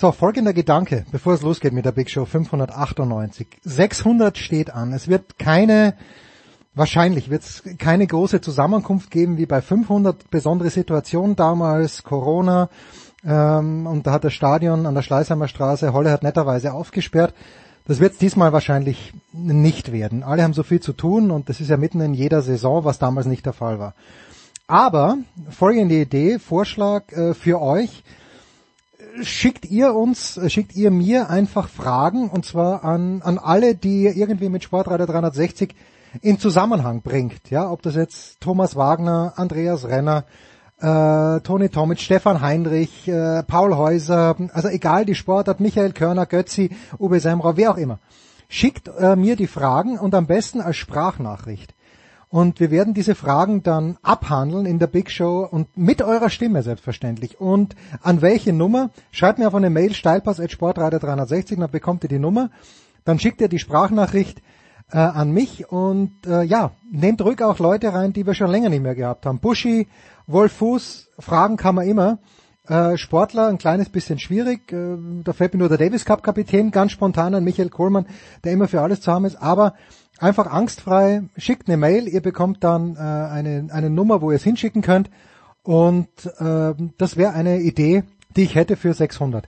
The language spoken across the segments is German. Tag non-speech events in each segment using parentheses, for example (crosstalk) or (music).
So, folgender Gedanke, bevor es losgeht mit der Big Show 598. 600 steht an. Es wird keine, wahrscheinlich wird es keine große Zusammenkunft geben wie bei 500. Besondere Situation damals, Corona. Ähm, und da hat das Stadion an der Schleißheimer Straße, Holle hat netterweise aufgesperrt. Das wird es diesmal wahrscheinlich nicht werden. Alle haben so viel zu tun und das ist ja mitten in jeder Saison, was damals nicht der Fall war. Aber folgende Idee, Vorschlag äh, für euch schickt ihr uns, schickt ihr mir einfach Fragen und zwar an, an alle, die ihr irgendwie mit Sportreiter 360 in Zusammenhang bringt. Ja, ob das jetzt Thomas Wagner, Andreas Renner, äh, Toni Tomic, Stefan Heinrich, äh, Paul Häuser, also egal die Sportart, Michael Körner, Götzi, Uwe Semrau, wer auch immer. Schickt äh, mir die Fragen und am besten als Sprachnachricht. Und wir werden diese Fragen dann abhandeln in der Big Show und mit eurer Stimme selbstverständlich. Und an welche Nummer? Schreibt mir auf eine Mail steilpass.sportreiter360, dann bekommt ihr die Nummer. Dann schickt ihr die Sprachnachricht äh, an mich und äh, ja, nehmt ruhig auch Leute rein, die wir schon länger nicht mehr gehabt haben. Buschi, Wolf Fuß, Fragen kann man immer. Äh, Sportler ein kleines bisschen schwierig. Äh, da fällt mir nur der Davis Cup Kapitän ganz spontan an Michael Kohlmann, der immer für alles zu haben ist. Aber Einfach angstfrei, schickt eine Mail, ihr bekommt dann äh, eine, eine Nummer, wo ihr es hinschicken könnt. Und äh, das wäre eine Idee, die ich hätte für 600.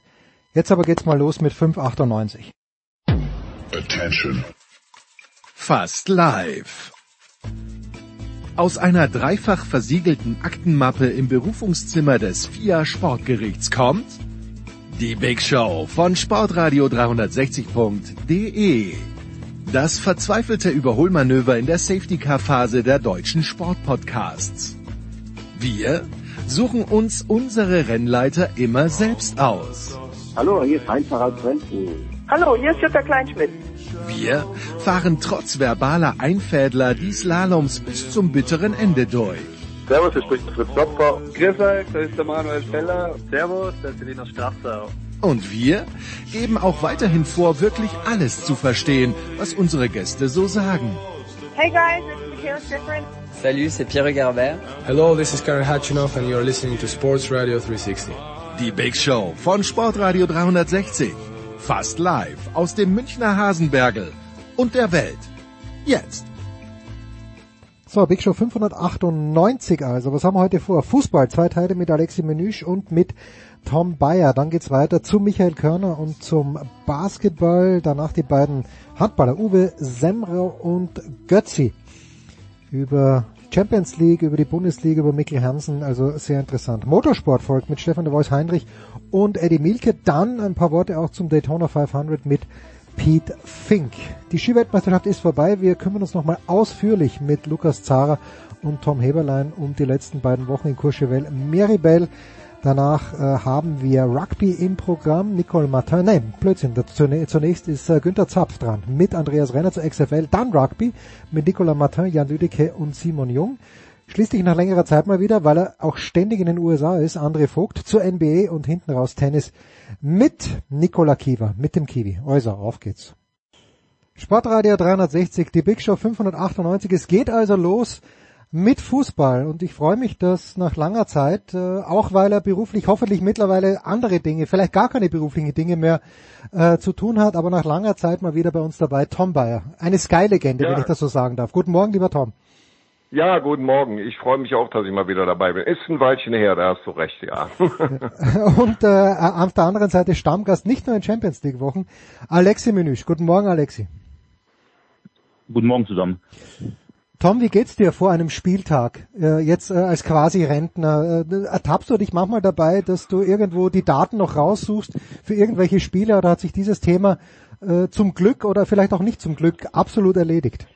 Jetzt aber geht's mal los mit 598. Attention. Fast live. Aus einer dreifach versiegelten Aktenmappe im Berufungszimmer des FIA Sportgerichts kommt die Big Show von Sportradio 360.de. Das verzweifelte Überholmanöver in der Safety-Car-Phase der deutschen Sportpodcasts. Wir suchen uns unsere Rennleiter immer selbst aus. Hallo, hier ist Heinz-Harald Frenzen. Hallo, hier ist Jutta Kleinschmidt. Wir fahren trotz verbaler Einfädler die Slaloms bis zum bitteren Ende durch. Servus, hier spricht Fritz Klopfer. Grüß euch, das ist der Manuel Feller. Servus, das ist Elina Strasser. Und wir geben auch weiterhin vor, wirklich alles zu verstehen, was unsere Gäste so sagen. Hey guys, it's Michaela Schifrin. Salut, c'est Pierre Garbert. Hello, this is Karen Hatchinoff and you're listening to Sports Radio 360. Die Big Show von Sportradio 360. Fast live aus dem Münchner Hasenbergel und der Welt. Jetzt. So, Big Show 598 also. Was haben wir heute vor? Fußball, zwei Teile mit Alexi Menüsch und mit Tom Bayer. Dann geht's weiter zu Michael Körner und zum Basketball. Danach die beiden Handballer Uwe Semrau und Götzi über Champions League, über die Bundesliga, über Mikkel Hansen, also sehr interessant. Motorsport folgt mit Stefan de Vois Heinrich und Eddie Milke. Dann ein paar Worte auch zum Daytona 500 mit Pete Fink. Die Skiweltmeisterschaft ist vorbei. Wir kümmern uns nochmal ausführlich mit Lukas Zara und Tom Heberlein um die letzten beiden Wochen in Courchevel Meribel. Danach äh, haben wir Rugby im Programm. Nicole Martin, nein, Blödsinn. Zunächst ist äh, Günther Zapf dran mit Andreas Renner zur XFL. Dann Rugby mit Nicolas Martin, Jan Lüdecke und Simon Jung. Schließlich nach längerer Zeit mal wieder, weil er auch ständig in den USA ist, André Vogt zur NBA und hinten raus Tennis mit Nikola Kiva, mit dem Kiwi. Also, auf geht's. Sportradio 360, die Big Show 598. Es geht also los mit Fußball und ich freue mich, dass nach langer Zeit, äh, auch weil er beruflich hoffentlich mittlerweile andere Dinge, vielleicht gar keine beruflichen Dinge mehr äh, zu tun hat, aber nach langer Zeit mal wieder bei uns dabei, Tom Bayer. Eine Sky-Legende, ja. wenn ich das so sagen darf. Guten Morgen, lieber Tom. Ja, guten Morgen. Ich freue mich auch, dass ich mal wieder dabei bin. Ist ein Weilchen her, da hast du recht, ja. (laughs) Und äh, auf der anderen Seite Stammgast, nicht nur in Champions League Wochen, Alexi Menüsch. Guten Morgen, Alexi. Guten Morgen zusammen. Tom, wie geht's dir vor einem Spieltag? Äh, jetzt äh, als quasi Rentner, äh, ertappst du dich manchmal dabei, dass du irgendwo die Daten noch raussuchst für irgendwelche Spiele oder hat sich dieses Thema äh, zum Glück oder vielleicht auch nicht zum Glück absolut erledigt?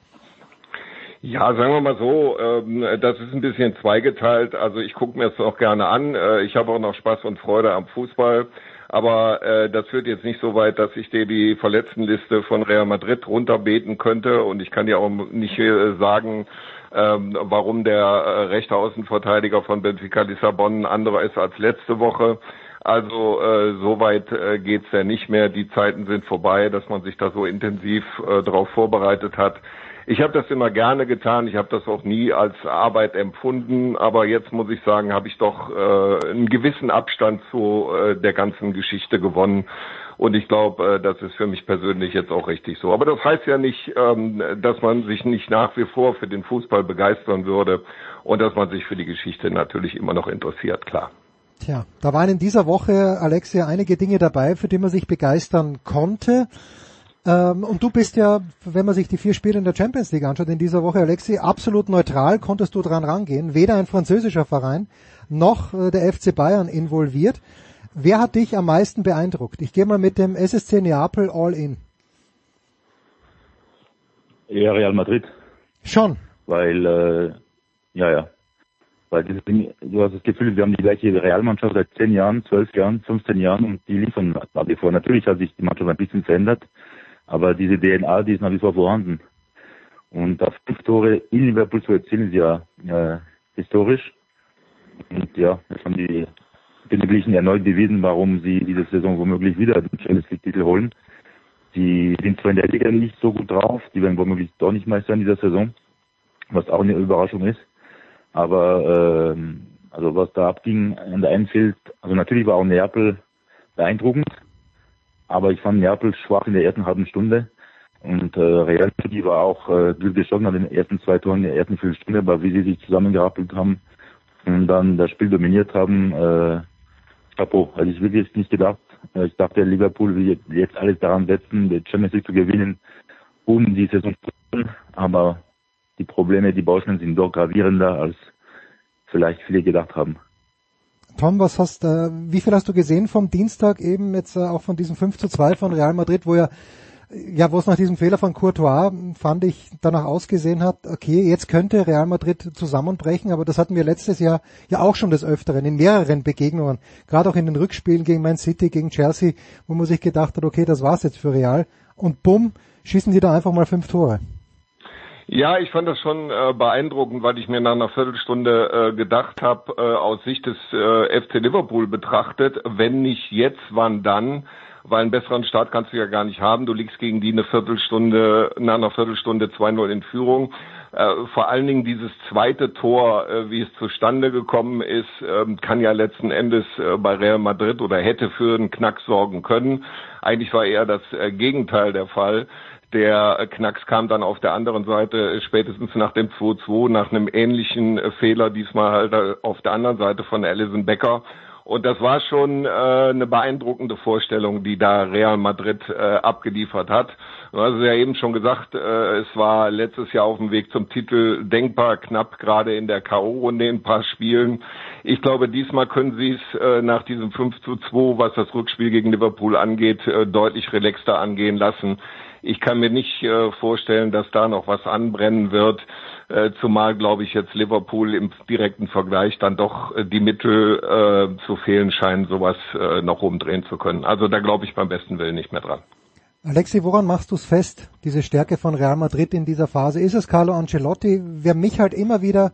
Ja, sagen wir mal so, ähm, das ist ein bisschen zweigeteilt. Also ich gucke mir das auch gerne an. Äh, ich habe auch noch Spaß und Freude am Fußball. Aber äh, das führt jetzt nicht so weit, dass ich dir die Verletztenliste von Real Madrid runterbeten könnte. Und ich kann dir auch nicht äh, sagen, ähm, warum der äh, rechte Außenverteidiger von Benfica Lissabon ein anderer ist als letzte Woche. Also äh, so weit äh, geht's ja nicht mehr. Die Zeiten sind vorbei, dass man sich da so intensiv äh, darauf vorbereitet hat. Ich habe das immer gerne getan. Ich habe das auch nie als Arbeit empfunden. Aber jetzt muss ich sagen, habe ich doch äh, einen gewissen Abstand zu äh, der ganzen Geschichte gewonnen. Und ich glaube, äh, das ist für mich persönlich jetzt auch richtig so. Aber das heißt ja nicht, ähm, dass man sich nicht nach wie vor für den Fußball begeistern würde und dass man sich für die Geschichte natürlich immer noch interessiert, klar. Tja, da waren in dieser Woche, Alexia, einige Dinge dabei, für die man sich begeistern konnte. Ähm, und du bist ja, wenn man sich die vier Spiele in der Champions League anschaut in dieser Woche, Alexi, absolut neutral konntest du dran rangehen. Weder ein französischer Verein noch äh, der FC Bayern involviert. Wer hat dich am meisten beeindruckt? Ich gehe mal mit dem SSC Neapel all in. Ja, Real Madrid. Schon. Weil, äh, ja, ja. Weil dieses Ding, du hast das Gefühl, wir haben die gleiche Realmannschaft seit 10 Jahren, 12 Jahren, 15 Jahren und die liefern nach wie vor. Natürlich hat sich die Mannschaft ein bisschen verändert, aber diese DNA, die ist nach wie vor vorhanden. Und auf fünf Tore in Liverpool zu erzielen, ist ja äh, historisch. Und ja, jetzt haben die Königlichen erneut bewiesen, warum sie diese Saison womöglich wieder den Champions League-Titel holen. Die sind zwar in der Liga nicht so gut drauf, die werden womöglich doch nicht Meister in dieser Saison, was auch eine Überraschung ist. Aber ähm, also was da abging in der Enfield, also natürlich war auch Neapel beeindruckend, aber ich fand Neapel schwach in der ersten halben Stunde. Und äh, Real Madrid war auch äh, glücklich an den ersten zwei Toren in der ersten Viertelstunde, aber wie sie sich zusammengerappelt haben und dann das Spiel dominiert haben, äh, Chapeau, hätte ich wirklich nicht gedacht. Äh, ich dachte, Liverpool will jetzt alles daran setzen, die Champions League zu gewinnen, um die Saison zu gewinnen. Aber die Probleme, die Baustellen sind doch gravierender, als vielleicht viele gedacht haben. Tom, was hast, äh, wie viel hast du gesehen vom Dienstag eben jetzt äh, auch von diesem 5 zu 2 von Real Madrid, wo ja ja, wo es nach diesem Fehler von Courtois, fand ich, danach ausgesehen hat, okay, jetzt könnte Real Madrid zusammenbrechen, aber das hatten wir letztes Jahr ja auch schon des Öfteren, in mehreren Begegnungen, gerade auch in den Rückspielen gegen Man City, gegen Chelsea, wo man sich gedacht hat, okay, das war's jetzt für Real. Und bumm, schießen die da einfach mal fünf Tore. Ja, ich fand das schon äh, beeindruckend, weil ich mir nach einer Viertelstunde äh, gedacht habe, äh, aus Sicht des äh, FC Liverpool betrachtet, wenn nicht jetzt, wann dann? weil einen besseren Start kannst du ja gar nicht haben. Du liegst gegen die eine Viertelstunde, nach einer Viertelstunde 2-0 in Führung. Äh, vor allen Dingen dieses zweite Tor, äh, wie es zustande gekommen ist, äh, kann ja letzten Endes bei Real Madrid oder hätte für einen Knack sorgen können. Eigentlich war eher das Gegenteil der Fall. Der Knacks kam dann auf der anderen Seite äh, spätestens nach dem 2-2, nach einem ähnlichen Fehler, diesmal halt auf der anderen Seite von Alison Becker. Und das war schon äh, eine beeindruckende Vorstellung, die da Real Madrid äh, abgeliefert hat. Du hast es ja eben schon gesagt, äh, es war letztes Jahr auf dem Weg zum Titel denkbar knapp, gerade in der K.O.-Runde in ein paar Spielen. Ich glaube, diesmal können sie es äh, nach diesem 5 zu 2, was das Rückspiel gegen Liverpool angeht, äh, deutlich relaxter angehen lassen. Ich kann mir nicht äh, vorstellen, dass da noch was anbrennen wird. Äh, zumal, glaube ich, jetzt Liverpool im direkten Vergleich dann doch äh, die Mittel äh, zu fehlen scheinen, sowas äh, noch umdrehen zu können. Also da glaube ich beim besten Willen nicht mehr dran. Alexi, woran machst du es fest, diese Stärke von Real Madrid in dieser Phase? Ist es Carlo Ancelotti? Wer mich halt immer wieder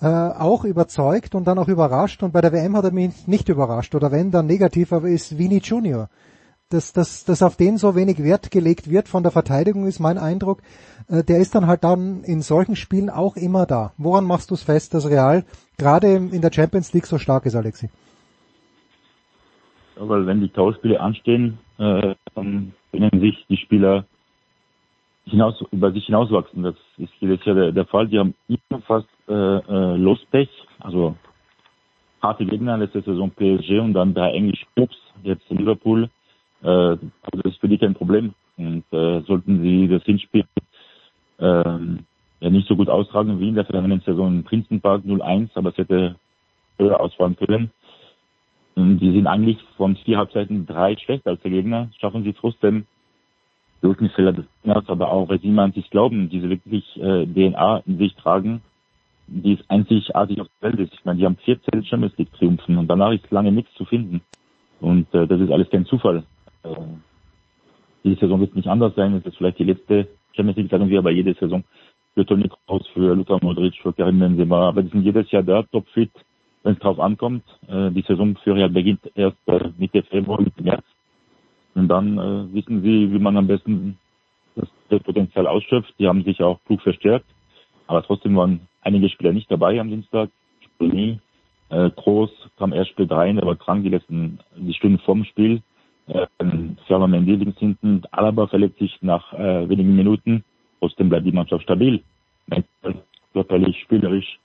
äh, auch überzeugt und dann auch überrascht und bei der WM hat er mich nicht überrascht oder wenn dann negativ, aber ist Vini Junior dass, dass, dass auf den so wenig Wert gelegt wird von der Verteidigung, ist mein Eindruck. Äh, der ist dann halt dann in solchen Spielen auch immer da. Woran machst du es fest, dass Real gerade in der Champions League so stark ist, Alexi? Ja, weil wenn die Tauschspiele anstehen, äh, dann können sich die Spieler hinaus, über sich hinauswachsen. Das ist jetzt ja der, der Fall. Die haben immer fast äh, äh, Lospech, also harte Gegner letzte Saison PSG und dann drei englische Clubs, jetzt Liverpool, also das ist für die kein Problem. Und äh, sollten sie das Hinspiel äh, ja nicht so gut austragen wie in der vergangenen Saison in Prinzenpark 0-1, aber es hätte höher ausfallen können. Und die sind eigentlich von vier Halbzeiten drei schlechter als der Gegner, schaffen sie trotzdem Durchschnittsfehler des Gegners, aber auch, weil sie an sich glauben, diese wirklich äh, DNA in sich tragen, die ist einzigartig auf der Welt ist. Ich meine, die haben 14 Champions League Triumphen und danach ist lange nichts zu finden. Und äh, das ist alles kein Zufall. Äh, diese Saison wird nicht anders sein. Es ist vielleicht die letzte Champions League, sagen wir, aber jede Saison für Toni Kroos, für Luka Modric, für Karim Benzema. Aber die sind jedes Jahr da, topfit, wenn es drauf ankommt. Äh, die Saison für Real beginnt erst äh, Mitte Februar, Mitte März. Und dann äh, wissen sie, wie man am besten das Potenzial ausschöpft. Die haben sich auch klug verstärkt, aber trotzdem waren einige Spieler nicht dabei am Dienstag. Sprini, äh, Groß kam erst spät rein, aber krank die letzten die Stunden vorm Spiel. Äh, Ferland Mendy links hinten, Alaba verletzt sich nach äh, wenigen Minuten. Trotzdem bleibt die Mannschaft stabil. Körperlich, spielerisch.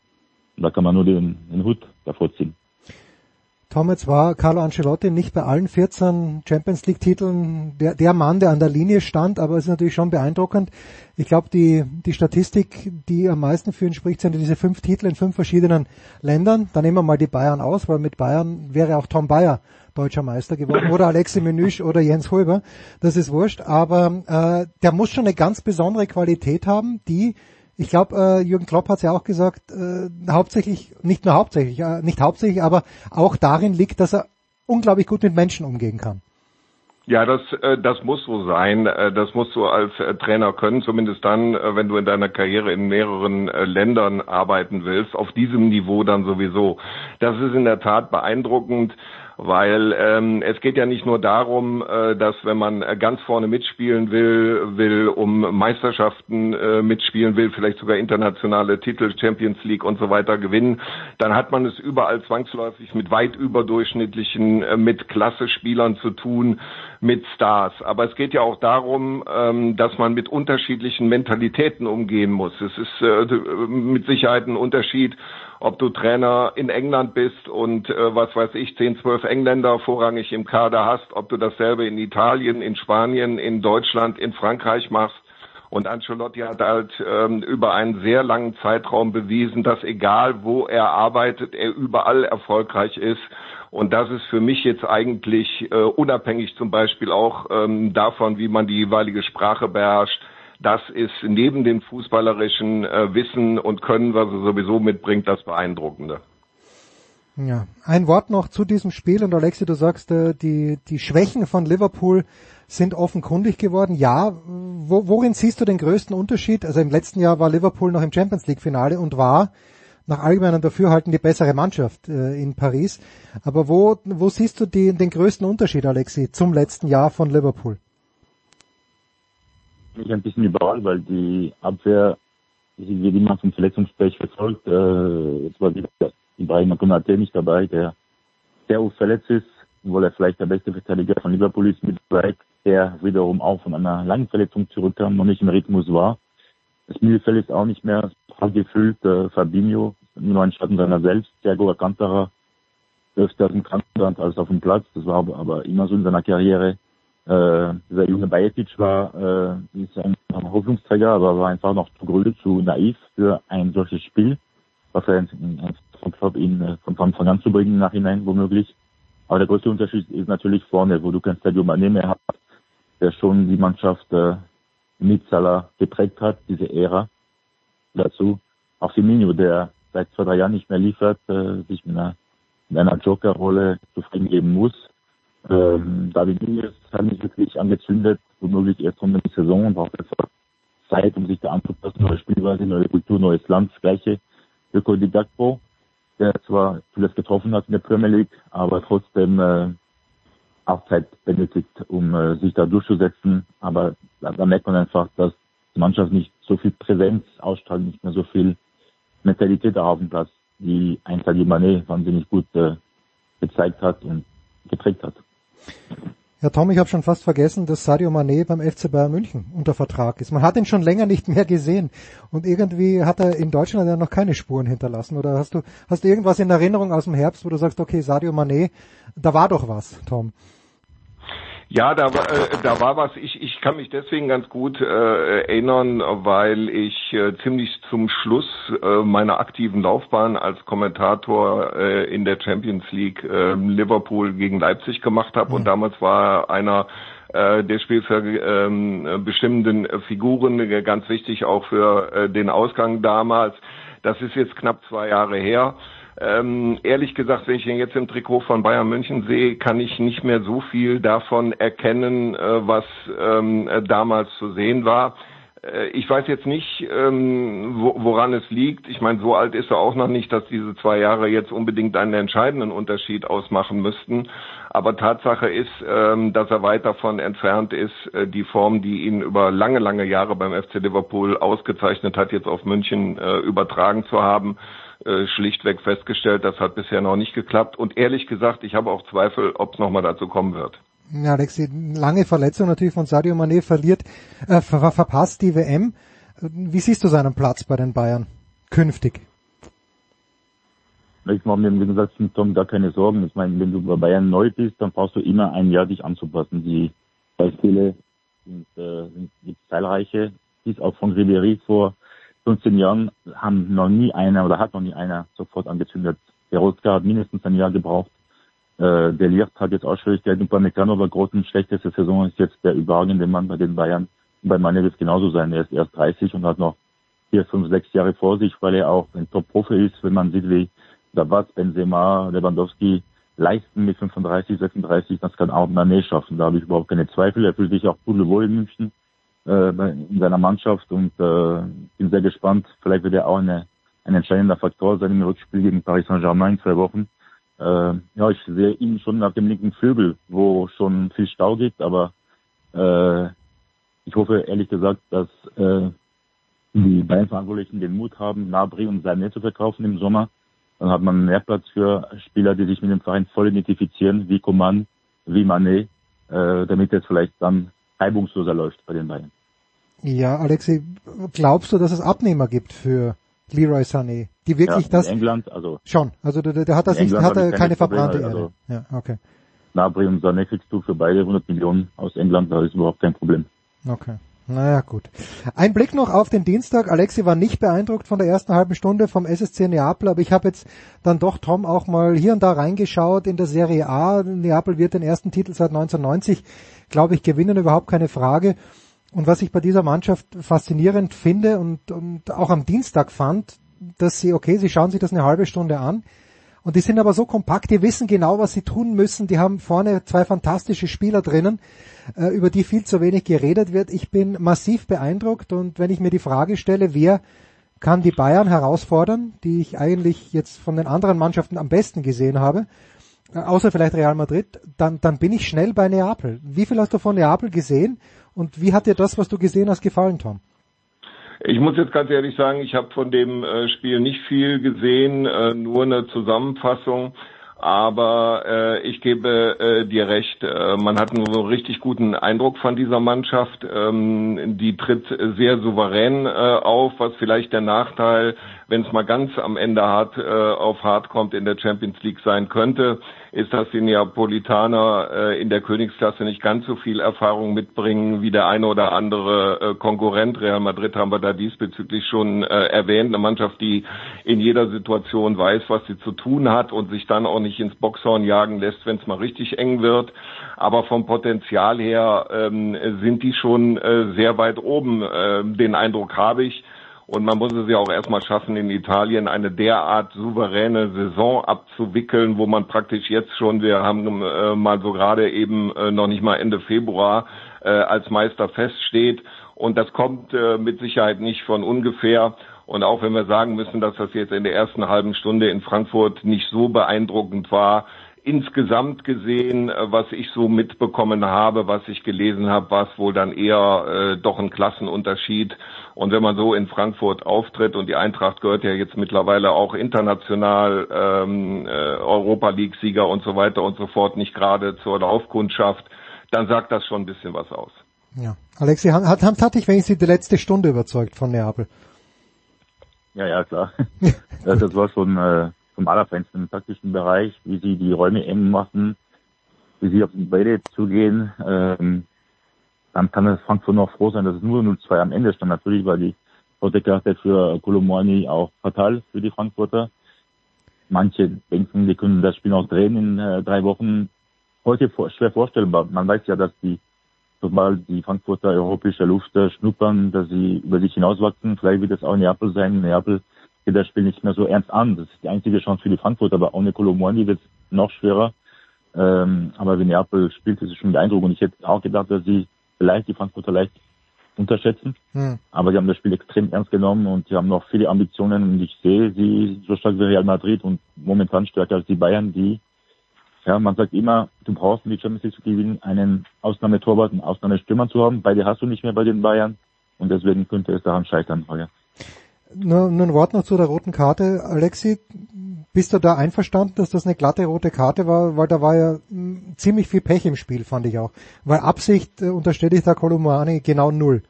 Da kann man nur den, den Hut davor ziehen. Tom, jetzt war Carlo Ancelotti nicht bei allen 14 Champions League Titeln der, der Mann, der an der Linie stand, aber es ist natürlich schon beeindruckend. Ich glaube, die, die Statistik, die am meisten für ihn spricht, sind diese fünf Titel in fünf verschiedenen Ländern. Da nehmen wir mal die Bayern aus, weil mit Bayern wäre auch Tom Bayer deutscher Meister geworden oder Alexi Menüsch oder Jens Holber. Das ist wurscht, aber äh, der muss schon eine ganz besondere Qualität haben, die ich glaube, äh, Jürgen Klopp hat es ja auch gesagt, äh, hauptsächlich, nicht nur hauptsächlich, äh, nicht hauptsächlich, aber auch darin liegt, dass er unglaublich gut mit Menschen umgehen kann. Ja, das, äh, das muss so sein. Äh, das musst du als äh, Trainer können, zumindest dann, wenn du in deiner Karriere in mehreren Ländern arbeiten willst, auf diesem Niveau dann sowieso. Das ist in der Tat beeindruckend weil ähm, es geht ja nicht nur darum, äh, dass wenn man ganz vorne mitspielen will, will um Meisterschaften äh, mitspielen will, vielleicht sogar internationale Titel, Champions League und so weiter gewinnen, dann hat man es überall zwangsläufig mit weit überdurchschnittlichen, äh, mit Klasse-Spielern zu tun, mit Stars. Aber es geht ja auch darum, ähm, dass man mit unterschiedlichen Mentalitäten umgehen muss. Es ist äh, mit Sicherheit ein Unterschied, ob du Trainer in England bist und äh, was weiß ich, 10, 12 Engländer vorrangig im Kader hast, ob du dasselbe in Italien, in Spanien, in Deutschland, in Frankreich machst. Und Ancelotti hat halt ähm, über einen sehr langen Zeitraum bewiesen, dass egal wo er arbeitet, er überall erfolgreich ist. Und das ist für mich jetzt eigentlich äh, unabhängig zum Beispiel auch ähm, davon, wie man die jeweilige Sprache beherrscht, das ist neben dem fußballerischen äh, Wissen und Können, was er sowieso mitbringt, das Beeindruckende. Ja, ein Wort noch zu diesem Spiel und Alexi, du sagst, äh, die, die Schwächen von Liverpool sind offenkundig geworden. Ja, wo, worin siehst du den größten Unterschied? Also im letzten Jahr war Liverpool noch im Champions League Finale und war nach allgemeinem Dafürhalten die bessere Mannschaft äh, in Paris. Aber wo, wo siehst du die, den größten Unterschied, Alexi, zum letzten Jahr von Liverpool? Mich ein bisschen überall, weil die Abwehr sie wird immer vom Verletzungspech verfolgt. Äh, es war wieder Ibrahim Konate nicht dabei, der sehr oft verletzt ist, obwohl er vielleicht der beste Verteidiger von Liverpool ist mit Wright, der wiederum auch von einer langen Verletzung zurückkam, noch nicht im Rhythmus war. Das Mittelfeld ist auch nicht mehr gefüllt. Äh, Fabinho, nur ein Schatten seiner selbst. Thiago Alcantara öfter dem Krankenstand als auf dem Platz. Das war aber immer so in seiner Karriere. Äh, dieser junge Bajetic war äh, ist ein, Hoffnungsträger, aber war einfach noch zu grün, zu naiv für ein solches Spiel, was er von Klopp ihn von Anfang an zu bringen Nachhinein womöglich. Aber der größte Unterschied ist natürlich vorne, wo du kein Stadio Mané mehr hast, der schon die Mannschaft äh, mit Salah geprägt hat, diese Ära. Dazu auch Firmino, der seit zwei, drei Jahren nicht mehr liefert, äh, sich mit einer, mit einer Joker-Rolle zufrieden geben muss ähm, David Nunes hat mich wirklich angezündet, womöglich erst um die Saison und braucht einfach Zeit, um sich da anzupassen, neue Spielweise, neue Kultur, neues Land, das gleiche. Öko Di Gakpo, der zwar zuletzt getroffen hat in der Premier League, aber trotzdem äh, auch Zeit benötigt, um äh, sich da durchzusetzen. Aber da, da merkt man einfach, dass die Mannschaft nicht so viel Präsenz ausstrahlt, nicht mehr so viel Mentalität auf dem Platz, die ein Sadio Mané wahnsinnig gut äh, gezeigt hat und geprägt hat. Ja, Tom, ich habe schon fast vergessen, dass Sadio Mané beim FC Bayern München unter Vertrag ist. Man hat ihn schon länger nicht mehr gesehen und irgendwie hat er in Deutschland ja noch keine Spuren hinterlassen. Oder hast du hast du irgendwas in Erinnerung aus dem Herbst, wo du sagst, okay, Sadio Mané, da war doch was, Tom? Ja, da war, äh, da war was. Ich, ich kann mich deswegen ganz gut äh, erinnern, weil ich äh, ziemlich zum Schluss äh, meiner aktiven Laufbahn als Kommentator äh, in der Champions League äh, Liverpool gegen Leipzig gemacht habe. Mhm. Und damals war einer äh, der spielbestimmenden ähm, Figuren ganz wichtig auch für äh, den Ausgang damals. Das ist jetzt knapp zwei Jahre her. Ähm, ehrlich gesagt, wenn ich ihn jetzt im Trikot von Bayern München sehe, kann ich nicht mehr so viel davon erkennen, äh, was ähm, damals zu sehen war. Äh, ich weiß jetzt nicht, ähm, woran es liegt. Ich meine, so alt ist er auch noch nicht, dass diese zwei Jahre jetzt unbedingt einen entscheidenden Unterschied ausmachen müssten. Aber Tatsache ist, ähm, dass er weit davon entfernt ist, äh, die Form, die ihn über lange, lange Jahre beim FC Liverpool ausgezeichnet hat, jetzt auf München äh, übertragen zu haben. Schlichtweg festgestellt, das hat bisher noch nicht geklappt. Und ehrlich gesagt, ich habe auch Zweifel, ob es nochmal dazu kommen wird. Ja, Alexi, lange Verletzung natürlich von Sadio Mané verliert, äh, ver verpasst die WM. Wie siehst du seinen Platz bei den Bayern künftig? Ich mache mir, wie gesagt, mit Tom gar keine Sorgen. Ich meine, wenn du bei Bayern neu bist, dann brauchst du immer ein Jahr dich anzupassen. Die Beispiele sind, äh, sind, sind zahlreiche. Dies auch von Ribéry vor 15 Jahren haben noch nie einer oder hat noch nie einer sofort angezündet. Der Roska hat mindestens ein Jahr gebraucht. Äh, der Licht hat jetzt auch Schwierigkeiten. Bei Meccano war großen schlechteste Saison ist jetzt der überragende Mann bei den Bayern. Und bei Mane wird es genauso sein. Er ist erst 30 und hat noch vier, fünf, sechs Jahre vor sich, weil er auch ein Top-Profi ist, wenn man sieht, wie Davat, Benzema, Lewandowski leisten mit 35, 36, das kann auch Mané schaffen. Da habe ich überhaupt keine Zweifel. Er fühlt sich auch pudelwohl in München äh, in seiner Mannschaft und äh, bin sehr gespannt. Vielleicht wird er auch eine, ein entscheidender Faktor sein im Rückspiel gegen Paris Saint-Germain in zwei Wochen äh, ja, ich sehe ihn schon nach dem linken Flügel, wo schon viel Stau gibt, aber äh, ich hoffe ehrlich gesagt, dass äh, die beiden Verantwortlichen den Mut haben, Nabri und Sané zu verkaufen im Sommer. Dann hat man mehr Platz für Spieler, die sich mit dem Verein voll identifizieren, wie Coman, wie Mané, äh, damit es vielleicht dann reibungsloser läuft bei den beiden. Ja, Alexi, glaubst du, dass es Abnehmer gibt für Leroy Sané, die wirklich ja, das in England, also schon, also der, der hat das nicht, hat er keine verbrannte Erde. Also, ja, okay. Nabri und Sané kriegst du für beide 100 Millionen aus England, da ist überhaupt kein Problem. Okay. Naja, gut. Ein Blick noch auf den Dienstag. Alexi war nicht beeindruckt von der ersten halben Stunde vom SSC Neapel, aber ich habe jetzt dann doch, Tom, auch mal hier und da reingeschaut in der Serie A. Neapel wird den ersten Titel seit 1990, glaube ich, gewinnen, überhaupt keine Frage. Und was ich bei dieser Mannschaft faszinierend finde und, und auch am Dienstag fand, dass sie, okay, sie schauen sich das eine halbe Stunde an und die sind aber so kompakt, die wissen genau, was sie tun müssen. Die haben vorne zwei fantastische Spieler drinnen, äh, über die viel zu wenig geredet wird. Ich bin massiv beeindruckt und wenn ich mir die Frage stelle, wer kann die Bayern herausfordern, die ich eigentlich jetzt von den anderen Mannschaften am besten gesehen habe, äh, außer vielleicht Real Madrid, dann, dann bin ich schnell bei Neapel. Wie viel hast du von Neapel gesehen und wie hat dir das, was du gesehen hast, gefallen, Tom? Ich muss jetzt ganz ehrlich sagen, ich habe von dem äh, Spiel nicht viel gesehen, äh, nur eine Zusammenfassung. Aber äh, ich gebe äh, dir recht, äh, man hat einen richtig guten Eindruck von dieser Mannschaft. Ähm, die tritt sehr souverän äh, auf, was vielleicht der Nachteil wenn es mal ganz am Ende hart äh, auf hart kommt in der Champions League sein könnte, ist, dass die Neapolitaner äh, in der Königsklasse nicht ganz so viel Erfahrung mitbringen wie der eine oder andere äh, Konkurrent. Real Madrid haben wir da diesbezüglich schon äh, erwähnt. Eine Mannschaft, die in jeder Situation weiß, was sie zu tun hat und sich dann auch nicht ins Boxhorn jagen lässt, wenn es mal richtig eng wird. Aber vom Potenzial her ähm, sind die schon äh, sehr weit oben. Äh, den Eindruck habe ich. Und man muss es ja auch erstmal schaffen, in Italien eine derart souveräne Saison abzuwickeln, wo man praktisch jetzt schon, wir haben äh, mal so gerade eben äh, noch nicht mal Ende Februar äh, als Meister feststeht. Und das kommt äh, mit Sicherheit nicht von ungefähr. Und auch wenn wir sagen müssen, dass das jetzt in der ersten halben Stunde in Frankfurt nicht so beeindruckend war, insgesamt gesehen, äh, was ich so mitbekommen habe, was ich gelesen habe, war es wohl dann eher äh, doch ein Klassenunterschied. Und wenn man so in Frankfurt auftritt und die Eintracht gehört ja jetzt mittlerweile auch international ähm, äh, Europa League-Sieger und so weiter und so fort, nicht gerade zur Laufkundschaft, dann sagt das schon ein bisschen was aus. Ja, Alexi, hat, hat, hat dich wenigstens die letzte Stunde überzeugt von Neapel? Ja, ja, klar. (laughs) das war schon äh, vom Allerfeinsten im taktischen Bereich, wie sie die Räume eng machen, wie sie auf die Beide zugehen. Ähm, dann kann es Frankfurt noch froh sein, dass es nur 0-2 am Ende stand. Natürlich war die rote Karte für Kolomani auch fatal für die Frankfurter. Manche denken, die können das Spiel noch drehen in äh, drei Wochen. Heute vor, schwer vorstellbar. Man weiß ja, dass die, sobald die Frankfurter europäische Luft äh, schnuppern, dass sie über sich hinauswachsen. Vielleicht wird es auch Neapel sein. Neapel geht das Spiel nicht mehr so ernst an. Das ist die einzige Chance für die Frankfurter, aber ohne Colomboani wird es noch schwerer. Ähm, aber wenn Neapel spielt, ist es schon beeindruckend. Und ich hätte auch gedacht, dass sie vielleicht die Frankfurter leicht unterschätzen. Hm. Aber sie haben das Spiel extrem ernst genommen und sie haben noch viele Ambitionen und ich sehe sie so stark wie Real Madrid und momentan stärker als die Bayern, die ja, man sagt immer, du brauchst, um die Champions League zu gewinnen, einen Ausnahmetorwart, einen Ausnahmestürmer zu haben. Beide hast du nicht mehr bei den Bayern und deswegen könnte es daran scheitern heuer. Nur, nur ein Wort noch zu der roten Karte. Alexi, bist du da einverstanden, dass das eine glatte rote Karte war? Weil da war ja hm, ziemlich viel Pech im Spiel, fand ich auch. Weil Absicht äh, unterstelle ich da Kolumani genau null.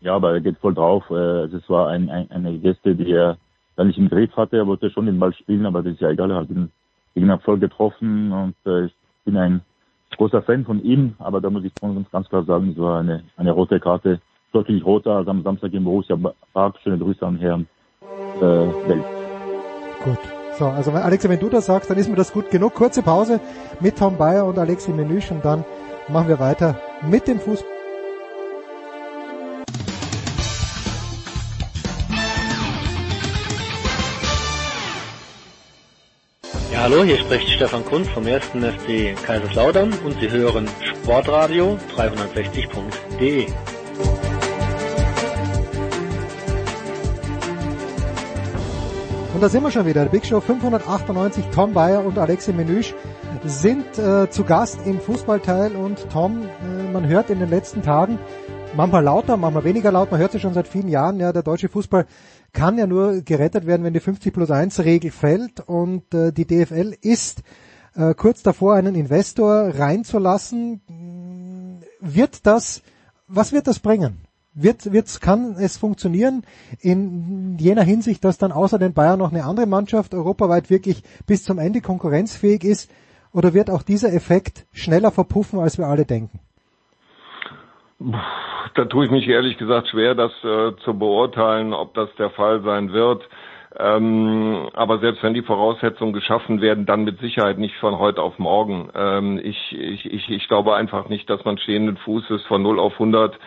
Ja, aber er geht voll drauf. Also es war ein, ein, eine Geste, die er dann nicht im Griff hatte. Er wollte schon den Ball spielen, aber das ist ja egal. Er hat ihn gegen voll getroffen und äh, ich bin ein großer Fan von ihm, aber da muss ich ganz klar sagen, es war eine, eine rote Karte deutlich roter als am Samstag im Borussia Park. Schöne Grüße an Herrn äh, Welt. Gut. So, also Alexi, wenn du das sagst, dann ist mir das gut genug. Kurze Pause mit Tom Bayer und Alexi Menüsch und dann machen wir weiter mit dem Fußball. Ja, hallo, hier spricht Stefan Kunz vom 1. FC Kaiserslautern und Sie hören Sportradio 360.de. da sind wir schon wieder. Big Show 598, Tom Bayer und Alexi Menüsch sind äh, zu Gast im Fußballteil und Tom, äh, man hört in den letzten Tagen, manchmal lauter, manchmal weniger laut, man hört es schon seit vielen Jahren, ja, der deutsche Fußball kann ja nur gerettet werden, wenn die 50 plus 1 Regel fällt und äh, die DFL ist äh, kurz davor, einen Investor reinzulassen. Wird das, was wird das bringen? Wird, wird, kann es funktionieren in jener Hinsicht, dass dann außer den Bayern noch eine andere Mannschaft europaweit wirklich bis zum Ende konkurrenzfähig ist? Oder wird auch dieser Effekt schneller verpuffen, als wir alle denken? Da tue ich mich ehrlich gesagt schwer, das äh, zu beurteilen, ob das der Fall sein wird. Ähm, aber selbst wenn die Voraussetzungen geschaffen werden, dann mit Sicherheit nicht von heute auf morgen. Ähm, ich, ich, ich, ich glaube einfach nicht, dass man stehenden Fußes von 0 auf 100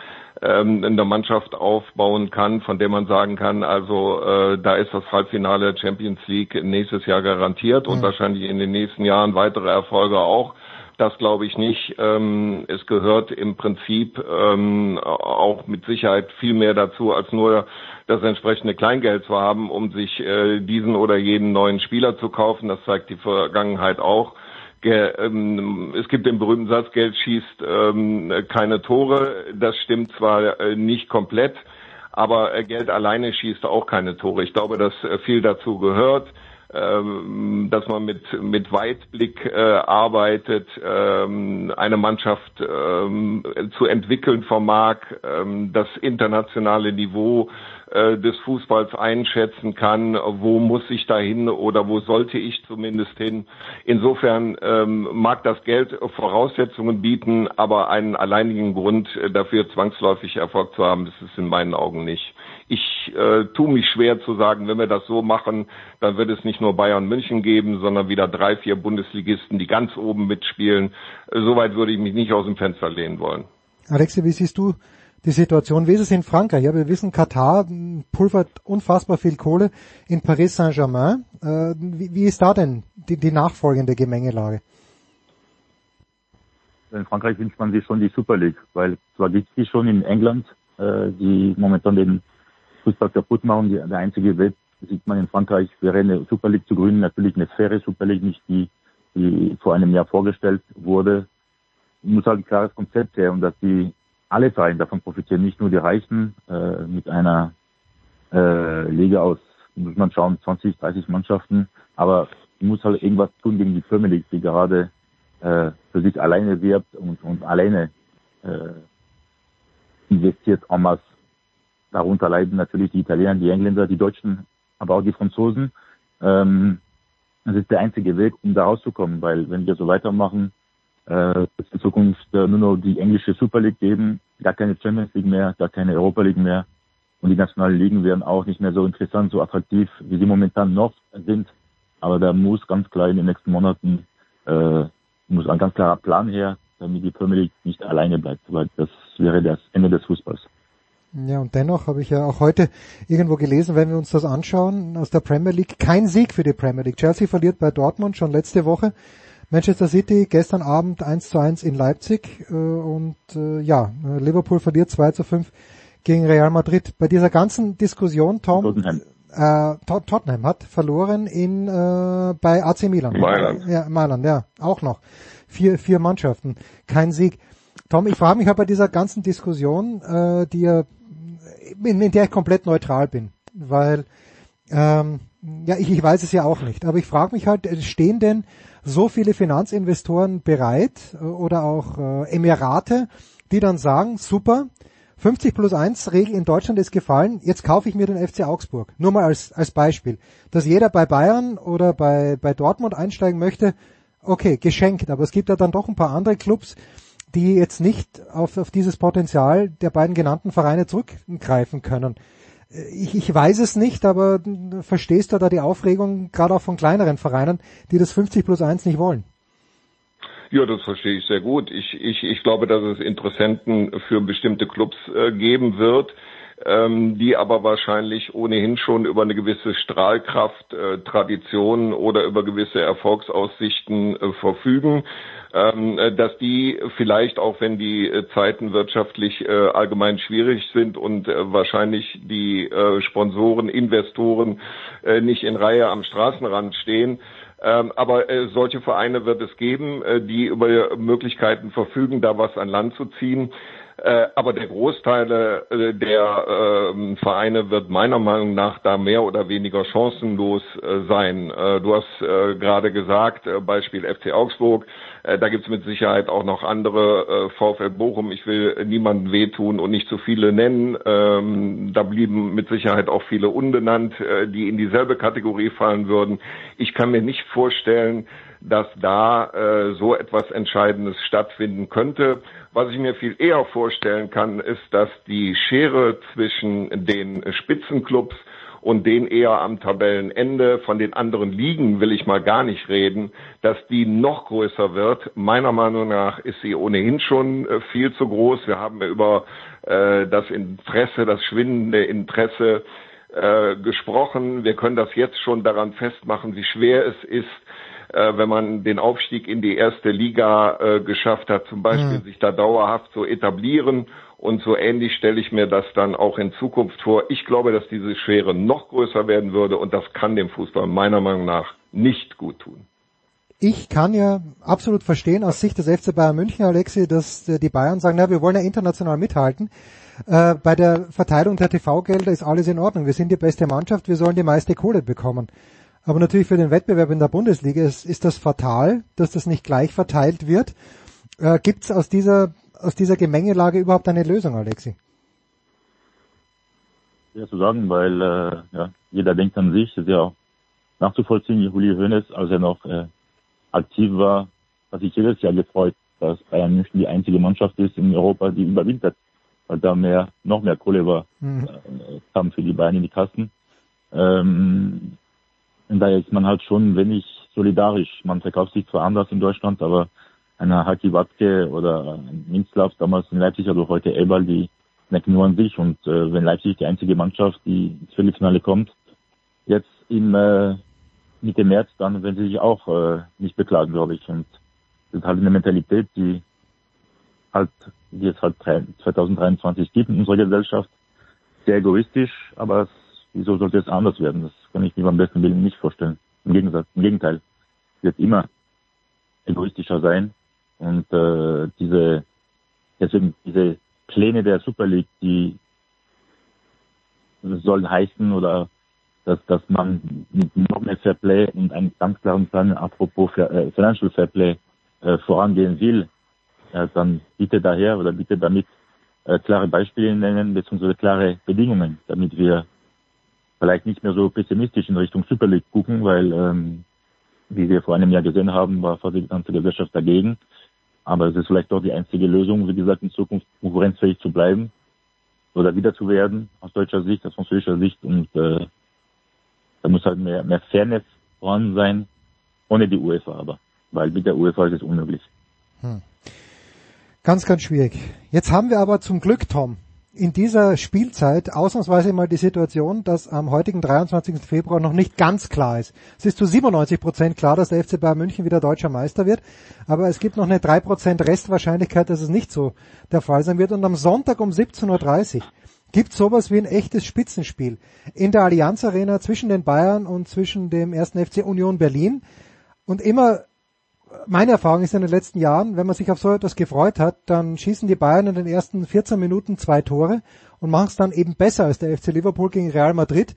ähm, in der Mannschaft aufbauen kann, von der man sagen kann, also äh, da ist das Halbfinale Champions League nächstes Jahr garantiert und mhm. wahrscheinlich in den nächsten Jahren weitere Erfolge auch. Das glaube ich nicht. Ähm, es gehört im Prinzip ähm, auch mit Sicherheit viel mehr dazu, als nur das entsprechende Kleingeld zu haben, um sich äh, diesen oder jeden neuen Spieler zu kaufen. Das zeigt die Vergangenheit auch. Ähm, es gibt den berühmten Satz, Geld schießt ähm, keine Tore. Das stimmt zwar äh, nicht komplett, aber äh, Geld alleine schießt auch keine Tore. Ich glaube, dass äh, viel dazu gehört ähm, dass man mit mit Weitblick arbeitet, eine Mannschaft zu entwickeln vermag, das internationale Niveau äh, des Fußballs einschätzen kann, wo muss ich da hin oder wo sollte ich zumindest hin. Insofern ähm, mag das Geld Voraussetzungen bieten, aber einen alleinigen Grund äh, dafür zwangsläufig Erfolg zu haben, ist es in meinen Augen nicht. Ich äh, tue mich schwer zu sagen, wenn wir das so machen, dann wird es nicht nur Bayern München geben, sondern wieder drei, vier Bundesligisten, die ganz oben mitspielen. Soweit würde ich mich nicht aus dem Fenster lehnen wollen. Alexi, wie siehst du die Situation. Wie ist es in Frankreich? Ja, wir wissen, Katar pulvert unfassbar viel Kohle in Paris Saint-Germain. Äh, wie, wie, ist da denn die, die nachfolgende Gemengelage? In Frankreich wünscht man sich schon die Super League, weil zwar gibt es die schon in England, äh, die momentan den Fußball kaputt machen. Die, der einzige Weg sieht man in Frankreich wäre eine Super League zu gründen, natürlich eine faire Super League, nicht die, die vor einem Jahr vorgestellt wurde. Muss halt ein klares Konzept her und dass die alle Vereine davon profitieren, nicht nur die Reichen äh, mit einer äh, Liga aus, muss man schauen, 20, 30 Mannschaften, aber muss halt irgendwas tun gegen die Premier League, die gerade äh, für sich alleine wirbt und, und alleine äh, investiert en masse. Darunter leiden natürlich die Italiener, die Engländer, die Deutschen, aber auch die Franzosen. Ähm, das ist der einzige Weg, um da rauszukommen, weil wenn wir so weitermachen, äh, es in Zukunft äh, nur noch die englische Super League geben, gar keine Champions League mehr, gar keine Europa League mehr. Und die nationalen Ligen werden auch nicht mehr so interessant, so attraktiv, wie sie momentan noch sind. Aber da muss ganz klar in den nächsten Monaten äh, muss ein ganz klarer Plan her, damit die Premier League nicht alleine bleibt, weil das wäre das Ende des Fußballs. Ja, und dennoch habe ich ja auch heute irgendwo gelesen, wenn wir uns das anschauen, aus der Premier League, kein Sieg für die Premier League. Chelsea verliert bei Dortmund schon letzte Woche Manchester City gestern Abend 1 zu 1 in Leipzig äh, und äh, ja, Liverpool verliert 2 zu 5 gegen Real Madrid. Bei dieser ganzen Diskussion, Tom, Tottenham, äh, Tottenham hat verloren in äh, bei AC Milan. Mailand. Ja, Mailand, ja, auch noch. Vier, vier Mannschaften, kein Sieg. Tom, ich frage mich halt bei dieser ganzen Diskussion, äh, die in, in der ich komplett neutral bin, weil ähm, ja, ich, ich weiß es ja auch nicht, aber ich frage mich halt, stehen denn so viele Finanzinvestoren bereit äh, oder auch äh, Emirate, die dann sagen, super, 50 plus 1 Regel in Deutschland ist gefallen, jetzt kaufe ich mir den FC Augsburg. Nur mal als, als Beispiel. Dass jeder bei Bayern oder bei, bei Dortmund einsteigen möchte, okay, geschenkt, aber es gibt ja dann doch ein paar andere Clubs, die jetzt nicht auf, auf dieses Potenzial der beiden genannten Vereine zurückgreifen können. Ich, ich weiß es nicht, aber verstehst du da die Aufregung gerade auch von kleineren Vereinen, die das 50 plus 1 nicht wollen? Ja, das verstehe ich sehr gut. Ich, ich, ich glaube, dass es Interessenten für bestimmte Clubs äh, geben wird, ähm, die aber wahrscheinlich ohnehin schon über eine gewisse Strahlkraft, äh, Tradition oder über gewisse Erfolgsaussichten äh, verfügen dass die vielleicht auch wenn die äh, Zeiten wirtschaftlich äh, allgemein schwierig sind und äh, wahrscheinlich die äh, Sponsoren, Investoren äh, nicht in Reihe am Straßenrand stehen, ähm, aber äh, solche Vereine wird es geben, äh, die über Möglichkeiten verfügen, da was an Land zu ziehen. Äh, aber der Großteil äh, der äh, Vereine wird meiner Meinung nach da mehr oder weniger chancenlos äh, sein. Äh, du hast äh, gerade gesagt, Beispiel FC Augsburg, da gibt es mit Sicherheit auch noch andere VfL Bochum. Ich will niemandem wehtun und nicht zu viele nennen. Ähm, da blieben mit Sicherheit auch viele unbenannt, die in dieselbe Kategorie fallen würden. Ich kann mir nicht vorstellen, dass da äh, so etwas Entscheidendes stattfinden könnte. Was ich mir viel eher vorstellen kann, ist, dass die Schere zwischen den Spitzenclubs und den eher am Tabellenende von den anderen Ligen will ich mal gar nicht reden, dass die noch größer wird. Meiner Meinung nach ist sie ohnehin schon äh, viel zu groß. Wir haben über äh, das Interesse, das schwindende Interesse äh, gesprochen. Wir können das jetzt schon daran festmachen, wie schwer es ist, äh, wenn man den Aufstieg in die erste Liga äh, geschafft hat, zum Beispiel mhm. sich da dauerhaft so etablieren. Und so ähnlich stelle ich mir das dann auch in Zukunft vor. Ich glaube, dass diese Schwere noch größer werden würde und das kann dem Fußball meiner Meinung nach nicht gut tun. Ich kann ja absolut verstehen aus Sicht des FC Bayern München, Alexi, dass die Bayern sagen, na, wir wollen ja international mithalten. Äh, bei der Verteilung der TV-Gelder ist alles in Ordnung. Wir sind die beste Mannschaft, wir sollen die meiste Kohle bekommen. Aber natürlich für den Wettbewerb in der Bundesliga ist, ist das fatal, dass das nicht gleich verteilt wird. Äh, Gibt es aus dieser, aus dieser Gemengelage überhaupt eine Lösung, Alexi? Ja, zu sagen, weil äh, ja, jeder denkt an sich, ist ja auch nachzuvollziehen, wie Juli Hoeneß, als er noch äh, aktiv war, hat sich jedes Jahr gefreut, dass Bayern München die einzige Mannschaft ist in Europa, die überwintert, weil da mehr, noch mehr Kohle war, mhm. äh, kam für die Bayern in die Kassen. Ähm, und daher ist man halt schon wenig solidarisch. Man verkauft sich zwar anders in Deutschland, aber einer Haki Watzke oder Minzlav damals in Leipzig, also heute Elbal, die merken nur an sich. Und äh, wenn Leipzig die einzige Mannschaft, die ins Viertelfinale kommt, jetzt im äh, Mitte März, dann werden sie sich auch äh, nicht beklagen, glaube ich. Und das ist halt eine Mentalität, die halt, die es halt 2023 gibt in unserer Gesellschaft. Sehr egoistisch, aber es Wieso sollte es anders werden? Das kann ich mir beim besten Willen nicht vorstellen. Im Gegensatz, im Gegenteil, es wird immer egoistischer sein und äh, diese deswegen diese Pläne der Super League, die sollen heißen oder dass dass man mit noch mehr Fairplay und einem ganz klaren Plan apropos äh, Financial Fairplay äh, vorangehen will, ja, dann bitte daher oder bitte damit äh, klare Beispiele nennen beziehungsweise klare Bedingungen, damit wir vielleicht nicht mehr so pessimistisch in Richtung Super League gucken, weil, ähm, wie wir vor einem Jahr gesehen haben, war fast die ganze Gesellschaft dagegen. Aber es ist vielleicht doch die einzige Lösung, wie gesagt, in Zukunft konkurrenzfähig zu bleiben oder wieder zu werden, aus deutscher Sicht, aus französischer Sicht. Und äh, da muss halt mehr, mehr Fairness vorhanden sein, ohne die UEFA aber. Weil mit der UEFA ist es unmöglich. Hm. Ganz, ganz schwierig. Jetzt haben wir aber zum Glück, Tom, in dieser Spielzeit ausnahmsweise mal die Situation, dass am heutigen 23. Februar noch nicht ganz klar ist. Es ist zu 97 Prozent klar, dass der FC Bayern München wieder deutscher Meister wird, aber es gibt noch eine 3 Prozent Restwahrscheinlichkeit, dass es nicht so der Fall sein wird. Und am Sonntag um 17.30 Uhr gibt sowas wie ein echtes Spitzenspiel in der Allianz Arena zwischen den Bayern und zwischen dem ersten FC Union Berlin. Und immer meine Erfahrung ist in den letzten Jahren, wenn man sich auf so etwas gefreut hat, dann schießen die Bayern in den ersten 14 Minuten zwei Tore und machen es dann eben besser als der FC Liverpool gegen Real Madrid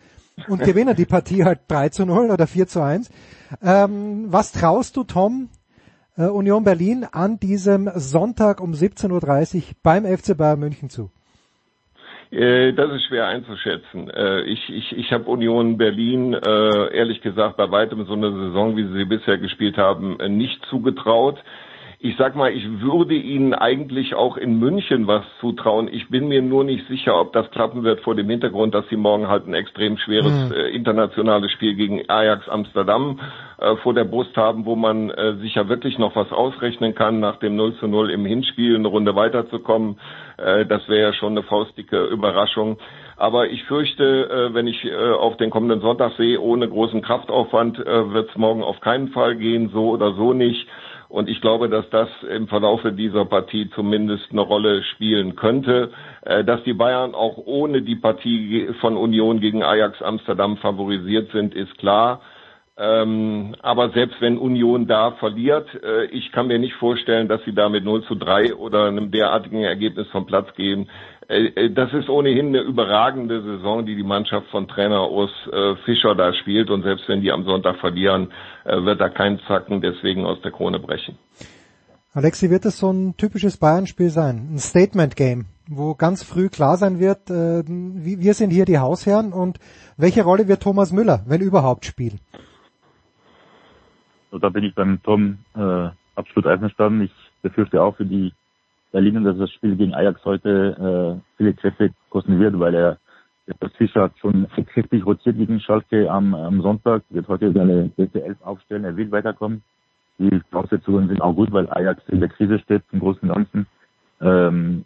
und gewinnen die Partie halt 3 zu 0 oder 4 zu 1. Ähm, was traust du, Tom, äh, Union Berlin an diesem Sonntag um 17.30 Uhr beim FC Bayern München zu? Äh, das ist schwer einzuschätzen. Äh, ich, ich, ich habe Union Berlin äh, ehrlich gesagt bei weitem so eine Saison, wie sie bisher gespielt haben, nicht zugetraut. Ich sag mal, ich würde ihnen eigentlich auch in München was zutrauen. Ich bin mir nur nicht sicher, ob das klappen wird vor dem Hintergrund, dass sie morgen halt ein extrem schweres mhm. äh, internationales Spiel gegen Ajax Amsterdam äh, vor der Brust haben, wo man äh, sich ja wirklich noch was ausrechnen kann, nach dem 0 zu 0 im Hinspiel eine Runde weiterzukommen. Äh, das wäre ja schon eine faustdicke Überraschung. Aber ich fürchte, äh, wenn ich äh, auf den kommenden Sonntag sehe, ohne großen Kraftaufwand wird es morgen auf keinen Fall gehen, so oder so nicht. Und ich glaube, dass das im Verlaufe dieser Partie zumindest eine Rolle spielen könnte. Äh, dass die Bayern auch ohne die Partie von Union gegen Ajax Amsterdam favorisiert sind, ist klar. Ähm, aber selbst wenn Union da verliert, äh, ich kann mir nicht vorstellen, dass sie da mit 0 zu 3 oder einem derartigen Ergebnis vom Platz gehen. Äh, äh, das ist ohnehin eine überragende Saison, die die Mannschaft von Trainer Urs äh, Fischer da spielt. Und selbst wenn die am Sonntag verlieren, wird da kein Zacken deswegen aus der Krone brechen. Alexi, wird es so ein typisches Bayern-Spiel sein? Ein Statement-Game, wo ganz früh klar sein wird, wir sind hier die Hausherren und welche Rolle wird Thomas Müller, wenn überhaupt, spielen? Also da bin ich beim Tom äh, absolut einverstanden. Ich befürchte auch für die Berliner, dass das Spiel gegen Ajax heute äh, viele Kräfte kosten wird, weil er der Fischer hat schon kräftig rotiert gegen Schalke am, am Sonntag, wird heute seine beste Elf aufstellen, er will weiterkommen. Die Voraussetzungen sind auch gut, weil Ajax in der Krise steht, im Großen und Ganzen. Ähm,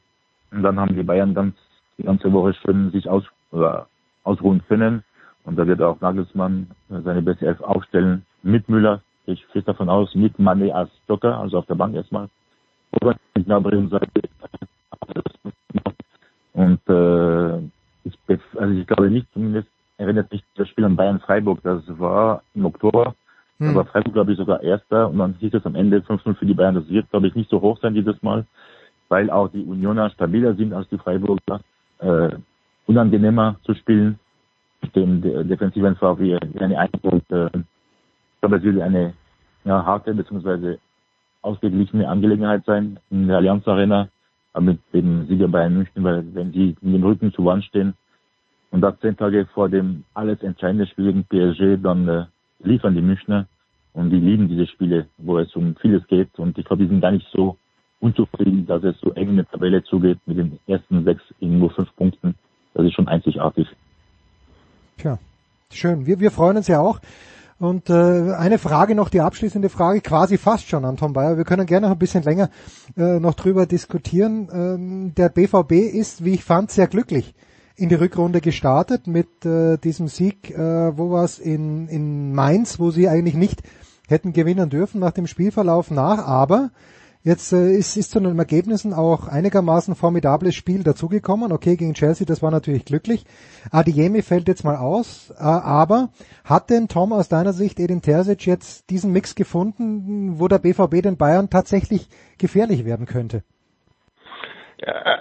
und dann haben die Bayern ganz, die ganze Woche schön sich aus, oder ausruhen können. Und da wird auch Nagelsmann seine beste Elf aufstellen mit Müller, ich gehe davon aus, mit Money als Joker, also auf der Bank erstmal. Und äh, ich, also ich glaube nicht, zumindest erinnert mich das Spiel an Bayern Freiburg, das war im Oktober. Hm. Da war Freiburg, glaube ich, sogar Erster und dann hieß es am Ende 5-0 für die Bayern. Das wird, glaube ich, nicht so hoch sein dieses Mal, weil auch die Unioner stabiler sind als die Freiburger, äh, unangenehmer zu spielen. Den defensiven VW eine Einheit, äh, glaube, es wird eine ja, harte bzw. ausgeglichene Angelegenheit sein in der Allianz Arena mit dem Sieger Bayern München, weil wenn die in den Rücken zu Wand stehen und da zehn Tage vor dem alles entscheidende Spiel gegen PSG, dann äh, liefern die Münchner und die lieben diese Spiele, wo es um vieles geht und ich glaube, die sind gar nicht so unzufrieden, dass es so eng in der Tabelle zugeht mit den ersten sechs in nur fünf Punkten. Das ist schon einzigartig. Tja, schön. Wir, wir freuen uns ja auch. Und äh, eine Frage noch, die abschließende Frage, quasi fast schon an Tom Bayer. Wir können gerne noch ein bisschen länger äh, noch drüber diskutieren. Ähm, der BVB ist, wie ich fand, sehr glücklich in die Rückrunde gestartet mit äh, diesem Sieg, äh, wo war es in, in Mainz, wo sie eigentlich nicht hätten gewinnen dürfen nach dem Spielverlauf nach, aber Jetzt äh, ist, ist zu den Ergebnissen auch einigermaßen formidables Spiel dazugekommen. Okay, gegen Chelsea, das war natürlich glücklich. Adiemi fällt jetzt mal aus, äh, aber hat denn Tom aus deiner Sicht Edin Terzic jetzt diesen Mix gefunden, wo der BVB den Bayern tatsächlich gefährlich werden könnte?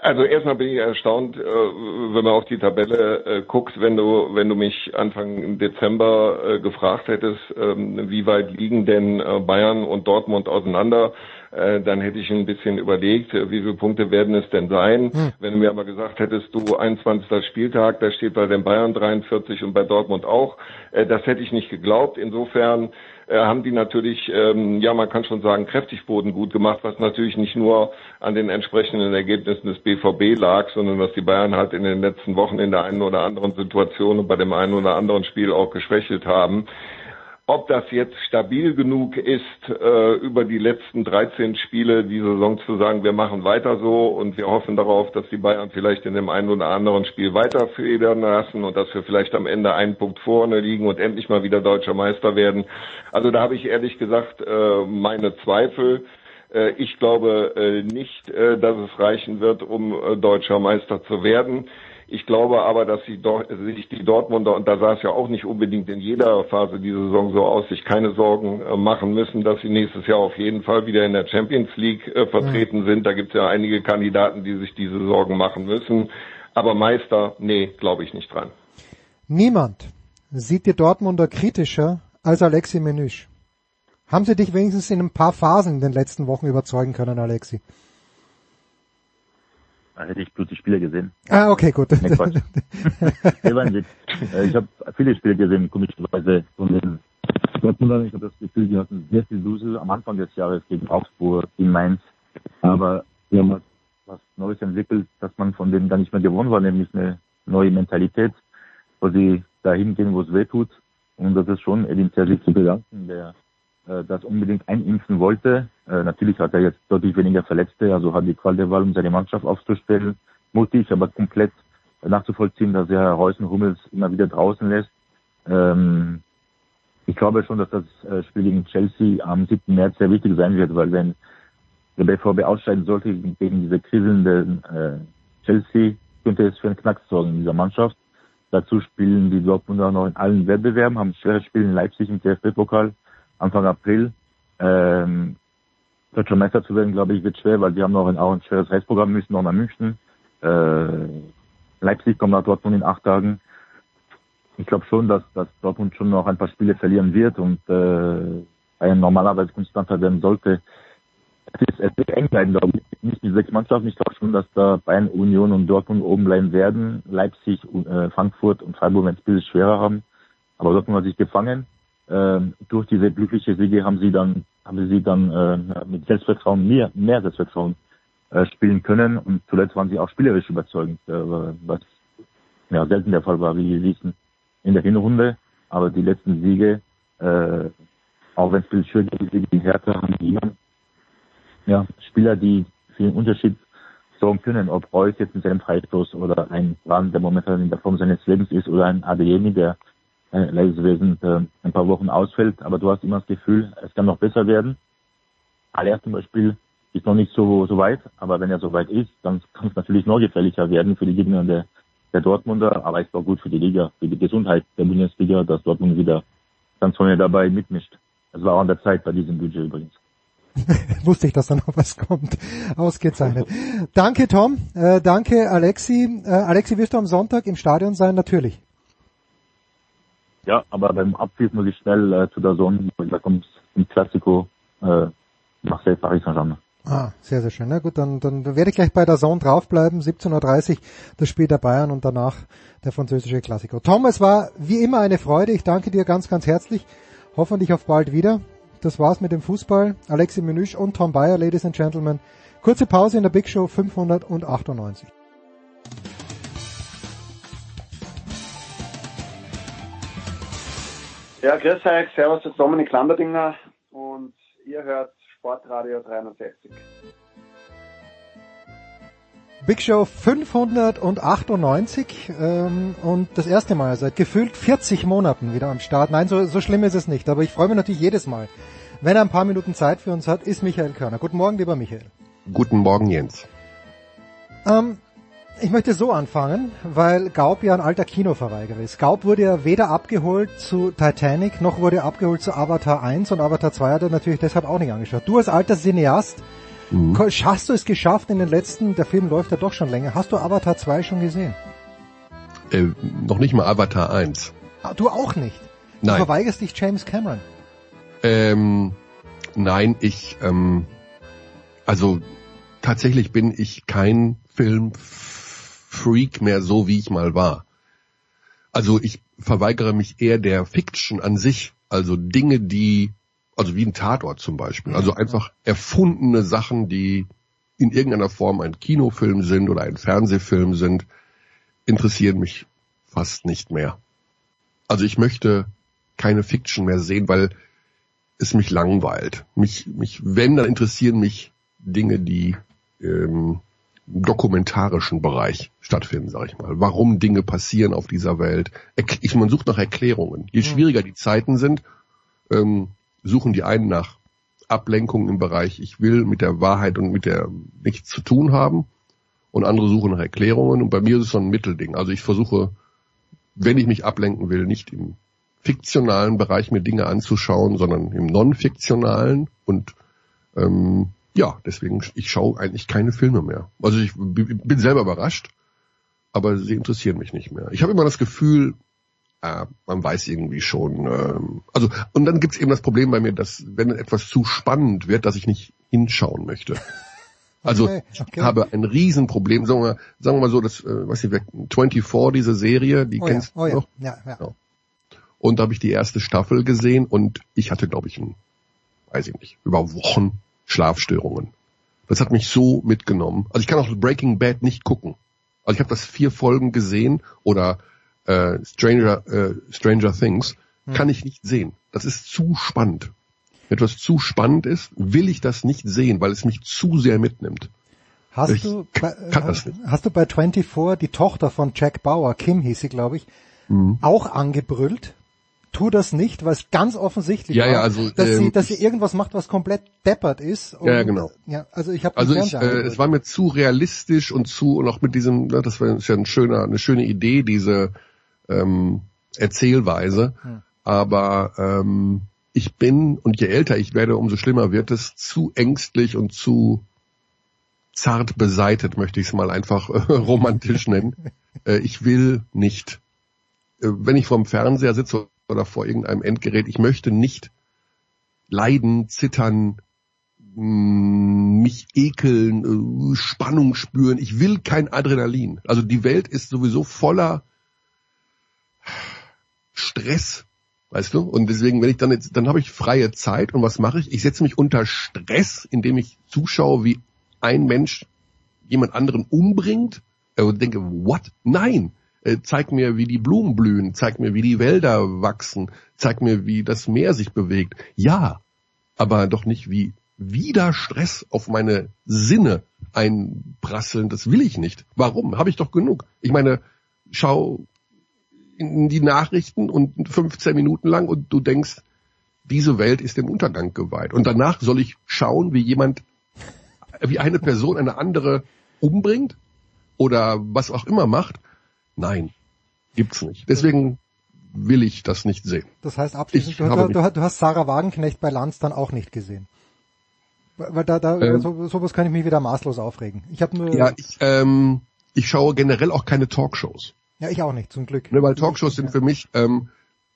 Also erstmal bin ich erstaunt, äh, wenn man auf die Tabelle äh, guckt, wenn du, wenn du mich Anfang Dezember äh, gefragt hättest, ähm, wie weit liegen denn Bayern und Dortmund auseinander, dann hätte ich ein bisschen überlegt, wie viele Punkte werden es denn sein. Hm. Wenn du mir aber gesagt hättest, du 21. Spieltag, da steht bei den Bayern 43 und bei Dortmund auch, das hätte ich nicht geglaubt. Insofern äh, haben die natürlich, ähm, ja, man kann schon sagen, kräftig Boden gut gemacht, was natürlich nicht nur an den entsprechenden Ergebnissen des BVB lag, sondern was die Bayern halt in den letzten Wochen in der einen oder anderen Situation und bei dem einen oder anderen Spiel auch geschwächelt haben. Ob das jetzt stabil genug ist, äh, über die letzten 13 Spiele die Saison zu sagen, wir machen weiter so und wir hoffen darauf, dass die Bayern vielleicht in dem einen oder anderen Spiel weiterfedern lassen und dass wir vielleicht am Ende einen Punkt vorne liegen und endlich mal wieder deutscher Meister werden. Also da habe ich ehrlich gesagt äh, meine Zweifel. Äh, ich glaube äh, nicht, äh, dass es reichen wird, um äh, deutscher Meister zu werden. Ich glaube aber, dass sich die Dortmunder, und da sah es ja auch nicht unbedingt in jeder Phase dieser Saison so aus, sich keine Sorgen äh, machen müssen, dass sie nächstes Jahr auf jeden Fall wieder in der Champions League äh, vertreten mhm. sind. Da gibt es ja einige Kandidaten, die sich diese Sorgen machen müssen. Aber Meister, nee, glaube ich nicht dran. Niemand sieht die Dortmunder kritischer als Alexi Menüsch. Haben sie dich wenigstens in ein paar Phasen in den letzten Wochen überzeugen können, Alexi? Da hätte ich bloß die Spiele gesehen. Ah, okay, gut. Nee, Quatsch. (laughs) Äh, ich habe viele Spiele gesehen, komischerweise von den Dortmundern. Ich habe das Gefühl, die hatten sehr viel Dusel am Anfang des Jahres gegen Augsburg, gegen Mainz. Aber wir haben was, was Neues entwickelt, dass man von denen gar nicht mehr gewonnen war, nämlich eine neue Mentalität, wo sie dahin gehen, wo es weh tut. Und das ist schon Edin Terzic zu bedanken, der äh, das unbedingt einimpfen wollte. Äh, natürlich hat er jetzt deutlich weniger Verletzte, also hat die Qual der Wahl, um seine Mannschaft aufzustellen. Mutig, aber komplett nachzuvollziehen, dass er Reusen Hummels immer wieder draußen lässt. Ähm, ich glaube schon, dass das äh, Spiel gegen Chelsea am 7. März sehr wichtig sein wird, weil wenn der BVB ausscheiden sollte gegen diese kriselnde äh, Chelsea, könnte es für einen Knacks sorgen in dieser Mannschaft. Dazu spielen die Dortmunder noch in allen Wettbewerben, haben schwere Spiele in Leipzig im DFB-Pokal. Anfang April. Ähm, Deutscher Meister zu werden, glaube ich, wird schwer, weil die haben noch ein, auch ein schweres Restprogramm, müssen noch nach München. Äh, Leipzig kommt nach Dortmund in acht Tagen. Ich glaube schon, dass, dass Dortmund schon noch ein paar Spiele verlieren wird und äh, ein normalerweise konstanter werden sollte. Es, ist, es wird eng bleiben, glaube ich. Nicht die sechs Mannschaften. Ich glaube schon, dass da Bayern, Union und Dortmund oben bleiben werden. Leipzig, äh, Frankfurt und Freiburg werden es ein bisschen schwerer haben. Aber Dortmund hat sich gefangen durch diese glückliche Siege haben sie dann haben sie dann äh, mit Selbstvertrauen mehr mehr Selbstvertrauen äh, spielen können und zuletzt waren sie auch spielerisch überzeugend, äh, was ja selten der Fall war, wie wir wissen in der Hinrunde. Aber die letzten Siege, äh, auch wenn es viel schön ist, die Härte haben die ja, Spieler, die für den Unterschied sorgen können, ob Reus jetzt mit seinem Freistoß oder ein Brand, der momentan in der Form seines Lebens ist, oder ein Adeyemi, der äh, Leistungswesen äh, ein paar Wochen ausfällt, aber du hast immer das Gefühl, es kann noch besser werden. Aller zum Beispiel ist noch nicht so, so weit, aber wenn er so weit ist, dann kann es natürlich noch gefährlicher werden für die Gegner der, der Dortmunder, aber ist auch gut für die Liga, für die Gesundheit der Bundesliga, dass Dortmund wieder ganz vorne dabei mitmischt. Es war auch an der Zeit bei diesem Budget übrigens. (laughs) Wusste ich, dass da noch was kommt. Ausgezeichnet. danke Tom, äh, danke Alexi. Äh, Alexi, wirst du am Sonntag im Stadion sein? Natürlich. Ja, aber beim Abpfiff muss ich schnell äh, zu der Sonne, da kommt im Klassiko äh, Marseille Paris Saint-Germain. Ah, sehr, sehr schön. Na gut, dann, dann werde ich gleich bei der Zone draufbleiben. 17.30 Uhr das Spiel der Bayern und danach der französische Klassiker. Tom, es war wie immer eine Freude. Ich danke dir ganz, ganz herzlich. Hoffentlich auf bald wieder. Das war's mit dem Fußball. Alexi Menüsch und Tom Bayer, Ladies and Gentlemen. Kurze Pause in der Big Show 598. Ja, grüß euch, servus, das ist Dominik Landerdinger und ihr hört Sportradio 360. Big Show 598 ähm, und das erste Mal seit gefühlt 40 Monaten wieder am Start. Nein, so, so schlimm ist es nicht, aber ich freue mich natürlich jedes Mal. Wenn er ein paar Minuten Zeit für uns hat, ist Michael Körner. Guten Morgen, lieber Michael. Guten Morgen, Jens. Ähm, ich möchte so anfangen, weil Gaub ja ein alter Kinoverweigerer ist. Gaub wurde ja weder abgeholt zu Titanic, noch wurde er abgeholt zu Avatar 1 und Avatar 2 hat er natürlich deshalb auch nicht angeschaut. Du als alter Cineast, mhm. hast du es geschafft in den letzten, der Film läuft ja doch schon länger, hast du Avatar 2 schon gesehen? Äh, noch nicht mal Avatar 1. Ah, du auch nicht? Nein. Du verweigerst dich James Cameron? Ähm, nein, ich, ähm, also tatsächlich bin ich kein Film Freak mehr so, wie ich mal war. Also ich verweigere mich eher der Fiction an sich, also Dinge, die, also wie ein Tatort zum Beispiel, also einfach erfundene Sachen, die in irgendeiner Form ein Kinofilm sind oder ein Fernsehfilm sind, interessieren mich fast nicht mehr. Also ich möchte keine Fiction mehr sehen, weil es mich langweilt. Mich, mich, wenn, dann interessieren mich Dinge, die ähm, dokumentarischen Bereich stattfinden, sage ich mal. Warum Dinge passieren auf dieser Welt. Ich, man sucht nach Erklärungen. Je schwieriger die Zeiten sind, ähm, suchen die einen nach Ablenkung im Bereich, ich will mit der Wahrheit und mit der nichts zu tun haben. Und andere suchen nach Erklärungen. Und bei mir ist es so ein Mittelding. Also ich versuche, wenn ich mich ablenken will, nicht im fiktionalen Bereich mir Dinge anzuschauen, sondern im non-fiktionalen und ähm, ja, deswegen, ich schaue eigentlich keine Filme mehr. Also ich bin selber überrascht, aber sie interessieren mich nicht mehr. Ich habe immer das Gefühl, äh, man weiß irgendwie schon. Ähm, also und dann gibt es eben das Problem bei mir, dass wenn etwas zu spannend wird, dass ich nicht hinschauen möchte. (laughs) Also okay, okay. ich habe ein Riesenproblem. Sagen wir, sagen wir mal so, das, äh, weiß ich, 24, diese Serie, die oh kennst ja, oh du noch? Ja, ja. ja. Und da habe ich die erste Staffel gesehen und ich hatte, glaube ich, ein, weiß ich nicht, über Wochen Schlafstörungen. Das hat mich so mitgenommen. Also ich kann auch Breaking Bad nicht gucken. Also ich habe das vier Folgen gesehen oder äh, Stranger, äh, Stranger Things, hm. kann ich nicht sehen. Das ist zu spannend. Wenn etwas zu spannend ist, will ich das nicht sehen, weil es mich zu sehr mitnimmt. Hast ich du, bei, hast, hast, du bei 24 die Tochter von Jack Bauer, Kim hieß sie, glaube ich, mhm. auch angebrüllt? Tu das nicht, weil es ganz offensichtlich ja, war, ja, also, dass, ähm, sie, dass sie irgendwas macht, was komplett deppert ist. Und, ja, genau. Ja, also ich habe also ich, äh, es war mir zu realistisch und zu und auch mit diesem, ne, das war ja ein schöner, eine schöne Idee, diese ähm, Erzählweise. Hm. Aber ähm, ich bin und je älter ich werde, umso schlimmer wird es, zu ängstlich und zu zart beseitet, möchte ich es mal einfach äh, romantisch nennen. (laughs) Äh, ich will nicht, äh, wenn ich vorm Fernseher sitze oder vor irgendeinem Endgerät. Ich möchte nicht leiden, zittern, mm, mich ekeln, äh, Spannung spüren. Ich will kein Adrenalin. Also die Welt ist sowieso voller Stress, weißt du? Und deswegen, wenn ich dann jetzt, dann habe ich freie Zeit und was mache ich? Ich setze mich unter Stress, indem ich zuschaue, wie ein Mensch jemand anderen umbringt und denke, what? Nein, äh, zeig mir, wie die Blumen blühen, zeig mir, wie die Wälder wachsen, zeig mir, wie das Meer sich bewegt. Ja, aber doch nicht wie wieder Stress auf meine Sinne einprasseln. Das will ich nicht. Warum? Habe ich doch genug. Ich meine, schau in die Nachrichten und 15 Minuten lang und du denkst, diese Welt ist dem Untergang geweiht. Und danach soll ich schauen, wie jemand, wie eine Person eine andere umbringt oder was auch immer macht. Nein, gibt's nicht. Deswegen will ich das nicht sehen. Das heißt abschließend, du, du, du, du, hast Sarah Wagenknecht bei Lanz dann auch nicht gesehen. Weil da, da ähm, so, sowas kann ich mich wieder maßlos aufregen. Ich habe nur. Ja, ich, ähm, ich schaue generell auch keine Talkshows. Ja, ich auch nicht, zum Glück. Ne, weil Talkshows sind für mich, ähm,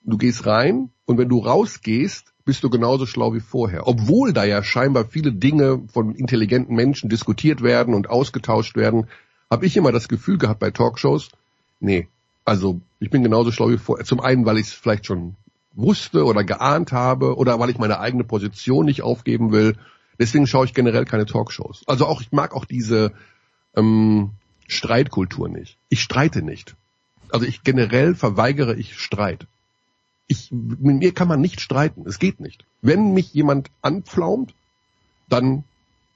du gehst rein und wenn du rausgehst, bist du genauso schlau wie vorher. Obwohl da ja scheinbar viele Dinge von intelligenten Menschen diskutiert werden und ausgetauscht werden, habe ich immer das Gefühl gehabt bei Talkshows, Nee, also ich bin genauso schlau wie vorher. Zum einen, weil ich es vielleicht schon wusste oder geahnt habe oder weil ich meine eigene Position nicht aufgeben will. Deswegen schaue ich generell keine Talkshows. Also auch ich mag auch diese ähm, Streitkultur nicht. Ich streite nicht. Also ich generell verweigere ich Streit. Ich, mit mir kann man nicht streiten. Es geht nicht. Wenn mich jemand anpflaumt, dann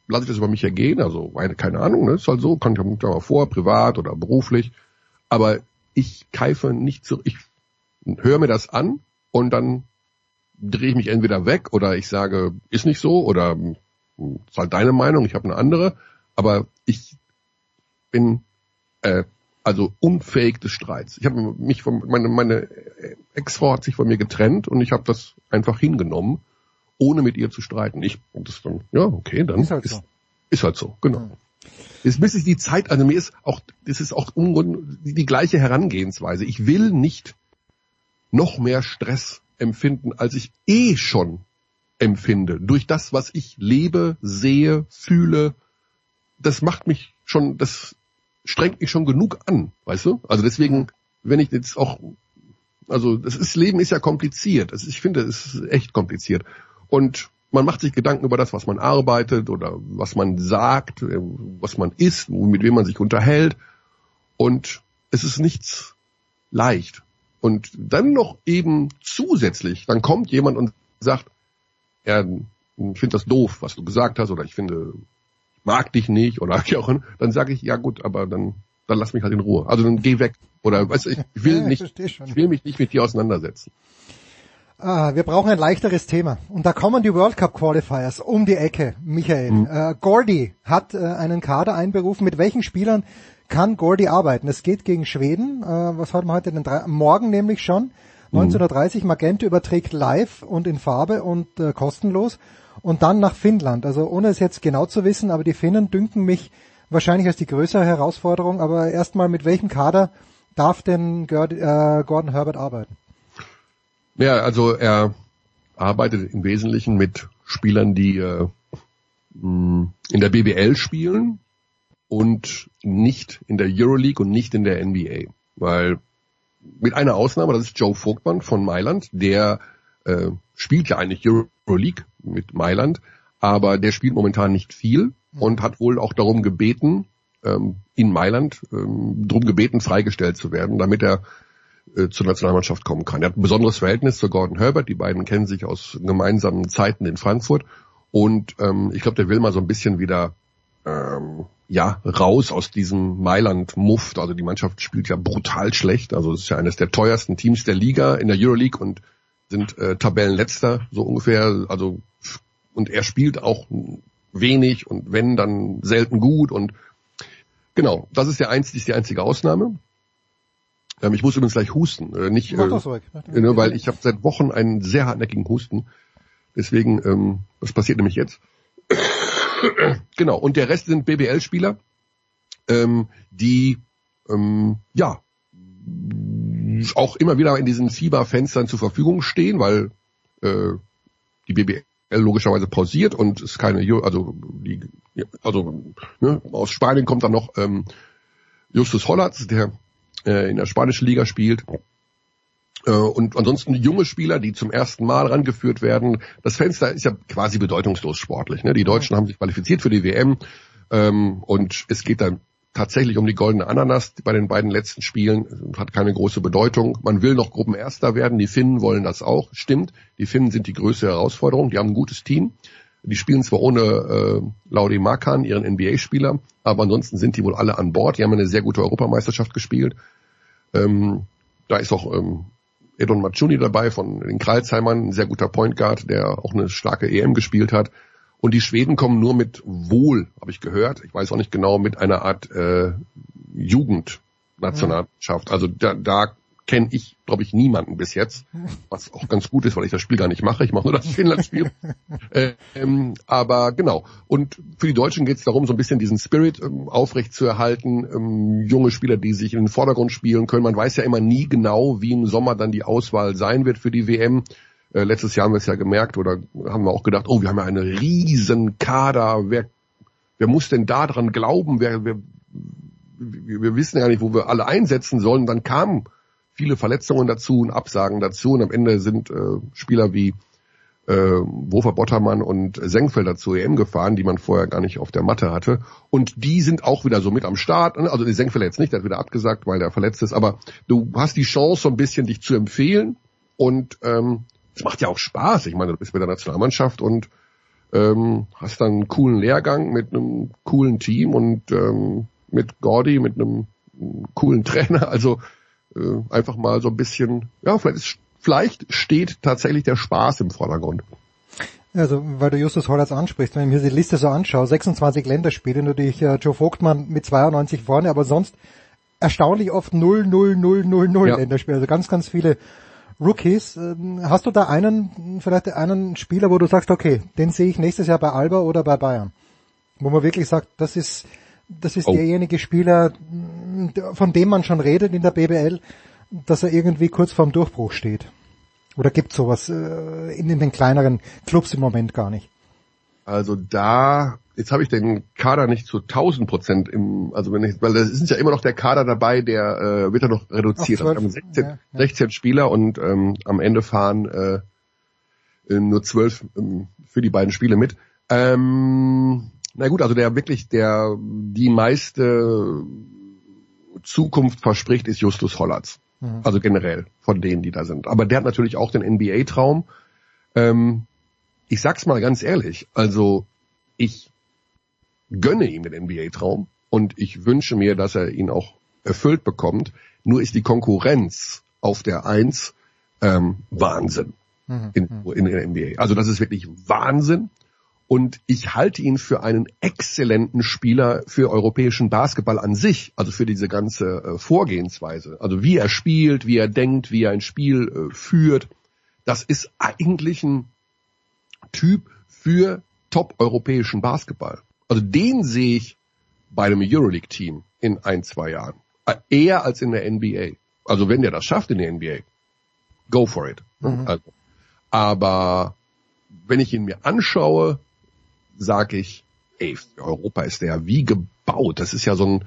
lasse ich das über mich ergehen. Also keine Ahnung, ne? ist halt so, kann ich mal vor, privat oder beruflich. Aber ich keife nicht so, ich höre mir das an und dann drehe ich mich entweder weg oder ich sage, ist nicht so oder hm, ist halt deine Meinung, ich habe eine andere. Aber ich bin äh, also unfähig des Streits. Ich habe mich von meine meine Ex-Frau hat sich von mir getrennt und ich habe das einfach hingenommen, ohne mit ihr zu streiten. Ich und das dann ja okay, dann ist halt so, ist, ist halt so genau. Jetzt bis ich die Zeit, also mir ist auch, das ist auch die, die gleiche Herangehensweise. Ich will nicht noch mehr Stress empfinden, als ich eh schon empfinde. Durch das, was ich lebe, sehe, fühle, das macht mich schon, das strengt mich schon genug an, weißt du? Also deswegen, wenn ich jetzt auch, also das ist, Leben ist ja kompliziert. Also ich finde, es ist echt kompliziert. Und man macht sich Gedanken über das, was man arbeitet oder was man sagt, äh, was man isst, mit wem man sich unterhält. Und es ist nichts leicht. Und dann noch eben zusätzlich, dann kommt jemand und sagt, ja, ich finde das doof, was du gesagt hast, oder ich finde, ich mag dich nicht, oder (laughs) wie auch dann sage ich, ja gut, aber dann, dann lass mich halt in Ruhe. Also dann geh weg. Oder weißt du, ich will Ja, nicht, versteh ich will mich nicht mit dir auseinandersetzen. Ah, wir brauchen ein leichteres Thema. Und da kommen die World Cup Qualifiers um die Ecke, Michael. Mhm. Äh, Gordy hat äh, einen Kader einberufen. Mit welchen Spielern kann Gordy arbeiten? Es geht gegen Schweden. Äh, was haben wir heute denn? Morgen nämlich schon. 1930 Magento überträgt live und in Farbe und äh, kostenlos. Und dann nach Finnland. Also ohne es jetzt genau zu wissen, aber die Finnen dünken mich wahrscheinlich als die größere Herausforderung. Aber erstmal, mit welchem Kader darf denn äh, Gordon Herbert arbeiten? Ja, also er arbeitet im Wesentlichen mit Spielern, die äh, mh, in der BBL spielen und nicht in der Euroleague und nicht in der NBA. Weil mit einer Ausnahme, das ist Joe Vogtmann von Mailand, der äh, spielt ja eigentlich Euroleague mit Mailand, aber der spielt momentan nicht viel und hat wohl auch darum gebeten, ähm, in Mailand ähm, darum gebeten, freigestellt zu werden, damit er äh, zur Nationalmannschaft kommen kann. Er hat ein besonderes Verhältnis zu Gordon Herbert. Die beiden kennen sich aus gemeinsamen Zeiten in Frankfurt. Und ähm, ich glaube, der will mal so ein bisschen wieder ähm, ja raus aus diesem Mailand-Muft. Also die Mannschaft spielt ja brutal schlecht. Also es ist ja eines der teuersten Teams der Liga in der Euroleague und sind äh, Tabellenletzter so ungefähr. Also und er spielt auch wenig und wenn dann selten gut und genau, das ist der einzige, ist die einzige Ausnahme. Ähm, ich muss übrigens gleich husten, äh, nicht, Mach äh, äh, ne, weil ich habe seit Wochen einen sehr hartnäckigen Husten. Deswegen, ähm, das passiert nämlich jetzt. (coughs) genau, und der Rest sind BBL-Spieler, ähm, die ähm, ja auch immer wieder in diesen Fieberfenstern zur Verfügung stehen, weil äh, die BBL logischerweise pausiert und es keine, also die, also ne, aus Spanien kommt dann noch ähm, Justus Hollatz, der äh, in der spanischen Liga spielt. Äh, und ansonsten junge Spieler, die zum ersten Mal rangeführt werden. Das Fenster ist ja quasi bedeutungslos sportlich. Ne? Die Deutschen haben sich qualifiziert für die WM ähm, und es geht dann tatsächlich um die goldene Ananas bei den beiden letzten Spielen. Hat keine große Bedeutung. Man will noch Gruppenerster werden. Die Finnen wollen das auch. Stimmt. Die Finnen sind die größte Herausforderung. Die haben ein gutes Team. Die spielen zwar ohne äh, Lauri Markan, ihren NBA-Spieler, aber ansonsten sind die wohl alle an Bord. Die haben eine sehr gute Europameisterschaft gespielt. Ähm, da ist auch ähm, Edon Macuni dabei von den Kreilsheimern, ein sehr guter Point Guard, der auch eine starke EM gespielt hat. Und die Schweden kommen nur mit Wohl, habe ich gehört. Ich weiß auch nicht genau, mit einer Art äh, Jugendnationalmannschaft. Also da, da kenne ich, glaube ich, niemanden bis jetzt, was auch ganz gut ist, weil ich das Spiel gar nicht mache. Ich mache nur das Finnland-Spiel. äh, (laughs) ähm, aber genau. Und für die Deutschen geht es darum, so ein bisschen diesen Spirit ähm, aufrecht zu erhalten. Ähm, junge Spieler, die sich in den Vordergrund spielen können. Man weiß ja immer nie genau, wie im Sommer dann die Auswahl sein wird für die WM. Äh, letztes Jahr haben wir es ja gemerkt oder haben wir auch gedacht, oh, wir haben ja einen riesen Kader. Wer, wer muss denn da dran glauben? Wer, wer, wir, wir wissen ja nicht, wo wir alle einsetzen sollen. Dann kamen viele Verletzungen dazu und Absagen dazu und am Ende sind äh, Spieler wie äh, Wofer Bottermann und Senkfelder zur EM gefahren, die man vorher gar nicht auf der Matte hatte. Und die sind auch wieder so mit am Start. Also die Senkfelder jetzt nicht, der hat wieder abgesagt, weil der verletzt ist. Aber du hast die Chance, so ein bisschen dich zu empfehlen. Und ähm, es macht ja auch Spaß. Ich meine, du bist mit der Nationalmannschaft und ähm, hast dann einen coolen Lehrgang mit einem coolen Team und ähm, mit Gordy, mit einem coolen (laughs) Trainer. Also äh, einfach mal so ein bisschen, ja, vielleicht, ist, vielleicht steht tatsächlich der Spaß im Vordergrund. Also, weil du Justus Hollatz ansprichst, wenn ich mir die Liste so anschaue, 26 Länderspiele, natürlich äh, Joe Vogtmann mit 92 vorne, aber sonst erstaunlich oft 0, 0, 0, 0, 0 Ja. Länderspiele, also ganz, ganz viele Rookies. Ähm, Hast du da einen, vielleicht einen Spieler, wo du sagst, okay, den sehe ich nächstes Jahr bei Alba oder bei Bayern? Wo man wirklich sagt, das ist, das ist Oh. derjenige Spieler, von dem man schon redet in der BBL, dass er irgendwie kurz vorm Durchbruch steht. Oder gibt sowas äh, in, in den kleineren Clubs im Moment gar nicht? Also da, jetzt habe ich den Kader nicht zu 1000 Prozent im, also wenn ich, weil das ist ja immer noch der Kader dabei, der äh, wird ja noch reduziert. Also wir 12, haben 16, ja, ja. 16 Spieler und ähm, am Ende fahren äh, äh, nur 12 ähm, für die beiden Spiele mit. Ähm, na gut, also der wirklich der die meiste Zukunft verspricht, ist Justus Hollatz. Mhm. Also generell von denen, die da sind. Aber der hat natürlich auch den NBA-Traum. Ähm, ich sag's mal ganz ehrlich, also ich gönne ihm den NBA-Traum und ich wünsche mir, dass er ihn auch erfüllt bekommt. Nur ist die Konkurrenz auf der Eins ähm, Wahnsinn mhm. in, in der NBA. Also das ist wirklich Wahnsinn. Und ich halte ihn für einen exzellenten Spieler für europäischen Basketball an sich, also für diese ganze äh, Vorgehensweise. Also wie er spielt, wie er denkt, wie er ein Spiel äh, führt. Das ist eigentlich ein Typ für top-europäischen Basketball. Also den sehe ich bei einem Euroleague-Team in ein, zwei Jahren. Äh, eher als in der NBA. Also wenn der das schafft in der NBA, go for it. Mhm. Also, aber wenn ich ihn mir anschaue, sage ich, ey, für Europa ist der wie gebaut. Das ist ja so ein,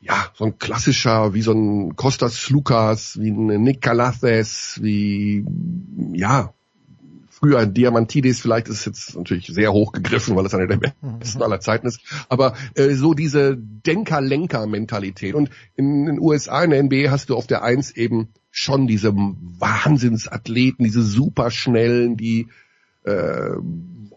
ja, so ein klassischer, wie so ein Kostas Lukas, wie ein Nick Galathes, wie, ja, früher Diamantidis, vielleicht ist es jetzt natürlich sehr hoch gegriffen, weil es einer der besten aller Zeiten ist, aber äh, so diese Denker-Lenker-Mentalität. Und in den USA, in der NBA hast du auf der Eins eben schon diese Wahnsinnsathleten, diese superschnellen, die äh,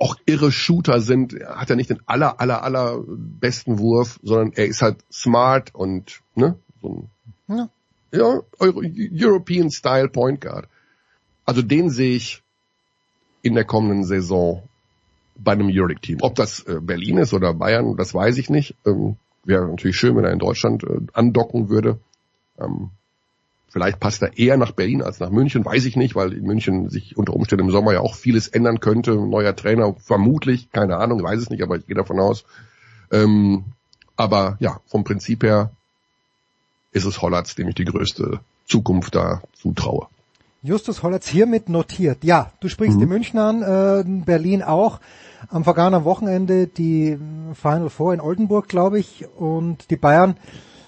auch irre Shooter sind. Er hat ja nicht den aller, aller, aller besten Wurf, sondern er ist halt smart und ne, so ein ja. ja European Style Point Guard. Also den sehe ich in der kommenden Saison bei einem Euroleague-Team. Ob das äh, Berlin ist oder Bayern, das weiß ich nicht. Ähm, Wäre natürlich schön, wenn er in Deutschland äh, andocken würde. Ähm, vielleicht passt er eher nach Berlin als nach München, weiß ich nicht, weil in München sich unter Umständen im Sommer ja auch vieles ändern könnte. Neuer Trainer, vermutlich, keine Ahnung, weiß es nicht, aber ich gehe davon aus. Ähm, aber ja, vom Prinzip her ist es Hollatz, dem ich die größte Zukunft da zutraue. Justus Hollatz hiermit notiert. Ja, du sprichst mhm. die München an, äh, Berlin auch. Am vergangenen Wochenende die Final Four in Oldenburg, glaube ich, und die Bayern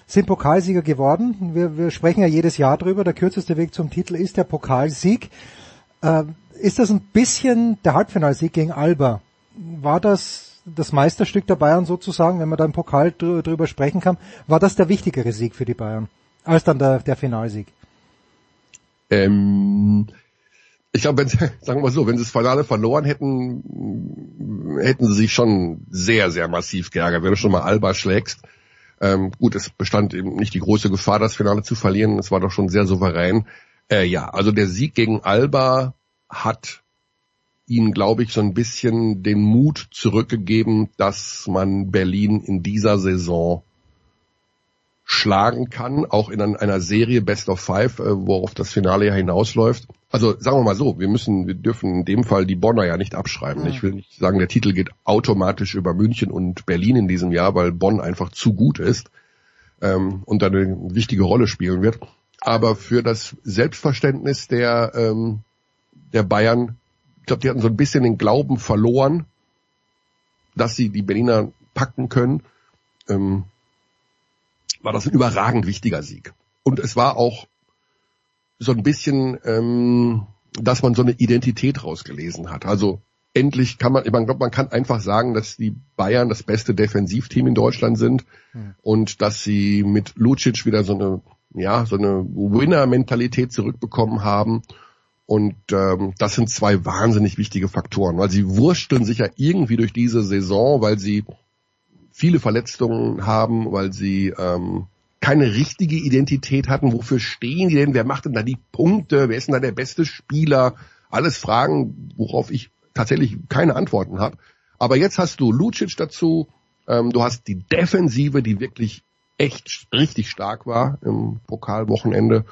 sind Pokalsieger geworden. Wir, wir sprechen ja jedes Jahr drüber. Der kürzeste Weg zum Titel ist der Pokalsieg. Äh, ist das ein bisschen der Halbfinalsieg gegen Alba? War das das Meisterstück der Bayern sozusagen, wenn man da im Pokal drüber sprechen kann? War das der wichtigere Sieg für die Bayern als dann der, der Finalsieg? Ähm, ich glaube, wenn (laughs) sagen wir mal so, wenn sie das Finale verloren hätten, hätten sie sich schon sehr, sehr massiv geärgert. Wenn du schon mal Alba schlägst, ähm, gut, es bestand eben nicht die große Gefahr, das Finale zu verlieren. Es war doch schon sehr souverän. Äh, ja, also der Sieg gegen Alba hat ihnen, glaube ich, so ein bisschen den Mut zurückgegeben, dass man Berlin in dieser Saison schlagen kann, auch in einer Serie Best of Five, äh, worauf das Finale ja hinausläuft. Also sagen wir mal so, wir müssen, wir dürfen in dem Fall die Bonner ja nicht abschreiben. Ja. Ich will nicht sagen, der Titel geht automatisch über München und Berlin in diesem Jahr, weil Bonn einfach zu gut ist ähm, und da eine wichtige Rolle spielen wird. Aber für das Selbstverständnis der ähm, der Bayern, ich glaube, die hatten so ein bisschen den Glauben verloren, dass sie die Berliner packen können. Ähm, war das ein überragend wichtiger Sieg. Und es war auch so ein bisschen, ähm, dass man so eine Identität rausgelesen hat. Also endlich kann man, ich glaube, man kann einfach sagen, dass die Bayern das beste Defensivteam in Deutschland sind mhm. und dass sie mit Lucic wieder so eine, ja, so eine Winner-Mentalität zurückbekommen haben. Und ähm, das sind zwei wahnsinnig wichtige Faktoren, weil sie wursteln sich ja irgendwie durch diese Saison, weil sie viele Verletzungen haben, weil sie ähm, keine richtige Identität hatten. Wofür stehen die denn? Wer macht denn da die Punkte? Wer ist denn da der beste Spieler? Alles Fragen, worauf ich tatsächlich keine Antworten habe. Aber jetzt hast du Lucic dazu. Ähm, du hast die Defensive, die wirklich echt richtig stark war im Pokalwochenende.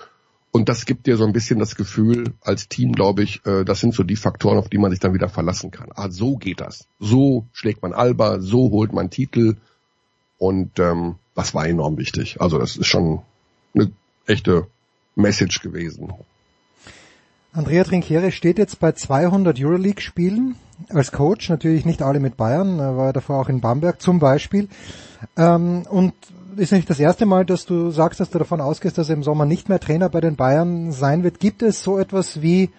Und das gibt dir so ein bisschen das Gefühl als Team, glaube ich, äh, das sind so die Faktoren, auf die man sich dann wieder verlassen kann. Ah, so geht das. So schlägt man Alba, so holt man Titel. Und ähm, das war enorm wichtig. Also das ist schon eine echte Message gewesen. Andrea Trinchiere steht jetzt bei 200 Euroleague-Spielen als Coach, natürlich nicht alle mit Bayern, er war davor auch in Bamberg zum Beispiel. Ähm, und ist nicht das erste Mal, dass du sagst, dass du davon ausgehst, dass er im Sommer nicht mehr Trainer bei den Bayern sein wird. Gibt es so etwas wie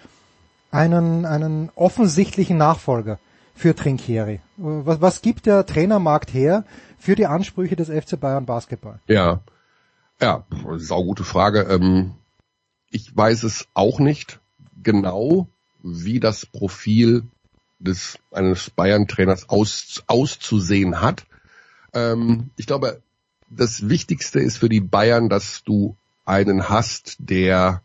einen, einen offensichtlichen Nachfolger für Trinkieri? Was, was gibt der Trainermarkt her für die Ansprüche des FC Bayern Basketball? Ja, ja, saugute Frage. Ähm, ich weiß es auch nicht genau, wie das Profil des eines Bayern-Trainers aus, auszusehen hat. Ähm, ich glaube, das Wichtigste ist für die Bayern, dass du einen hast, der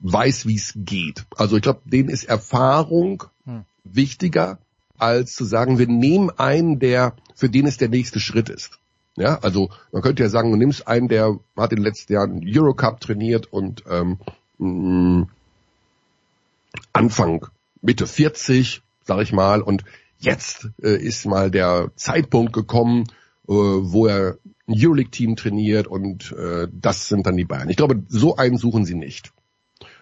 weiß, wie es geht. Also ich glaube, denen ist Erfahrung hm. wichtiger, als zu sagen, wir nehmen einen, der für den es der nächste Schritt ist. Ja, also man könnte ja sagen, du nimmst einen, der hat in den letzten Jahren Eurocup trainiert und ähm, mm, Anfang Mitte 40, sag ich mal, und jetzt äh, ist mal der Zeitpunkt gekommen, wo er ein Euroleague-Team trainiert und äh, das sind dann die Bayern. Ich glaube, so einen suchen sie nicht,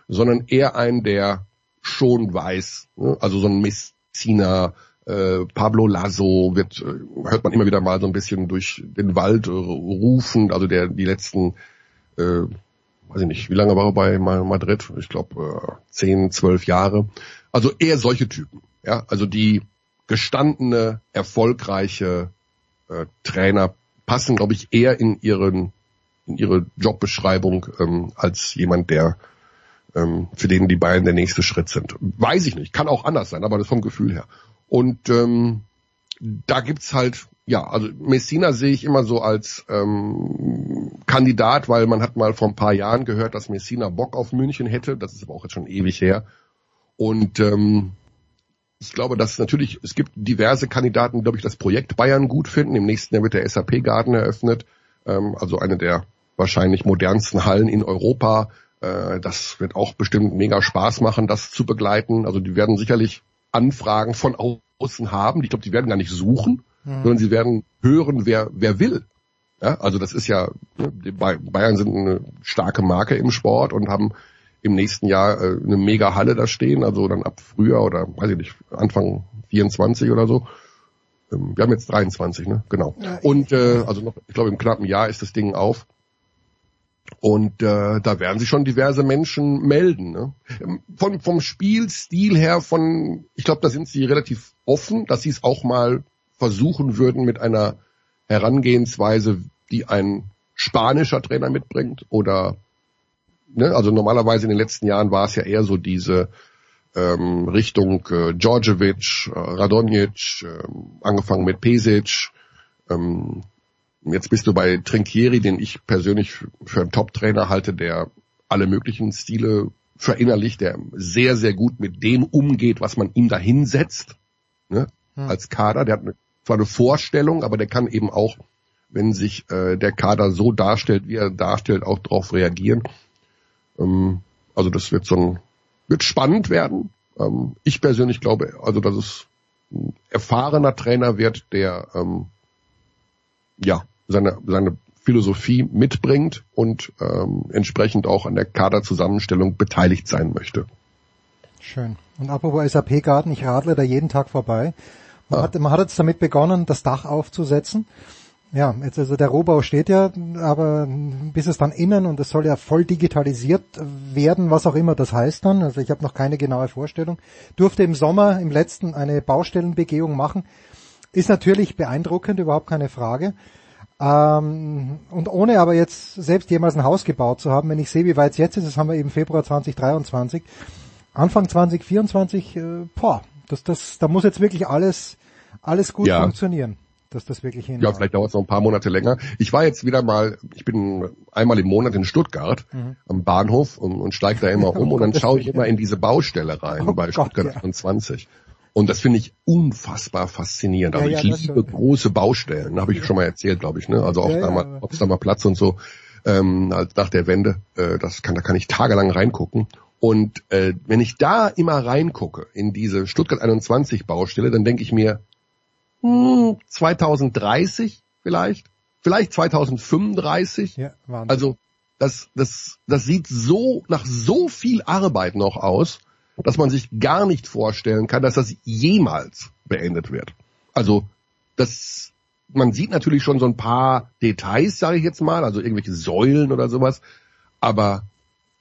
sondern eher einen, der schon weiß, ne? also so ein Messina, äh, Pablo Lasso wird, äh, hört man immer wieder mal so ein bisschen durch den Wald äh, rufen, also der die letzten, äh, weiß ich nicht, wie lange war er bei Madrid? Ich glaube äh, zehn, zwölf Jahre. Also eher solche Typen, ja, also die gestandene, erfolgreiche äh, Trainer passen, glaube ich, eher in ihren in ihre Jobbeschreibung ähm, als jemand, der ähm, für den die Bayern der nächste Schritt sind. Weiß ich nicht, kann auch anders sein, aber das vom Gefühl her. Und ähm, da gibt's halt, ja, also Messina sehe ich immer so als ähm, Kandidat, weil man hat mal vor ein paar Jahren gehört, dass Messina Bock auf München hätte. Das ist aber auch jetzt schon ewig her. Und ähm, ich glaube, dass natürlich, es gibt diverse Kandidaten, die, glaube ich, das Projekt Bayern gut finden. Im nächsten Jahr wird der SAP Garden eröffnet, ähm, also eine der wahrscheinlich modernsten Hallen in Europa. Äh, das wird auch bestimmt mega Spaß machen, das zu begleiten. Also die werden sicherlich Anfragen von außen haben. Ich glaube, die werden gar nicht suchen, mhm. sondern sie werden hören, wer, wer will. Ja, also das ist ja, ne, Bayern sind eine starke Marke im Sport und haben im nächsten Jahr äh, eine mega Halle da stehen, also dann ab Frühjahr oder weiß ich nicht, Anfang 24 oder so. Ähm, wir haben jetzt 23, ne? Genau. Und äh, also noch, ich glaube im knappen Jahr ist das Ding auf. Und äh, da werden sich schon diverse Menschen melden. Ne? Von, vom Spielstil her, von, ich glaube, da sind sie relativ offen, dass sie es auch mal versuchen würden mit einer Herangehensweise, die ein spanischer Trainer mitbringt oder ne, also normalerweise in den letzten Jahren war es ja eher so diese ähm, Richtung äh, Djordjevic, äh, Radonjic, äh, angefangen mit Pesic, ähm, Jetzt bist du bei Trinkieri, den ich persönlich für einen Top-Trainer halte, der alle möglichen Stile verinnerlicht, der sehr, sehr gut mit dem umgeht, was man ihm da hinsetzt, ne, hm. als Kader. Der hat eine, zwar eine Vorstellung, aber der kann eben auch, wenn sich äh, der Kader so darstellt, wie er darstellt, auch darauf reagieren. Ähm, also das wird so ein, wird spannend werden. Ähm, ich persönlich glaube, also dass es ein erfahrener Trainer wird, der ähm, ja seine, seine Philosophie mitbringt und ähm, entsprechend auch an der Kaderzusammenstellung beteiligt sein möchte. Schön. Und apropos SAP-Garten, ich radle da jeden Tag vorbei. Man, ah. hat, man hat jetzt damit begonnen, das Dach aufzusetzen. Ja, jetzt also der Rohbau steht ja, aber bis es dann innen und es soll ja voll digitalisiert werden, was auch immer das heißt dann. Also ich habe noch keine genaue Vorstellung. Durfte im Sommer im letzten eine Baustellenbegehung machen. Ist natürlich beeindruckend, überhaupt keine Frage. Ähm, und ohne aber jetzt selbst jemals ein Haus gebaut zu haben, wenn ich sehe, wie weit es jetzt ist, das haben wir eben Februar 2023, Anfang 2024, äh, boah, das, das, da muss jetzt wirklich alles, alles gut ja. funktionieren dass das wirklich hin. Ja, vielleicht dauert es noch ein paar Monate länger. Ich war jetzt wieder mal, ich bin einmal im Monat in Stuttgart mhm. am Bahnhof und, und steige da immer (laughs) um oh und dann schaue ich immer in diese Baustelle rein oh bei Gott, Stuttgart ja. 20. Und das finde ich unfassbar faszinierend. Also ja, ja, ich liebe große Baustellen, habe ich schon mal erzählt, glaube ich. Ne? Also auch da mal, ob es da mal Platz und so. Ähm, nach der Wende, äh, das kann, da kann ich tagelang reingucken. Und äh, wenn ich da immer reingucke in diese Stuttgart 21 Baustelle, dann denke ich mir, hm, 2030 vielleicht, vielleicht 2035. Ja, Wahnsinn. Also das, das, das sieht so nach so viel Arbeit noch aus dass man sich gar nicht vorstellen kann, dass das jemals beendet wird. Also das, man sieht natürlich schon so ein paar Details, sage ich jetzt mal, also irgendwelche Säulen oder sowas, aber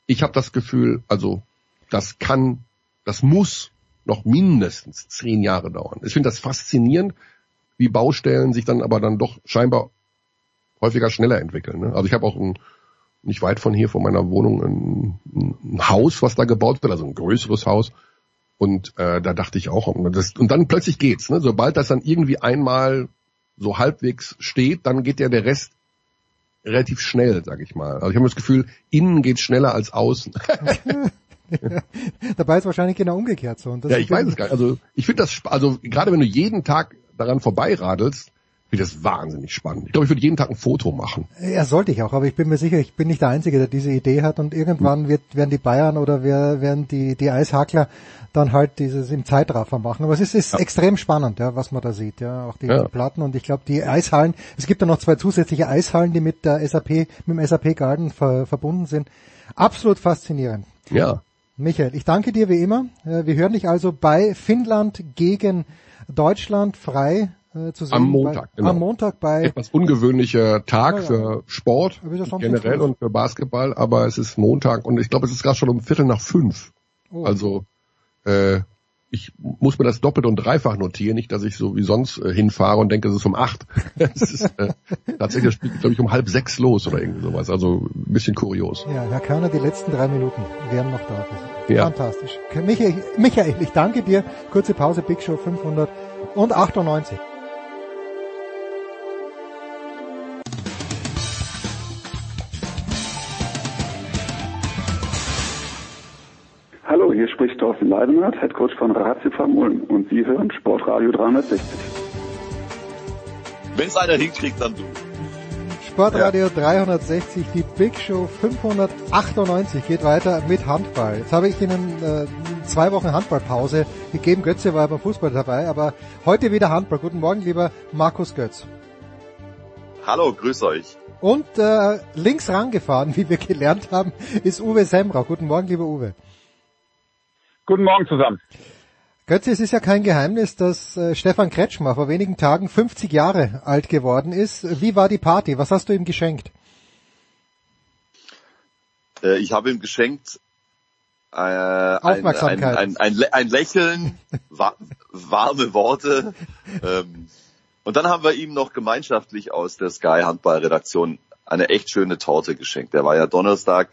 ich habe das Gefühl, also das kann, das muss noch mindestens zehn Jahre dauern. Ich finde das faszinierend, wie Baustellen sich dann aber dann doch scheinbar häufiger schneller entwickeln. Ne? Also ich habe auch ein nicht weit von hier, von meiner Wohnung, ein, ein Haus, was da gebaut wird, also ein größeres Haus. Und äh, da dachte ich auch, und, das, und dann plötzlich geht's. Ne? Sobald das dann irgendwie einmal so halbwegs steht, dann geht ja der Rest relativ schnell, sag ich mal. Also ich habe das Gefühl, innen geht schneller als außen. (laughs) (laughs) (laughs) Dabei ist wahrscheinlich genau umgekehrt so. ja, ich weiß es gar nicht. Also ich finde das, also gerade wenn du jeden Tag daran vorbeiradelst, finde ich das wahnsinnig spannend. Ich glaube, ich würde jeden Tag ein Foto machen. Ja, sollte ich auch, aber ich bin mir sicher, ich bin nicht der Einzige, der diese Idee hat und irgendwann wird, werden die Bayern oder werden die, die Eishakler dann halt dieses im Zeitraffer machen. Aber es ist, ist ja. extrem spannend, ja, was man da sieht, ja, auch die ja. Platten und ich glaube, die Eishallen, es gibt ja noch zwei zusätzliche Eishallen, die mit der SAP, mit dem SAP Garden ver, verbunden sind. Absolut faszinierend. Ja. Michael, ich danke dir wie immer. Äh, wir hören dich also bei Finnland gegen Deutschland frei äh, zu sehen. Am Montag, bei, genau. Am Montag bei etwas ungewöhnlicher Tag ja, ja. für Sport generell und für Basketball, aber es ist Montag und ich glaube, es ist gerade schon um Viertel nach fünf. Oh. Also äh, ich muss mir das doppelt und dreifach notieren, nicht, dass ich so wie sonst äh, hinfahre und denke, es ist um acht. (laughs) es ist äh, tatsächlich das Spiel, glaube ich, um halb sechs los oder irgendwie sowas. Also ein bisschen kurios. Ja, Herr Körner, die letzten drei Minuten wären noch da. Ja. Fantastisch. Michael, Michael, ich danke dir. Kurze Pause, Big Show 598. Hallo, hier spricht Thorsten Leidenhardt, Headcoach von Ratiofarm Ulm und Sie hören Sportradio 360. Wenn es einer hinkriegt, dann du. Sportradio ja. 360, die Big Show 598 geht weiter mit Handball. Jetzt habe ich Ihnen äh, zwei Wochen Handballpause gegeben. Götze war beim Fußball dabei, aber heute wieder Handball. Guten Morgen, lieber Markus Götz. Hallo, grüß euch. Und äh, links rangefahren, (laughs) wie wir gelernt haben, ist Uwe Semrau. Guten Morgen, lieber Uwe. Guten Morgen zusammen. Götze, es ist ja kein Geheimnis, dass äh, Stefan Kretschmer vor wenigen Tagen 50 Jahre alt geworden ist. Wie war die Party? Was hast du ihm geschenkt? Äh, ich habe ihm geschenkt äh, Aufmerksamkeit. Ein, ein, ein, ein Lächeln, (laughs) wa warme Worte. Ähm, und dann haben wir ihm noch gemeinschaftlich aus der Sky Handball Redaktion eine echt schöne Torte geschenkt. Der war ja Donnerstag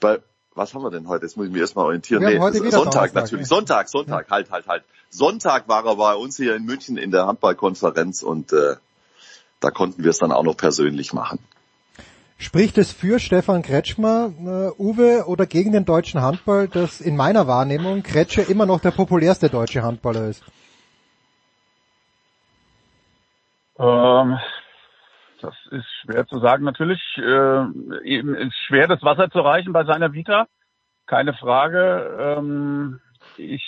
bei was haben wir denn heute? Jetzt muss ich mich erstmal orientieren. Wir nee, heute wieder Sonntag natürlich. Ja. Sonntag, Sonntag, ja. halt, halt, halt. Sonntag war er bei uns hier in München in der Handballkonferenz und äh, da konnten wir es dann auch noch persönlich machen. Spricht es für Stefan Kretschmer, äh, Uwe, oder gegen den deutschen Handball, dass in meiner Wahrnehmung Kretscher immer noch der populärste deutsche Handballer ist? Ähm, das ist schwer zu sagen. Natürlich äh, eben ist schwer, das Wasser zu reichen bei seiner Vita. Keine Frage. Ähm, ich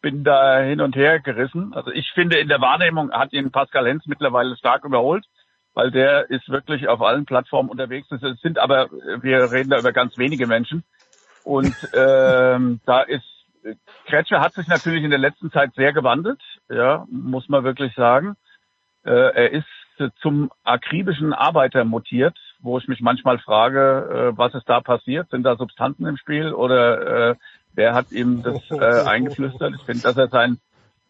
bin da hin und her gerissen. Also ich finde, in der Wahrnehmung hat ihn Pascal Hens mittlerweile stark überholt, weil der ist wirklich auf allen Plattformen unterwegs. Es sind aber, wir reden da über ganz wenige Menschen. Und ähm, (laughs) da ist Kretscher hat sich natürlich in der letzten Zeit sehr gewandelt, ja, muss man wirklich sagen. Äh, er ist zum akribischen Arbeiter mutiert, wo ich mich manchmal frage, äh, was ist da passiert? Sind da Substanzen im Spiel oder äh, wer hat ihm das (laughs) äh, eingeflüstert? Ich finde, dass er sein,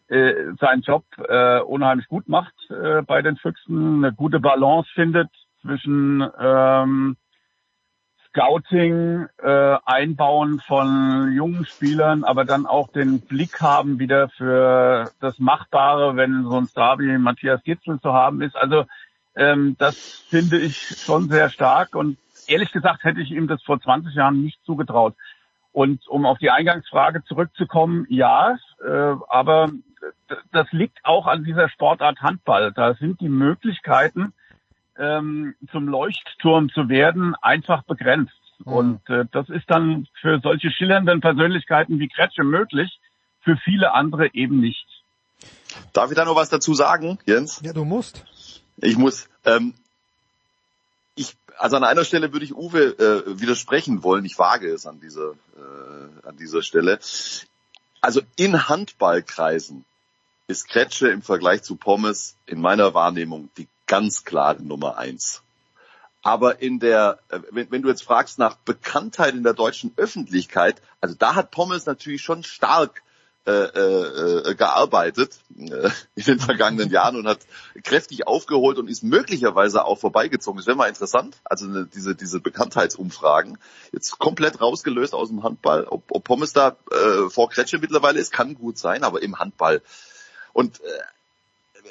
äh, seinen Job äh, unheimlich gut macht äh, bei den Füchsen, eine gute Balance findet zwischen ähm, Scouting, äh, Einbauen von jungen Spielern, aber dann auch den Blick haben wieder für das Machbare, wenn so ein Star wie Matthias Gitzel zu haben ist. Also ähm, das finde ich schon sehr stark und ehrlich gesagt hätte ich ihm das vor 20 Jahren nicht zugetraut. Und um auf die Eingangsfrage zurückzukommen, ja, äh, aber das liegt auch an dieser Sportart Handball. Da sind die Möglichkeiten, ähm, zum Leuchtturm zu werden, einfach begrenzt. Mhm. Und äh, das ist dann für solche schillernden Persönlichkeiten wie Kretsche möglich, für viele andere eben nicht. Darf ich da noch was dazu sagen, Jens? Ja, du musst. Ich muss. Ähm, ich, also an einer Stelle würde ich Uwe äh, widersprechen wollen. Ich wage es an dieser, äh, an dieser Stelle. Also in Handballkreisen ist Kretsche im Vergleich zu Pommes in meiner Wahrnehmung die ganz klare Nummer eins. Aber in der, äh, wenn, wenn, du jetzt fragst nach Bekanntheit in der deutschen Öffentlichkeit, also da hat Pommes natürlich schon stark äh, äh, gearbeitet äh, in den vergangenen Jahren und hat kräftig aufgeholt und ist möglicherweise auch vorbeigezogen. Das wäre mal interessant. Also diese diese Bekanntheitsumfragen jetzt komplett rausgelöst aus dem Handball. Ob, ob Pommes da äh, vor Kretsche mittlerweile ist, kann gut sein, aber im Handball. Und äh,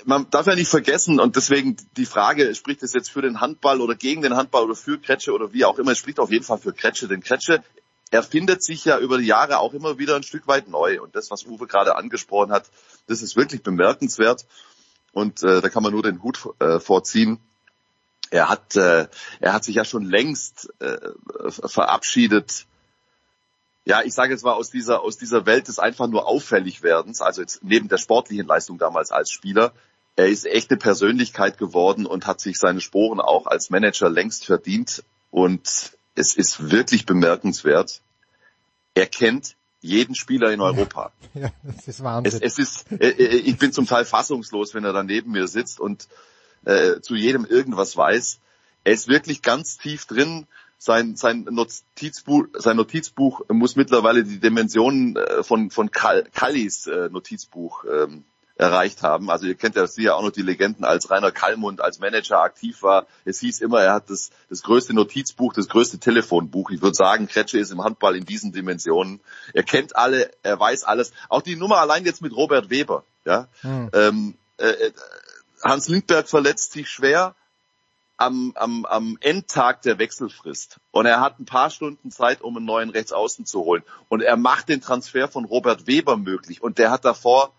man darf ja nicht vergessen und deswegen die Frage, spricht es jetzt für den Handball oder gegen den Handball oder für Kretsche oder wie auch immer, es spricht auf jeden Fall für Kretsche, denn Kretsche erfindet sich ja über die Jahre auch immer wieder ein Stück weit neu. Und das, was Uwe gerade angesprochen hat, das ist wirklich bemerkenswert. Und äh, da kann man nur den Hut äh, vorziehen. Er hat, äh, er hat sich ja schon längst äh, verabschiedet. Ja, ich sage jetzt mal aus dieser aus dieser Welt des einfach nur auffällig werdens. Also jetzt neben der sportlichen Leistung damals als Spieler, er ist echte Persönlichkeit geworden und hat sich seine Sporen auch als Manager längst verdient. Und es ist wirklich bemerkenswert. Er kennt jeden Spieler in Europa. (laughs) Ja, das ist Wahnsinn. Es, es ist, äh, äh, ich bin zum Teil fassungslos, wenn er da neben mir sitzt und äh, zu jedem irgendwas weiß. Er ist wirklich ganz tief drin. Sein, sein, Notizbuch, sein Notizbuch muss mittlerweile die Dimensionen äh, von, von Kallis äh, Notizbuch ähm, erreicht haben. Also ihr kennt ja sicher auch noch die Legenden, als Rainer Kallmund als Manager aktiv war. Es hieß immer, er hat das, das größte Notizbuch, das größte Telefonbuch. Ich würde sagen, Kretsche ist im Handball in diesen Dimensionen. Er kennt alle, er weiß alles. Auch die Nummer allein jetzt mit Robert Weber. Ja? Hm. Ähm, äh, äh Hans Lindberg verletzt sich schwer am, am, am Endtag der Wechselfrist. Und er hat ein paar Stunden Zeit, um einen neuen Rechtsaußen zu holen. Und er macht den Transfer von Robert Weber möglich. Und der hat davor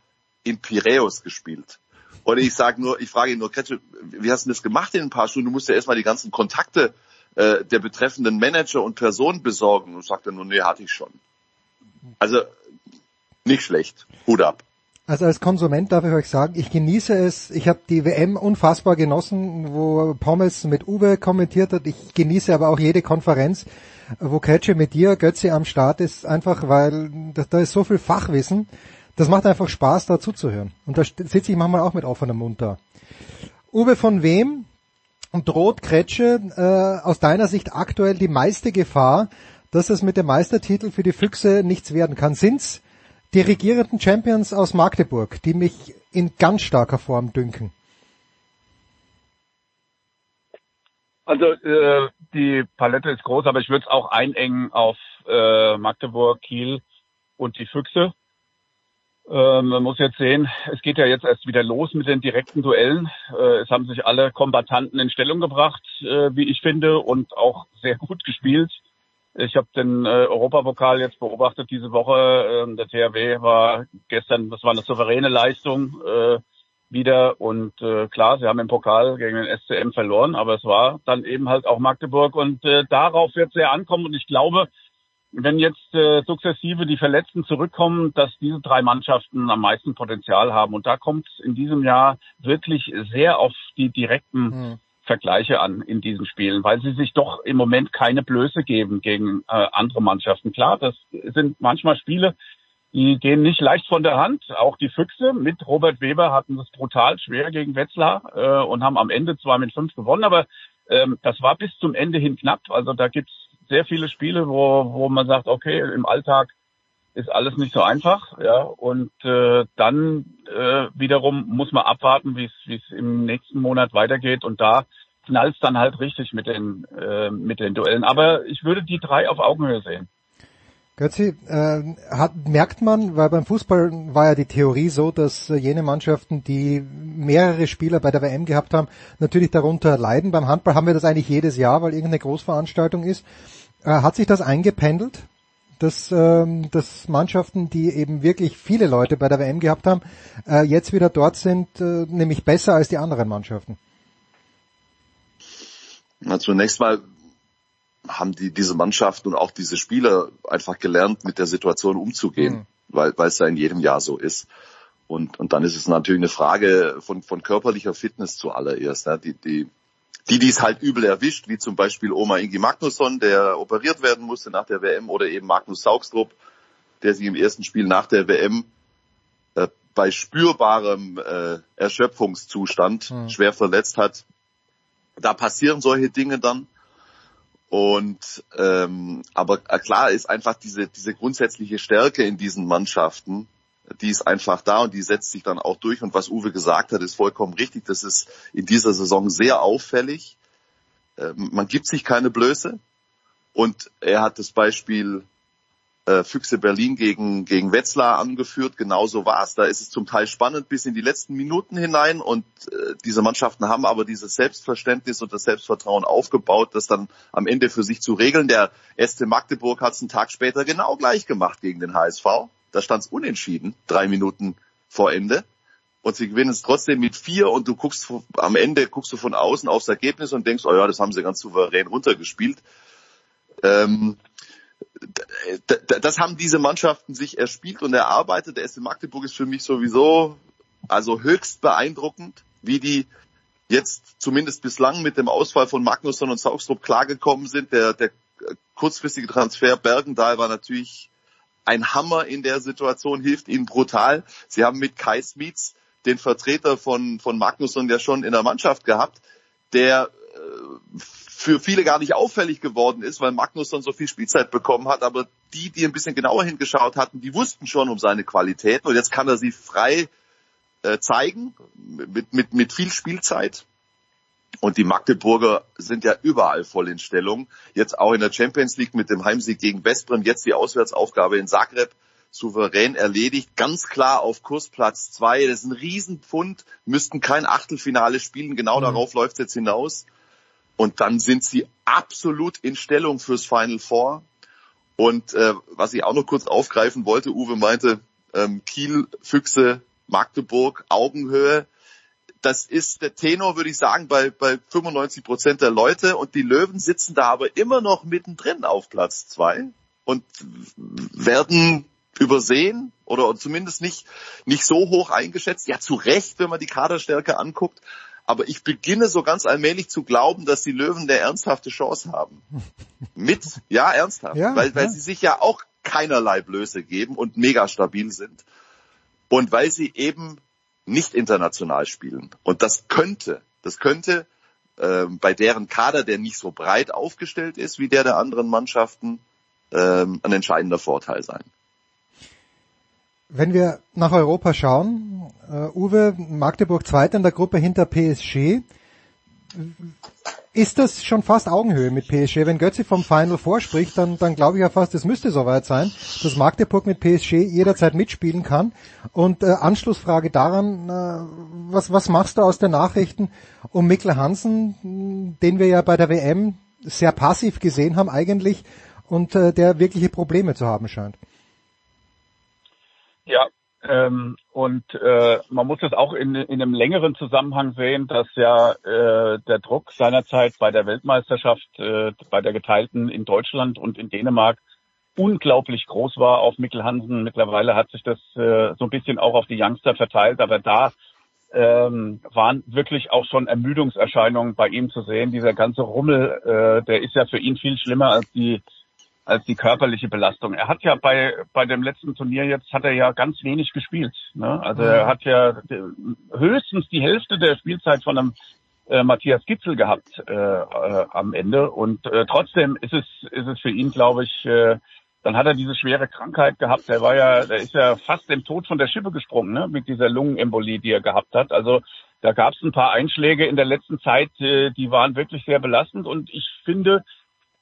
in Piräus gespielt. Und ich sage nur, ich frage ihn nur, Kretsche, wie hast du das gemacht in ein paar Stunden? Du musst ja erstmal die ganzen Kontakte äh, der betreffenden Manager und Personen besorgen. Und sagt er nur, nee, hatte ich schon. Also nicht schlecht. Hut ab. Also als Konsument darf ich euch sagen, ich genieße es. Ich habe die WM unfassbar genossen, wo Pommes mit Uwe kommentiert hat. Ich genieße aber auch jede Konferenz, wo Kretsche mit dir, Götze am Start ist, einfach weil da, da ist so viel Fachwissen das macht einfach Spaß, da zuzuhören. Und da sitze ich manchmal auch mit offenem Mund da. Uwe, von wem droht Kretsche äh, aus deiner Sicht aktuell die meiste Gefahr, dass es mit dem Meistertitel für die Füchse nichts werden kann? Sind's die regierenden Champions aus Magdeburg, die mich in ganz starker Form dünken? Also äh, die Palette ist groß, aber ich würde es auch einengen auf äh, Magdeburg, Kiel und die Füchse. Ähm, man muss jetzt sehen, es geht ja jetzt erst wieder los mit den direkten Duellen. Äh, es haben sich alle Kombatanten in Stellung gebracht, äh, wie ich finde, und auch sehr gut gespielt. Ich habe den äh, Europapokal jetzt beobachtet diese Woche. Ähm, der THW war gestern, das war eine souveräne Leistung wieder. Und klar, sie haben im Pokal gegen den SCM verloren, aber es war dann eben halt auch Magdeburg. Und darauf wird sehr ankommen. Und ich glaube, wenn jetzt äh, sukzessive die Verletzten zurückkommen, dass diese drei Mannschaften am meisten Potenzial haben. Und da kommt es in diesem Jahr wirklich sehr auf die direkten mhm. Vergleiche an in diesen Spielen, weil sie sich doch im Moment keine Blöße geben gegen äh, andere Mannschaften. Klar, das sind manchmal Spiele, die gehen nicht leicht von der Hand. Auch die Füchse mit Robert Weber hatten es brutal schwer gegen Wetzlar äh, und haben am Ende zwar mit fünf gewonnen, aber ähm, das war bis zum Ende hin knapp. Also da gibt's sehr viele Spiele, wo, wo man sagt, okay, im Alltag ist alles nicht so einfach, ja, und äh, dann äh, wiederum muss man abwarten, wie es im nächsten Monat weitergeht und da knallt dann halt richtig mit den äh, mit den Duellen. Aber ich würde die drei auf Augenhöhe sehen. Götzi, äh, hat, merkt man, weil beim Fußball war ja die Theorie so, dass äh, jene Mannschaften, die mehrere Spieler bei der WM gehabt haben, natürlich darunter leiden. Beim Handball haben wir das eigentlich jedes Jahr, weil irgendeine Großveranstaltung ist. Äh, hat sich das eingependelt, dass, ähm, dass Mannschaften, die eben wirklich viele Leute bei der WM gehabt haben, äh, jetzt wieder dort sind, äh, nämlich besser als die anderen Mannschaften? Na, zunächst mal haben die diese Mannschaften und auch diese Spieler einfach gelernt, mit der Situation umzugehen, mhm. weil weil es ja in jedem Jahr so ist. Und, und dann ist es natürlich eine Frage von, von körperlicher Fitness zuallererst. Ja. Die, die, die, die es halt übel erwischt, wie zum Beispiel Oma Ingi Magnusson, der operiert werden musste nach der WM, oder eben Magnus Saugstrup, der sich im ersten Spiel nach der WM äh, bei spürbarem äh, Erschöpfungszustand mhm. schwer verletzt hat. Da passieren solche Dinge dann. Und ähm, aber klar ist einfach diese diese grundsätzliche Stärke in diesen Mannschaften die ist einfach da und die setzt sich dann auch durch. Und was Uwe gesagt hat, ist vollkommen richtig. Das ist in dieser Saison sehr auffällig. Ähm, man gibt sich keine Blöße. Und er hat das Beispiel äh, Füchse Berlin gegen, gegen Wetzlar angeführt. Genauso war es. Da ist es zum Teil spannend bis in die letzten Minuten hinein. Und äh, diese Mannschaften haben aber dieses Selbstverständnis und das Selbstvertrauen aufgebaut, das dann am Ende für sich zu regeln. Der SC Magdeburg hat es einen Tag später genau gleich gemacht gegen den HSV. Da stand es unentschieden, drei Minuten vor Ende. Und sie gewinnen es trotzdem mit vier und du guckst am Ende guckst du von außen aufs Ergebnis und denkst, oh ja, das haben sie ganz souverän runtergespielt. Ähm, das haben diese Mannschaften sich erspielt und erarbeitet. Der SC Magdeburg ist für mich sowieso also höchst beeindruckend, wie die jetzt zumindest bislang mit dem Ausfall von Magnusson und Saugstrup klargekommen sind. Der, der kurzfristige Transfer Bergendahl war natürlich ein Hammer in der Situation, hilft ihnen brutal. Sie haben mit Kai Smits den Vertreter von, von Magnusson ja schon in der Mannschaft gehabt, der für viele gar nicht auffällig geworden ist, weil Magnusson so viel Spielzeit bekommen hat. Aber die, die ein bisschen genauer hingeschaut hatten, die wussten schon um seine Qualitäten. Und jetzt kann er sie frei äh, zeigen, mit, mit, mit viel Spielzeit. Und die Magdeburger sind ja überall voll in Stellung. Jetzt auch in der Champions League mit dem Heimsieg gegen Westbrem. Jetzt die Auswärtsaufgabe in Zagreb souverän erledigt. Ganz klar auf Kursplatz zwei. Das ist ein Riesenpfund. Müssten kein Achtelfinale spielen. Genau mhm. darauf läuft es jetzt hinaus. Und dann sind sie absolut in Stellung fürs Final Four. Und äh, was ich auch noch kurz aufgreifen wollte, Uwe meinte, ähm, Kiel, Füchse, Magdeburg, Augenhöhe. Das ist der Tenor, würde ich sagen, bei, bei 95 Prozent der Leute. Und die Löwen sitzen da aber immer noch mittendrin auf Platz zwei und werden übersehen oder zumindest nicht, nicht so hoch eingeschätzt. Ja, zu Recht, wenn man die Kaderstärke anguckt. Aber ich beginne so ganz allmählich zu glauben, dass die Löwen eine ernsthafte Chance haben. Mit, ja, ernsthaft. Ja, weil, weil ja. sie sich ja auch keinerlei Blöße geben und mega stabil sind. Und weil sie eben nicht international spielen. Und das könnte, das könnte äh, bei deren Kader, der nicht so breit aufgestellt ist wie der der anderen Mannschaften, äh, ein entscheidender Vorteil sein. Wenn wir nach Europa schauen, uh, Uwe, Magdeburg Zweiter in der Gruppe hinter PSG, ist das schon fast Augenhöhe mit PSG? Wenn Götze vom Final vorspricht, dann, dann glaube ich ja fast, es müsste soweit sein, dass Magdeburg mit PSG jederzeit mitspielen kann. Und äh, Anschlussfrage daran, äh, was, was machst du aus den Nachrichten um Mikkel Hansen, den wir ja bei der WM sehr passiv gesehen haben eigentlich und äh, der wirkliche Probleme zu haben scheint? Ja, ähm, und äh, man muss es auch in, in einem längeren Zusammenhang sehen, dass ja äh, der Druck seinerzeit bei der Weltmeisterschaft, äh, bei der geteilten in Deutschland und in Dänemark unglaublich groß war auf Mikkel Hansen. Mittlerweile hat sich das äh, so ein bisschen auch auf die Youngster verteilt, aber da ähm, waren wirklich auch schon Ermüdungserscheinungen bei ihm zu sehen. Dieser ganze Rummel, äh, der ist ja für ihn viel schlimmer als die als die körperliche Belastung. Er hat ja bei bei dem letzten Turnier jetzt hat er ja ganz wenig gespielt. Ne? Also er hat ja höchstens die Hälfte der Spielzeit von einem äh, Matthias Gitzel gehabt äh, äh, am Ende und äh, trotzdem ist es ist es für ihn, glaube ich, äh, dann hat er diese schwere Krankheit gehabt. Der war ja, der ist ja fast dem Tod von der Schippe gesprungen, ne? mit dieser Lungenembolie, die er gehabt hat. Also da gab es ein paar Einschläge in der letzten Zeit, äh, die waren wirklich sehr belastend. Und ich finde,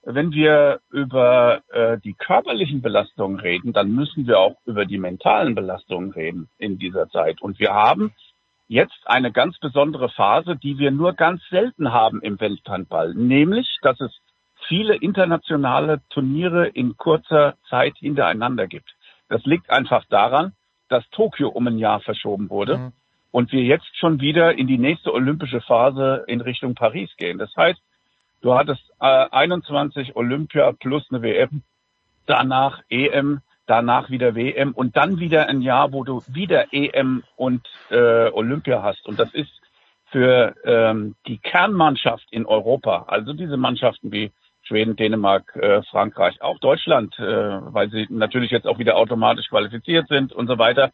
wenn wir über äh, die körperlichen Belastungen reden, dann müssen wir auch über die mentalen Belastungen reden in dieser Zeit. Und wir haben jetzt eine ganz besondere Phase, die wir nur ganz selten haben im Welthandball, nämlich, dass es viele internationale Turniere in kurzer Zeit hintereinander gibt. Das liegt einfach daran, dass Tokio um ein Jahr verschoben wurde mhm. und wir jetzt schon wieder in die nächste olympische Phase in Richtung Paris gehen. Das heißt, Du hattest äh, 21 Olympia plus eine WM, danach EM, danach wieder WM und dann wieder ein Jahr, wo du wieder EM und äh, Olympia hast. Und das ist für ähm, die Kernmannschaft in Europa, also diese Mannschaften wie Schweden, Dänemark, äh, Frankreich, auch Deutschland, äh, weil sie natürlich jetzt auch wieder automatisch qualifiziert sind und so weiter,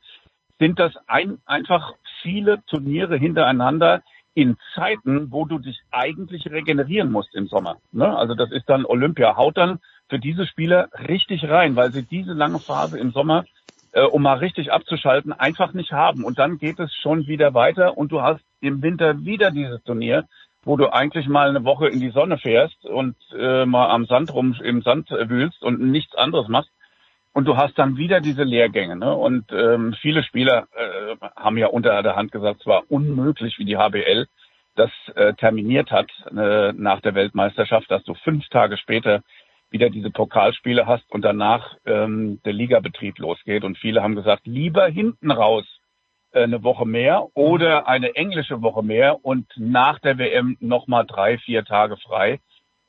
sind das ein, einfach viele Turniere hintereinander, in Zeiten, wo du dich eigentlich regenerieren musst im Sommer. Ne? Also das ist dann Olympia, haut dann für diese Spieler richtig rein, weil sie diese lange Phase im Sommer äh, um mal richtig abzuschalten, einfach nicht haben. Und dann geht es schon wieder weiter und du hast im Winter wieder dieses Turnier, wo du eigentlich mal eine Woche in die Sonne fährst und äh, mal am Sand rum im Sand wühlst und nichts anderes machst. Und du hast dann wieder diese Lehrgänge. Ne? Und ähm, viele Spieler äh, haben ja unter der Hand gesagt, es war unmöglich, wie die HBL das äh, terminiert hat äh, nach der Weltmeisterschaft, dass du fünf Tage später wieder diese Pokalspiele hast und danach ähm, der Ligabetrieb losgeht. Und viele haben gesagt, lieber hinten raus äh, eine Woche mehr oder eine englische Woche mehr und nach der WM nochmal drei, vier Tage frei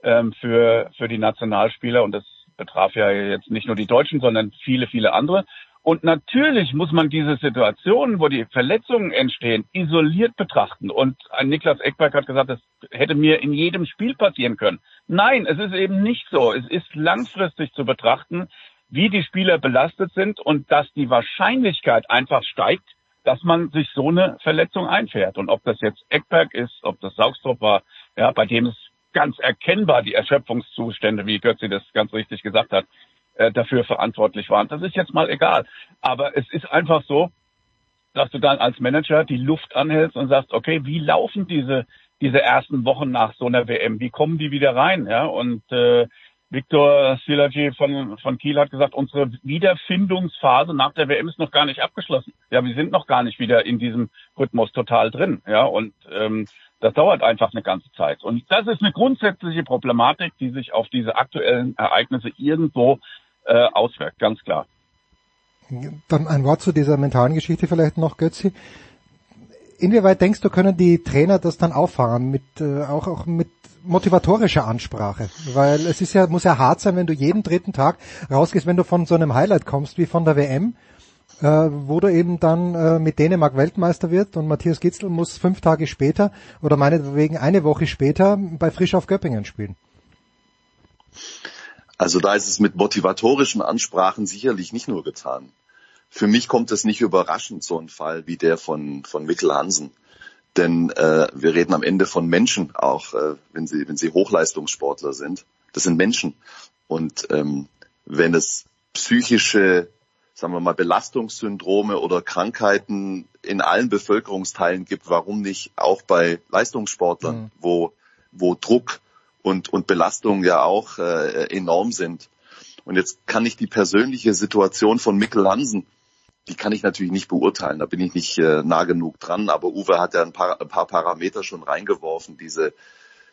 ähm, für, für die Nationalspieler. Und das betraf ja jetzt nicht nur die Deutschen, sondern viele, viele andere. Und natürlich muss man diese Situationen, wo die Verletzungen entstehen, isoliert betrachten. Und ein Niklas Eckberg hat gesagt, das hätte mir in jedem Spiel passieren können. Nein, es ist eben nicht so. Es ist langfristig zu betrachten, wie die Spieler belastet sind und dass die Wahrscheinlichkeit einfach steigt, dass man sich so eine Verletzung einfährt. Und ob das jetzt Eckberg ist, ob das Saugstrup war, ja, bei dem es ganz erkennbar die Erschöpfungszustände, wie Götzi das ganz richtig gesagt hat, äh, dafür verantwortlich waren. Das ist jetzt mal egal. Aber es ist einfach so, dass du dann als Manager die Luft anhältst und sagst, okay, wie laufen diese diese ersten Wochen nach so einer WM? Wie kommen die wieder rein? Ja, und äh, Viktor Silagi von, von Kiel hat gesagt, unsere Wiederfindungsphase nach der WM ist noch gar nicht abgeschlossen. Ja, wir sind noch gar nicht wieder in diesem Rhythmus total drin. Ja, und ähm, das dauert einfach eine ganze Zeit. Und das ist eine grundsätzliche Problematik, die sich auf diese aktuellen Ereignisse irgendwo äh, auswirkt, ganz klar. Dann ein Wort zu dieser mentalen Geschichte vielleicht noch, Götzi. Inwieweit denkst du, können die Trainer das dann auffahren mit äh, auch auch mit motivatorischer Ansprache? Weil es ist ja muss ja hart sein, wenn du jeden dritten Tag rausgehst, wenn du von so einem Highlight kommst wie von der WM, äh, wo du eben dann äh, mit Dänemark Weltmeister wird und Matthias Gitzel muss fünf Tage später oder meinetwegen eine Woche später bei Frisch auf Göppingen spielen. Also da ist es mit motivatorischen Ansprachen sicherlich nicht nur getan. Für mich kommt es nicht überraschend, so ein Fall wie der von, von Mikkel Hansen. Denn äh, wir reden am Ende von Menschen, auch äh, wenn, sie, wenn sie Hochleistungssportler sind. Das sind Menschen. Und ähm, wenn es psychische, sagen wir mal, Belastungssyndrome oder Krankheiten in allen Bevölkerungsteilen gibt, warum nicht auch bei Leistungssportlern, mhm. wo, wo Druck und, und Belastung ja auch äh, enorm sind. Und jetzt kann ich die persönliche Situation von Mikkel Hansen, die kann ich natürlich nicht beurteilen, da bin ich nicht äh, nah genug dran, aber Uwe hat ja ein paar, ein paar Parameter schon reingeworfen, diese,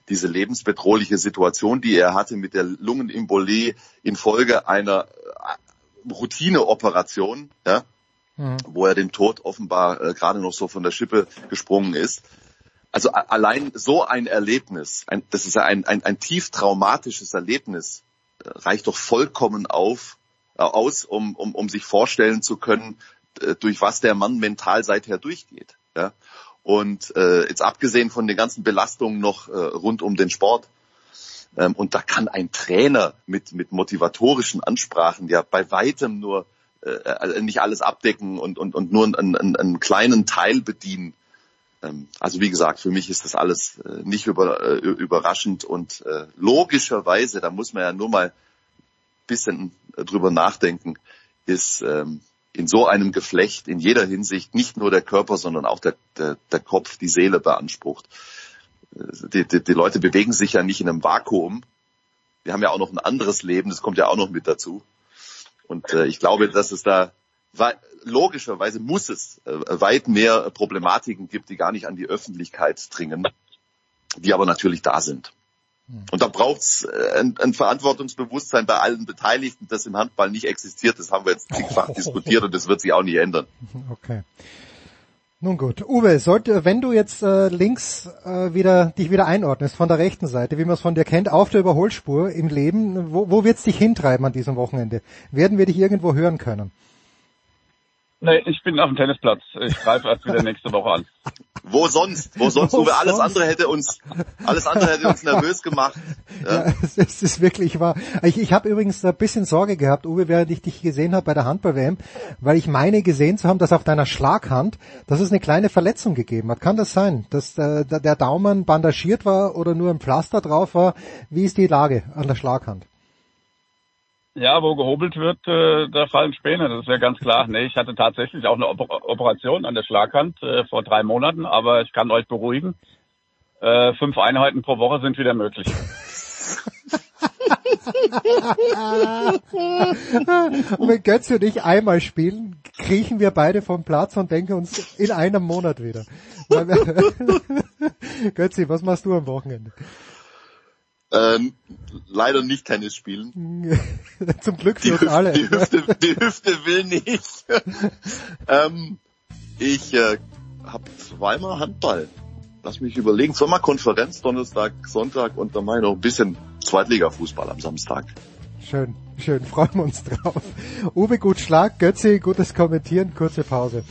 diese lebensbedrohliche Situation, die er hatte mit der Lungenembolie infolge einer Routineoperation, ja, mhm. wo er dem Tod offenbar äh, gerade noch so von der Schippe gesprungen ist. Also allein so ein Erlebnis, ein, das ist ein, ein, ein tief traumatisches Erlebnis, äh, reicht doch vollkommen auf, äh, aus, um, um, um sich vorstellen zu können, äh, durch was der Mann mental seither durchgeht. Ja? Und äh, jetzt abgesehen von den ganzen Belastungen noch äh, rund um den Sport, und da kann ein Trainer mit, mit motivatorischen Ansprachen ja bei weitem nur äh, nicht alles abdecken und, und, und nur einen, einen, einen kleinen Teil bedienen ähm, also wie gesagt, für mich ist das alles äh, nicht über, äh, überraschend und äh, logischerweise, da muss man ja nur mal ein bisschen drüber nachdenken, ist ähm, in so einem Geflecht in jeder Hinsicht nicht nur der Körper, sondern auch der, der, der Kopf, die Seele beansprucht. Die, die, die Leute bewegen sich ja nicht in einem Vakuum. Wir haben ja auch noch ein anderes Leben, das kommt ja auch noch mit dazu. Und äh, ich glaube, dass es da logischerweise muss es äh, weit mehr Problematiken gibt, die gar nicht an die Öffentlichkeit dringen, die aber natürlich da sind. Hm. Und da braucht es äh, ein, ein, Verantwortungsbewusstsein bei allen Beteiligten, das im Handball nicht existiert. Das haben wir jetzt zigfach (laughs) diskutiert und das wird sich auch nicht ändern. Okay. Nun gut, Uwe, sollte, wenn du jetzt äh, links äh, wieder dich wieder einordnest von der rechten Seite, wie man es von dir kennt, auf der Überholspur im Leben, wo, wo wird's dich hintreiben an diesem Wochenende? Werden wir dich irgendwo hören können? Nee, ich bin auf dem Tennisplatz. Ich greife erst wieder nächste Woche an. Wo sonst? Wo sonst? Wo Uwe, alles sonst? andere hätte uns, alles andere hätte uns nervös gemacht. Ja, ja es, es, ist wirklich wahr. Ich, ich habe übrigens ein bisschen Sorge gehabt, Uwe, während ich dich gesehen habe bei der Handball-WM, weil ich meine gesehen zu haben, dass auf deiner Schlaghand, dass es eine kleine Verletzung gegeben hat. Kann das sein, dass äh, der Daumen bandagiert war oder nur ein Pflaster drauf war? Wie ist die Lage an der Schlaghand? Ja, wo gehobelt wird, äh, da fallen Späne, das ist ja ganz klar. Nee, ich hatte tatsächlich auch eine Oper Operation an der Schlaghand äh, vor drei Monaten, aber ich kann euch beruhigen, äh, fünf Einheiten pro Woche sind wieder möglich. und (laughs) wenn Götze und ich einmal spielen, kriechen wir beide vom Platz und denken uns in einem Monat wieder. (laughs) (laughs) Götze, was machst du am Wochenende? Ähm, leider nicht Tennis spielen. (laughs) Zum Glück für die uns Hüfte, alle. Die Hüfte, die Hüfte will nicht. (laughs) ähm, ich äh, habe zweimal Handball. Lass mich überlegen. Zweimal Konferenz, Donnerstag, Sonntag und dann mache ich noch ein bisschen Zweitliga-Fußball am Samstag. Schön, schön, freuen wir uns drauf. Uwe, gut Schlag, Götze, gutes Kommentieren, kurze Pause.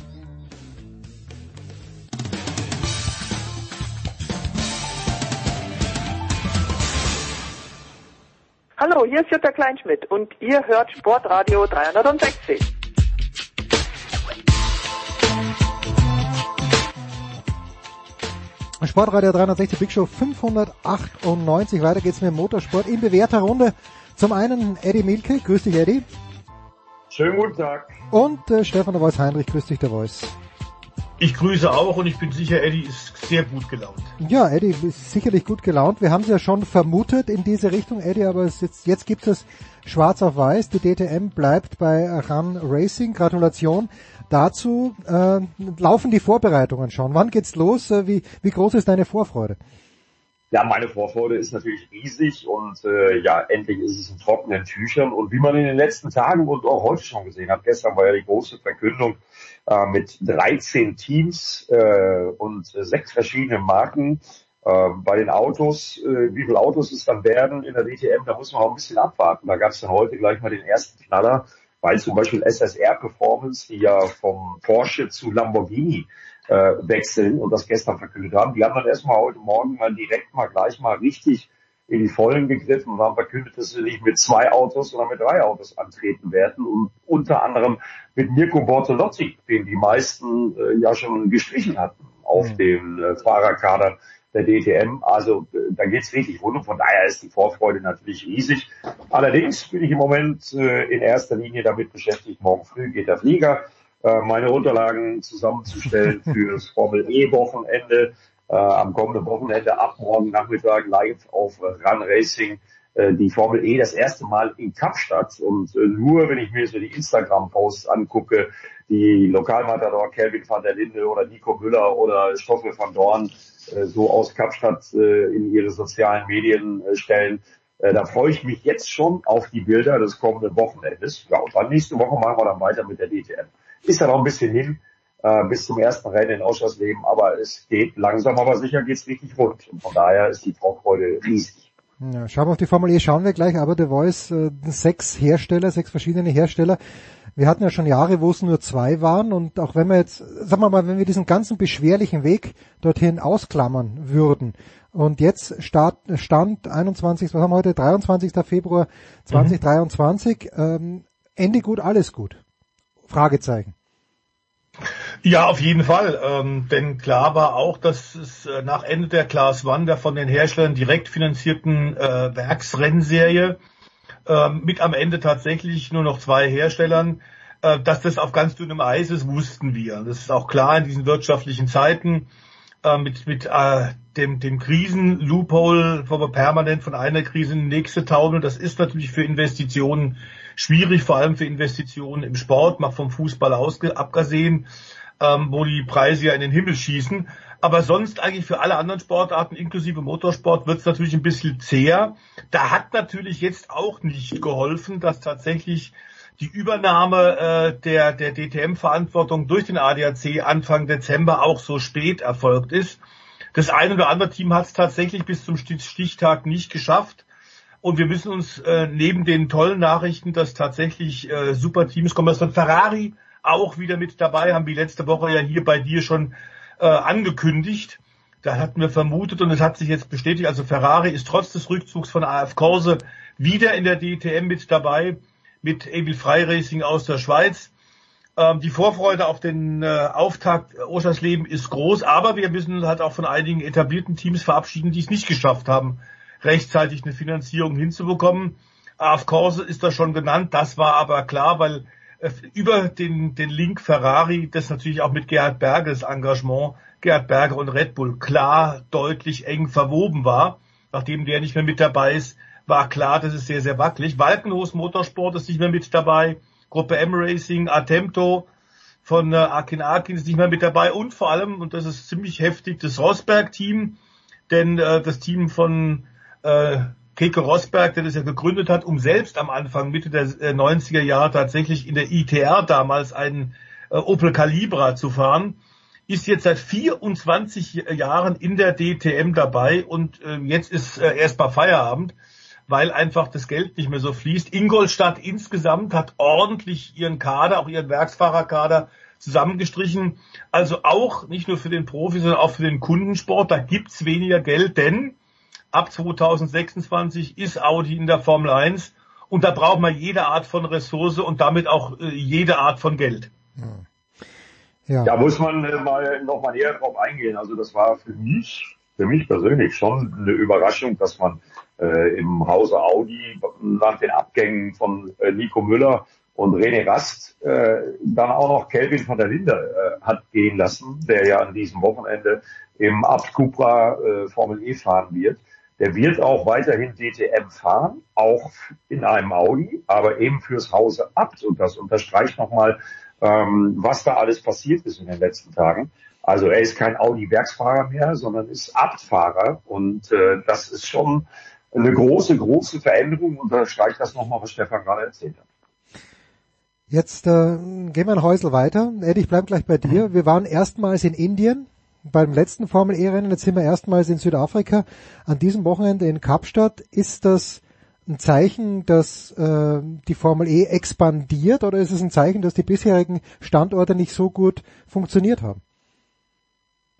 Hallo, hier ist Jutta Kleinschmidt und ihr hört Sportradio 360. Sportradio 360 Big Show 598. Weiter geht's mit dem Motorsport in bewährter Runde. Zum einen Eddie Milke. Grüß dich, Eddie. Schönen guten Tag. Und äh, Stefan der Voice Heinrich. Grüß dich, der Voice. Ich grüße auch und ich bin sicher, Eddie ist sehr gut gelaunt. Ja, Eddie ist sicherlich gut gelaunt. Wir haben es ja schon vermutet in diese Richtung, Eddie, aber es jetzt, jetzt gibt es schwarz auf weiß. Die DTM bleibt bei Run Racing. Gratulation dazu. Äh, laufen die Vorbereitungen schon? Wann geht's los? Äh, wie, wie groß ist deine Vorfreude? Ja, meine Vorfreude ist natürlich riesig und äh, ja, endlich ist es in trockenen Tüchern. Und wie man in den letzten Tagen und auch heute schon gesehen hat, gestern war ja die große Verkündung äh, mit 13 Teams äh, und sechs verschiedenen Marken. Äh, bei den Autos, äh, wie viele Autos es dann werden in der DTM, da muss man auch ein bisschen abwarten. Da gab es dann heute gleich mal den ersten Knaller, weil zum Beispiel SSR Performance, die ja vom Porsche zu Lamborghini äh, wechseln und das gestern verkündet haben. Die haben dann erstmal heute Morgen mal direkt mal gleich mal richtig in die Vollen gegriffen und haben verkündet, dass sie nicht mit zwei Autos, sondern mit drei Autos antreten werden und unter anderem mit Mirko Bortolotti, den die meisten äh, ja schon gestrichen hatten auf mhm. dem äh, Fahrerkader der DTM. Also äh, da geht's richtig rund und von daher ist die Vorfreude natürlich riesig. Allerdings bin ich im Moment äh, in erster Linie damit beschäftigt, morgen früh geht der Flieger äh, meine Unterlagen zusammenzustellen (laughs) für das Formel E Wochenende. Äh, am kommenden Wochenende ab morgen Nachmittag live auf Run Racing äh, die Formel E das erste Mal in Kapstadt. Und äh, nur wenn ich mir so die Instagram-Posts angucke, die Lokalmatador Kelvin van der Linde oder Nico Müller oder Stoffel van Dorn äh, so aus Kapstadt äh, in ihre sozialen Medien äh, stellen, äh, da freue ich mich jetzt schon auf die Bilder des kommenden Wochenendes. Ja, und dann nächste Woche machen wir dann weiter mit der DTM. Ist ja noch ein bisschen hin äh, bis zum ersten Rennen in Ausschussleben, aber es geht langsam, aber sicher geht's richtig rund. Und von daher ist die Vorfreude riesig. Ja, schauen wir auf die Formel E, schauen wir gleich, aber The Voice, äh, sechs Hersteller, sechs verschiedene Hersteller. Wir hatten ja schon Jahre, wo es nur zwei waren und auch wenn wir jetzt, sagen wir mal, wenn wir diesen ganzen beschwerlichen Weg dorthin ausklammern würden und jetzt Start, Stand 21, was haben wir heute, 23. Februar 2023, mhm. ähm, Ende gut, alles gut. Fragezeichen. Ja, auf jeden Fall. Ähm, denn klar war auch, dass es äh, nach Ende der Class One, der von den Herstellern direkt finanzierten äh, Werksrennserie, äh, mit am Ende tatsächlich nur noch zwei Herstellern, äh, dass das auf ganz dünnem Eis ist, wussten wir. Das ist auch klar in diesen wirtschaftlichen Zeiten äh, mit, mit äh, dem, dem Krisen-Loophole, wo wir permanent von einer Krise in die nächste taumeln. Das ist natürlich für Investitionen schwierig, vor allem für Investitionen im Sport, mal vom Fußball aus abgesehen, ähm, wo die Preise ja in den Himmel schießen. Aber sonst eigentlich für alle anderen Sportarten, inklusive Motorsport, wird es natürlich ein bisschen zäher. Da hat natürlich jetzt auch nicht geholfen, dass tatsächlich die Übernahme äh, der, der DTM-Verantwortung durch den ADAC Anfang Dezember auch so spät erfolgt ist. Das eine oder andere Team hat es tatsächlich bis zum Stichtag nicht geschafft. Und wir müssen uns äh, neben den tollen Nachrichten, dass tatsächlich äh, super Teams kommen, dass von Ferrari auch wieder mit dabei haben, wie letzte Woche ja hier bei dir schon äh, angekündigt. Da hatten wir vermutet und es hat sich jetzt bestätigt, also Ferrari ist trotz des Rückzugs von AF Corse wieder in der DTM mit dabei, mit Emil Freiracing aus der Schweiz. Ähm, die Vorfreude auf den äh, Auftakt Oschersleben ist groß, aber wir müssen halt auch von einigen etablierten Teams verabschieden, die es nicht geschafft haben, rechtzeitig eine Finanzierung hinzubekommen. Of course ist das schon genannt, das war aber klar, weil äh, über den, den Link Ferrari, das natürlich auch mit Gerhard Berges Engagement, Gerhard Berger und Red Bull klar, deutlich eng verwoben war. Nachdem der nicht mehr mit dabei ist, war klar, das ist sehr, sehr wackelig. Walkenhos Motorsport ist nicht mehr mit dabei. Gruppe M Racing, Attempto von äh, Akin Akin ist nicht mehr mit dabei und vor allem, und das ist ziemlich heftig, das Rosberg-Team, denn äh, das Team von äh, Keke Rosberg, der das ja gegründet hat, um selbst am Anfang Mitte der 90er äh, Jahre tatsächlich in der ITR damals einen äh, Opel Calibra zu fahren, ist jetzt seit 24 Jahren in der DTM dabei und äh, jetzt ist äh, erstmal Feierabend weil einfach das Geld nicht mehr so fließt. Ingolstadt insgesamt hat ordentlich ihren Kader, auch ihren Werksfahrerkader zusammengestrichen. Also auch nicht nur für den Profi, sondern auch für den Kundensport. Da gibt's weniger Geld, denn ab 2026 ist Audi in der Formel 1 und da braucht man jede Art von Ressource und damit auch äh, jede Art von Geld. Ja. Da muss man äh, mal noch mal näher drauf eingehen. Also das war für mich, für mich persönlich schon eine Überraschung, dass man äh, im Hause Audi nach den Abgängen von äh, Nico Müller und René Rast äh, dann auch noch Kelvin von der Linde äh, hat gehen lassen, der ja an diesem Wochenende im Abt Cupra äh, Formel E fahren wird. Der wird auch weiterhin DTM fahren, auch in einem Audi, aber eben fürs Hause Abt. Und das unterstreicht nochmal, ähm, was da alles passiert ist in den letzten Tagen. Also er ist kein Audi-Werksfahrer mehr, sondern ist Abtfahrer. Und äh, das ist schon eine große, große Veränderung und da streicht das nochmal, was Stefan gerade erzählt hat. Jetzt äh, gehen wir ein Häusel weiter. Eddie, ich bleib gleich bei dir. Wir waren erstmals in Indien beim letzten Formel E-Rennen, jetzt sind wir erstmals in Südafrika. An diesem Wochenende in Kapstadt. Ist das ein Zeichen, dass äh, die Formel E expandiert oder ist es ein Zeichen, dass die bisherigen Standorte nicht so gut funktioniert haben?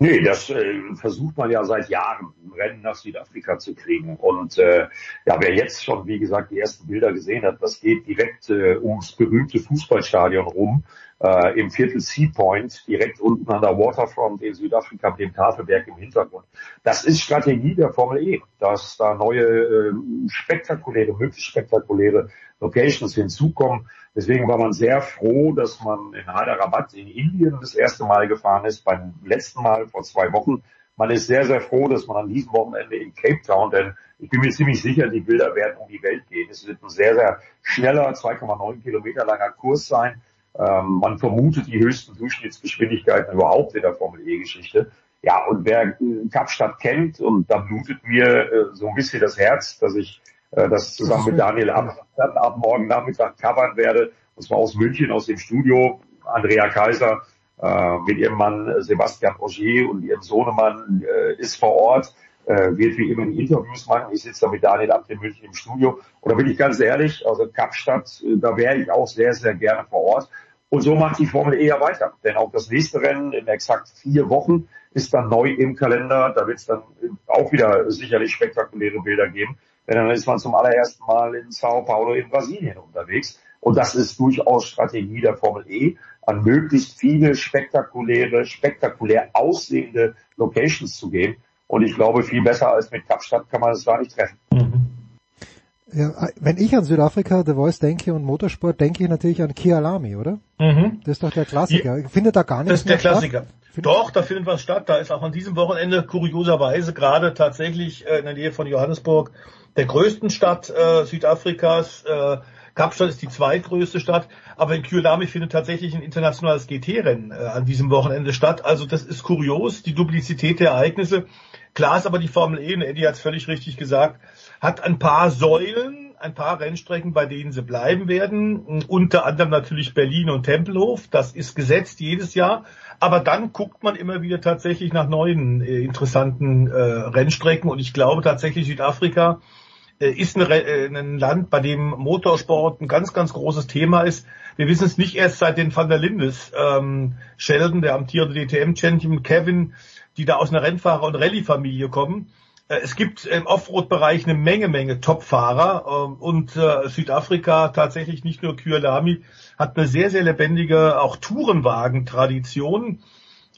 Nee, das äh, versucht man ja seit Jahren, Rennen nach Südafrika zu kriegen. Und äh, ja, wer jetzt schon, wie gesagt, die ersten Bilder gesehen hat, das geht direkt äh, ums berühmte Fußballstadion rum, äh, im Viertel Sea Point, direkt unten an der Waterfront in Südafrika mit dem Tafelberg im Hintergrund. Das ist Strategie der Formel E, dass da neue, äh, spektakuläre, möglichst spektakuläre Locations hinzukommen. Deswegen war man sehr froh, dass man in Hyderabad in Indien das erste Mal gefahren ist, beim letzten Mal vor zwei Wochen. Man ist sehr, sehr froh, dass man an diesem Wochenende in Cape Town, denn ich bin mir ziemlich sicher, die Bilder werden um die Welt gehen. Es wird ein sehr, sehr schneller, 2,9 Kilometer langer Kurs sein. Ähm, man vermutet die höchsten Durchschnittsgeschwindigkeiten überhaupt in der Formel E-Geschichte. Ja, und wer Kapstadt kennt, und da blutet mir äh, so ein bisschen das Herz, dass ich äh, das zusammen mit Daniel ab, ab morgen Nachmittag covern werde. Und zwar aus München, aus dem Studio. Andrea Kaiser äh, mit ihrem Mann Sebastian Roger und ihrem Sohnemann äh, ist vor Ort, äh, wird wie immer Interviews machen. Ich sitze da mit Daniel ab in München im Studio. Und da bin ich ganz ehrlich, also Kapstadt, äh, da wäre ich auch sehr, sehr gerne vor Ort. Und so macht die Formel eher weiter. Denn auch das nächste Rennen in exakt vier Wochen ist dann neu im Kalender. Da wird es dann auch wieder sicherlich spektakuläre Bilder geben. Denn dann ist man zum allerersten Mal in Sao Paulo in Brasilien unterwegs. Und das ist durchaus Strategie der Formel E, an möglichst viele spektakuläre, spektakulär aussehende Locations zu gehen. Und ich glaube, viel besser als mit Kapstadt kann man es gar nicht treffen. Mhm. Ja, wenn ich an Südafrika, The Voice denke und Motorsport, denke ich natürlich an Kialami, oder? Mhm. Das ist doch der Klassiker. Findet da gar nichts Das ist der Klassiker. Statt? Doch, da findet was statt. Da ist auch an diesem Wochenende kurioserweise gerade tatsächlich äh, in der Nähe von Johannesburg der größten Stadt äh, Südafrikas. Äh, Kapstadt ist die zweitgrößte Stadt, aber in Kyolami findet tatsächlich ein internationales GT-Rennen äh, an diesem Wochenende statt. Also das ist kurios, die Duplizität der Ereignisse. Klar ist aber die Formel E, und Eddie hat es völlig richtig gesagt, hat ein paar Säulen, ein paar Rennstrecken, bei denen sie bleiben werden. Unter anderem natürlich Berlin und Tempelhof. Das ist gesetzt jedes Jahr. Aber dann guckt man immer wieder tatsächlich nach neuen äh, interessanten äh, Rennstrecken. Und ich glaube tatsächlich Südafrika äh, ist ein, äh, ein, Land, bei dem Motorsport ein ganz, ganz großes Thema ist. Wir wissen es nicht erst seit den Van der Lindes, ähm, Sheldon, der amtierende DTM-Champion, Kevin, die da aus einer Rennfahrer- und Rallye-Familie kommen. Äh, es gibt im Offroad-Bereich eine Menge, Menge Top-Fahrer ähm, und äh, Südafrika tatsächlich nicht nur Kyalami hat eine sehr, sehr lebendige auch Tourenwagen-Tradition.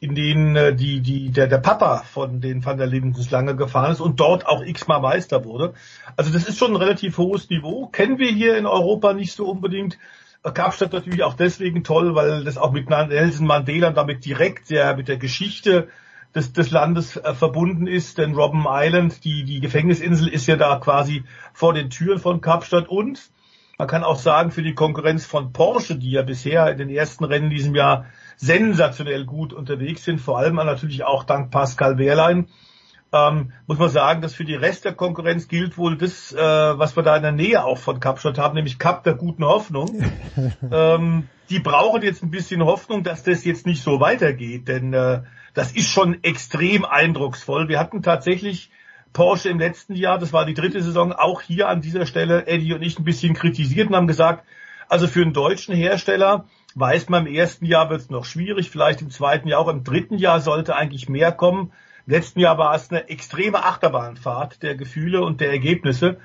in denen äh, die, die, der, der Papa von den Van der Lindens lange gefahren ist und dort auch x-mal Meister wurde. Also das ist schon ein relativ hohes Niveau. Kennen wir hier in Europa nicht so unbedingt. Kapstadt natürlich auch deswegen toll, weil das auch mit Nelson Mandela damit direkt sehr mit der Geschichte des, des Landes äh, verbunden ist, denn Robben Island, die, die Gefängnisinsel ist ja da quasi vor den Türen von Kapstadt und man kann auch sagen, für die Konkurrenz von Porsche, die ja bisher in den ersten Rennen diesem Jahr sensationell gut unterwegs sind, vor allem natürlich auch dank Pascal Wehrlein, ähm, muss man sagen, dass für die Rest der Konkurrenz gilt wohl das, äh, was wir da in der Nähe auch von Kapstadt haben, nämlich Kap der guten Hoffnung. (laughs) ähm, die brauchen jetzt ein bisschen Hoffnung, dass das jetzt nicht so weitergeht, denn äh, das ist schon extrem eindrucksvoll. Wir hatten tatsächlich Porsche im letzten Jahr, das war die dritte Saison, auch hier an dieser Stelle Eddie und ich ein bisschen kritisiert und haben gesagt, also für einen deutschen Hersteller weiß man im ersten Jahr wird es noch schwierig, vielleicht im zweiten Jahr, auch im dritten Jahr sollte eigentlich mehr kommen. Im letzten Jahr war es eine extreme Achterbahnfahrt der Gefühle und der Ergebnisse.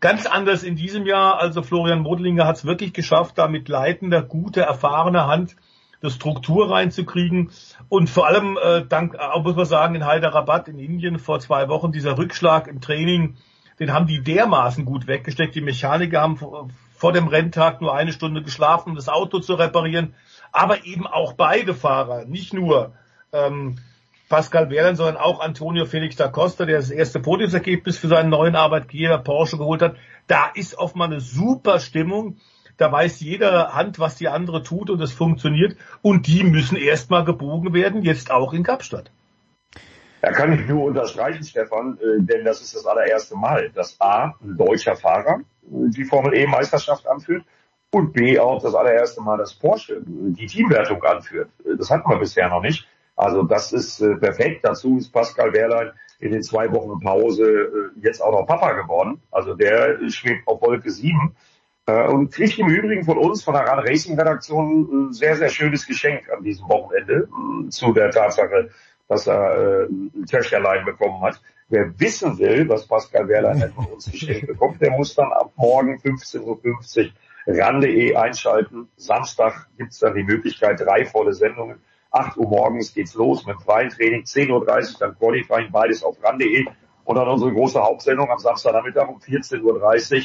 Ganz anders in diesem Jahr. Also Florian Modlinger hat es wirklich geschafft, da mit leitender, guter, erfahrener Hand eine Struktur reinzukriegen. Und vor allem, äh, dank, auch muss man sagen, in Hyderabad in Indien vor zwei Wochen, dieser Rückschlag im Training, den haben die dermaßen gut weggesteckt. Die Mechaniker haben vor dem Renntag nur eine Stunde geschlafen, um das Auto zu reparieren. Aber eben auch beide Fahrer, nicht nur ähm, Pascal Wehrlein, sondern auch Antonio Felix da Costa, der das erste Podiumsergebnis für seinen neuen Arbeitgeber Porsche geholt hat. Da ist offenbar eine super Stimmung. Da weiß jeder Hand, was die andere tut und es funktioniert. Und die müssen erstmal gebogen werden, jetzt auch in Kapstadt. Da kann ich nur unterstreichen, Stefan, äh, denn das ist das allererste Mal, dass A, ein deutscher Fahrer die Formel E Meisterschaft anführt und B, auch das allererste Mal, dass Porsche die Teamwertung anführt. Das hatten wir bisher noch nicht. Also das ist äh, perfekt. Dazu ist Pascal Wehrlein in den zwei Wochen Pause äh, jetzt auch noch Papa geworden. Also der schwebt auf Wolke 7 äh, und kriegt im Übrigen von uns, von der Rad Racing Redaktion, ein sehr, sehr schönes Geschenk an diesem Wochenende äh, zu der Tatsache, dass er äh, ein Töchterlein bekommen hat. Wer wissen will, was Pascal Wehrlein (laughs) von uns geschenkt bekommt, der muss dann ab morgen 15.50 Uhr ran.de einschalten. Samstag gibt's dann die Möglichkeit, drei volle Sendungen. 8 Uhr morgens geht's los mit freien Training, 10.30 Uhr dann Qualifying, beides auf ran.de und dann unsere große Hauptsendung am Samstagnachmittag um 14.30 Uhr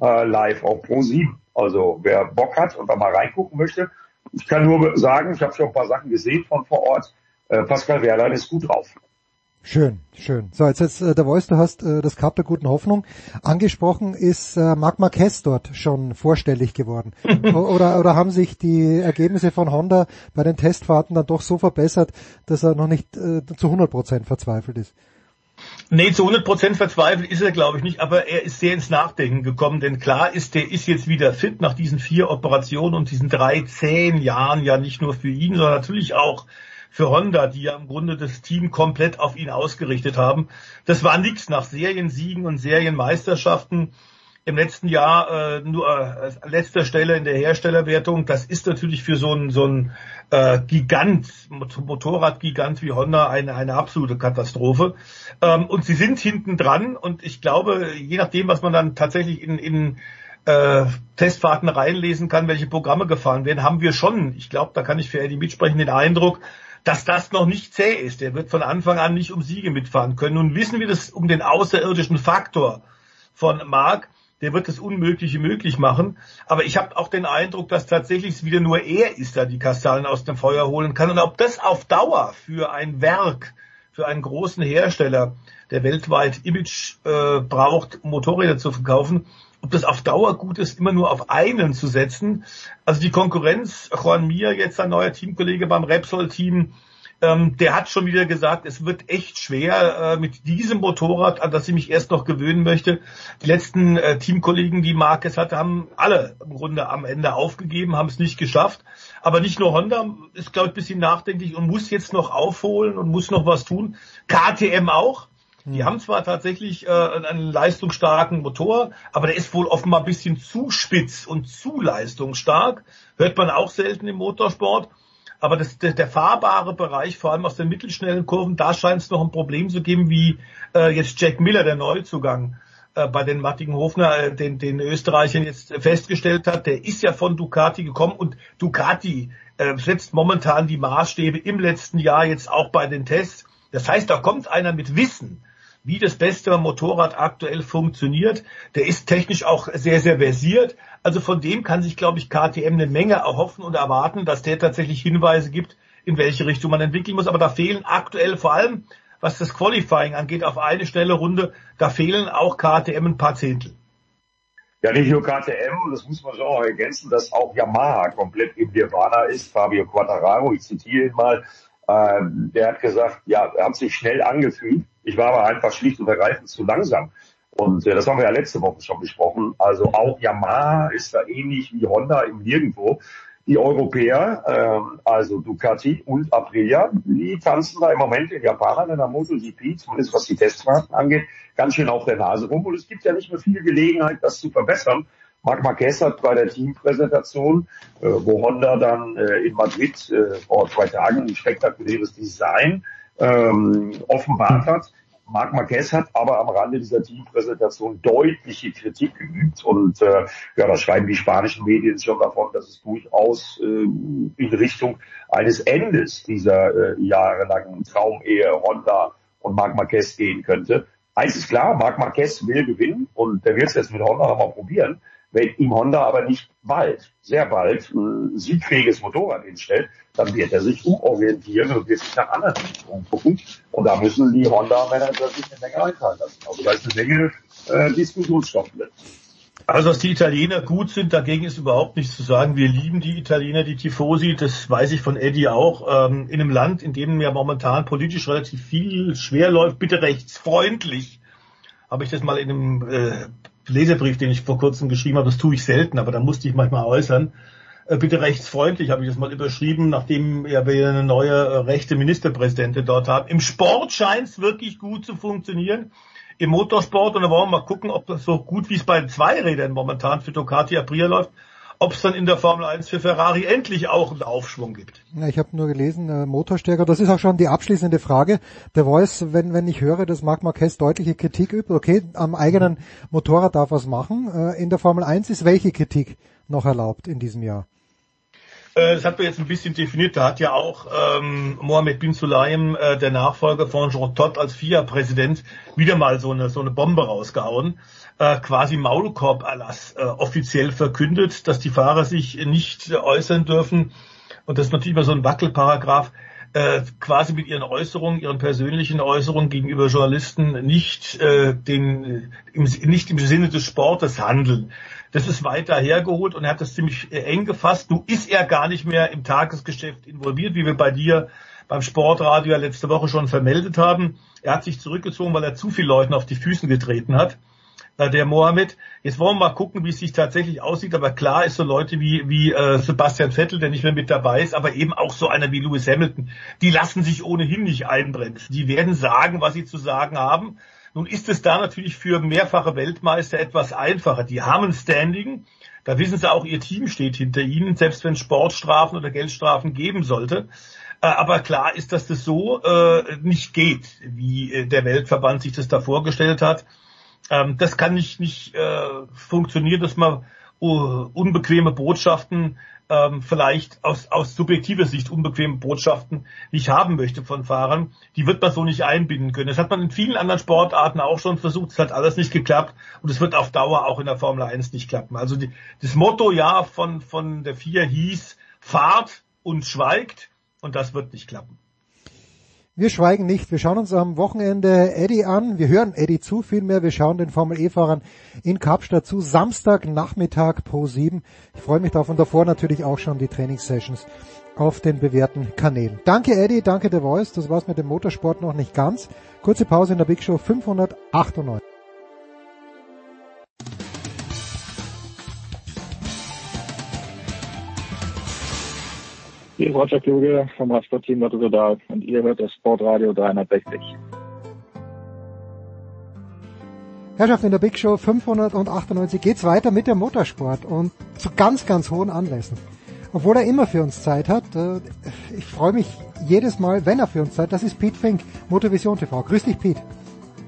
äh, live auf Pro7. Also wer Bock hat und da mal reingucken möchte, ich kann nur sagen, ich habe schon ein paar Sachen gesehen von vor Ort. Äh, Pascal Wehrlein ist gut drauf. Schön, schön. So, jetzt, jetzt äh, der Voice, du hast äh, das Cup der guten Hoffnung angesprochen. Ist äh, Marc Marquez dort schon vorstellig geworden? (laughs) oder, oder haben sich die Ergebnisse von Honda bei den Testfahrten dann doch so verbessert, dass er noch nicht äh, zu 100 Prozent verzweifelt ist? Nee, zu 100 Prozent verzweifelt ist er, glaube ich, nicht, aber er ist sehr ins Nachdenken gekommen, denn klar ist, der ist jetzt wieder fit nach diesen vier Operationen und diesen drei, zehn Jahren, ja nicht nur für ihn, sondern natürlich auch für Honda, die ja im Grunde das Team komplett auf ihn ausgerichtet haben. Das war nichts nach Seriensiegen und Serienmeisterschaften im letzten Jahr äh, nur äh, letzter Stelle in der Herstellerwertung. Das ist natürlich für so ein so ein äh, Gigant, Motorradgigant wie Honda eine eine absolute Katastrophe. Ähm, und sie sind hinten dran und ich glaube, je nachdem, was man dann tatsächlich in, in äh, Testfahrten reinlesen kann, welche Programme gefahren werden, haben wir schon, ich glaube, da kann ich für Eddie mitsprechen, den Eindruck, dass das noch nicht zäh ist. Er wird von Anfang an nicht um Siege mitfahren können. Nun wissen wir das um den außerirdischen Faktor von Mark. Der wird das Unmögliche möglich machen. Aber ich habe auch den Eindruck, dass tatsächlich wieder nur er ist, der die Kastalen aus dem Feuer holen kann. Und ob das auf Dauer für ein Werk, für einen großen Hersteller, der weltweit Image äh, braucht, Motorräder zu verkaufen, ob das auf Dauer gut ist, immer nur auf einen zu setzen. Also die Konkurrenz, Juan Mir, jetzt ein neuer Teamkollege beim Repsol-Team, ähm, der hat schon wieder gesagt, es wird echt schwer äh, mit diesem Motorrad, an das ich mich erst noch gewöhnen möchte. Die letzten äh, Teamkollegen, die Marquez hatte, haben alle im Grunde am Ende aufgegeben, haben es nicht geschafft. Aber nicht nur Honda ist, glaube ich, ein bisschen nachdenklich und muss jetzt noch aufholen und muss noch was tun. KTM auch. Die haben zwar tatsächlich äh, einen leistungsstarken Motor, aber der ist wohl offenbar ein bisschen zu spitz und zu leistungsstark. Hört man auch selten im Motorsport. Aber das, der, der fahrbare Bereich, vor allem aus den mittelschnellen Kurven, da scheint es noch ein Problem zu geben, wie äh, jetzt Jack Miller, der Neuzugang. äh, bei den Martin Hofner, äh, den, den Österreichern jetzt festgestellt hat, der ist ja von Ducati gekommen und Ducati äh, setzt momentan die Maßstäbe im letzten Jahr jetzt auch bei den Tests. Das heißt, da kommt einer mit Wissen, wie das beste Motorrad aktuell funktioniert. Der ist technisch auch sehr, sehr versiert. Also von dem kann sich, glaube ich, KTM eine Menge erhoffen und erwarten, dass der tatsächlich Hinweise gibt, in welche Richtung man entwickeln muss. Aber da fehlen aktuell vor allem, was das Qualifying angeht, auf eine schnelle Runde, da fehlen auch KTM ein paar Zehntel. Ja, nicht nur KTM, das muss man schon auch ergänzen, dass auch Yamaha komplett im Nirvana ist. Fabio Quattararo, ich zitiere ihn mal, äh, der hat gesagt, ja, er hat sich schnell angefühlt. Ich war aber einfach schlicht und ergreifend zu langsam. Und äh, das haben wir ja letzte Woche schon besprochen. Also auch Yamaha ist da ähnlich wie Honda im Nirgendwo. Die Europäer, ähm, also Ducati und Aprilia, die tanzen da im Moment in Japan in der MotoGP, zumindest was die Testfahrten angeht, ganz schön auf der Nase rum. Und es gibt ja nicht mehr viel Gelegenheit, das zu verbessern. Marc Marquez hat bei der Teampräsentation, äh, wo Honda dann äh, in Madrid äh, vor zwei Tagen ein spektakuläres Design ähm, offenbart hat, Marc Marquez hat aber am Rande dieser Teampräsentation deutliche Kritik geübt und äh, ja, da schreiben die spanischen Medien schon davon, dass es durchaus äh, in Richtung eines Endes dieser äh, jahrelangen Traumehe Honda und Marc Marquez gehen könnte. Eins ist klar, Marc Marquez will gewinnen und der wird es jetzt mit Honda nochmal probieren. Wenn ihm Honda aber nicht bald, sehr bald, ein siegfähiges Motorrad hinstellt, dann wird er sich umorientieren und wird sich nach anderen umgucken. Und da müssen die Honda-Manager sich eine Menge einfallen lassen. Also da ist eine Menge äh, Diskussionsstoff drin. Also, dass die Italiener gut sind, dagegen ist überhaupt nichts zu sagen. Wir lieben die Italiener, die Tifosi, das weiß ich von Eddie auch. Ähm, in einem Land, in dem ja momentan politisch relativ viel schwer läuft, bitte rechtsfreundlich, habe ich das mal in einem äh, Leserbrief, den ich vor kurzem geschrieben habe, das tue ich selten, aber da musste ich manchmal äußern. Äh, bitte rechtsfreundlich habe ich das mal überschrieben, nachdem ja wir eine neue äh, rechte Ministerpräsidentin dort haben. Im Sport scheint es wirklich gut zu funktionieren. Im Motorsport, und da wollen wir mal gucken, ob das so gut wie es bei den Zweirädern momentan für Ducati Aprilia läuft, ob es dann in der Formel 1 für Ferrari endlich auch einen Aufschwung gibt. Ja, ich habe nur gelesen, äh, Motorstärker, das ist auch schon die abschließende Frage. Der Voice, wenn, wenn ich höre, dass Marc Marquez deutliche Kritik übt, okay, am eigenen Motorrad darf was machen. Äh, in der Formel 1 ist welche Kritik noch erlaubt in diesem Jahr? Äh, das hat man jetzt ein bisschen definiert. Da hat ja auch ähm, Mohammed bin Sulaim, äh, der Nachfolger von Jean Todt als FIA-Präsident, wieder mal so eine, so eine Bombe rausgehauen äh, quasi Maulkorb-Erlass äh, offiziell verkündet, dass die Fahrer sich nicht äh, äußern dürfen. Und das ist natürlich immer so ein Wackelparagraph, äh, quasi mit ihren Äußerungen, ihren persönlichen Äußerungen gegenüber Journalisten nicht, äh, den, im, nicht im Sinne des Sportes handeln. Das ist weiter hergeholt und er hat das ziemlich äh, eng gefasst. Du ist er gar nicht mehr im Tagesgeschäft involviert, wie wir bei dir beim Sportradio letzte Woche schon vermeldet haben. Er hat sich zurückgezogen, weil er zu viel Leuten auf die Füße getreten hat der Mohammed. Jetzt wollen wir mal gucken, wie es sich tatsächlich aussieht. Aber klar ist so Leute wie, wie äh, Sebastian Vettel, der nicht mehr mit dabei ist, aber eben auch so einer wie Lewis Hamilton, die lassen sich ohnehin nicht einbremsen. Die werden sagen, was sie zu sagen haben. Nun ist es da natürlich für mehrfache Weltmeister etwas einfacher. Die haben ein Standing. Da wissen sie auch, ihr Team steht hinter ihnen, selbst wenn es Sportstrafen oder Geldstrafen geben sollte. Äh, aber klar ist, dass das so äh, nicht geht, wie äh, der Weltverband sich das da vorgestellt hat. Ähm, das kann nicht, nicht äh, funktionieren, dass man uh, unbequeme Botschaften ähm, vielleicht aus, aus subjektiver Sicht unbequeme Botschaften nicht haben möchte von Fahrern, die wird man so nicht einbinden können. Das hat man in vielen anderen Sportarten auch schon versucht, es hat alles nicht geklappt und es wird auf Dauer auch in der Formel 1 nicht klappen. Also die, das Motto ja von, von der FIA hieß, fahrt und schweigt und das wird nicht klappen. Wir schweigen nicht. Wir schauen uns am Wochenende Eddie an. Wir hören Eddie zu vielmehr. Wir schauen den Formel E-Fahrern in Kapstadt zu. Samstag Nachmittag Pro 7. Ich freue mich darauf und davor natürlich auch schon die Trainingssessions auf den bewährten Kanälen. Danke Eddie, danke The Voice. Das war's mit dem Motorsport noch nicht ganz. Kurze Pause in der Big Show 598. Hier ist Roger Kluge vom Radsportteam Rotterdam und ihr hört das Sportradio 360. Herrschaft in der Big Show 598 geht's weiter mit dem Motorsport und zu ganz, ganz hohen Anlässen. Obwohl er immer für uns Zeit hat, äh, ich freue mich jedes Mal, wenn er für uns Zeit hat, das ist Pete Fink, Motorvision TV. Grüß dich, Pete.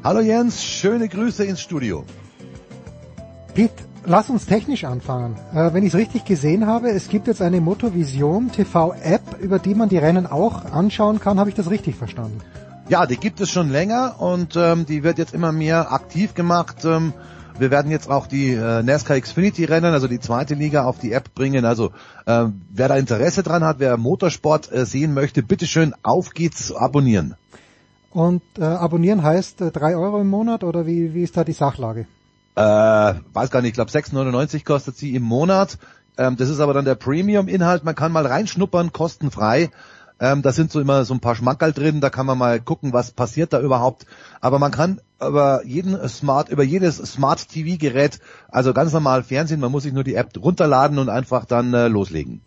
Hallo Jens, schöne Grüße ins Studio. Pete, lass uns technisch anfangen. Äh, wenn ich es richtig gesehen habe, es gibt jetzt eine Motovision TV-App, über die man die Rennen auch anschauen kann. Habe ich das richtig verstanden? Ja, die gibt es schon länger und ähm, die wird jetzt immer mehr aktiv gemacht. Ähm, wir werden jetzt auch die äh, NASCAR Xfinity Rennen, also die zweite Liga, auf die App bringen. Also äh, wer da Interesse dran hat, wer Motorsport äh, sehen möchte, bitteschön, auf geht's, abonnieren. Und äh, abonnieren heißt äh, 3 Euro im Monat oder wie, wie ist da die Sachlage? Äh, weiß gar nicht, ich glaube 6,99 kostet sie im Monat. Ähm, das ist aber dann der Premium-Inhalt. Man kann mal reinschnuppern, kostenfrei. Ähm, da sind so immer so ein paar Schmankerl drin, da kann man mal gucken, was passiert da überhaupt. Aber man kann über jeden Smart, über jedes Smart TV Gerät, also ganz normal Fernsehen, man muss sich nur die App runterladen und einfach dann äh, loslegen.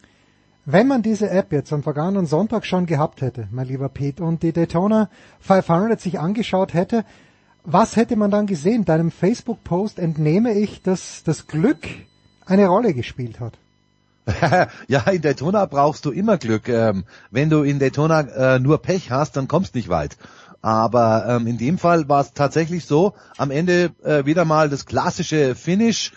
Wenn man diese App jetzt am vergangenen Sonntag schon gehabt hätte, mein lieber Pete, und die Daytona 500 sich angeschaut hätte, was hätte man dann gesehen? Deinem Facebook-Post entnehme ich, dass das Glück eine Rolle gespielt hat. (laughs) ja, in Daytona brauchst du immer Glück. Ähm, wenn du in Daytona äh, nur Pech hast, dann kommst nicht weit. Aber ähm, in dem Fall war es tatsächlich so, am Ende äh, wieder mal das klassische Finish.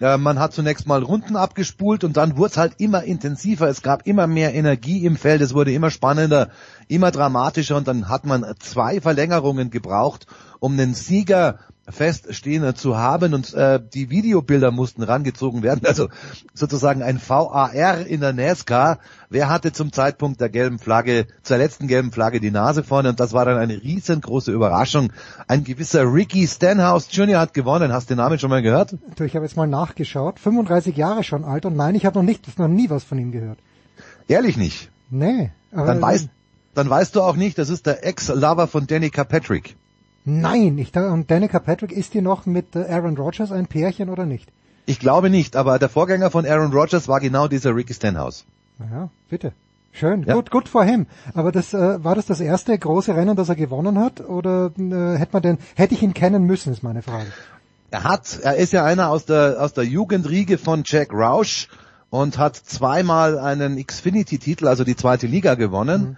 Äh, man hat zunächst mal Runden abgespult und dann wurde es halt immer intensiver. Es gab immer mehr Energie im Feld, es wurde immer spannender, immer dramatischer und dann hat man zwei Verlängerungen gebraucht, um den Sieger feststehen zu haben und äh, die Videobilder mussten rangezogen werden. Also sozusagen ein VAR in der NASCAR. Wer hatte zum Zeitpunkt der gelben Flagge, zur letzten gelben Flagge die Nase vorne und das war dann eine riesengroße Überraschung. Ein gewisser Ricky Stenhouse Jr. hat gewonnen. Hast du den Namen schon mal gehört? Ich habe jetzt mal nachgeschaut. 35 Jahre schon alt und nein, ich habe noch nicht, noch nie was von ihm gehört. Ehrlich nicht? Nee. Aber dann weißt, dann weißt du auch nicht, das ist der Ex-Lover von Danica Patrick. Nein, ich da, und Danica Patrick ist die noch mit äh, Aaron Rodgers ein Pärchen oder nicht? Ich glaube nicht, aber der Vorgänger von Aaron Rodgers war genau dieser Ricky Stenhouse. Ja, bitte. Schön, ja. gut, gut vor ihm. Aber das äh, war das das erste große Rennen, das er gewonnen hat, oder äh, hätte man denn, hätte ich ihn kennen müssen, ist meine Frage. Er hat, er ist ja einer aus der aus der Jugendriege von Jack Roush und hat zweimal einen Xfinity-Titel, also die zweite Liga gewonnen. Mhm.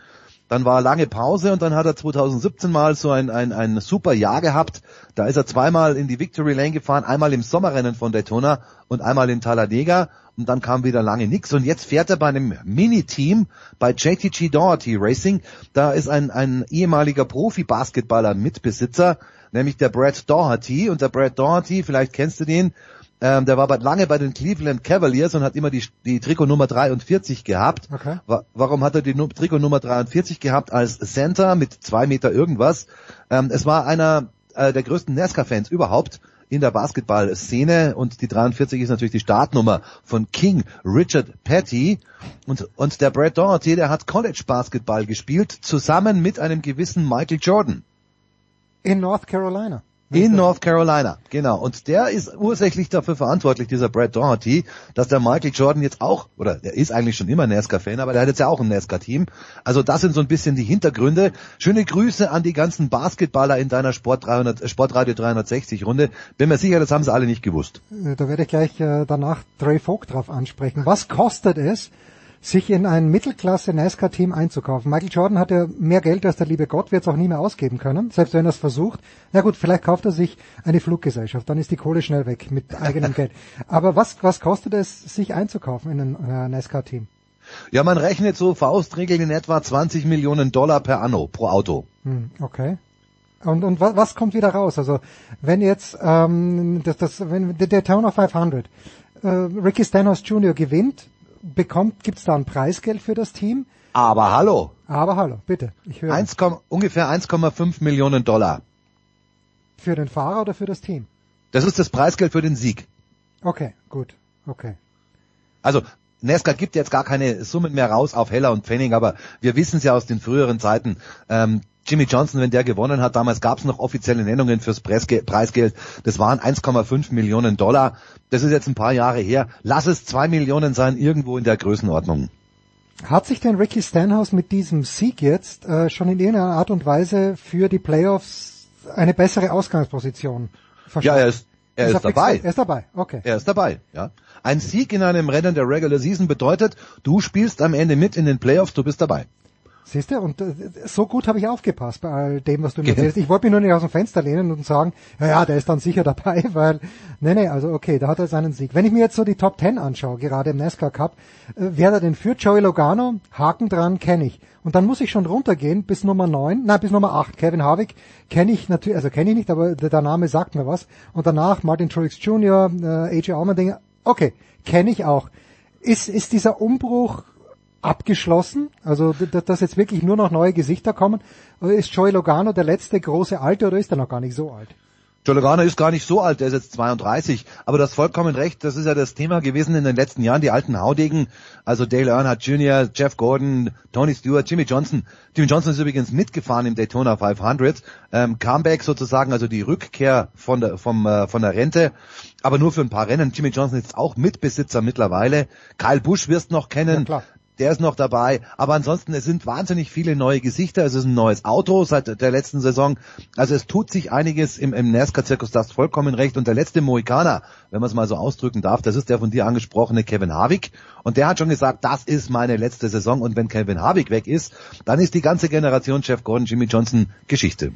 Dann war lange Pause und dann hat er 2017 mal so ein, ein, ein super Jahr gehabt. Da ist er zweimal in die Victory Lane gefahren, einmal im Sommerrennen von Daytona und einmal in Talladega und dann kam wieder lange nix und jetzt fährt er bei einem Mini-Team bei JTG Doherty Racing. Da ist ein, ein ehemaliger Profi-Basketballer Mitbesitzer, nämlich der Brad Doherty und der Brad Doherty, vielleicht kennst du den, ähm, der war lange bei den Cleveland Cavaliers und hat immer die, die Trikot Nummer 43 gehabt. Okay. Warum hat er die Trikot Nummer 43 gehabt als Center mit zwei Meter irgendwas? Ähm, es war einer äh, der größten NASCAR-Fans überhaupt in der Basketball-Szene und die 43 ist natürlich die Startnummer von King Richard Petty und, und der Brad Doherty, der hat College-Basketball gespielt, zusammen mit einem gewissen Michael Jordan. In North Carolina. In North Carolina, genau. Und der ist ursächlich dafür verantwortlich, dieser Brad Doherty, dass der Michael Jordan jetzt auch, oder er ist eigentlich schon immer NASCAR-Fan, aber der hat jetzt ja auch ein NASCAR-Team. Also das sind so ein bisschen die Hintergründe. Schöne Grüße an die ganzen Basketballer in deiner Sport 300, Sportradio 360 Runde. Bin mir sicher, das haben sie alle nicht gewusst. Äh, da werde ich gleich äh, danach Dre Vogt drauf ansprechen. Was kostet es, sich in ein Mittelklasse NASCAR-Team einzukaufen. Michael Jordan hat ja mehr Geld als der liebe Gott, wird es auch nie mehr ausgeben können, selbst wenn er es versucht. Na gut, vielleicht kauft er sich eine Fluggesellschaft, dann ist die Kohle schnell weg mit (laughs) eigenem Geld. Aber was, was kostet es, sich einzukaufen in ein äh, NASCAR-Team? Ja, man rechnet so Faustregeln in etwa 20 Millionen Dollar per Anno pro Auto. Hm, okay. Und, und was, was kommt wieder raus? Also wenn jetzt ähm, das, das, wenn der Daytona 500 äh, Ricky Stenhouse Jr. gewinnt, bekommt, gibt's da ein Preisgeld für das Team? Aber hallo. Aber hallo, bitte. Ich höre. 1, ungefähr 1,5 Millionen Dollar. Für den Fahrer oder für das Team? Das ist das Preisgeld für den Sieg. Okay, gut, okay. Also NASCAR gibt jetzt gar keine Summen mehr raus auf Heller und Pfennig, aber wir wissen es ja aus den früheren Zeiten. Ähm, Jimmy Johnson, wenn der gewonnen hat, damals gab es noch offizielle Nennungen fürs Preisgeld. Das waren 1,5 Millionen Dollar. Das ist jetzt ein paar Jahre her. Lass es zwei Millionen sein, irgendwo in der Größenordnung. Hat sich denn Ricky Stanhouse mit diesem Sieg jetzt äh, schon in irgendeiner Art und Weise für die Playoffs eine bessere Ausgangsposition verschafft? Ja, er ist, er ist, ist dabei. Er ist dabei, okay. Er ist dabei, ja. Ein Sieg in einem Rennen der Regular Season bedeutet, du spielst am Ende mit in den Playoffs, du bist dabei. Siehst du? Und äh, so gut habe ich aufgepasst bei all dem, was du mir erzählst. Ich wollte mich nur nicht aus dem Fenster lehnen und sagen, ja, ja, der ist dann sicher dabei, (laughs) weil, nee, nee, also okay, da hat er seinen Sieg. Wenn ich mir jetzt so die Top Ten anschaue, gerade im NASCAR Cup, äh, wer da denn führt, Joey Logano, Haken dran, kenne ich. Und dann muss ich schon runtergehen bis Nummer 9, nein, bis Nummer 8. Kevin Harvick kenne ich natürlich, also kenne ich nicht, aber der, der, Name sagt mir was. Und danach Martin Truex Jr., äh, AJ Allmendinger, okay, kenne ich auch. Ist, ist dieser Umbruch abgeschlossen? Also, dass jetzt wirklich nur noch neue Gesichter kommen? Oder ist Joey Logano der letzte große Alte oder ist er noch gar nicht so alt? Joe Logano ist gar nicht so alt, der ist jetzt 32, aber du hast vollkommen recht, das ist ja das Thema gewesen in den letzten Jahren, die alten Haudegen, also Dale Earnhardt Jr., Jeff Gordon, Tony Stewart, Jimmy Johnson. Jimmy Johnson ist übrigens mitgefahren im Daytona 500, ähm, Comeback sozusagen, also die Rückkehr von der, vom, äh, von der Rente, aber nur für ein paar Rennen. Jimmy Johnson ist auch Mitbesitzer mittlerweile. Kyle Busch wirst noch kennen. Ja, der ist noch dabei. Aber ansonsten, es sind wahnsinnig viele neue Gesichter. Es ist ein neues Auto seit der letzten Saison. Also es tut sich einiges im, im NASCAR-Zirkus, das vollkommen recht. Und der letzte Mohikaner, wenn man es mal so ausdrücken darf, das ist der von dir angesprochene Kevin Harvick. Und der hat schon gesagt, das ist meine letzte Saison. Und wenn Kevin Harvick weg ist, dann ist die ganze Generation Jeff Gordon, Jimmy Johnson Geschichte.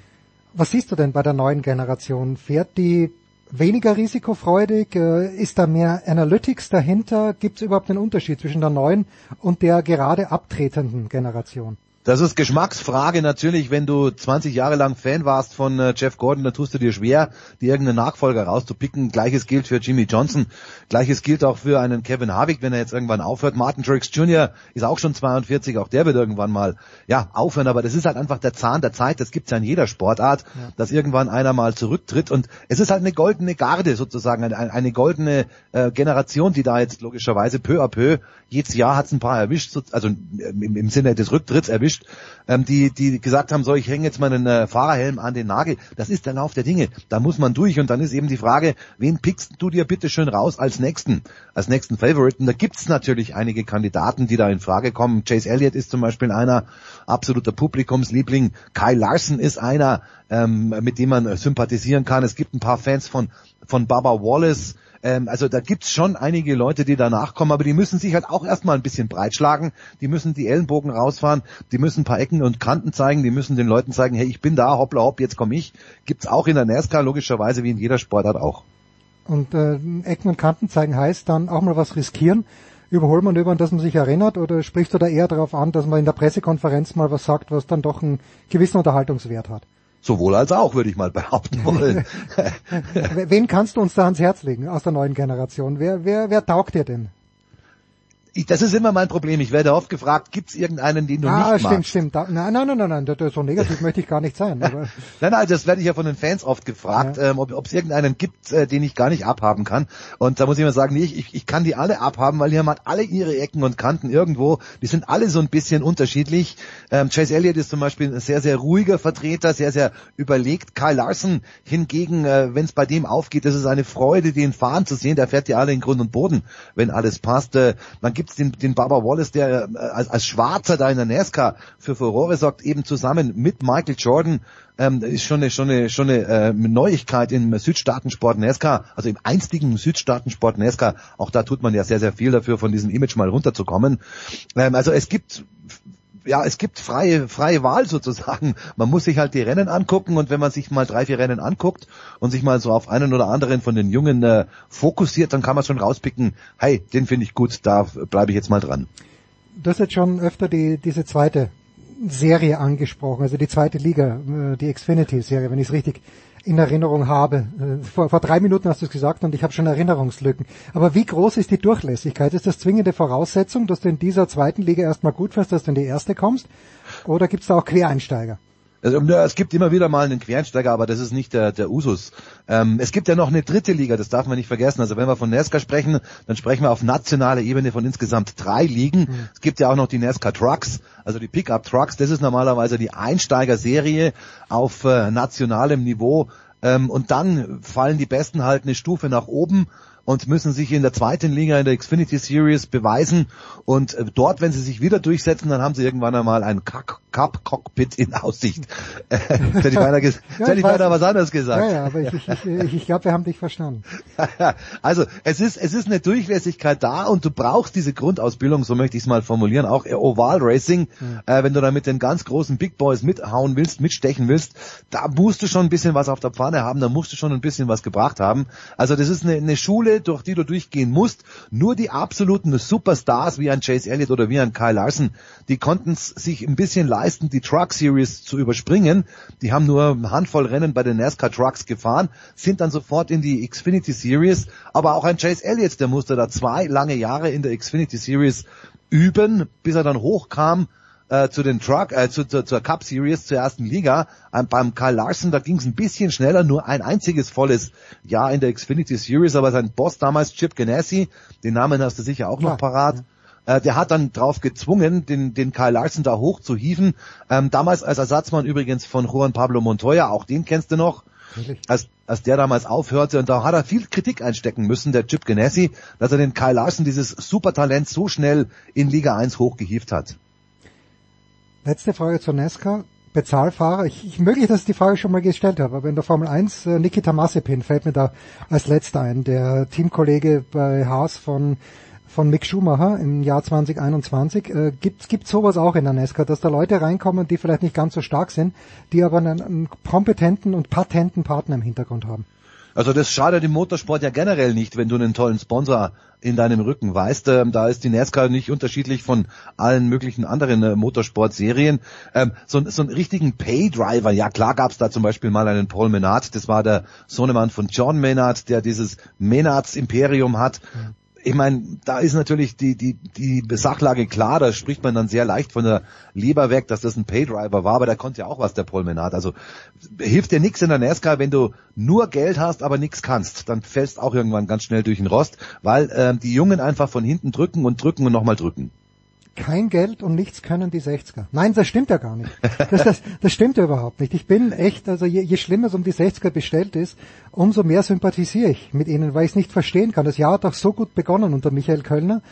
Was siehst du denn bei der neuen Generation? Fährt die weniger risikofreudig? Äh, ist da mehr Analytics dahinter? Gibt es überhaupt einen Unterschied zwischen der neuen und der gerade abtretenden Generation? Das ist Geschmacksfrage natürlich, wenn du 20 Jahre lang Fan warst von äh, Jeff Gordon, dann tust du dir schwer, dir irgendeinen Nachfolger rauszupicken. Gleiches gilt für Jimmy Johnson, gleiches gilt auch für einen Kevin Harvick, wenn er jetzt irgendwann aufhört. Martin Truex Jr. ist auch schon 42, auch der wird irgendwann mal ja aufhören, aber das ist halt einfach der Zahn der Zeit, das gibt's ja in jeder Sportart, ja. dass irgendwann einer mal zurücktritt und es ist halt eine goldene Garde sozusagen, eine, eine goldene äh, Generation, die da jetzt logischerweise peu à peu, jedes Jahr hat's ein paar erwischt, also im, im Sinne des Rücktritts erwischt, erwischt, ähm, die, die gesagt haben, so, ich hänge jetzt meinen äh, Fahrerhelm an den Nagel. Das ist der Lauf der Dinge. Da muss man durch und dann ist eben die Frage, wen pickst du dir bitte schön raus als nächsten, als nächsten Favoriten? Da gibt's natürlich einige Kandidaten, die da in Frage kommen. Chase Elliott ist zum Beispiel einer, absoluter Publikumsliebling. Kyle Larson ist einer, ähm, mit dem man sympathisieren kann. Es gibt ein paar Fans von, von Baba Wallace, ähm, also da gibt's schon einige Leute, die danach kommen, aber die müssen sich halt auch erstmal ein bisschen breitschlagen. Die müssen die Ellenbogen rausfahren, die müssen ein paar Ecken und Kanten zeigen, die müssen den Leuten zeigen, hey, ich bin da, hoppla hopp, jetzt komme ich. Gibt's auch in der NASCAR logischerweise wie in jeder Sportart auch. Und äh, Ecken und Kanten zeigen heißt dann auch mal was riskieren. Überholmanöver, an das man sich erinnert, oder sprichst du da eher darauf an, dass man in der Pressekonferenz mal was sagt, was dann doch einen gewissen Unterhaltungswert hat? Sowohl als auch, würde ich mal behaupten (laughs) wollen. Wen kannst du uns da ans Herz legen aus der neuen Generation? Wer, wer, wer taugt dir denn? Ich, das ist immer mein Problem. Ich werde oft gefragt, gibt es irgendeinen, den du ah, nicht stimmt, magst? stimmt, stimmt. Nein, nein, nein, nein, nein, so negativ möchte ich gar nicht sein. Aber (laughs) nein, nein, das werde ich ja von den Fans oft gefragt, ja. ähm, ob es irgendeinen gibt, äh, den ich gar nicht abhaben kann. Und da muss ich immer sagen, nee, ich, ich kann die alle abhaben, weil die haben halt alle ihre Ecken und Kanten irgendwo. Die sind alle so ein bisschen unterschiedlich. Ähm, Chase Elliott ist zum Beispiel ein sehr, sehr ruhiger Vertreter, sehr, sehr überlegt. Kyle Larson hingegen, äh, wenn es bei dem aufgeht, das ist eine Freude, den fahren zu sehen. Der fährt ja alle in Grund und Boden, wenn alles passt. Äh, dann gibt's den, den Baba Wallace, der äh, als, als Schwarzer da in der NASCAR für Furore sorgt, eben zusammen mit Michael Jordan, ähm, ist schon eine, schon eine, schon eine äh, Neuigkeit im Südstaatensport NASCAR, also im einstigen Südstaatensport NASCAR. Auch da tut man ja sehr, sehr viel dafür, von diesem Image mal runterzukommen. Ähm, also es gibt ja, es gibt freie, freie Wahl sozusagen. Man muss sich halt die Rennen angucken und wenn man sich mal drei, vier Rennen anguckt und sich mal so auf einen oder anderen von den Jungen äh, fokussiert, dann kann man schon rauspicken, hey, den finde ich gut, da bleibe ich jetzt mal dran. Du hast jetzt schon öfter die, diese zweite Serie angesprochen, also die zweite Liga, äh, die Xfinity-Serie, wenn ich es richtig in Erinnerung habe. Äh, vor, vor drei Minuten hast du es gesagt und ich habe schon Erinnerungslücken. Aber wie groß ist die Durchlässigkeit? Ist das zwingende Voraussetzung, dass du in dieser zweiten Liga erstmal gut fährst, dass du in die erste kommst? Oder gibt es da auch Quereinsteiger? Also, es gibt immer wieder mal einen Quereinsteiger, aber das ist nicht der, der Usus. Ähm, es gibt ja noch eine dritte Liga, das darf man nicht vergessen. Also wenn wir von NASCAR sprechen, dann sprechen wir auf nationaler Ebene von insgesamt drei Ligen. Mhm. Es gibt ja auch noch die NASCAR Trucks, also die Pickup Trucks. Das ist normalerweise die Einsteigerserie auf äh, nationalem Niveau. Ähm, und dann fallen die Besten halt eine Stufe nach oben und müssen sich in der zweiten Liga in der Xfinity Series beweisen. Und äh, dort, wenn sie sich wieder durchsetzen, dann haben sie irgendwann einmal ein Cup-Cockpit in Aussicht. (laughs) Äh, hätte (laughs) ich beinahe, ges ja, hätte ich beinahe was anderes gesagt. Ja, ja, aber ich, ich, ich, ich glaube, wir haben dich verstanden. (laughs) also es ist, es ist eine Durchlässigkeit da und du brauchst diese Grundausbildung, so möchte ich es mal formulieren, auch Oval Racing, ja. äh, wenn du da mit den ganz großen Big Boys mithauen willst, mitstechen willst, da musst du schon ein bisschen was auf der Pfanne haben, da musst du schon ein bisschen was gebracht haben. Also das ist eine, eine Schule, Schule, durch die du durchgehen musst. Nur die absoluten Superstars wie ein Chase Elliott oder wie ein Kyle Larson, die konnten es sich ein bisschen leisten, die Truck Series zu überspringen. Die haben nur eine Handvoll Rennen bei den NASCAR Trucks gefahren, sind dann sofort in die Xfinity Series. Aber auch ein Chase Elliott, der musste da zwei lange Jahre in der Xfinity Series üben, bis er dann hochkam äh, zu den Truck, äh, zu, zu, zur Cup Series, zur ersten Liga. Ähm, beim Kyle Larson, da ging es ein bisschen schneller, nur ein einziges volles Jahr in der Xfinity Series, aber sein Boss damals, Chip Ganassi, den Namen hast du sicher auch noch ja. parat, äh, der hat dann drauf gezwungen, den, den Kyle Larson da hoch zu hieven. Ähm, damals als Ersatzmann übrigens von Juan Pablo Montoya, auch den kennst du noch. Als, als der damals aufhörte und da hat er viel Kritik einstecken müssen, der Chip Ganassi, dass er den Kyle Larson, dieses Supertalent, so schnell in Liga 1 hochgehievt hat. Letzte Frage zur Nesca. Bezahlfahrer. Ich, ich möglich, dass ich die Frage schon mal gestellt habe, aber in der Formel 1 äh, Nikita Mazepin fällt mir da als letzter ein, der Teamkollege bei Haas von von Mick Schumacher im Jahr 2021. Äh, gibt gibt sowas auch in der Nesca, dass da Leute reinkommen, die vielleicht nicht ganz so stark sind, die aber einen, einen kompetenten und patenten Partner im Hintergrund haben? Also das schadet im Motorsport ja generell nicht, wenn du einen tollen Sponsor in deinem Rücken weißt. Ähm, da ist die NASCAR nicht unterschiedlich von allen möglichen anderen äh, Motorsportserien. Ähm, so, so einen richtigen Paydriver, ja klar gab's da zum Beispiel mal einen Paul Menard, das war der Sohnemann von John Menard, der dieses Menards Imperium hat. Mhm ich meine, da ist natürlich die, die, die Sachlage klar, da spricht man dann sehr leicht von der Leber weg, dass das ein Paydriver war, aber der konnte ja auch was, der Paul Menard. Also hilft dir nichts in der NASCAR, wenn du nur Geld hast, aber nichts kannst. Dann fällst auch irgendwann ganz schnell durch den Rost, weil äh, die Jungen einfach von hinten drücken und drücken und nochmal drücken kein Geld und nichts können die 60er. Nein, das stimmt ja gar nicht. Das, das, das stimmt ja überhaupt nicht. Ich bin echt, also je, je schlimmer es um die 60er bestellt ist, umso mehr sympathisiere ich mit ihnen, weil ich es nicht verstehen kann. Das Jahr hat doch so gut begonnen unter Michael Kölner.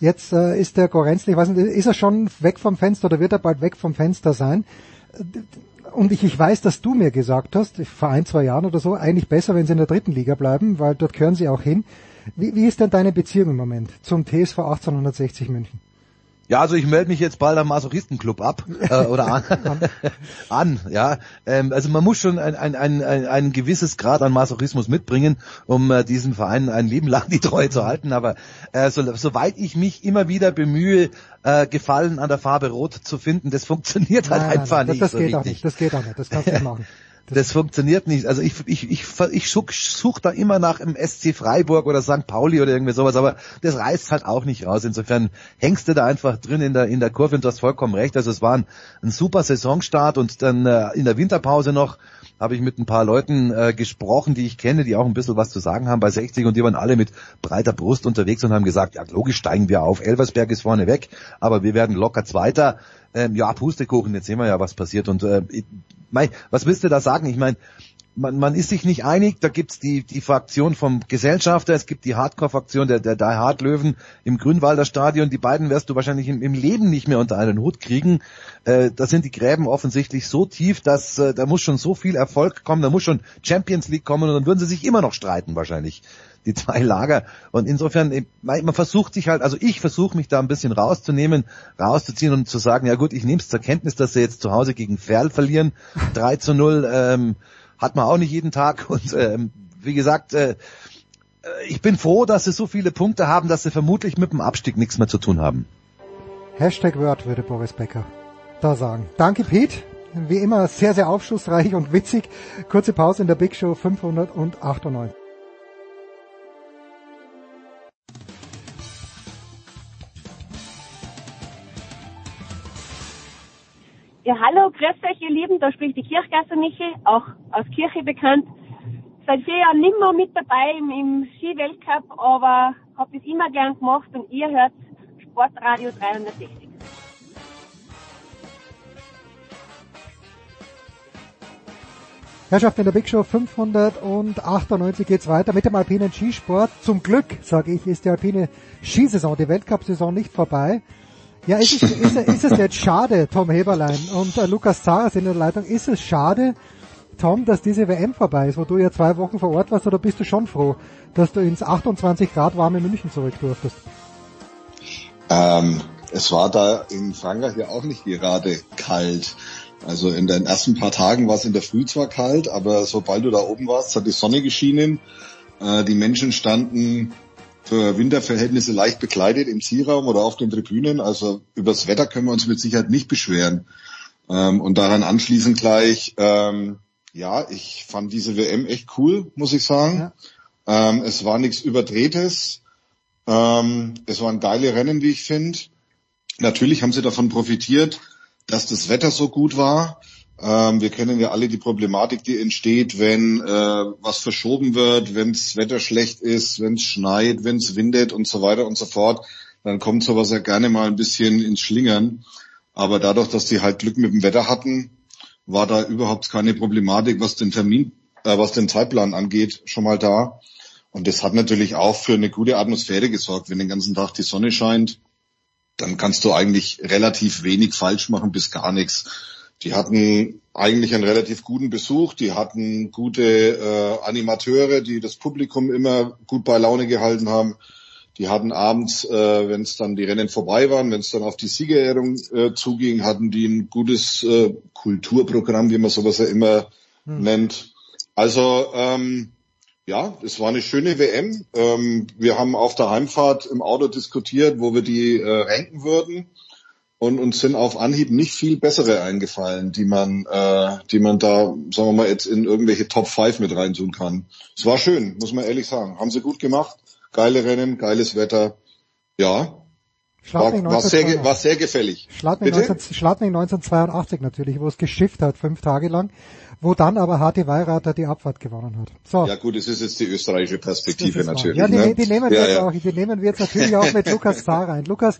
Jetzt äh, ist der Gorenzli, ich weiß nicht, ist er schon weg vom Fenster oder wird er bald weg vom Fenster sein? Und ich, ich weiß, dass du mir gesagt hast, vor ein, zwei Jahren oder so, eigentlich besser, wenn sie in der dritten Liga bleiben, weil dort gehören sie auch hin. Wie, wie ist denn deine Beziehung im Moment zum TSV 1860 München? Ja, also ich melde mich jetzt bald am Masochistenclub ab äh, oder an, (laughs) an ja. Ähm, also man muss schon ein, ein, ein, ein, ein gewisses Grad an Masochismus mitbringen, um äh, diesem Verein ein Leben lang die Treue zu halten. Aber äh, so, soweit ich mich immer wieder bemühe, äh, Gefallen an der Farbe Rot zu finden, das funktioniert halt nein, einfach nein, nicht. Das, das geht richtig. auch nicht. Das geht auch nicht. Das kannst du nicht (laughs) machen. Das funktioniert nicht. Also ich, ich, ich, ich suche such da immer nach im SC Freiburg oder St. Pauli oder irgendwie sowas, aber das reißt halt auch nicht raus. Insofern hängst du da einfach drin in der, in der Kurve und du hast vollkommen recht. Also es war ein, ein super Saisonstart und dann äh, in der Winterpause noch habe ich mit ein paar Leuten äh, gesprochen, die ich kenne, die auch ein bisschen was zu sagen haben bei 60 und die waren alle mit breiter Brust unterwegs und haben gesagt, ja logisch steigen wir auf, Elversberg ist vorne weg, aber wir werden locker Zweiter. Ähm, ja, Pustekuchen, jetzt sehen wir ja, was passiert und äh, mei, was willst du da sagen? Ich meine, man, man ist sich nicht einig, da gibt's die, die Fraktion vom Gesellschafter, es gibt die Hardcore-Fraktion der, der Die Hard Löwen im Grünwalder Stadion, die beiden wirst du wahrscheinlich im, im Leben nicht mehr unter einen Hut kriegen. Äh, da sind die Gräben offensichtlich so tief, dass äh, da muss schon so viel Erfolg kommen, da muss schon Champions League kommen und dann würden sie sich immer noch streiten wahrscheinlich die zwei Lager. Und insofern, man versucht sich halt, also ich versuche mich da ein bisschen rauszunehmen, rauszuziehen und zu sagen, ja gut, ich nehme es zur Kenntnis, dass sie jetzt zu Hause gegen Ferl verlieren. (laughs) 3 zu 0 ähm, hat man auch nicht jeden Tag. (laughs) Und ähm, wie gesagt, äh, äh, ich bin froh, dass sie so viele Punkte haben, dass sie vermutlich mit dem Abstieg nichts mehr zu tun haben. Hashtag Word würde Boris Becker da sagen. Danke Pete. Wie immer sehr, sehr aufschlussreich und witzig. Kurze Pause in der Big Show 598. Ja, hallo, grüß euch, ihr Lieben, da spricht die Kirchgasser Michi, auch aus Kirche bekannt. Seit vier Jahren nimmer mit dabei im, im Ski-Weltcup, aber hab das immer gern gemacht und ihr hört Sportradio 360. Herrschaft in der Big Show 598 geht's weiter mit dem alpinen Skisport. Zum Glück, sage ich, ist die alpine Skisaison, die Weltcup-Saison nicht vorbei. Ja, ist es, ist, ist es jetzt schade, Tom Heberlein und äh, Lukas Zaras in der Leitung, ist es schade, Tom, dass diese WM vorbei ist, wo du ja zwei Wochen vor Ort warst, oder bist du schon froh, dass du ins 28 Grad warme München zurück durftest? Ähm, es war da in Frankreich ja auch nicht gerade kalt. Also in den ersten paar Tagen war es in der Früh zwar kalt, aber sobald du da oben warst, hat die Sonne geschienen. Äh, die Menschen standen für Winterverhältnisse leicht bekleidet im Zielraum oder auf den Tribünen. Also übers Wetter können wir uns mit Sicherheit nicht beschweren. Ähm, und daran anschließend gleich, ähm, ja, ich fand diese WM echt cool, muss ich sagen. Ja. Ähm, es war nichts Überdrehtes. Ähm, es waren geile Rennen, wie ich finde. Natürlich haben sie davon profitiert, dass das Wetter so gut war. Ähm, wir kennen ja alle die Problematik, die entsteht, wenn äh, was verschoben wird, wenn das Wetter schlecht ist, wenn es schneit, wenn es windet und so weiter und so fort. Dann kommt sowas ja gerne mal ein bisschen ins Schlingern. Aber dadurch, dass die halt Glück mit dem Wetter hatten, war da überhaupt keine Problematik, was den Termin, äh, was den Zeitplan angeht, schon mal da. Und das hat natürlich auch für eine gute Atmosphäre gesorgt. Wenn den ganzen Tag die Sonne scheint, dann kannst du eigentlich relativ wenig falsch machen bis gar nichts. Die hatten eigentlich einen relativ guten Besuch, die hatten gute äh, Animateure, die das Publikum immer gut bei Laune gehalten haben. Die hatten abends, äh, wenn es dann die Rennen vorbei waren, wenn es dann auf die Siegerehrung äh, zuging, hatten die ein gutes äh, Kulturprogramm, wie man sowas ja immer hm. nennt. Also ähm, ja, es war eine schöne WM. Ähm, wir haben auf der Heimfahrt im Auto diskutiert, wo wir die äh, ranken würden und uns sind auf Anhieb nicht viel bessere eingefallen, die man, äh, die man da, sagen wir mal, jetzt in irgendwelche Top 5 mit reintun kann. Es war schön, muss man ehrlich sagen. Haben sie gut gemacht. Geile Rennen, geiles Wetter. Ja. War, war, sehr, war sehr gefällig. Schladming, 19, Schladming 1982 natürlich, wo es geschifft hat, fünf Tage lang wo dann aber HT Weirater die Abfahrt gewonnen hat. So. Ja gut, es ist jetzt die österreichische Perspektive natürlich. Ja, die, ne? die, nehmen wir ja, jetzt ja. auch, die nehmen wir jetzt natürlich auch mit Lukas Zahr rein. Lukas,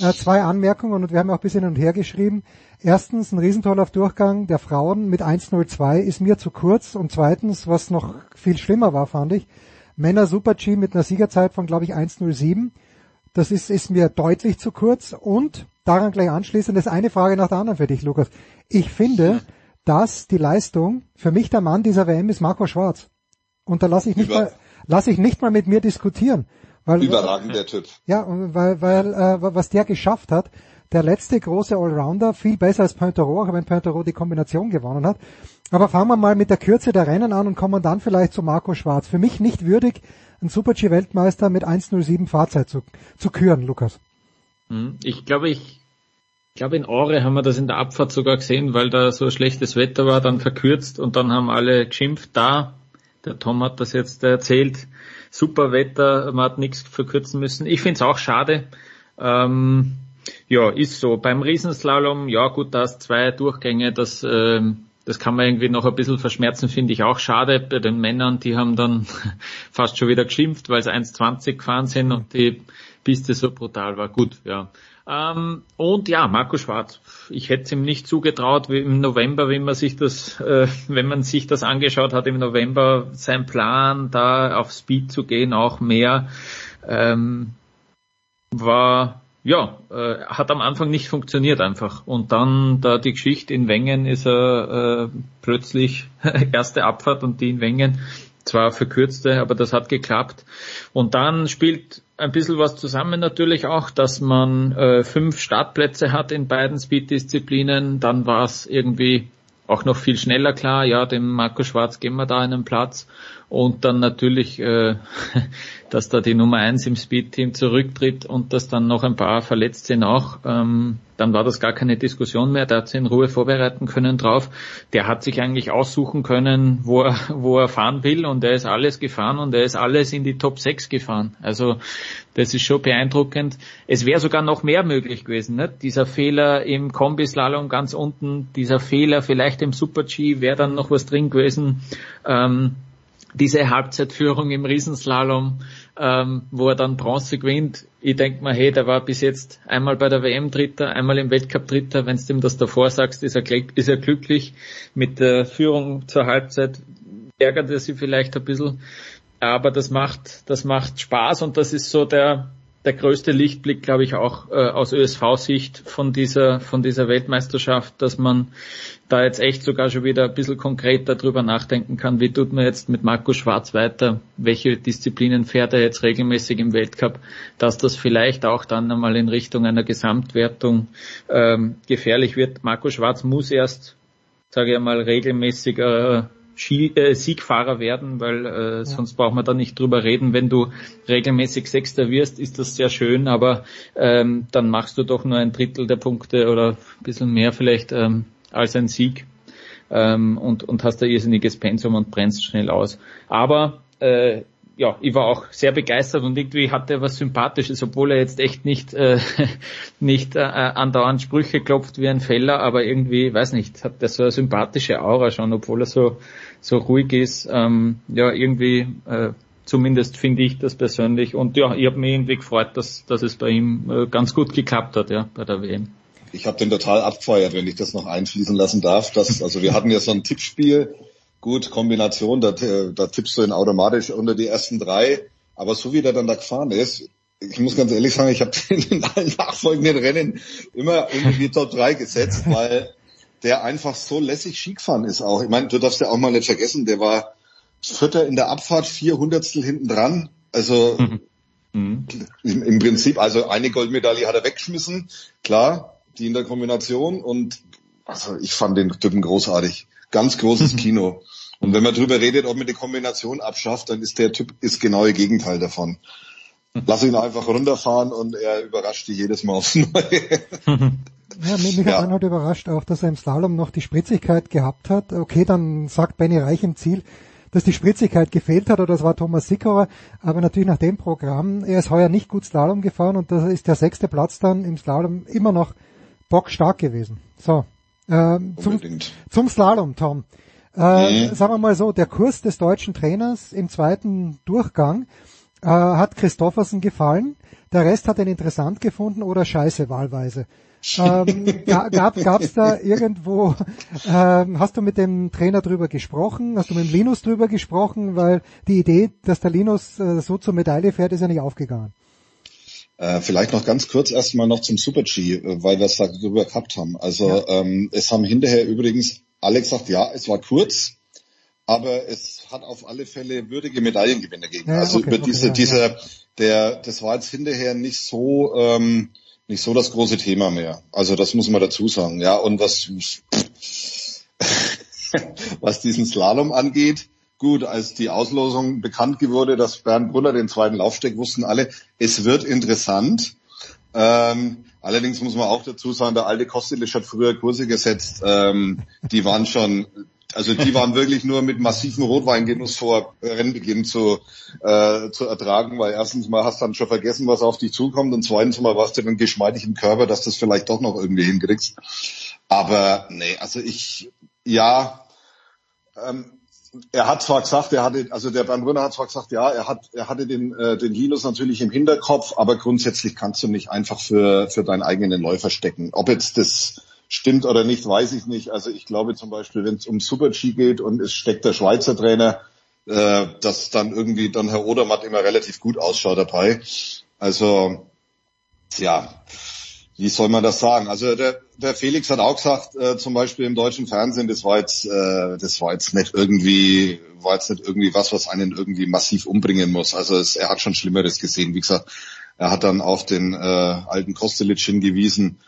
äh, zwei Anmerkungen und wir haben auch ein bisschen hin und her geschrieben. Erstens, ein Riesentorlaufdurchgang der Frauen mit 1.02 ist mir zu kurz und zweitens, was noch viel schlimmer war, fand ich, Männer Super G mit einer Siegerzeit von, glaube ich, 1.07. Das ist, ist mir deutlich zu kurz und daran gleich anschließend ist eine Frage nach der anderen für dich, Lukas. Ich finde, dass die Leistung, für mich der Mann dieser WM ist Marco Schwarz. Und da lasse ich nicht Über mal, lasse ich nicht mal mit mir diskutieren. Weil, Überragend der Typ. Ja, weil, weil äh, was der geschafft hat, der letzte große Allrounder, viel besser als Pointero, auch wenn Pointero die Kombination gewonnen hat. Aber fangen wir mal mit der Kürze der Rennen an und kommen dann vielleicht zu Marco Schwarz. Für mich nicht würdig, einen Super-G-Weltmeister mit 1.07 Fahrzeit zu, zu küren, Lukas. Hm, ich glaube, ich glaube in Aure haben wir das in der Abfahrt sogar gesehen, weil da so schlechtes Wetter war, dann verkürzt und dann haben alle geschimpft da. Der Tom hat das jetzt erzählt. Super Wetter, man hat nichts verkürzen müssen. Ich finde es auch schade. Ähm, ja, ist so. Beim Riesenslalom, ja gut, da hast zwei Durchgänge, das, ähm, das kann man irgendwie noch ein bisschen verschmerzen, finde ich auch schade. Bei den Männern, die haben dann (laughs) fast schon wieder geschimpft, weil sie 1,20 gefahren sind und die Piste so brutal war. Gut, ja. Ähm, und ja, Marco Schwarz. Ich hätte es ihm nicht zugetraut, wie im November, wenn man sich das, äh, (laughs) wenn man sich das angeschaut hat im November, sein Plan, da auf Speed zu gehen, auch mehr, ähm, war ja, äh, hat am Anfang nicht funktioniert einfach. Und dann da die Geschichte in Wengen ist er äh, plötzlich (laughs) erste Abfahrt und die in Wengen zwar verkürzte, aber das hat geklappt. Und dann spielt ein bisschen was zusammen natürlich auch, dass man äh, fünf Startplätze hat in beiden Speed-Disziplinen. Dann war es irgendwie auch noch viel schneller klar, ja, dem Marco Schwarz geben wir da einen Platz. Und dann natürlich, äh, (laughs) dass da die Nummer eins im Speed-Team zurücktritt und dass dann noch ein paar verletzt sind auch. Ähm, dann war das gar keine Diskussion mehr. Der hat sich in Ruhe vorbereiten können drauf. Der hat sich eigentlich aussuchen können, wo er, (laughs) wo er fahren will und er ist alles gefahren und er ist alles in die Top 6 gefahren. Also das ist schon beeindruckend. Es wäre sogar noch mehr möglich gewesen. Ne? Dieser Fehler im Kombislalom ganz unten, dieser Fehler vielleicht im Super-G wäre dann noch was drin gewesen. Ähm, diese Halbzeitführung im Riesenslalom, ähm, wo er dann Bronze gewinnt. Ich denke mal, hey, der war bis jetzt einmal bei der WM Dritter, einmal im Weltcup Dritter. Wenn du ihm das davor sagst, ist er, ist er glücklich. Mit der Führung zur Halbzeit ärgert er sich vielleicht ein bisschen. Aber das macht, das macht Spaß und das ist so der, der größte Lichtblick, glaube ich, auch äh, aus ÖSV-Sicht von dieser, von dieser Weltmeisterschaft, dass man da jetzt echt sogar schon wieder ein bisschen konkreter drüber nachdenken kann, wie tut man jetzt mit Markus Schwarz weiter, welche Disziplinen fährt er jetzt regelmäßig im Weltcup, dass das vielleicht auch dann einmal in Richtung einer Gesamtwertung ähm, gefährlich wird. Markus Schwarz muss erst, sage ich einmal, regelmäßig äh, Ski, äh, Siegfahrer werden, weil äh, ja. sonst braucht man da nicht drüber reden. Wenn du regelmäßig Sechster wirst, ist das sehr schön, aber ähm, dann machst du doch nur ein Drittel der Punkte oder ein bisschen mehr vielleicht ähm, als ein Sieg ähm, und, und hast ein irrsinniges Pensum und brennst schnell aus. Aber äh, ja, ich war auch sehr begeistert und irgendwie hatte er was Sympathisches, obwohl er jetzt echt nicht äh, (laughs) nicht äh, andauernd Sprüche klopft wie ein Feller, aber irgendwie, weiß nicht, hat der so eine sympathische Aura schon, obwohl er so so ruhig ist. Ähm, ja, irgendwie, äh, zumindest finde ich das persönlich. Und ja, ich habe mich irgendwie gefreut, dass, dass es bei ihm äh, ganz gut geklappt hat, ja, bei der WM. Ich habe den total abgefeuert, wenn ich das noch einfließen lassen darf. Das, also wir hatten ja so ein Tippspiel, gut, Kombination, da, da tippst du ihn automatisch unter die ersten drei. Aber so wie der dann da gefahren ist, ich muss ganz ehrlich sagen, ich habe (laughs) in allen nachfolgenden Rennen immer irgendwie die Top 3 gesetzt, (laughs) weil der einfach so lässig Ski gefahren ist auch. Ich meine, du darfst ja auch mal nicht vergessen, der war Vierter in der Abfahrt, vier Hundertstel hinten dran. Also (laughs) mhm. im, im, Prinzip, also eine Goldmedaille hat er weggeschmissen, klar, die in der Kombination und also ich fand den Typen großartig. Ganz großes. Kino. Und wenn man drüber redet, ob man die Kombination abschafft, dann ist der Typ ist genau ihr Gegenteil davon. Lass ihn einfach runterfahren und er überrascht dich jedes Mal aufs Neue. (laughs) Ja, mich, mich ja. hat halt überrascht auch, dass er im Slalom noch die Spritzigkeit gehabt hat. Okay, dann sagt Benny Reich im Ziel, dass die Spritzigkeit gefehlt hat, oder das war Thomas Sickauer, aber natürlich nach dem Programm, er ist heuer nicht gut Slalom gefahren und da ist der sechste Platz dann im Slalom immer noch bockstark gewesen. So, äh, zum, zum Slalom, Tom. Äh, mhm. Sagen wir mal so, der Kurs des deutschen Trainers im zweiten Durchgang äh, hat Christoffersen gefallen. Der Rest hat ihn interessant gefunden oder scheiße wahlweise ähm, (laughs) gab gab's da irgendwo, ähm, hast du mit dem Trainer drüber gesprochen? Hast du mit dem Linus drüber gesprochen? Weil die Idee, dass der Linus äh, so zur Medaille fährt, ist ja nicht aufgegangen. Äh, vielleicht noch ganz kurz erstmal noch zum Super-G, äh, weil wir es darüber gehabt haben. Also ja. ähm, es haben hinterher übrigens alle gesagt, ja, es war kurz, aber es hat auf alle Fälle würdige Medaillengewinner gegeben. Ja, also okay, über diese, okay, ja, dieser, der, das war jetzt hinterher nicht so ähm, nicht so das große Thema mehr. Also das muss man dazu sagen. Ja, und was, (laughs) was diesen Slalom angeht, gut, als die Auslosung bekannt wurde, dass Bernd Brunner den zweiten Laufsteck wussten alle, es wird interessant. Ähm, allerdings muss man auch dazu sagen, der alte Kostelic hat früher Kurse gesetzt, ähm, die waren schon also die waren wirklich nur mit massivem Rotweingenuss vor Rennbeginn zu, äh, zu ertragen, weil erstens mal hast du dann schon vergessen, was auf dich zukommt und zweitens mal warst du dann geschmeidig im Körper, dass du es vielleicht doch noch irgendwie hinkriegst. Aber nee, also ich, ja, ähm, er hat zwar gesagt, er hatte, also der Bernd Brunner hat zwar gesagt, ja, er hat, er hatte den, äh, den Linus natürlich im Hinterkopf, aber grundsätzlich kannst du nicht einfach für, für deinen eigenen Läufer stecken. Ob jetzt das Stimmt oder nicht, weiß ich nicht. Also ich glaube zum Beispiel, wenn es um Super-G geht und es steckt der Schweizer Trainer, äh, dass dann irgendwie dann Herr Odermatt immer relativ gut ausschaut dabei. Also ja, wie soll man das sagen? Also der, der Felix hat auch gesagt, äh, zum Beispiel im deutschen Fernsehen, das war jetzt, äh, das war jetzt nicht irgendwie, war jetzt nicht irgendwie was, was einen irgendwie massiv umbringen muss. Also es, er hat schon Schlimmeres gesehen. Wie gesagt, er hat dann auf den äh, alten Kostelic hingewiesen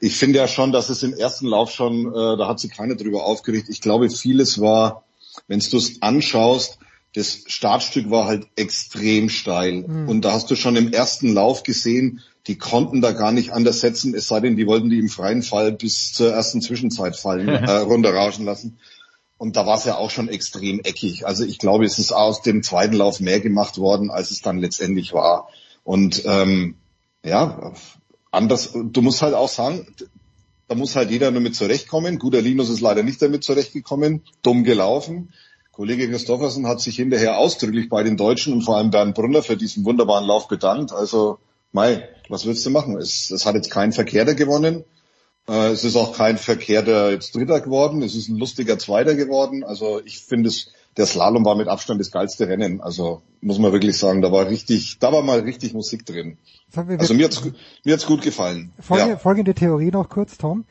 ich finde ja schon, dass es im ersten Lauf schon, äh, da hat sich keiner drüber aufgeregt. Ich glaube, vieles war, wenn du es anschaust, das Startstück war halt extrem steil. Mhm. Und da hast du schon im ersten Lauf gesehen, die konnten da gar nicht anders setzen, es sei denn, die wollten die im freien Fall bis zur ersten Zwischenzeit fallen, (laughs) äh, runterrauschen lassen. Und da war es ja auch schon extrem eckig. Also ich glaube, es ist aus dem zweiten Lauf mehr gemacht worden, als es dann letztendlich war. Und ähm, ja, anders, du musst halt auch sagen, da muss halt jeder nur mit zurechtkommen. Guter Linus ist leider nicht damit zurechtgekommen, dumm gelaufen. Kollege Christoffersen hat sich hinterher ausdrücklich bei den Deutschen und vor allem Bernd Brunner für diesen wunderbaren Lauf bedankt. Also, Mai, was willst du machen? Es, es hat jetzt kein Verkehrter gewonnen. Äh, es ist auch kein Verkehrter jetzt Dritter geworden. Es ist ein lustiger Zweiter geworden. Also ich finde es, der Slalom war mit Abstand das geilste Rennen. Also muss man wirklich sagen, da war richtig, da war mal richtig Musik drin. Also mir hat's, mir hat's gut gefallen. Folge, ja. Folgende Theorie noch kurz, Tom.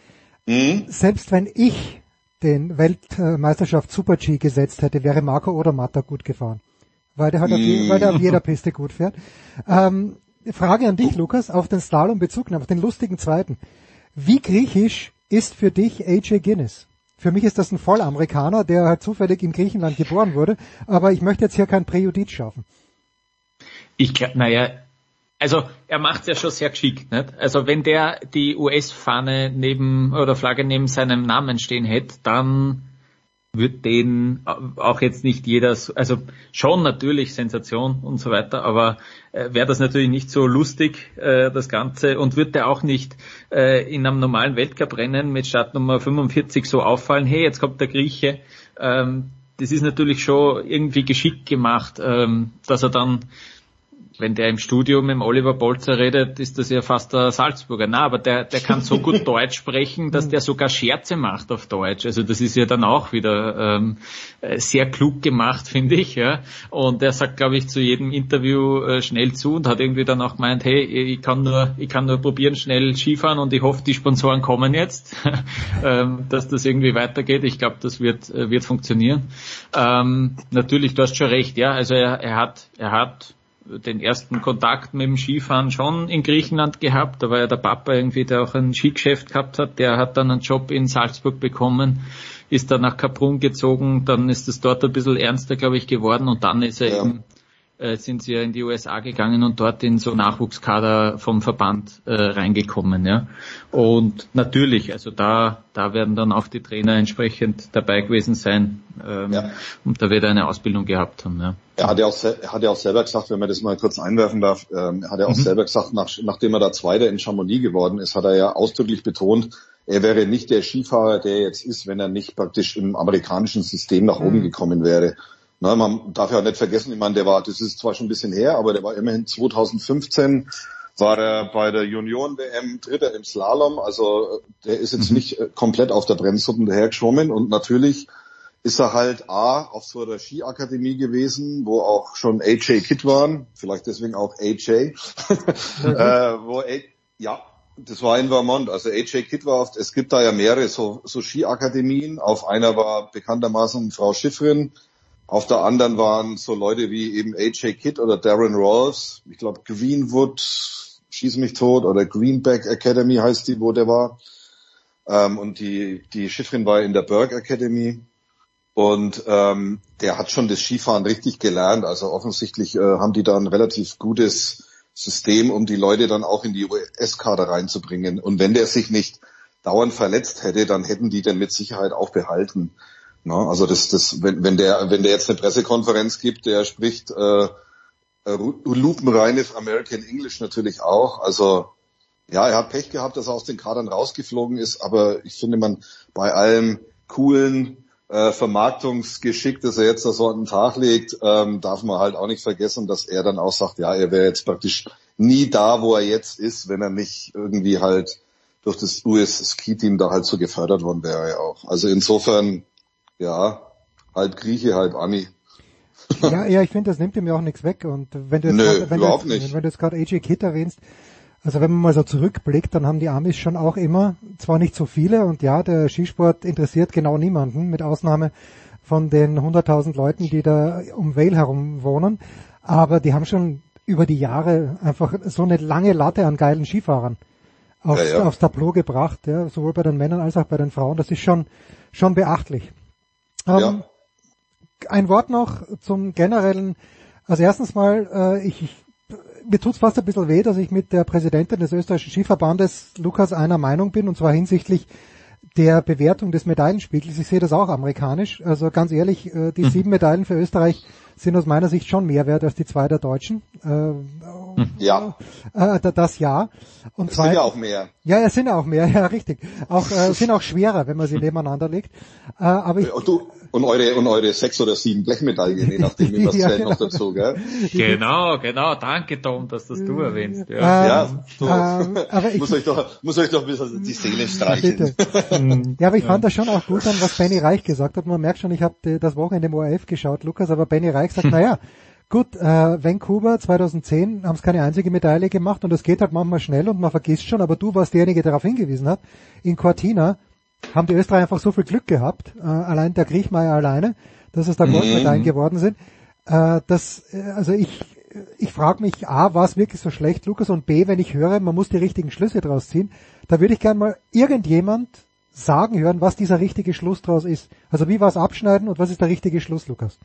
Mhm. Selbst wenn ich den Weltmeisterschaft Super G gesetzt hätte, wäre Marco Odermatter gut gefahren. Weil der, halt auf, je, weil der auf jeder Piste gut fährt. Ähm, Frage an dich, Lukas, auf den Slalom Bezug, auf den lustigen zweiten. Wie griechisch ist für dich AJ Guinness? Für mich ist das ein Vollamerikaner, der halt zufällig in Griechenland geboren wurde, aber ich möchte jetzt hier kein Präjudiz schaffen. Ich glaube, naja, also er macht's ja schon sehr geschickt, nicht? Also wenn der die US-Fahne neben oder Flagge neben seinem Namen stehen hätte, dann wird den auch jetzt nicht jeder, also schon natürlich Sensation und so weiter, aber äh, wäre das natürlich nicht so lustig, äh, das Ganze, und wird der auch nicht äh, in einem normalen Weltcuprennen mit Startnummer 45 so auffallen, hey, jetzt kommt der Grieche, ähm, das ist natürlich schon irgendwie geschickt gemacht, ähm, dass er dann wenn der im Studio mit dem Oliver Bolzer redet, ist das ja fast der Salzburger. Na, aber der, der kann so gut (laughs) Deutsch sprechen, dass der sogar Scherze macht auf Deutsch. Also das ist ja dann auch wieder ähm, sehr klug gemacht, finde ich. Ja. Und er sagt, glaube ich, zu jedem Interview äh, schnell zu und hat irgendwie dann auch gemeint, hey, ich kann nur, ich kann nur probieren, schnell Skifahren und ich hoffe, die Sponsoren kommen jetzt, (laughs) ähm, dass das irgendwie weitergeht. Ich glaube, das wird, äh, wird funktionieren. Ähm, natürlich, du hast schon recht, ja. Also er, er hat, er hat den ersten Kontakt mit dem Skifahren schon in Griechenland gehabt. Da war ja der Papa irgendwie, der auch ein Skigeschäft gehabt hat. Der hat dann einen Job in Salzburg bekommen, ist dann nach Kaprun gezogen. Dann ist es dort ein bisschen ernster, glaube ich, geworden. Und dann ist er ja. eben sind sie ja in die USA gegangen und dort in so Nachwuchskader vom Verband äh, reingekommen, ja. Und natürlich, also da, da werden dann auch die Trainer entsprechend dabei gewesen sein. Ähm, ja. Und da wird er eine Ausbildung gehabt haben, ja. Er hat ja auch, er hat ja auch selber gesagt, wenn man das mal kurz einwerfen darf, ähm, er hat ja auch mhm. selber gesagt, nach, nachdem er da Zweiter in Chamonix geworden ist, hat er ja ausdrücklich betont, er wäre nicht der Skifahrer, der jetzt ist, wenn er nicht praktisch im amerikanischen System nach oben mhm. gekommen wäre. Na, man darf ja nicht vergessen, ich meine, der war, das ist zwar schon ein bisschen her, aber der war immerhin 2015 war er bei der Junioren-WM Dritter im Slalom. Also der ist jetzt mhm. nicht äh, komplett auf der Brennsuppen dahergeschwommen und natürlich ist er halt A, auf so einer Skiakademie gewesen, wo auch schon AJ Kid waren, vielleicht deswegen auch AJ, (laughs) mhm. äh, wo A ja, das war in Vermont. Also AJ Kid war oft, es gibt da ja mehrere so, so Skiakademien. Auf einer war bekanntermaßen Frau Schiffrin, auf der anderen waren so Leute wie eben AJ Kidd oder Darren Rawls. Ich glaube Greenwood, schieß mich tot, oder Greenback Academy heißt die, wo der war. Ähm, und die, die Schiffrin war in der Berg Academy. Und ähm, der hat schon das Skifahren richtig gelernt. Also offensichtlich äh, haben die da ein relativ gutes System, um die Leute dann auch in die US-Kader reinzubringen. Und wenn der sich nicht dauernd verletzt hätte, dann hätten die den mit Sicherheit auch behalten. Na, also das, das, wenn, wenn der, wenn der jetzt eine Pressekonferenz gibt, der spricht äh, äh, lupenreines American English natürlich auch. Also ja, er hat Pech gehabt, dass er aus den Kadern rausgeflogen ist, aber ich finde man bei allem coolen äh, Vermarktungsgeschick, das er jetzt da so an den Tag legt, ähm, darf man halt auch nicht vergessen, dass er dann auch sagt, ja, er wäre jetzt praktisch nie da, wo er jetzt ist, wenn er nicht irgendwie halt durch das US-Ski-Team da halt so gefördert worden wäre auch. Also insofern ja, halb Grieche, halb Ami. ja, ja, ich finde, das nimmt ihm ja auch nichts weg. Und wenn du jetzt Nö, grad, wenn überhaupt du nicht. wenn du jetzt gerade AJ Kidd erwähnst, also wenn man mal so zurückblickt, dann haben die Amis schon auch immer, zwar nicht so viele, und ja, der Skisport interessiert genau niemanden, mit Ausnahme von den 100.000 Leuten, die da um Vale herum wohnen, aber die haben schon über die Jahre einfach so eine lange Latte an geilen Skifahrern aufs, Ja, ja. aufs Tableau gebracht, ja, sowohl bei den Männern als auch bei den Frauen. Das ist schon, schon beachtlich. Ähm, Ein Wort noch zum generellen, also erstens mal, äh, ich, ich mir tut's fast ein bisschen weh, dass ich mit der Präsidentin des österreichischen Skiverbandes, Lukas, einer Meinung bin, und zwar hinsichtlich der Bewertung des Medaillenspiegels. Ich sehe das auch amerikanisch. Also ganz ehrlich, äh, die Mhm. sieben Medaillen für Österreich sind aus meiner Sicht schon mehr wert als die zwei der Deutschen. Äh, Ja. Äh, das ja. Und Es zwei, sind ja auch mehr. Ja, es sind auch mehr, (laughs) ja, richtig. Auch äh, sind auch schwerer, wenn man sie nebeneinander legt. Äh, aber ich, Und, du, und eure und eure sechs oder sieben Blechmedaillen, je nachdem, wie (laughs) das Ja, zählt noch genau. dazu, gell? Genau, genau. Danke, Tom, dass das du erwähnst. Ja. Ja, so. ähm, aber ich- muss euch doch muss euch doch ein bisschen die Seele streichen. Bitte. Ja, aber ich fand das schon auch gut an, was Benny Reich gesagt hat. Man merkt schon, ich habe das Wochenende im ORF geschaut, Lukas, aber Benny Reich sagt, naja, gut, äh, Vancouver 2010 haben es keine einzige Medaille gemacht und das geht halt manchmal schnell und man vergisst schon, aber du warst derjenige, der darauf hingewiesen hat. In Cortina haben die Österreicher einfach so viel Glück gehabt, äh, allein der Griechmeier alleine, dass es da Mhm. Goldmedaillen geworden sind. Äh, das, äh, also ich, ich frage mich, A, war es wirklich so schlecht, Lukas, und B, wenn ich höre, man muss die richtigen Schlüsse draus ziehen, da würde ich gern mal irgendjemand sagen hören, was dieser richtige Schluss draus ist. Also wie war es abschneiden und was ist der richtige Schluss, Lukas?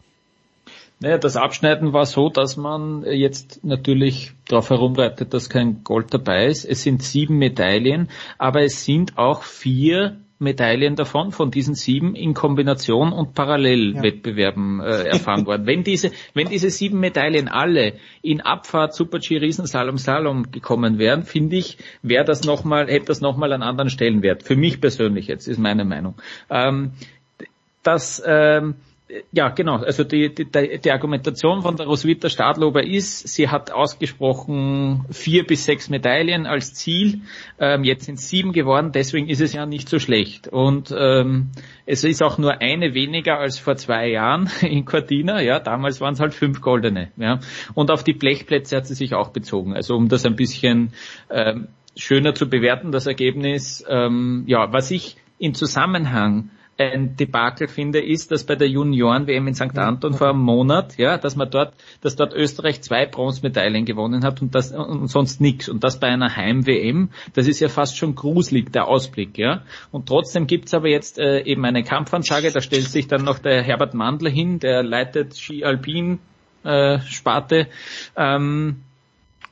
Naja, das Abschneiden war so, dass man jetzt natürlich darauf herumreitet, dass kein Gold dabei ist. Es sind sieben Medaillen, aber es sind auch vier Medaillen davon, von diesen sieben in Kombination und Parallelwettbewerben äh, erfahren worden. Wenn diese, wenn diese sieben Medaillen alle in Abfahrt, Super-G, Riesenslalom, Slalom gekommen wären, finde ich, wäre das nochmal, hätte das nochmal einen anderen Stellenwert. Für mich persönlich jetzt, ist meine Meinung. Ähm, das, ähm, ja, genau. Also die, die, die Argumentation von der Roswitha Stadlober ist, sie hat ausgesprochen vier bis sechs Medaillen als Ziel. Ähm, jetzt sind sieben geworden, deswegen ist es ja nicht so schlecht. Und ähm, es ist auch nur eine weniger als vor zwei Jahren (laughs) in Cortina. Ja, damals waren es halt fünf goldene. Ja, und auf die Blechplätze hat sie sich auch bezogen. Also um das ein bisschen ähm, schöner zu bewerten, das Ergebnis. Ähm, ja, was ich in Zusammenhang ein Debakel finde, ist, dass bei der Junioren-WM in St. Anton vor einem Monat, ja, dass man dort, dass dort Österreich zwei Bronzemedaillen gewonnen hat und das und sonst nichts. Und das bei einer Heim-WM, das ist ja fast schon gruselig, der Ausblick, ja. Und trotzdem gibt's aber jetzt äh, eben eine Kampfansage, da stellt sich dann noch der Herbert Mandler hin, der leitet Ski Alpin äh, Sparte. Ähm,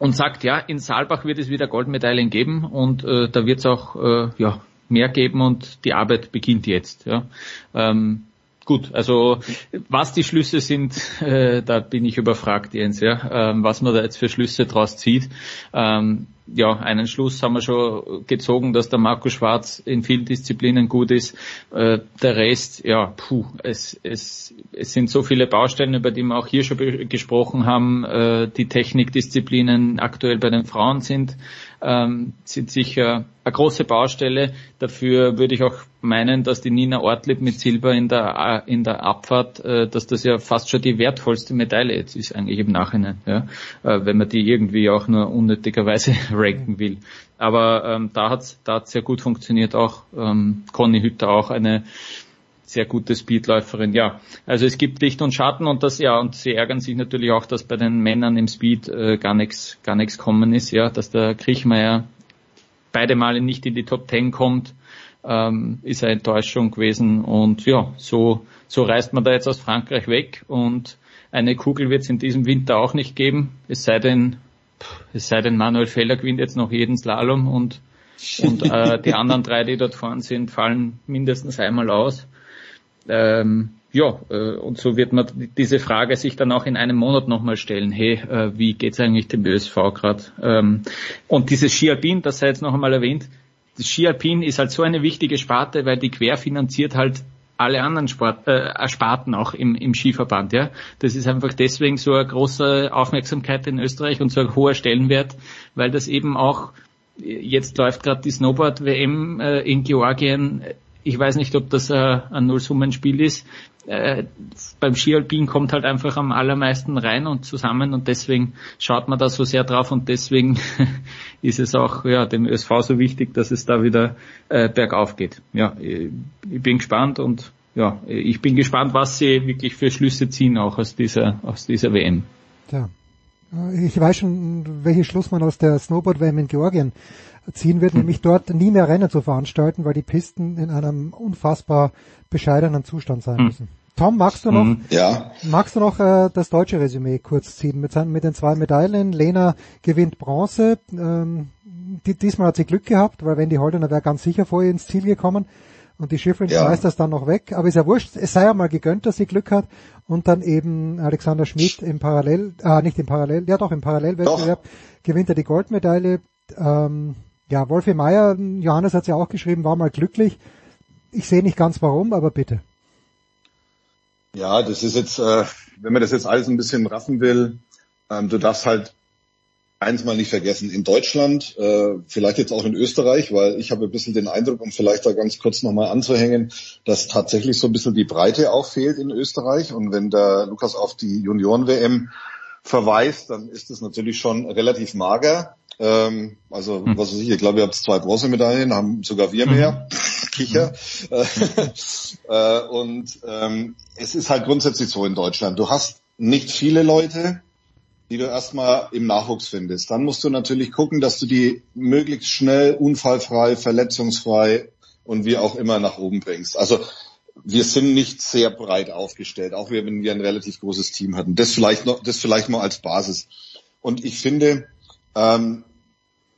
und sagt, ja, in Saalbach wird es wieder Goldmedaillen geben und äh, da wird es auch äh, ja, mehr geben und die Arbeit beginnt jetzt. Ja. Ähm, gut, also was die Schlüsse sind, (laughs) äh, da bin ich überfragt, Jens, ja, ähm, was man da jetzt für Schlüsse draus zieht. Ähm, ja, einen Schluss haben wir schon gezogen, dass der Marco Schwarz in vielen Disziplinen gut ist. Äh, der Rest, ja, puh, es, es, es sind so viele Baustellen, über die wir auch hier schon gesprochen haben. Äh, die Technikdisziplinen aktuell bei den Frauen sind, ähm, sind sicher eine große Baustelle. Dafür würde ich auch meinen, dass die Nina Ortlieb mit Silber in der, in der Abfahrt, äh, dass das ja fast schon die wertvollste Medaille jetzt ist eigentlich im Nachhinein, ja, äh, wenn man die irgendwie auch nur unnötigerweise (laughs) ranken will. Aber ähm, da hat's da hat's sehr gut funktioniert auch. Ähm, Conny Hütter auch eine sehr gute Speedläuferin, ja. Also es gibt Licht und Schatten und das, ja, und sie ärgern sich natürlich auch, dass bei den Männern im Speed äh, gar nichts gar nichts kommen ist, ja, dass der Kriechmeier beide Male nicht in die Top Ten kommt, ähm, ist eine Enttäuschung gewesen und ja, so, so reist man da jetzt aus Frankreich weg und eine Kugel wird es in diesem Winter auch nicht geben, es sei denn, es sei denn Manuel Feller gewinnt jetzt noch jeden Slalom und und äh, die anderen drei, die dort vorne sind, fallen mindestens einmal aus. Ähm, ja, äh, und so wird man diese Frage sich dann auch in einem Monat nochmal stellen. Hey, äh, wie geht's eigentlich dem ÖSV gerade? Ähm, und dieses Ski Alpin, das sei jetzt noch einmal erwähnt, das Ski Alpin ist halt so eine wichtige Sparte, weil die querfinanziert halt alle anderen Sport, äh, Sparten auch im, im Skiverband. Ja, das ist einfach deswegen so eine große Aufmerksamkeit in Österreich und so ein hoher Stellenwert, weil das eben auch jetzt läuft gerade die Snowboard WM äh, in Georgien ich weiß nicht, ob das äh, ein Nullsummenspiel ist. Äh, beim Skialpin kommt halt einfach am allermeisten rein und zusammen und deswegen schaut man da so sehr drauf und deswegen (laughs) ist es auch ja, dem ÖSV so wichtig, dass es da wieder äh, bergauf geht. Ja, ich bin gespannt und ja, ich bin gespannt, was sie wirklich für Schlüsse ziehen auch aus dieser aus dieser WM. Ja. Ich weiß schon, welchen Schluss man aus der Snowboard-WM in Georgien ziehen wird, nämlich dort nie mehr Rennen zu veranstalten, weil die Pisten in einem unfassbar bescheidenen Zustand sein müssen. Tom, magst du noch, Mhm. Ja. magst du noch äh, das deutsche Resümee kurz ziehen mit, seinen, mit den zwei Medaillen? Lena gewinnt Bronze. Ähm, die, diesmal hat sie Glück gehabt, weil wenn die Holdener wäre ganz sicher vor ihr ins Ziel gekommen. Und die Schifrin Ja. schmeißt das dann noch weg, aber ist ja wurscht, es sei ja mal gegönnt, dass sie Glück hat und dann eben Alexander Schmidt im Parallel, ah nicht im Parallel, ja doch im Parallelwettbewerb gewinnt er die Goldmedaille. Ähm, ja, Wolfi Meier, Johannes hat ja auch geschrieben, war mal glücklich. Ich sehe nicht ganz warum, aber bitte. Ja, das ist jetzt, äh, wenn man das jetzt alles ein bisschen raffen will, ähm, du darfst halt eins mal nicht vergessen, in Deutschland, äh, vielleicht jetzt auch in Österreich, weil ich habe ein bisschen den Eindruck, um vielleicht da ganz kurz nochmal anzuhängen, dass tatsächlich so ein bisschen die Breite auch fehlt in Österreich. Und wenn der Lukas auf die Junioren-WM verweist, dann ist es natürlich schon relativ mager. Ähm, also, was weiß ich, ich glaube, ihr habt zwei Bronzemedaillen, haben sogar wir mehr. (laughs) Kicher. (laughs) äh, und ähm, es ist halt grundsätzlich so in Deutschland. Du hast nicht viele Leute, die du erstmal im Nachwuchs findest. Dann musst du natürlich gucken, dass du die möglichst schnell, unfallfrei, verletzungsfrei und wie auch immer nach oben bringst. Also wir sind nicht sehr breit aufgestellt, auch wenn wir ein relativ großes Team hatten. Das vielleicht noch, das vielleicht mal als Basis. Und ich finde, ähm,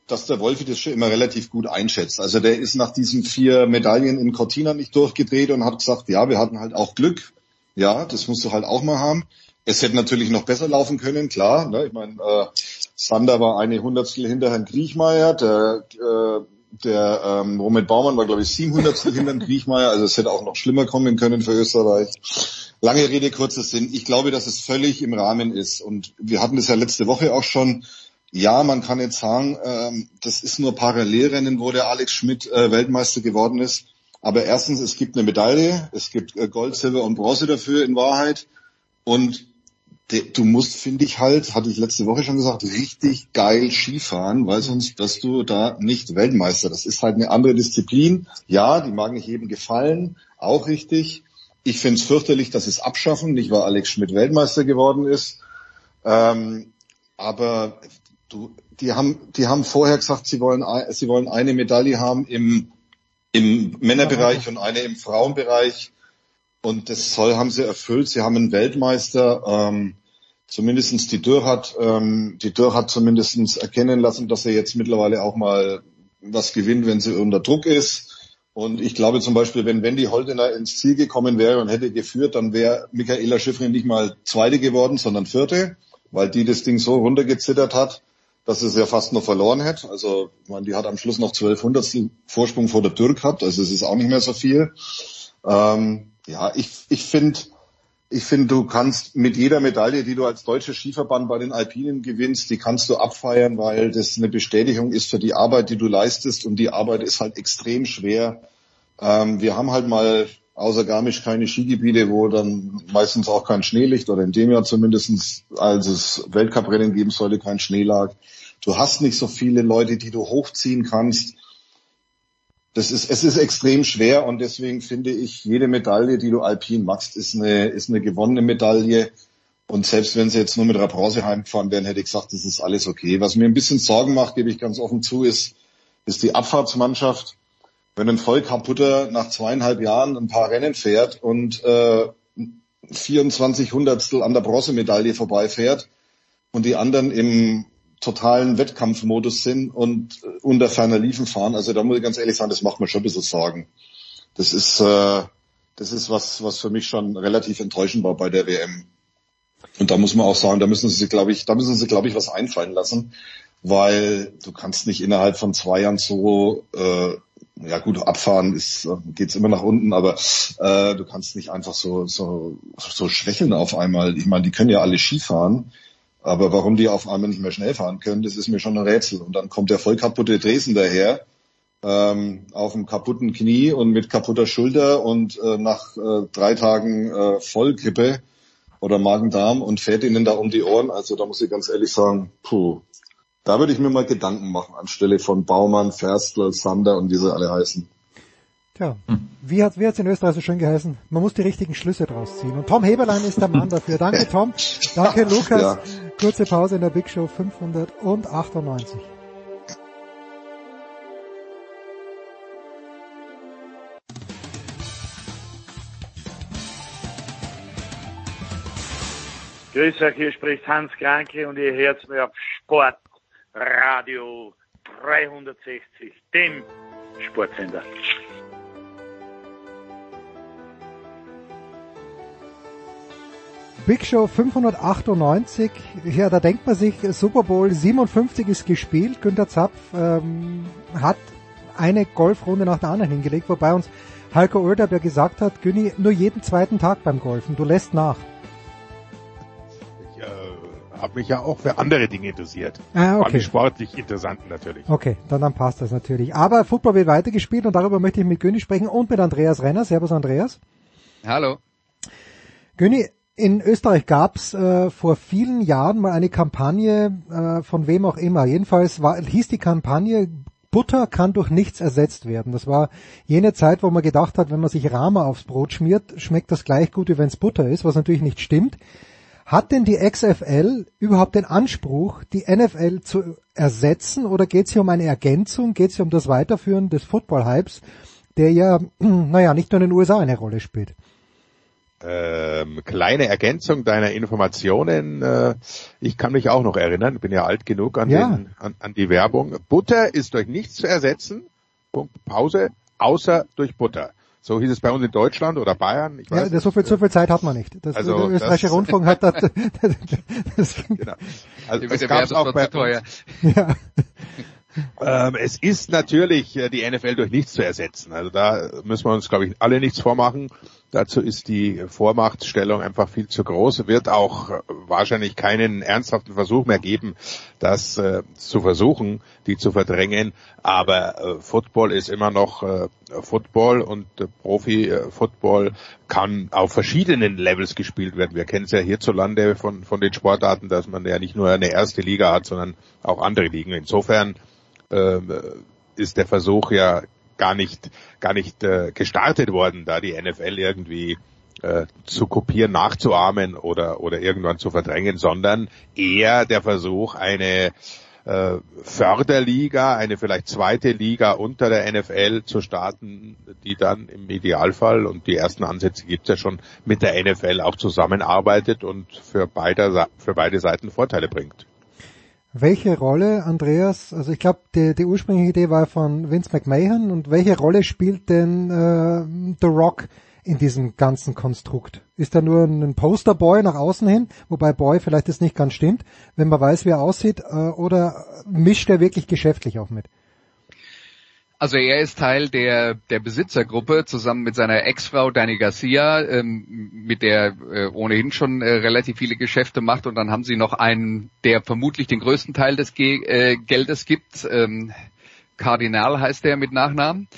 dass der Wolfi das schon immer relativ gut einschätzt. Also der ist nach diesen vier Medaillen in Cortina nicht durchgedreht und hat gesagt, ja, wir hatten halt auch Glück. Ja, das musst du halt auch mal haben. Es hätte natürlich noch besser laufen können, klar. Ne? Ich meine, äh, Sander war eine Hundertstel hinter Herrn Griechmeier, der, äh, der ähm, Roman Baumann war, glaube ich, sieben Hundertstel hinter Herrn Griechmeier. Also es hätte auch noch schlimmer kommen können für Österreich. Lange Rede, kurzer Sinn. Ich glaube, dass es völlig im Rahmen ist. Und wir hatten das ja letzte Woche auch schon. Ja, man kann jetzt sagen, ähm, das ist nur Parallelrennen, wo der Alex Schmidt äh, Weltmeister geworden ist. Aber erstens, es gibt eine Medaille, es gibt äh, Gold, Silber und Bronze dafür in Wahrheit. Und du musst, finde ich halt, hatte ich letzte Woche schon gesagt, richtig geil Skifahren, weil sonst, dass du da nicht Weltmeister. Das ist halt eine andere Disziplin. Ja, die mag nicht jedem gefallen, auch richtig. Ich finde es fürchterlich, dass es abschaffen, nicht weil Alex Schmidt Weltmeister geworden ist. Ähm, aber du, die haben, die haben vorher gesagt, sie wollen, sie wollen eine Medaille haben im, im Männerbereich und eine im Frauenbereich. Und das soll haben sie erfüllt. Sie haben einen Weltmeister, ähm, zumindestens die Dürr hat, ähm, die Dürr hat zumindestens erkennen lassen, dass er jetzt mittlerweile auch mal was gewinnt, wenn sie unter Druck ist. Und ich glaube zum Beispiel, wenn Wendy Holdener ins Ziel gekommen wäre und hätte geführt, dann wäre Michaela Schiffrin nicht mal Zweite geworden, sondern Vierte, weil die das Ding so runtergezittert hat, dass es ja fast noch verloren hätte. Also, ich meine, die hat am Schluss noch zwölf Hundertstel Vorsprung vor der Dürr gehabt, also es ist auch nicht mehr so viel. Ähm, ja, ich, ich finde, ich finde, du kannst mit jeder Medaille, die du als deutscher Skiverband bei den Alpinen gewinnst, die kannst du abfeiern, weil das eine Bestätigung ist für die Arbeit, die du leistest. Und die Arbeit ist halt extrem schwer. Ähm, wir haben halt mal außer Garmisch keine Skigebiete, wo dann meistens auch kein Schnee liegt oder in dem Jahr zumindestens, als es Weltcuprennen geben sollte, kein Schnee lag. Du hast nicht so viele Leute, die du hochziehen kannst. Das ist, es ist extrem schwer und deswegen finde ich, jede Medaille, die du alpin machst, ist eine, ist eine gewonnene Medaille. Und selbst wenn sie jetzt nur mit einer Bronze heimgefahren wären, hätte ich gesagt, das ist alles okay. Was mir ein bisschen Sorgen macht, gebe ich ganz offen zu, ist, ist die Abfahrtsmannschaft. Wenn ein voll kaputter nach zweieinhalb Jahren ein paar Rennen fährt und äh, 24 Hundertstel an der Bronzemedaille vorbeifährt und die anderen im totalen Wettkampfmodus sind und äh, unter ferner Liefen fahren. Also da muss ich ganz ehrlich sagen, das macht mir schon ein bisschen Sorgen. Das ist, äh, das ist was, was für mich schon relativ enttäuschend war bei der WM. Und da muss man auch sagen, da müssen sie, glaube ich, da müssen sie, glaube ich, was einfallen lassen, weil du kannst nicht innerhalb von zwei Jahren so, äh, ja gut, abfahren ist, äh, geht's immer nach unten, aber äh, du kannst nicht einfach so, so, so schwächeln auf einmal. Ich meine, die können ja alle Skifahren. Aber warum die auf einmal nicht mehr schnell fahren können, das ist mir schon ein Rätsel. Und dann kommt der voll kaputte Dresden daher, ähm, auf dem kaputten Knie und mit kaputter Schulter und äh, nach äh, drei Tagen äh, Vollgrippe oder Magen-Darm und fährt ihnen da um die Ohren. Also da muss ich ganz ehrlich sagen, puh, da würde ich mir mal Gedanken machen anstelle von Baumann, Ferstl, Sander und wie sie alle heißen. Tja, wie hat wie hat's in Österreich so schön geheißen? Man muss die richtigen Schlüsse draus ziehen. Und Tom Heberlein ist der Mann dafür. Danke Tom, danke Lukas. Ja. Kurze Pause in der Big Show 598. Grüß euch, hier spricht Hans Kranke und ihr hört mir auf Sportradio 360, dem Sportsender. Big Show 598, ja, da denkt man sich, Super Bowl 57 ist gespielt. Günter Zapf ähm, hat eine Golfrunde nach der anderen hingelegt, wobei uns Heiko Oerdab ja gesagt hat, Günni, nur jeden zweiten Tag beim Golfen, du lässt nach. Ich äh, habe mich ja auch für andere Dinge interessiert. Ah, Vor okay. allem die sportlich interessanten natürlich. Okay, dann, dann passt das natürlich. Aber Football wird weitergespielt und darüber möchte ich mit Günni sprechen und mit Andreas Renner. Servus Andreas. Hallo. Günni, in Österreich gab's äh, vor vielen Jahren mal eine Kampagne äh, von wem auch immer. Jedenfalls war, hieß die Kampagne Butter kann durch nichts ersetzt werden. Das war jene Zeit, wo man gedacht hat, wenn man sich Rama aufs Brot schmiert, schmeckt das gleich gut, wie wenn es Butter ist, was natürlich nicht stimmt. Hat denn die XFL überhaupt den Anspruch, die NFL zu ersetzen oder geht es hier um eine Ergänzung, geht es hier um das Weiterführen des Football-Hypes, der ja, (clears throat) naja, nicht nur in den USA eine Rolle spielt? Ähm, kleine Ergänzung deiner Informationen. Äh, ich kann mich auch noch erinnern, bin ja alt genug an, Ja. den, an, an die Werbung. Butter ist durch nichts zu ersetzen. Punkt, Pause. Außer durch Butter. So hieß es bei uns in Deutschland oder Bayern. Ich Ja, weiß das, so viel, so viel Zeit hat man nicht. Das, Also, der österreichische das- Rundfunk hat das, (laughs) das genau. Also, das gab's auch bei zu teuer. (laughs) Ja. Ähm, es ist natürlich äh, die NFL durch nichts zu ersetzen. Also da müssen wir uns, glaube ich, alle nichts vormachen. Dazu ist die Vormachtstellung einfach viel zu groß. Wird auch wahrscheinlich keinen ernsthaften Versuch mehr geben, das äh, zu versuchen, die zu verdrängen. Aber äh, Football ist immer noch äh, Football und äh, Profi-Football kann auf verschiedenen Levels gespielt werden. Wir kennen es ja hierzulande von, von den Sportarten, dass man ja nicht nur eine erste Liga hat, sondern auch andere Ligen. Insofern ähm, ist der Versuch ja gar nicht gar nicht äh, gestartet worden, da die NFL irgendwie äh, zu kopieren, nachzuahmen oder oder irgendwann zu verdrängen, sondern eher der Versuch, eine äh, Förderliga, eine vielleicht zweite Liga unter der NFL zu starten, die dann im Idealfall und die ersten Ansätze gibt's ja schon mit der NFL auch zusammenarbeitet und für beide Sa- für beide Seiten Vorteile bringt. Welche Rolle, Andreas, also ich glaube, die, die ursprüngliche Idee war von Vince McMahon und welche Rolle spielt denn äh, The Rock in diesem ganzen Konstrukt? Ist er nur ein Posterboy nach außen hin, wobei Boy vielleicht das nicht ganz stimmt, wenn man weiß, wie er aussieht, äh, oder mischt er wirklich geschäftlich auch mit? Also er ist Teil der, der Besitzergruppe zusammen mit seiner Ex-Frau Dani Garcia, ähm, mit der äh, ohnehin schon äh, relativ viele Geschäfte macht. Und dann haben sie noch einen, der vermutlich den größten Teil des Ge äh, Geldes gibt. Ähm, Kardinal heißt der mit Nachnamen.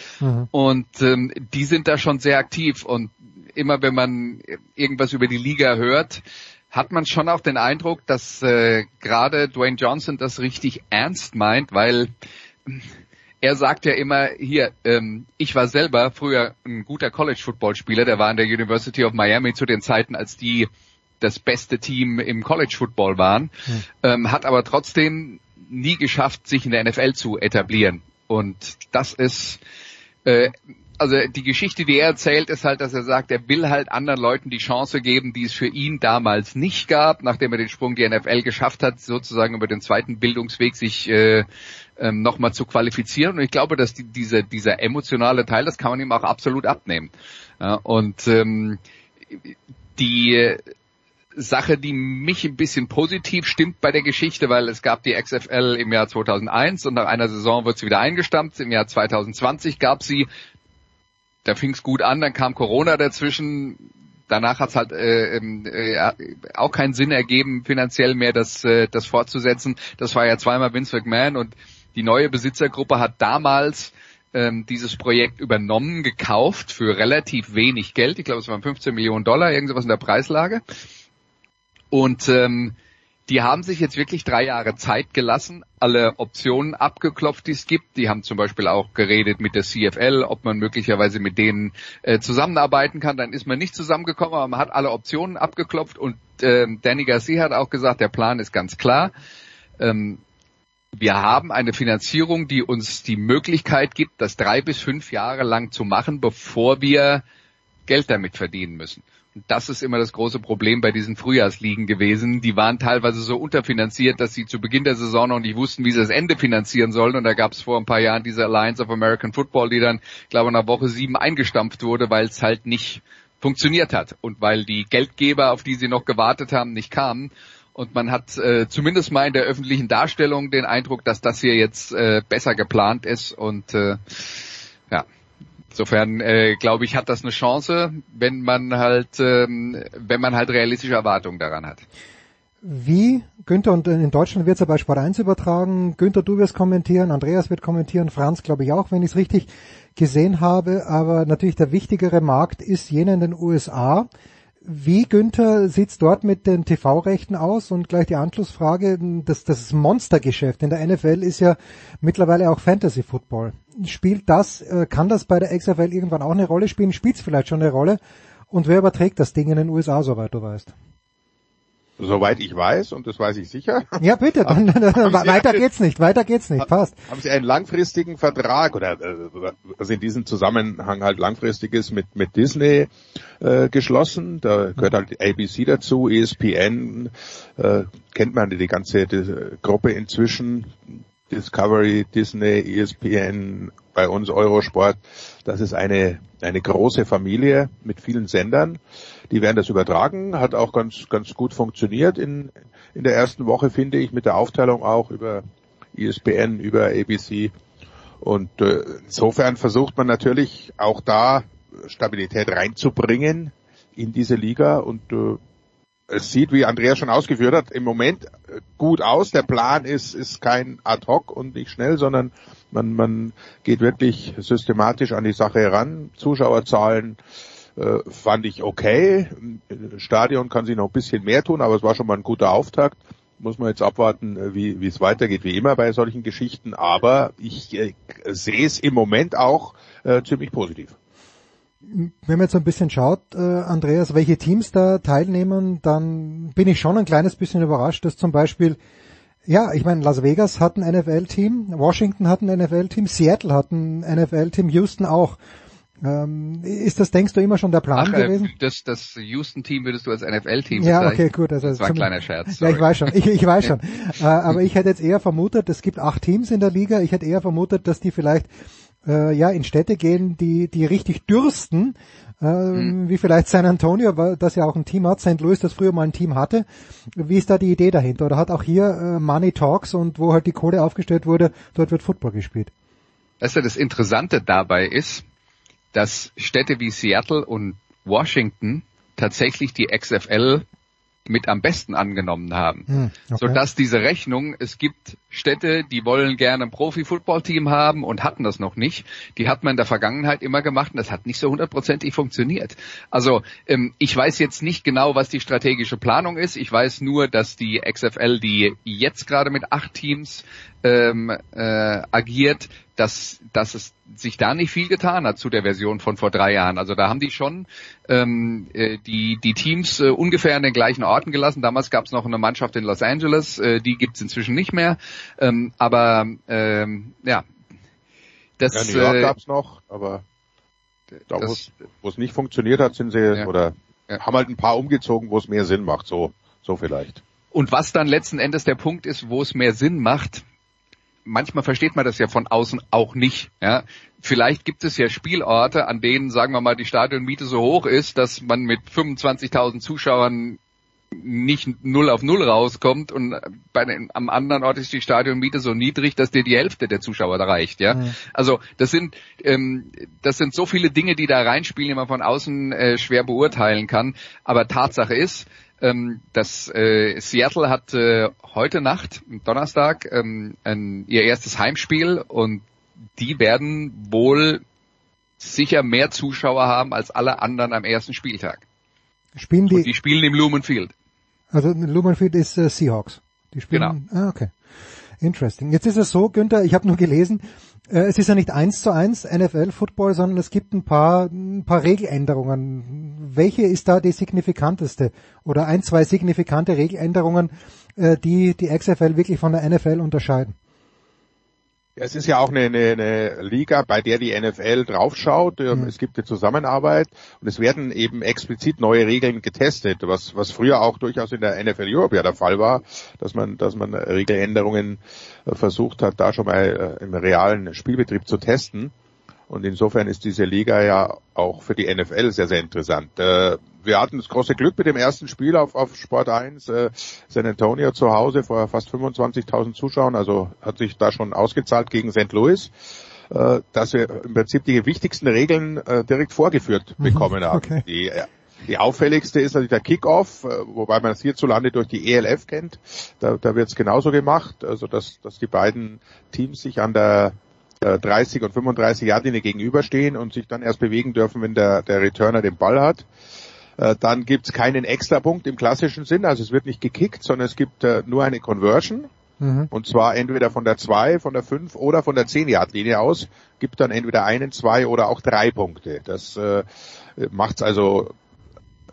Und ähm, die sind da schon sehr aktiv. Und immer wenn man irgendwas über die Liga hört, hat man schon auch den Eindruck, dass äh, gerade Dwayne Johnson das richtig ernst meint, weil er sagt ja immer, hier, ähm, ich war selber früher ein guter College-Football-Spieler, der war an der University of Miami zu den Zeiten, als die das beste Team im College-Football waren, ähm, hat aber trotzdem nie geschafft, sich in der NFL zu etablieren. Und das ist, äh, also die Geschichte, die er erzählt, ist halt, dass er sagt, er will halt anderen Leuten die Chance geben, die es für ihn damals nicht gab, nachdem er den Sprung die NFL geschafft hat, sozusagen über den zweiten Bildungsweg sich äh, ähm, nochmal zu qualifizieren. Und ich glaube, dass die, diese, dieser emotionale Teil, das kann man ihm auch absolut abnehmen. Ja, und ähm, die Sache, die mich ein bisschen positiv stimmt bei der Geschichte, weil es gab die XFL im Jahr 2001 und nach einer Saison wird sie wieder eingestampft. Im Jahr 2020 gab sie, da fing es gut an, dann kam Corona dazwischen. Danach hat es halt äh, ähm, äh, auch keinen Sinn ergeben, finanziell mehr das, äh, das fortzusetzen. Das war ja zweimal Vince McMahon und die neue Besitzergruppe hat damals ähm, dieses Projekt übernommen, gekauft für relativ wenig Geld. Ich glaube, es waren 15 Millionen Dollar, irgendwas in der Preislage. Und ähm, die haben sich jetzt wirklich drei Jahre Zeit gelassen, alle Optionen abgeklopft, die es gibt. Die haben zum Beispiel auch geredet mit der CFL, ob man möglicherweise mit denen äh, zusammenarbeiten kann. Dann ist man nicht zusammengekommen, aber man hat alle Optionen abgeklopft. Und ähm, Danny Garcia hat auch gesagt, der Plan ist ganz klar. Ähm, wir haben eine Finanzierung, die uns die Möglichkeit gibt, das drei bis fünf Jahre lang zu machen, bevor wir Geld damit verdienen müssen. Und das ist immer das große Problem bei diesen Frühjahrsligen gewesen. Die waren teilweise so unterfinanziert, dass sie zu Beginn der Saison noch nicht wussten, wie sie das Ende finanzieren sollen. Und da gab es vor ein paar Jahren diese Alliance of American Football, die dann, glaube ich, nach Woche sieben eingestampft wurde, weil es halt nicht funktioniert hat und weil die Geldgeber, auf die sie noch gewartet haben, nicht kamen. Und man hat äh, zumindest mal in der öffentlichen Darstellung den Eindruck, dass das hier jetzt äh, besser geplant ist. Und äh, ja, insofern äh, glaube ich, hat das eine Chance, wenn man halt, ähm, wenn man halt realistische Erwartungen daran hat. Wie, Günther, und in Deutschland wird es ja bei Sport 1 übertragen, Günther, du wirst kommentieren, Andreas wird kommentieren, Franz glaube ich auch, wenn ich es richtig gesehen habe, aber natürlich der wichtigere Markt ist jener in den USA. Wie, Günther, sieht's dort mit den TV-Rechten aus? Und gleich die Anschlussfrage, das, das Monstergeschäft in der NFL ist ja mittlerweile auch Fantasy Football. Spielt das, äh, kann das bei der XFL irgendwann auch eine Rolle spielen? Spielt es vielleicht schon eine Rolle? Und wer überträgt das Ding in den USA, soweit du weißt? Soweit ich weiß, und das weiß ich sicher. Ja, bitte, dann, weiter einen, geht's nicht, weiter geht's nicht, passt. Haben Sie einen langfristigen Vertrag oder was in diesem Zusammenhang halt langfristiges mit, mit Disney äh, geschlossen? Da gehört halt ABC dazu, ESPN, äh, kennt man die ganze die Gruppe inzwischen, Discovery, Disney, ESPN, bei uns Eurosport. Das ist eine, eine große Familie mit vielen Sendern. Die werden das übertragen, hat auch ganz, ganz gut funktioniert in, in der ersten Woche, finde ich, mit der Aufteilung auch über ESPN, über ABC. Und äh, insofern versucht man natürlich auch da Stabilität reinzubringen in diese Liga und äh, es sieht, wie Andreas schon ausgeführt hat, im Moment gut aus. Der Plan ist, ist kein ad hoc und nicht schnell, sondern man, man geht wirklich systematisch an die Sache heran. Zuschauerzahlen äh, fand ich okay. Stadion kann sich noch ein bisschen mehr tun, aber es war schon mal ein guter Auftakt. Muss man jetzt abwarten, äh, wie, wie es weitergeht, wie immer bei solchen Geschichten. Aber ich äh, sehe es im Moment auch äh, ziemlich positiv. Wenn man jetzt ein bisschen schaut, äh, Andreas, welche Teams da teilnehmen, dann bin ich schon ein kleines bisschen überrascht, dass zum Beispiel ja, ich meine, Las Vegas hat ein NFL-Team, Washington hat ein NFL-Team, Seattle hat ein NFL-Team, Houston auch. Ähm, ist das, denkst du, immer schon der Plan Ach, äh, gewesen? Das, das Houston-Team würdest du als NFL-Team Ja, okay, gut. Also das war ein kleiner Scherz. Sorry. Ja, ich weiß schon. Ich, ich weiß schon. äh, aber ich hätte jetzt eher vermutet, es gibt acht Teams in der Liga. Ich hätte eher vermutet, dass die vielleicht äh, ja in Städte gehen, die die richtig dürsten, äh, hm. wie vielleicht San Antonio, das ja auch ein Team hat, St. Louis, das früher mal ein Team hatte. Wie ist da die Idee dahinter? Oder hat auch hier äh, Money Talks und wo halt die Kohle aufgestellt wurde, dort wird Football gespielt? Also das Interessante dabei ist, dass Städte wie Seattle und Washington tatsächlich die XFL mit am besten angenommen haben. Hm, okay. Sodass diese Rechnung, es gibt Städte, die wollen gerne ein Profi-Football-Team haben und hatten das noch nicht. Die hat man in der Vergangenheit immer gemacht und das hat nicht so hundertprozentig funktioniert. Also ähm, ich weiß jetzt nicht genau, was die strategische Planung ist. Ich weiß nur, dass die XFL, die jetzt gerade mit acht Teams ähm, äh, agiert, dass, dass es sich da nicht viel getan hat zu der Version von vor drei Jahren. Also da haben die schon ähm, äh, die, die Teams äh, ungefähr an den gleichen Orten gelassen. Damals gab es noch eine Mannschaft in Los Angeles, äh, die gibt's inzwischen nicht mehr. Ähm, aber ähm, ja, das ja, New York äh, gab's noch, aber da wo es nicht funktioniert hat, sind sie ja. oder ja. haben halt ein paar umgezogen, wo es mehr Sinn macht, so so vielleicht. Und was dann letzten Endes der Punkt ist, wo es mehr Sinn macht, manchmal versteht man das ja von außen auch nicht. Ja? Vielleicht gibt es ja Spielorte, an denen, sagen wir mal, die Stadionmiete so hoch ist, dass man mit 25.000 Zuschauern nicht null auf null rauskommt und bei den, am anderen Ort ist die Stadionmiete so niedrig, dass dir die Hälfte der Zuschauer reicht, ja. Mhm. Also das sind ähm, das sind so viele Dinge, die da reinspielen, die man von außen äh, schwer beurteilen kann. Aber Tatsache ist, ähm, das äh, Seattle hat äh, heute Nacht, Donnerstag, ähm, ein, ihr erstes Heimspiel und die werden wohl sicher mehr Zuschauer haben als alle anderen am ersten Spieltag. Spielen die? Und die spielen im Lumen Field. Also Lumen Field ist äh, Seahawks. Die spielen. Genau. Ah, okay. Interesting. Jetzt ist es so, Günther, ich habe nur gelesen, es ist ja nicht eins zu eins NFL-Football, sondern es gibt ein paar, ein paar Regeländerungen. Welche ist da die signifikanteste? Oder ein, zwei signifikante Regeländerungen, äh, die die XFL wirklich von der NFL unterscheiden? Es ist ja auch eine, eine, eine Liga, bei der die NFL draufschaut. Mhm. Es gibt eine Zusammenarbeit und es werden eben explizit neue Regeln getestet, was, was früher auch durchaus in der NFL Europe ja der Fall war, dass man, dass man Regeländerungen äh, versucht hat, da schon mal äh, im realen Spielbetrieb zu testen. Und insofern ist diese Liga ja auch für die NFL sehr, sehr interessant. Äh, wir hatten das große Glück mit dem ersten Spiel auf, auf Sport 1, äh, San Antonio zu Hause vor fast 25.000 Zuschauern, also hat sich da schon ausgezahlt gegen St. Louis äh, dass wir im Prinzip die wichtigsten Regeln direkt vorgeführt bekommen haben. Okay. Die, die auffälligste ist natürlich der Kickoff, wobei man das hierzulande durch die ELF kennt. Da, da wird es genauso gemacht, also dass, dass die beiden Teams sich an der äh, 30 und 35 Yardlinie gegenüberstehen und sich dann erst bewegen dürfen, wenn der, der Returner den Ball hat. Äh, Dann gibt's keinen Extrapunkt im klassischen Sinn, also es wird nicht gekickt, sondern es gibt äh, nur eine Conversion. Mhm. Und zwar entweder von der 2, von der 5 oder von der 10 Yard Linie aus, gibt dann entweder einen, zwei oder auch drei Punkte. Das äh, macht es also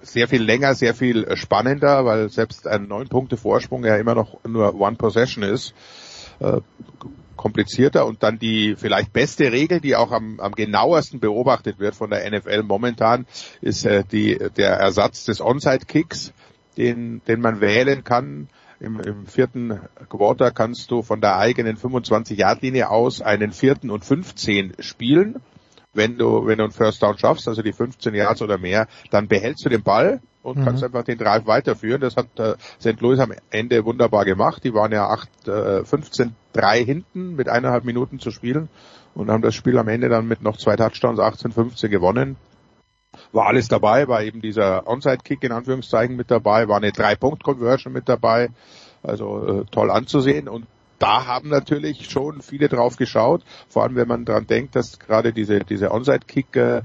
sehr viel länger, sehr viel äh, spannender, weil selbst ein neun Punkte Vorsprung ja immer noch nur One Possession ist. Äh, komplizierter und dann die vielleicht beste Regel, die auch am, am genauesten beobachtet wird von der NFL momentan, ist äh, die, der Ersatz des Onside-Kicks, den, den man wählen kann. Im, Im vierten Quarter kannst du von der eigenen 25-Yard-Linie aus einen vierten und 15 spielen. Wenn du, wenn du einen First Down schaffst, also die 15 Yards oder mehr, dann behältst du den Ball und Mhm. kannst einfach den Drive weiterführen. Das hat äh, St. Louis am Ende wunderbar gemacht. Die waren ja 8, äh, 15, 3 hinten mit eineinhalb Minuten zu spielen und haben das Spiel am Ende dann mit noch zwei Touchdowns 18, 15 gewonnen. War alles dabei, war eben dieser Onside-Kick in Anführungszeichen mit dabei, war eine Drei-Punkt-Conversion mit dabei, also äh, toll anzusehen und da haben natürlich schon viele drauf geschaut, vor allem wenn man dran denkt, dass gerade diese, diese Onside-Kick äh,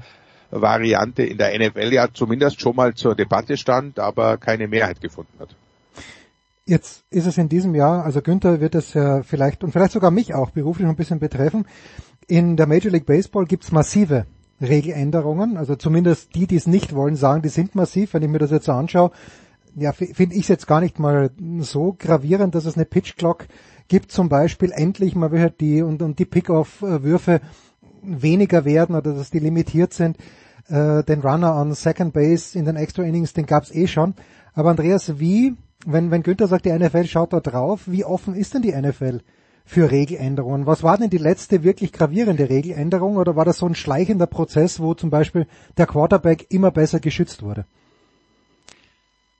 Variante in der NFL ja zumindest schon mal zur Debatte stand, aber keine Mehrheit gefunden hat. Jetzt ist es in diesem Jahr, also Günther wird es ja vielleicht und vielleicht sogar mich auch beruflich ein bisschen betreffen. In der Major League Baseball gibt's massive Regeländerungen, also zumindest die, die es nicht wollen, sagen, die sind massiv. Wenn ich mir das jetzt so anschaue, ja, finde ich es jetzt gar nicht mal so gravierend, dass es eine Pitch Clock gibt, zum Beispiel endlich mal wieder die und, und die Pick-off-Würfe weniger werden oder dass die limitiert sind. Äh, den Runner on Second Base in den Extra Innings, den gab's eh schon. Aber Andreas, wie, wenn, wenn Günther sagt, die NFL schaut da drauf, wie offen ist denn die NFL für Regeländerungen? Was war denn die letzte wirklich gravierende Regeländerung oder war das so ein schleichender Prozess, wo zum Beispiel der Quarterback immer besser geschützt wurde?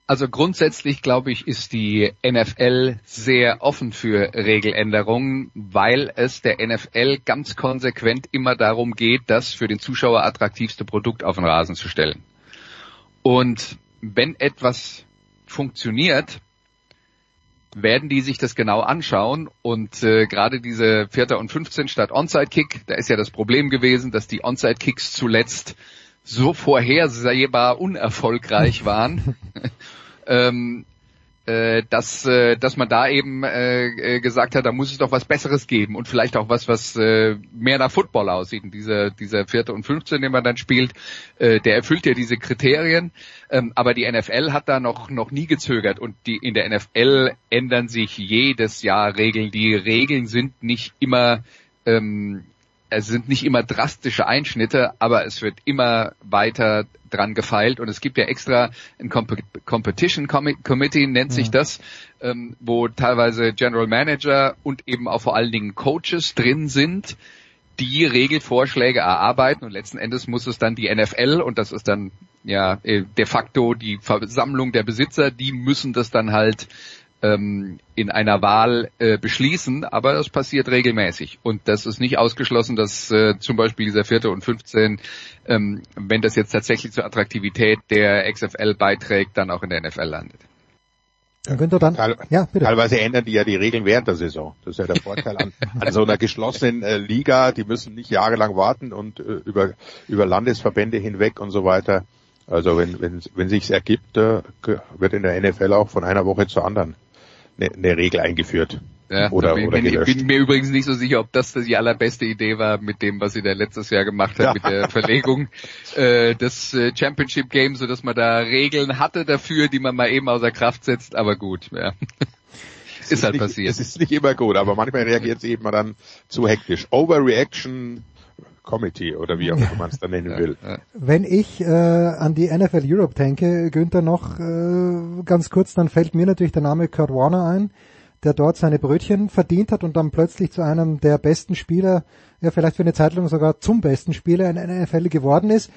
Also grundsätzlich glaube ich, ist die NFL sehr offen für Regeländerungen, weil es der NFL ganz konsequent immer darum geht, das für den Zuschauer attraktivste Produkt auf den Rasen zu stellen. Und wenn etwas funktioniert, werden die sich das genau anschauen und äh, gerade diese Vierter und 15 statt Onside-Kick, da ist ja das Problem gewesen, dass die Onside-Kicks zuletzt so vorhersehbar unerfolgreich waren, (laughs) ähm, äh, dass, äh, dass man da eben äh, äh, gesagt hat, da muss es doch was Besseres geben und vielleicht auch was, was äh, mehr nach Football aussieht. Und dieser, dieser vierte und 15, den man dann spielt, äh, der erfüllt ja diese Kriterien. Ähm, aber die NFL hat da noch, noch nie gezögert und die, in der NFL ändern sich jedes Jahr Regeln. Die Regeln sind nicht immer ähm, es sind nicht immer drastische Einschnitte, aber es wird immer weiter dran gefeilt. Und es gibt ja extra ein Comp Competition Com Committee, nennt sich das, ähm, wo teilweise General Manager und eben auch vor allen Dingen Coaches drin sind, die Regelvorschläge erarbeiten. Und letzten Endes muss es dann die NFL und das ist dann ja äh, de facto die Versammlung der Besitzer, die müssen das dann halt ähm, in einer Wahl äh, beschließen, aber das passiert regelmäßig. Und das ist nicht ausgeschlossen, dass äh, zum Beispiel dieser vierte und 15, ähm, wenn das jetzt tatsächlich zur Attraktivität der XFL beiträgt, dann auch in der NFL landet. Dann Günther dann, Teil, ja, bitte. Teilweise ändern die ja die Regeln während der Saison. Das ist ja der Vorteil an, an so einer geschlossenen äh, Liga. Die müssen nicht jahrelang warten und äh, über, über Landesverbände hinweg und so weiter. Also wenn, wenn, wenn sich's ergibt, äh, wird in der NFL auch von einer Woche zur anderen eine, eine Regel eingeführt. Ja, oder, bin, oder gelöscht. bin mir übrigens nicht so sicher, ob das die allerbeste Idee war mit dem, was sie da letztes Jahr gemacht hat, Ja. mit der Verlegung (laughs) äh, des äh, Championship Games, so dass man da Regeln hatte dafür, die man mal eben außer Kraft setzt, aber gut, ja. (laughs) Es ist halt nicht, passiert. Es ist nicht immer gut, aber manchmal reagiert es eben dann zu hektisch. Overreaction Committee oder wie auch immer man es dann nennen will. Wenn ich äh, an die NFL Europe denke, Günther noch äh, ganz kurz, dann fällt mir natürlich der Name Kurt Warner ein, der dort seine Brötchen verdient hat und dann plötzlich zu einem der besten Spieler, ja vielleicht für eine Zeit lang sogar zum besten Spieler in einer NFL geworden ist.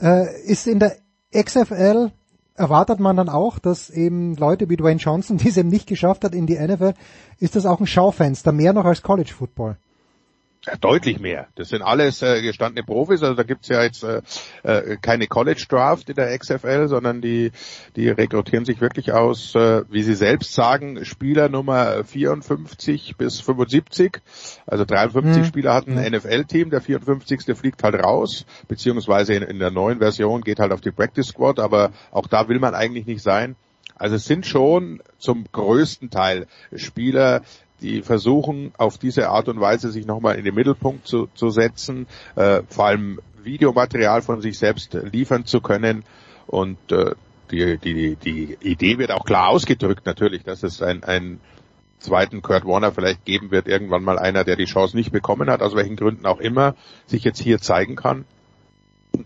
Äh, ist in der XFL erwartet man dann auch, dass eben Leute wie Dwayne Johnson, (laughs) die es eben nicht geschafft hat in die NFL, ist das auch ein Schaufenster, mehr noch als College Football? Ja, deutlich mehr. Das sind alles äh, gestandene Profis, also da gibt's ja jetzt äh, äh, keine College Draft in der XFL, sondern die, die rekrutieren sich wirklich aus, äh, wie sie selbst sagen, Spieler Nummer 54 bis 75. Also 53 mhm. Spieler hatten ein NFL-Team, der 54. fliegt halt raus, beziehungsweise in, in der neuen Version geht halt auf die Practice Squad, aber auch da will man eigentlich nicht sein. Also es sind schon zum größten Teil Spieler, die versuchen auf diese Art und Weise sich nochmal in den Mittelpunkt zu, zu setzen, äh, vor allem Videomaterial von sich selbst liefern zu können. Und äh, die, die, die Idee wird auch klar ausgedrückt natürlich, dass es ein, ein zweiten Kurt Warner vielleicht geben wird, irgendwann mal einer, der die Chance nicht bekommen hat, aus welchen Gründen auch immer, sich jetzt hier zeigen kann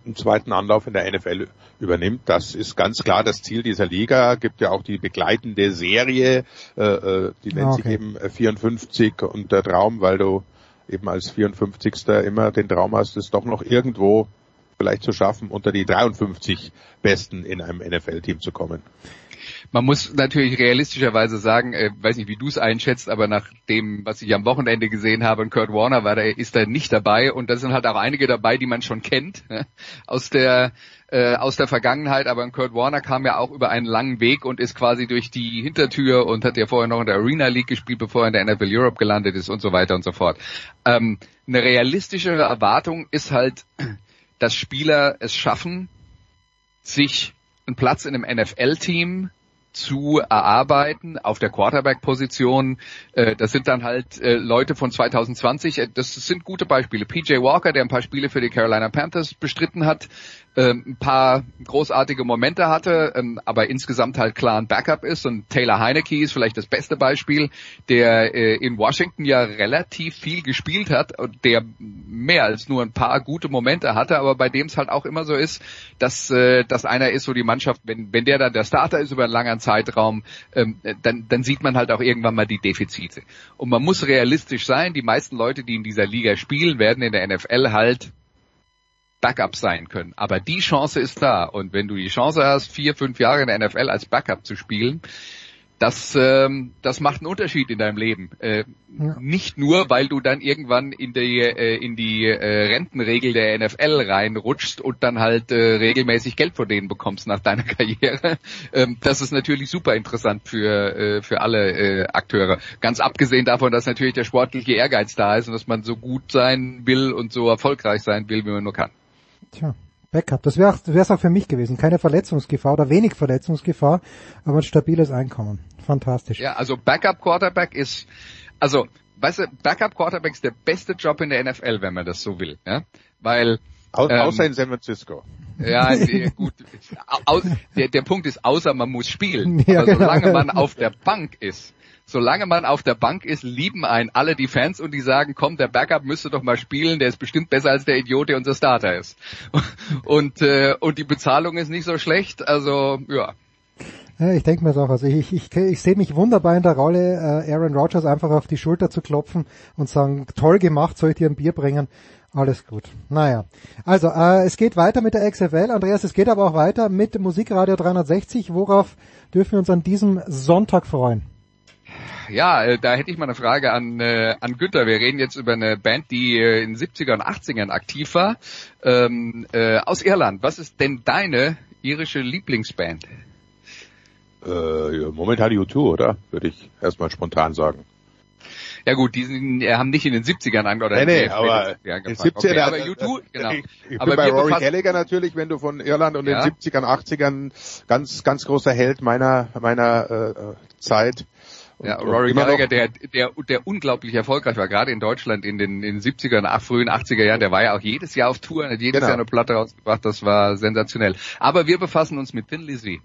einen zweiten Anlauf in der NFL übernimmt. Das ist ganz klar das Ziel dieser Liga. Gibt ja auch die begleitende Serie, äh, äh die nennt okay. sich eben 54 und der Traum, weil du eben als 54. immer den Traum hast, es doch noch irgendwo vielleicht zu schaffen, unter die 53 Besten in einem NFL-Team zu kommen. Man muss natürlich realistischerweise sagen, äh, weiß nicht, wie du es einschätzt, aber nach dem, was ich am Wochenende gesehen habe, und Kurt Warner war da, ist da nicht dabei und da sind halt auch einige dabei, die man schon kennt ne? aus der äh, aus der Vergangenheit, aber Kurt Warner kam ja auch über einen langen Weg und ist quasi durch die Hintertür und hat ja vorher noch in der Arena League gespielt, bevor er in der NFL Europe gelandet ist und so weiter und so fort. Ähm, eine realistischere Erwartung ist halt, dass Spieler es schaffen, sich einen Platz in einem NFL-Team zu erarbeiten auf der Quarterback-Position. Äh, das sind dann halt äh, Leute von 2020. Äh, das sind gute Beispiele. PJ Walker, der ein paar Spiele für die Carolina Panthers bestritten hat, ein paar großartige Momente hatte, ähm, aber insgesamt halt klar ein Backup ist. Und Taylor Heineke ist vielleicht das beste Beispiel, der in Washington ja relativ viel gespielt hat und der mehr als nur ein paar gute Momente hatte, aber bei dem es halt auch immer so ist, dass, dass einer ist, so die Mannschaft, wenn, wenn der dann der Starter ist über einen langen Zeitraum, ähm, dann, dann sieht man halt auch irgendwann mal die Defizite. Und man muss realistisch sein, die meisten Leute, die in dieser Liga spielen, werden in der NFL halt Backup sein können. Aber die Chance ist da. Und wenn du die Chance hast, vier, fünf Jahre in der NFL als Backup zu spielen, das, ähm, das macht einen Unterschied in deinem Leben. Äh, ja. Nicht nur, weil du dann irgendwann in die, äh, in die äh, Rentenregel der NFL reinrutschst und dann halt äh, regelmäßig Geld von denen bekommst nach deiner (laughs) Karriere. Ähm, das ist natürlich super interessant für, äh, für alle äh, Akteure. Ganz abgesehen davon, dass natürlich der sportliche Ehrgeiz da ist und dass man so gut sein will und so erfolgreich sein will, wie man nur kann. Tja. Backup. Das wäre es auch für mich gewesen. Keine Verletzungsgefahr oder wenig Verletzungsgefahr, aber ein stabiles Einkommen. Fantastisch. Ja, also Backup Quarterback ist, also, weißt du, Backup Quarterback ist der beste Job in der NFL, wenn man das so will, ja, weil Au ähm, außer in San Francisco. Ja, (laughs) gut. Au, der, der Punkt ist, außer man muss spielen. Ja, aber solange genau. man auf der Bank ist, solange man auf der Bank ist, lieben einen alle die Fans und die sagen, komm, der Backup müsste doch mal spielen, der ist bestimmt besser als der Idiot, der unser Starter ist. (laughs) Und, äh, und die Bezahlung ist nicht so schlecht, also ja. Ja, ich denke mir das auch. Also ich, ich, ich sehe mich wunderbar in der Rolle, äh, Aaron Rodgers einfach auf die Schulter zu klopfen und sagen, toll gemacht, soll ich dir ein Bier bringen? Alles gut. Naja. Also, äh, es geht weiter mit der XFL. Andreas, es geht aber auch weiter mit Musikradio 360. Worauf dürfen wir uns an diesem Sonntag freuen? Ja, äh, da hätte ich mal eine Frage an, äh, an Günther. Wir reden jetzt über eine Band, die äh, in den 70er und 80ern aktiv war, ähm, äh, aus Irland. Was ist denn deine irische Lieblingsband? Äh, momentan U2, oder? Würde ich erstmal spontan sagen. Ja gut, die sind, äh, haben nicht in den 70ern an oder nee, nee, aber in den 70ern, okay, aber U2, genau. Ich, ich aber bin bei Rory Gallagher natürlich, wenn du von Irland und ja. den 70ern, 80ern ganz ganz großer Held meiner meiner äh, Zeit. Und, ja, Rory Gallagher, der, der, der unglaublich erfolgreich war, gerade in Deutschland in den, in den 70er und frühen 80er Jahren, der war ja auch jedes Jahr auf Tour, hat jedes genau. Jahr eine Platte rausgebracht, das war sensationell. Aber wir befassen uns mit Thin Lizzy.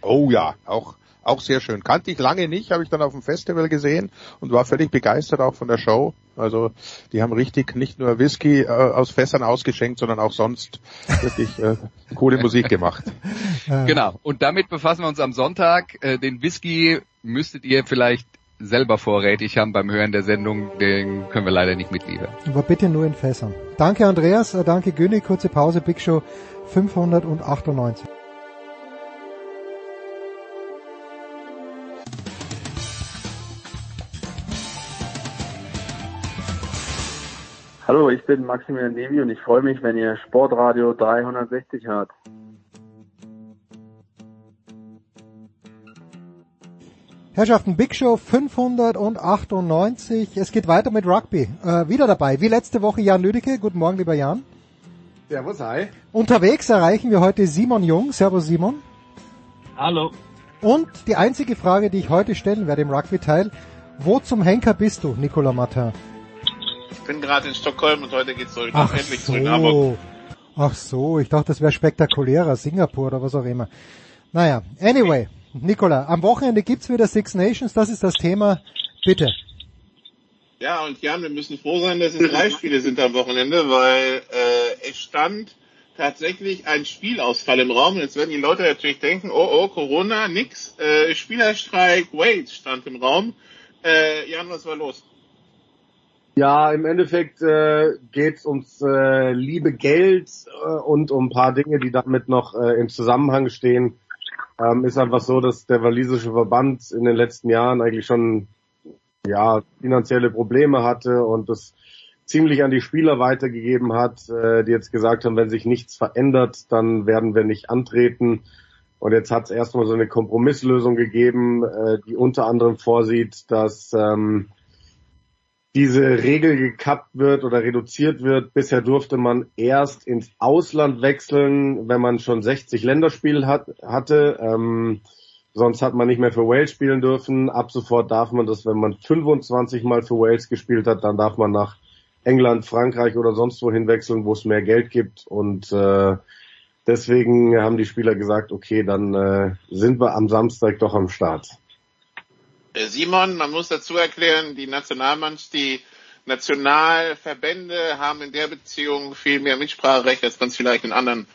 Oh ja, auch auch sehr schön. Kannte ich lange nicht, habe ich dann auf dem Festival gesehen und war völlig begeistert auch von der Show. Also die haben richtig nicht nur Whisky äh, aus Fässern ausgeschenkt, sondern auch sonst wirklich äh, coole Musik gemacht. (laughs) Genau. Und damit befassen wir uns am Sonntag. Äh, den Whisky müsstet ihr vielleicht selber vorrätig haben beim Hören der Sendung, den können wir leider nicht mitliefern. Aber bitte nur in Fässern. Danke Andreas, äh, danke Günni, kurze Pause, Big Show 598. Hallo, ich bin Maximilian Nevi und ich freue mich, wenn ihr Sportradio 360 hört. Herrschaften, Big Show 598. Es geht weiter mit Rugby. Äh, wieder dabei, wie letzte Woche Jan Lüdecke. Guten Morgen, lieber Jan. Servus, hi. Unterwegs erreichen wir heute Simon Jung. Servus, Simon. Hallo. Und die einzige Frage, die ich heute stellen werde im Rugby-Teil, wo zum Henker bist du, Nicola Martin? Ich bin gerade in Stockholm und heute geht's zurück, Ach endlich so. zurück nach Hamburg. Ach so, ich dachte, das wäre spektakulärer, Singapur oder was auch immer. Naja, anyway, Nicola, am Wochenende gibt's wieder Six Nations, das ist das Thema. Bitte. Ja, und Jan, wir müssen froh sein, dass es drei Spiele sind am Wochenende, weil äh, es stand tatsächlich ein Spielausfall im Raum. Jetzt werden die Leute natürlich denken, oh oh, Corona, nix. Äh, Spielerstreik, wait, stand im Raum. Äh, Jan, was war los? Ja, im Endeffekt äh, geht es ums äh, liebe Geld äh, und um ein paar Dinge, die damit noch äh, im Zusammenhang stehen. Ähm, ist einfach so, dass der walisische Verband in den letzten Jahren eigentlich schon ja finanzielle Probleme hatte und das ziemlich an die Spieler weitergegeben hat, äh, die jetzt gesagt haben, wenn sich nichts verändert, dann werden wir nicht antreten. Und jetzt hat es erstmal so eine Kompromisslösung gegeben, äh, die unter anderem vorsieht, dass ähm, diese Regel gekappt wird oder reduziert wird. Bisher durfte man erst ins Ausland wechseln, wenn man schon 60 Länderspiele hat, hatte. Ähm, sonst hat man nicht mehr für Wales spielen dürfen. Ab sofort darf man das, wenn man 25 Mal für Wales gespielt hat, dann darf man nach England, Frankreich oder sonst wohin wechseln, wo es mehr Geld gibt. Und äh, deswegen haben die Spieler gesagt, okay, dann äh, sind wir am Samstag doch am Start. Simon, man muss dazu erklären, die Nationalmannschaft, die Nationalverbände haben in der Beziehung viel mehr Mitspracherecht, als man es vielleicht in anderen,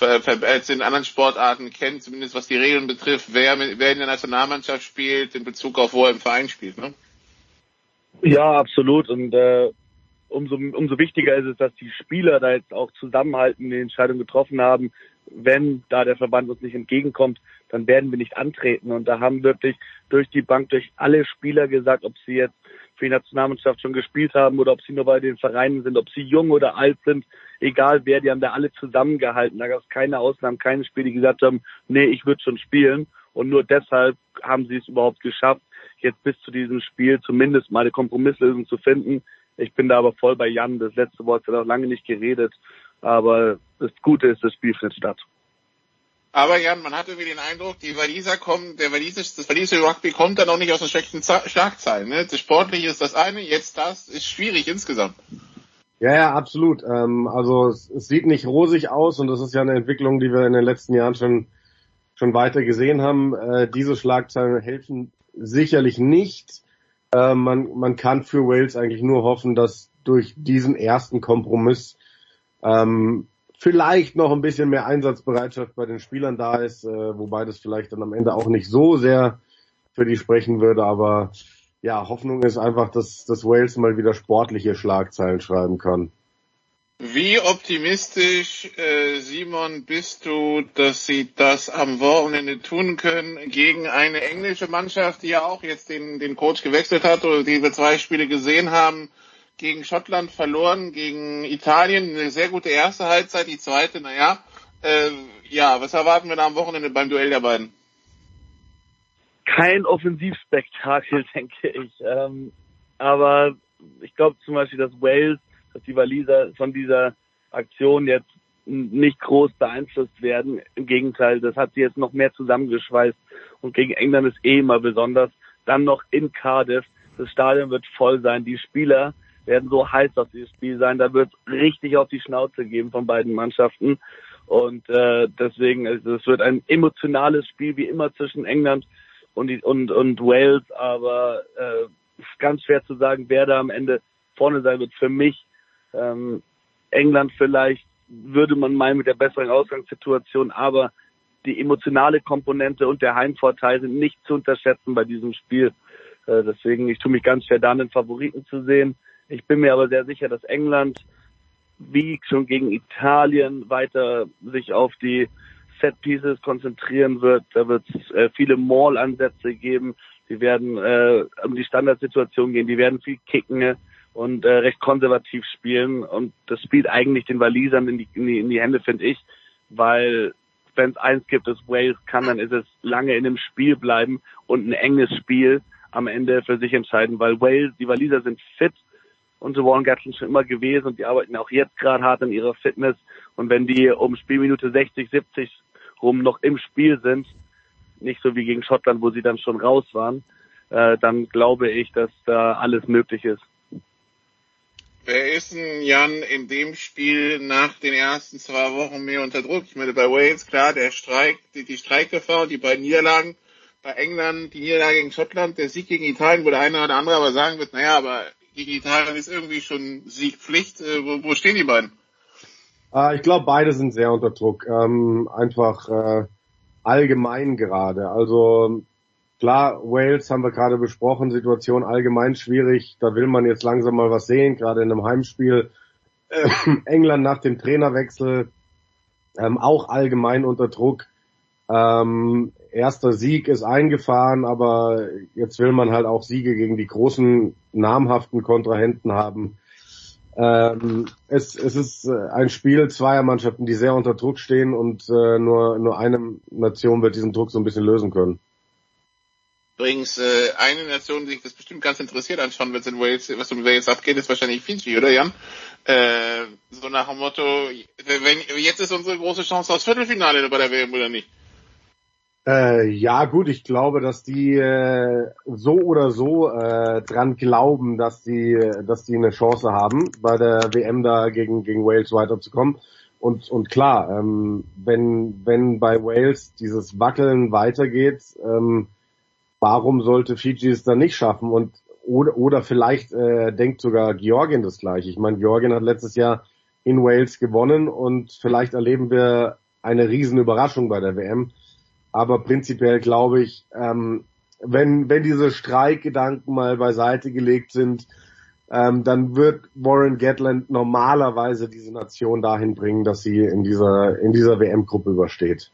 als in anderen Sportarten kennt, zumindest was die Regeln betrifft, wer, wer in der Nationalmannschaft spielt, in Bezug auf wo er im Verein spielt. Ne? Ja, absolut. Und äh, umso, umso wichtiger ist es, dass die Spieler da jetzt auch zusammenhalten, die Entscheidung getroffen haben. Wenn da der Verband uns nicht entgegenkommt, dann werden wir nicht antreten. Und da haben wirklich durch die Bank, durch alle Spieler gesagt, ob sie jetzt für die Nationalmannschaft schon gespielt haben oder ob sie nur bei den Vereinen sind, ob sie jung oder alt sind, egal wer, die haben da alle zusammengehalten. Da gab es keine Ausnahmen, keine Spiele, die gesagt haben, nee, ich würde schon spielen. Und nur deshalb haben sie es überhaupt geschafft, jetzt bis zu diesem Spiel zumindest mal eine Kompromisslösung zu finden. Ich bin da aber voll bei Jan. Das letzte Wort hat auch lange nicht geredet. Aber das Gute ist, das Spiel findet statt. Aber Jan, man hat irgendwie den Eindruck, die Waliser kommen, der Walisische, das walisische Rugby kommt dann auch nicht aus den schlechten Schlagzeilen. Ne? Das Sportliche ist das eine, jetzt das ist schwierig insgesamt. Ja, ja, absolut. Ähm, also es, es sieht nicht rosig aus und das ist ja eine Entwicklung, die wir in den letzten Jahren schon schon weiter gesehen haben. Äh, diese Schlagzeilen helfen sicherlich nicht. Äh, man, man kann für Wales eigentlich nur hoffen, dass durch diesen ersten Kompromiss ähm, vielleicht noch ein bisschen mehr Einsatzbereitschaft bei den Spielern da ist, äh, wobei das vielleicht dann am Ende auch nicht so sehr für die sprechen würde, aber ja, Hoffnung ist einfach, dass, dass Wales mal wieder sportliche Schlagzeilen schreiben kann. Wie optimistisch, äh, Simon, bist du, dass sie das am Wochenende tun können gegen eine englische Mannschaft, die ja auch jetzt den, den Coach gewechselt hat oder die wir zwei Spiele gesehen haben, gegen Schottland verloren, gegen Italien eine sehr gute erste Halbzeit, die zweite, naja, äh, ja, was erwarten wir da am Wochenende beim Duell der beiden? Kein Offensivspektakel, (laughs) denke ich. Ähm, aber ich glaube zum Beispiel, dass Wales, dass die Waliser von dieser Aktion jetzt nicht groß beeinflusst werden. Im Gegenteil, das hat sie jetzt noch mehr zusammengeschweißt. Und gegen England ist eh immer besonders. Dann noch in Cardiff. Das Stadion wird voll sein. Die Spieler werden so heiß auf dieses Spiel sein. Da wird richtig auf die Schnauze geben von beiden Mannschaften. Und äh, deswegen, also es wird ein emotionales Spiel wie immer zwischen England und, und, und Wales, aber äh, ist ganz schwer zu sagen, wer da am Ende vorne sein wird. Für mich ähm, England vielleicht würde man meinen mit der besseren Ausgangssituation, aber die emotionale Komponente und der Heimvorteil sind nicht zu unterschätzen bei diesem Spiel. Äh, deswegen, ich tue mich ganz schwer, da einen Favoriten zu sehen. Ich bin mir aber sehr sicher, dass England wie schon gegen Italien weiter sich auf die Set Pieces konzentrieren wird. Da wird es äh, viele Maul-Ansätze geben. Die werden äh, um die Standardsituation gehen. Die werden viel kicken und äh, recht konservativ spielen. Und das spielt eigentlich den Walisern in die, in die, in die Hände, finde ich, weil wenn es eins gibt, das Wales kann, dann ist es lange in dem Spiel bleiben und ein enges Spiel am Ende für sich entscheiden, weil Wales, die Waliser sind fit und so Warren Gatland schon immer gewesen und die arbeiten auch jetzt gerade hart an ihrer Fitness und wenn die um Spielminute 60, 70 rum noch im Spiel sind, nicht so wie gegen Schottland, wo sie dann schon raus waren, äh, dann glaube ich, dass da alles möglich ist. Wer ist denn Jan in dem Spiel nach den ersten zwei Wochen mehr unter Druck? Ich meine, bei Wales, klar, der Streik, die, die Streikgefahr, die beiden Niederlagen, bei England die Niederlage gegen Schottland, der Sieg gegen Italien, wo der eine oder andere aber sagen wird, naja, aber gegen Italien ist irgendwie schon Siegpflicht. Äh, wo, wo stehen die beiden? Äh, ich glaube, beide sind sehr unter Druck. Ähm, einfach äh, allgemein gerade. Also Klar, Wales haben wir gerade besprochen, Situation allgemein schwierig. Da will man jetzt langsam mal was sehen, gerade in einem Heimspiel. Äh, England nach dem Trainerwechsel ähm, auch allgemein unter Druck. Ähm, erster Sieg ist eingefahren, aber jetzt will man halt auch Siege gegen die großen namhaften Kontrahenten haben. Ähm, es, es ist äh, ein Spiel zweier Mannschaften, die sehr unter Druck stehen und äh, nur, nur eine Nation wird diesen Druck so ein bisschen lösen können. Übrigens, äh, eine Nation, die sich das bestimmt ganz interessiert anschauen wird in Wales, was um Wales abgeht, ist wahrscheinlich Fiji, oder Jan? Äh, so nach dem Motto, wenn, jetzt ist unsere große Chance aufs Viertelfinale bei der WM, oder nicht? Äh, ja, gut, ich glaube, dass die äh, so oder so äh, dran glauben, dass die, dass die eine Chance haben, bei der WM da gegen, gegen Wales weiterzukommen. Und, und klar, ähm, wenn, wenn bei Wales dieses Wackeln weitergeht, ähm, warum sollte Fiji es dann nicht schaffen? Und oder, oder vielleicht äh, denkt sogar Georgien das gleiche. Ich meine, Georgien hat letztes Jahr in Wales gewonnen und vielleicht erleben wir eine riesen Überraschung bei der WM. Aber prinzipiell glaube ich, ähm, wenn, wenn diese Streikgedanken mal beiseite gelegt sind, ähm, dann wird Warren Gatland normalerweise diese Nation dahin bringen, dass sie in dieser, in dieser WM-Gruppe übersteht.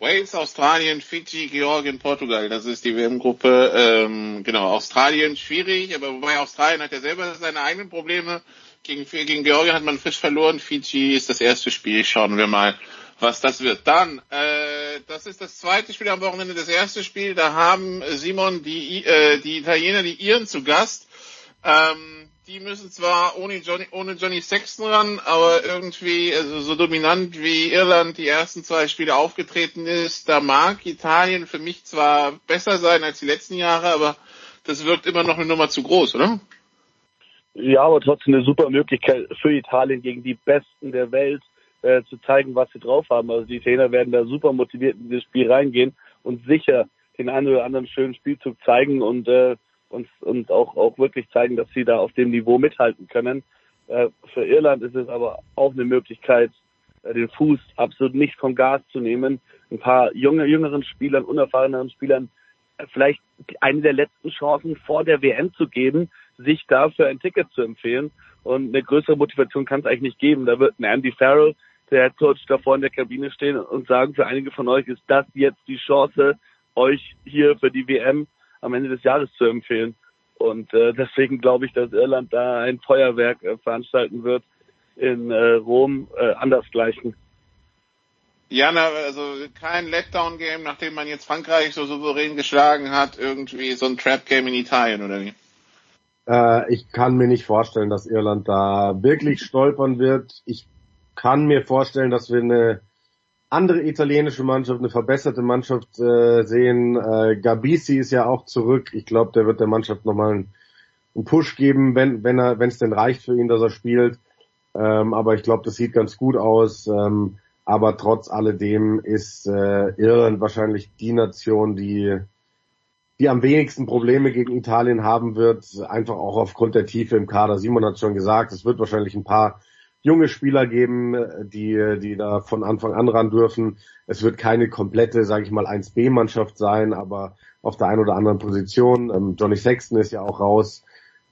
Wales, Australien, Fiji, Georgien, Portugal. Das ist die WM-Gruppe. Ähm, genau, Australien schwierig, aber wobei Australien hat ja selber seine eigenen Probleme. Gegen, gegen Georgien hat man frisch verloren. Fiji ist das erste Spiel. Schauen wir mal, was das wird. Dann, äh, das ist das zweite Spiel am Wochenende. Das erste Spiel, da haben Simon die, äh, die Italiener die Iren zu Gast. Ähm, die müssen zwar ohne Johnny, ohne Johnny Sexton ran, aber irgendwie, also so dominant wie Irland die ersten zwei Spiele aufgetreten ist, da mag Italien für mich zwar besser sein als die letzten Jahre, aber das wirkt immer noch eine Nummer zu groß, oder? Ja, aber trotzdem eine super Möglichkeit für Italien gegen die Besten der Welt äh, zu zeigen, was sie drauf haben. Also die Trainer werden da super motiviert in dieses Spiel reingehen und sicher den einen oder anderen schönen Spielzug zeigen und äh, und, und auch, auch wirklich zeigen, dass sie da auf dem Niveau mithalten können. Äh, für Irland ist es aber auch eine Möglichkeit, äh, den Fuß absolut nicht vom Gas zu nehmen, ein paar junge, jüngeren Spielern, unerfahreneren Spielern äh, vielleicht eine der letzten Chancen vor der WM zu geben, sich dafür ein Ticket zu empfehlen. Und eine größere Motivation kann es eigentlich nicht geben. Da wird ein Andy Farrell, der Head Coach, davor in der Kabine stehen und sagen, für einige von euch ist das jetzt die Chance, euch hier für die WM am Ende des Jahres zu empfehlen. Und äh, deswegen glaube ich, dass Irland da ein Feuerwerk äh, veranstalten wird in äh, Rom, äh, andersgleichen. Ja, na, also kein Letdown-Game, nachdem man jetzt Frankreich so souverän geschlagen hat, irgendwie so ein Trap-Game in Italien, oder wie? Äh, ich kann mir nicht vorstellen, dass Irland da wirklich stolpern wird. Ich kann mir vorstellen, dass wir eine andere italienische Mannschaft, eine verbesserte Mannschaft äh, sehen. Äh, Gabisi ist ja auch zurück. Ich glaube, der wird der Mannschaft nochmal einen, einen Push geben, wenn wenn er wenn es denn reicht für ihn, dass er spielt. Ähm, aber ich glaube, das sieht ganz gut aus. Ähm, aber trotz alledem ist äh, Irland wahrscheinlich die Nation, die die am wenigsten Probleme gegen Italien haben wird, einfach auch aufgrund der Tiefe im Kader. Simon hat schon gesagt, es wird wahrscheinlich ein paar junge Spieler geben, die, die da von Anfang an ran dürfen. Es wird keine komplette, sage ich mal, 1B-Mannschaft sein, aber auf der einen oder anderen Position. Ähm, Johnny Sexton ist ja auch raus.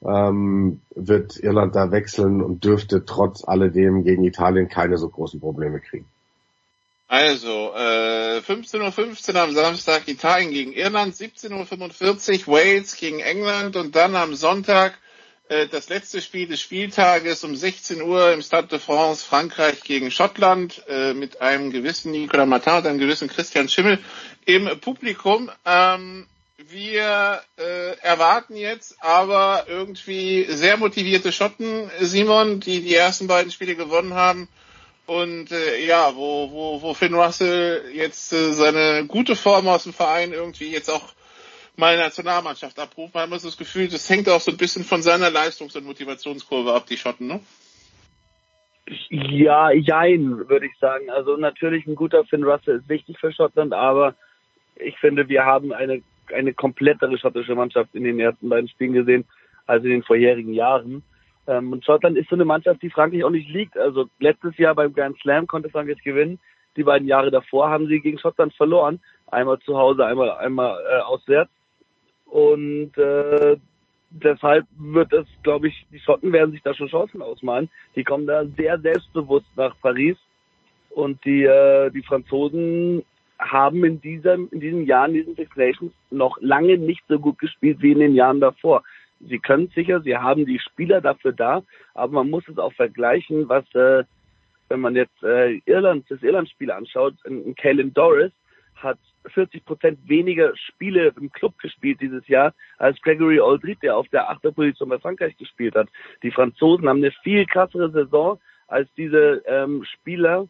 Ähm, wird Irland da wechseln und dürfte trotz alledem gegen Italien keine so großen Probleme kriegen. Also, äh, 15.15 Uhr am Samstag Italien gegen Irland, 17.45 Uhr Wales gegen England und dann am Sonntag äh, das letzte Spiel des Spieltages um 16 Uhr im Stade de France Frankreich gegen Schottland äh, mit einem gewissen Nicolas Martin und einem gewissen Christian Schimmel im Publikum. Ähm, wir äh, erwarten jetzt aber irgendwie sehr motivierte Schotten, Simon, die die ersten beiden Spiele gewonnen haben. Und äh, ja, wo, wo, wo Finn Russell jetzt äh, seine gute Form aus dem Verein irgendwie jetzt auch mal Nationalmannschaft abruft, man hat das Gefühl, das hängt auch so ein bisschen von seiner Leistungs- und Motivationskurve ab, die Schotten, ne? Ja, jein, würde ich sagen. Also natürlich ein guter Finn Russell ist wichtig für Schottland, aber ich finde, wir haben eine, eine komplettere schottische Mannschaft in den ersten beiden Spielen gesehen als in den vorherigen Jahren. Ähm, und Schottland ist so eine Mannschaft, die Frankreich auch nicht liegt. Also letztes Jahr beim Grand Slam konnte Frankreich gewinnen. Die beiden Jahre davor haben sie gegen Schottland verloren. Einmal zu Hause, einmal, einmal äh, auswärts. Und äh, deshalb wird es, glaube ich, die Schotten werden sich da schon Chancen ausmalen. Die kommen da sehr selbstbewusst nach Paris. Und die, äh, die Franzosen haben in diesem, in diesem Jahr in diesen Six Nations noch lange nicht so gut gespielt wie in den Jahren davor. Sie können sicher, sie haben die Spieler dafür da, aber man muss es auch vergleichen, was, äh, wenn man jetzt äh, Irland, das Irland-Spiel anschaut, ein, ein Kalen Doris hat 40 Prozent weniger Spiele im Club gespielt dieses Jahr als Gregory Aldrit, der auf der Achterposition bei Frankreich gespielt hat. Die Franzosen haben eine viel krassere Saison als diese ähm, Spieler,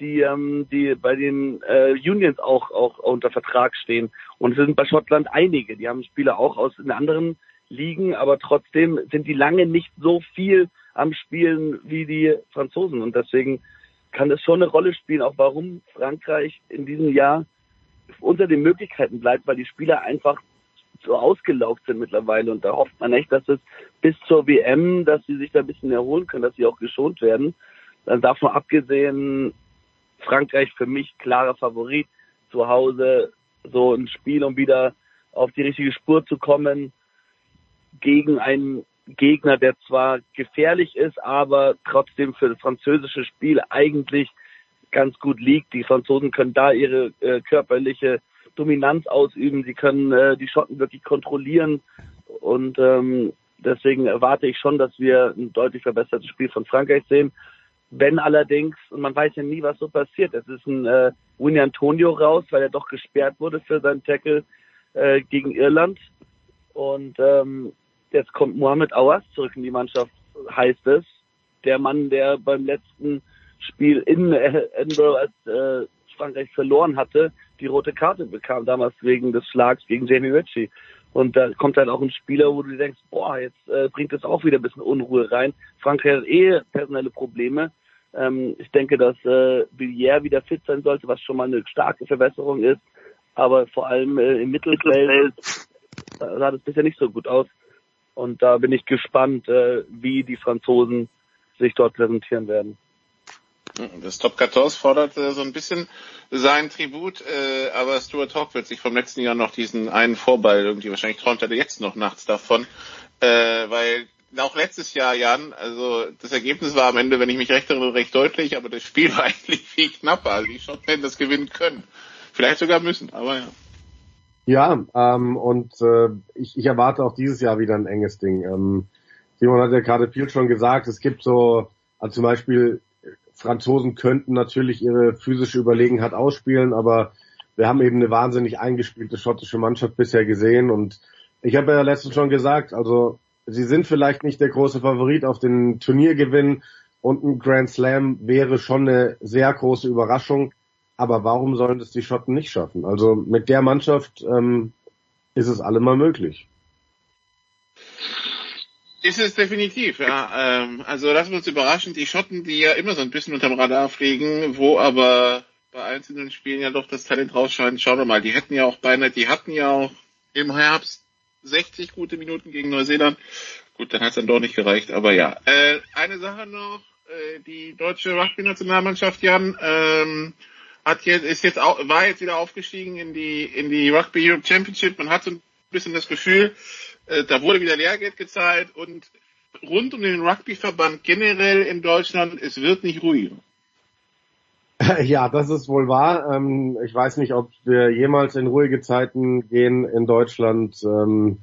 die, ähm, die bei den äh, Unions auch, auch unter Vertrag stehen. Und es sind bei Schottland einige. Die haben Spieler auch aus den anderen Ligen, aber trotzdem sind die lange nicht so viel am Spielen wie die Franzosen. Und deswegen kann es schon eine Rolle spielen, auch warum Frankreich in diesem Jahr unter den Möglichkeiten bleibt, weil die Spieler einfach so ausgelaugt sind mittlerweile. Und da hofft man echt, dass es bis zur WM, dass sie sich da ein bisschen erholen können, dass sie auch geschont werden. Dann davon abgesehen, Frankreich für mich klarer Favorit zu Hause, so ein Spiel, um wieder auf die richtige Spur zu kommen, gegen einen Gegner, der zwar gefährlich ist, aber trotzdem für das französische Spiel eigentlich ganz gut liegt. Die Franzosen können da ihre äh, körperliche Dominanz ausüben. Sie können äh, die Schotten wirklich kontrollieren. Und ähm, deswegen erwarte ich schon, dass wir ein deutlich verbessertes Spiel von Frankreich sehen. Wenn allerdings, und man weiß ja nie, was so passiert, es ist ein äh, Winnie Antonio raus, weil er doch gesperrt wurde für seinen Tackle äh, gegen Irland. Und ähm, jetzt kommt Mohamed Awas zurück in die Mannschaft, heißt es. Der Mann, der beim letzten Spiel in Edinburgh, als äh, Frankreich verloren hatte, die rote Karte bekam, damals wegen des Schlags gegen Jamie Ritchie. Und da kommt halt auch ein Spieler, wo du denkst, boah, jetzt äh, bringt das auch wieder ein bisschen Unruhe rein. Frankreich hat eh personelle Probleme. Ähm, ich denke, dass äh, Villiers wieder fit sein sollte, was schon mal eine starke Verbesserung ist. Aber vor allem äh, im Mittelfeld äh, sah das bisher nicht so gut aus. Und da bin ich gespannt, äh, wie die Franzosen sich dort präsentieren werden. Das Top 14 fordert äh, so ein bisschen seinen Tribut, äh, aber Stuart Hawk wird sich vom letzten Jahr noch diesen einen Vorball irgendwie, wahrscheinlich träumt er jetzt noch nachts davon, äh, weil auch letztes Jahr, Jan, also das Ergebnis war am Ende, wenn ich mich recht erinnere, recht deutlich, aber das Spiel (laughs) war eigentlich viel knapper. Also die Schotten hätten das gewinnen können. Vielleicht sogar müssen, aber ja. Ja, ähm, und äh, ich, ich erwarte auch dieses Jahr wieder ein enges Ding. Ähm, Simon hat ja gerade viel schon gesagt, es gibt so, also zum Beispiel Franzosen könnten natürlich ihre physische Überlegenheit ausspielen, aber wir haben eben eine wahnsinnig eingespielte schottische Mannschaft bisher gesehen und ich habe ja letztens schon gesagt, also sie sind vielleicht nicht der große Favorit auf den Turniergewinn und ein Grand Slam wäre schon eine sehr große Überraschung, aber warum sollen das die Schotten nicht schaffen? Also mit der Mannschaft ähm, ist es allemal möglich. Ist es definitiv, ja. Ähm, also lassen uns überraschen, die Schotten, die ja immer so ein bisschen unterm Radar fliegen, wo aber bei einzelnen Spielen ja doch das Talent rausscheint. Schauen wir mal, die hätten ja auch beinahe, die hatten ja auch im Herbst 60 gute Minuten gegen Neuseeland. Gut, dann hat es dann doch nicht gereicht, aber ja. Äh, eine Sache noch, äh, die deutsche Rugby-Nationalmannschaft, Jan, ähm, hat jetzt, ist jetzt auch, war jetzt wieder aufgestiegen in die, in die Rugby Europe Championship. Man hat so ein bisschen das Gefühl, äh, da wurde wieder Lehrgeld gezahlt und rund um den Rugbyverband generell in Deutschland, es wird nicht ruhiger. (laughs) Ja, das ist wohl wahr. Ähm, ich weiß nicht, ob wir jemals in ruhige Zeiten gehen in Deutschland. Ähm,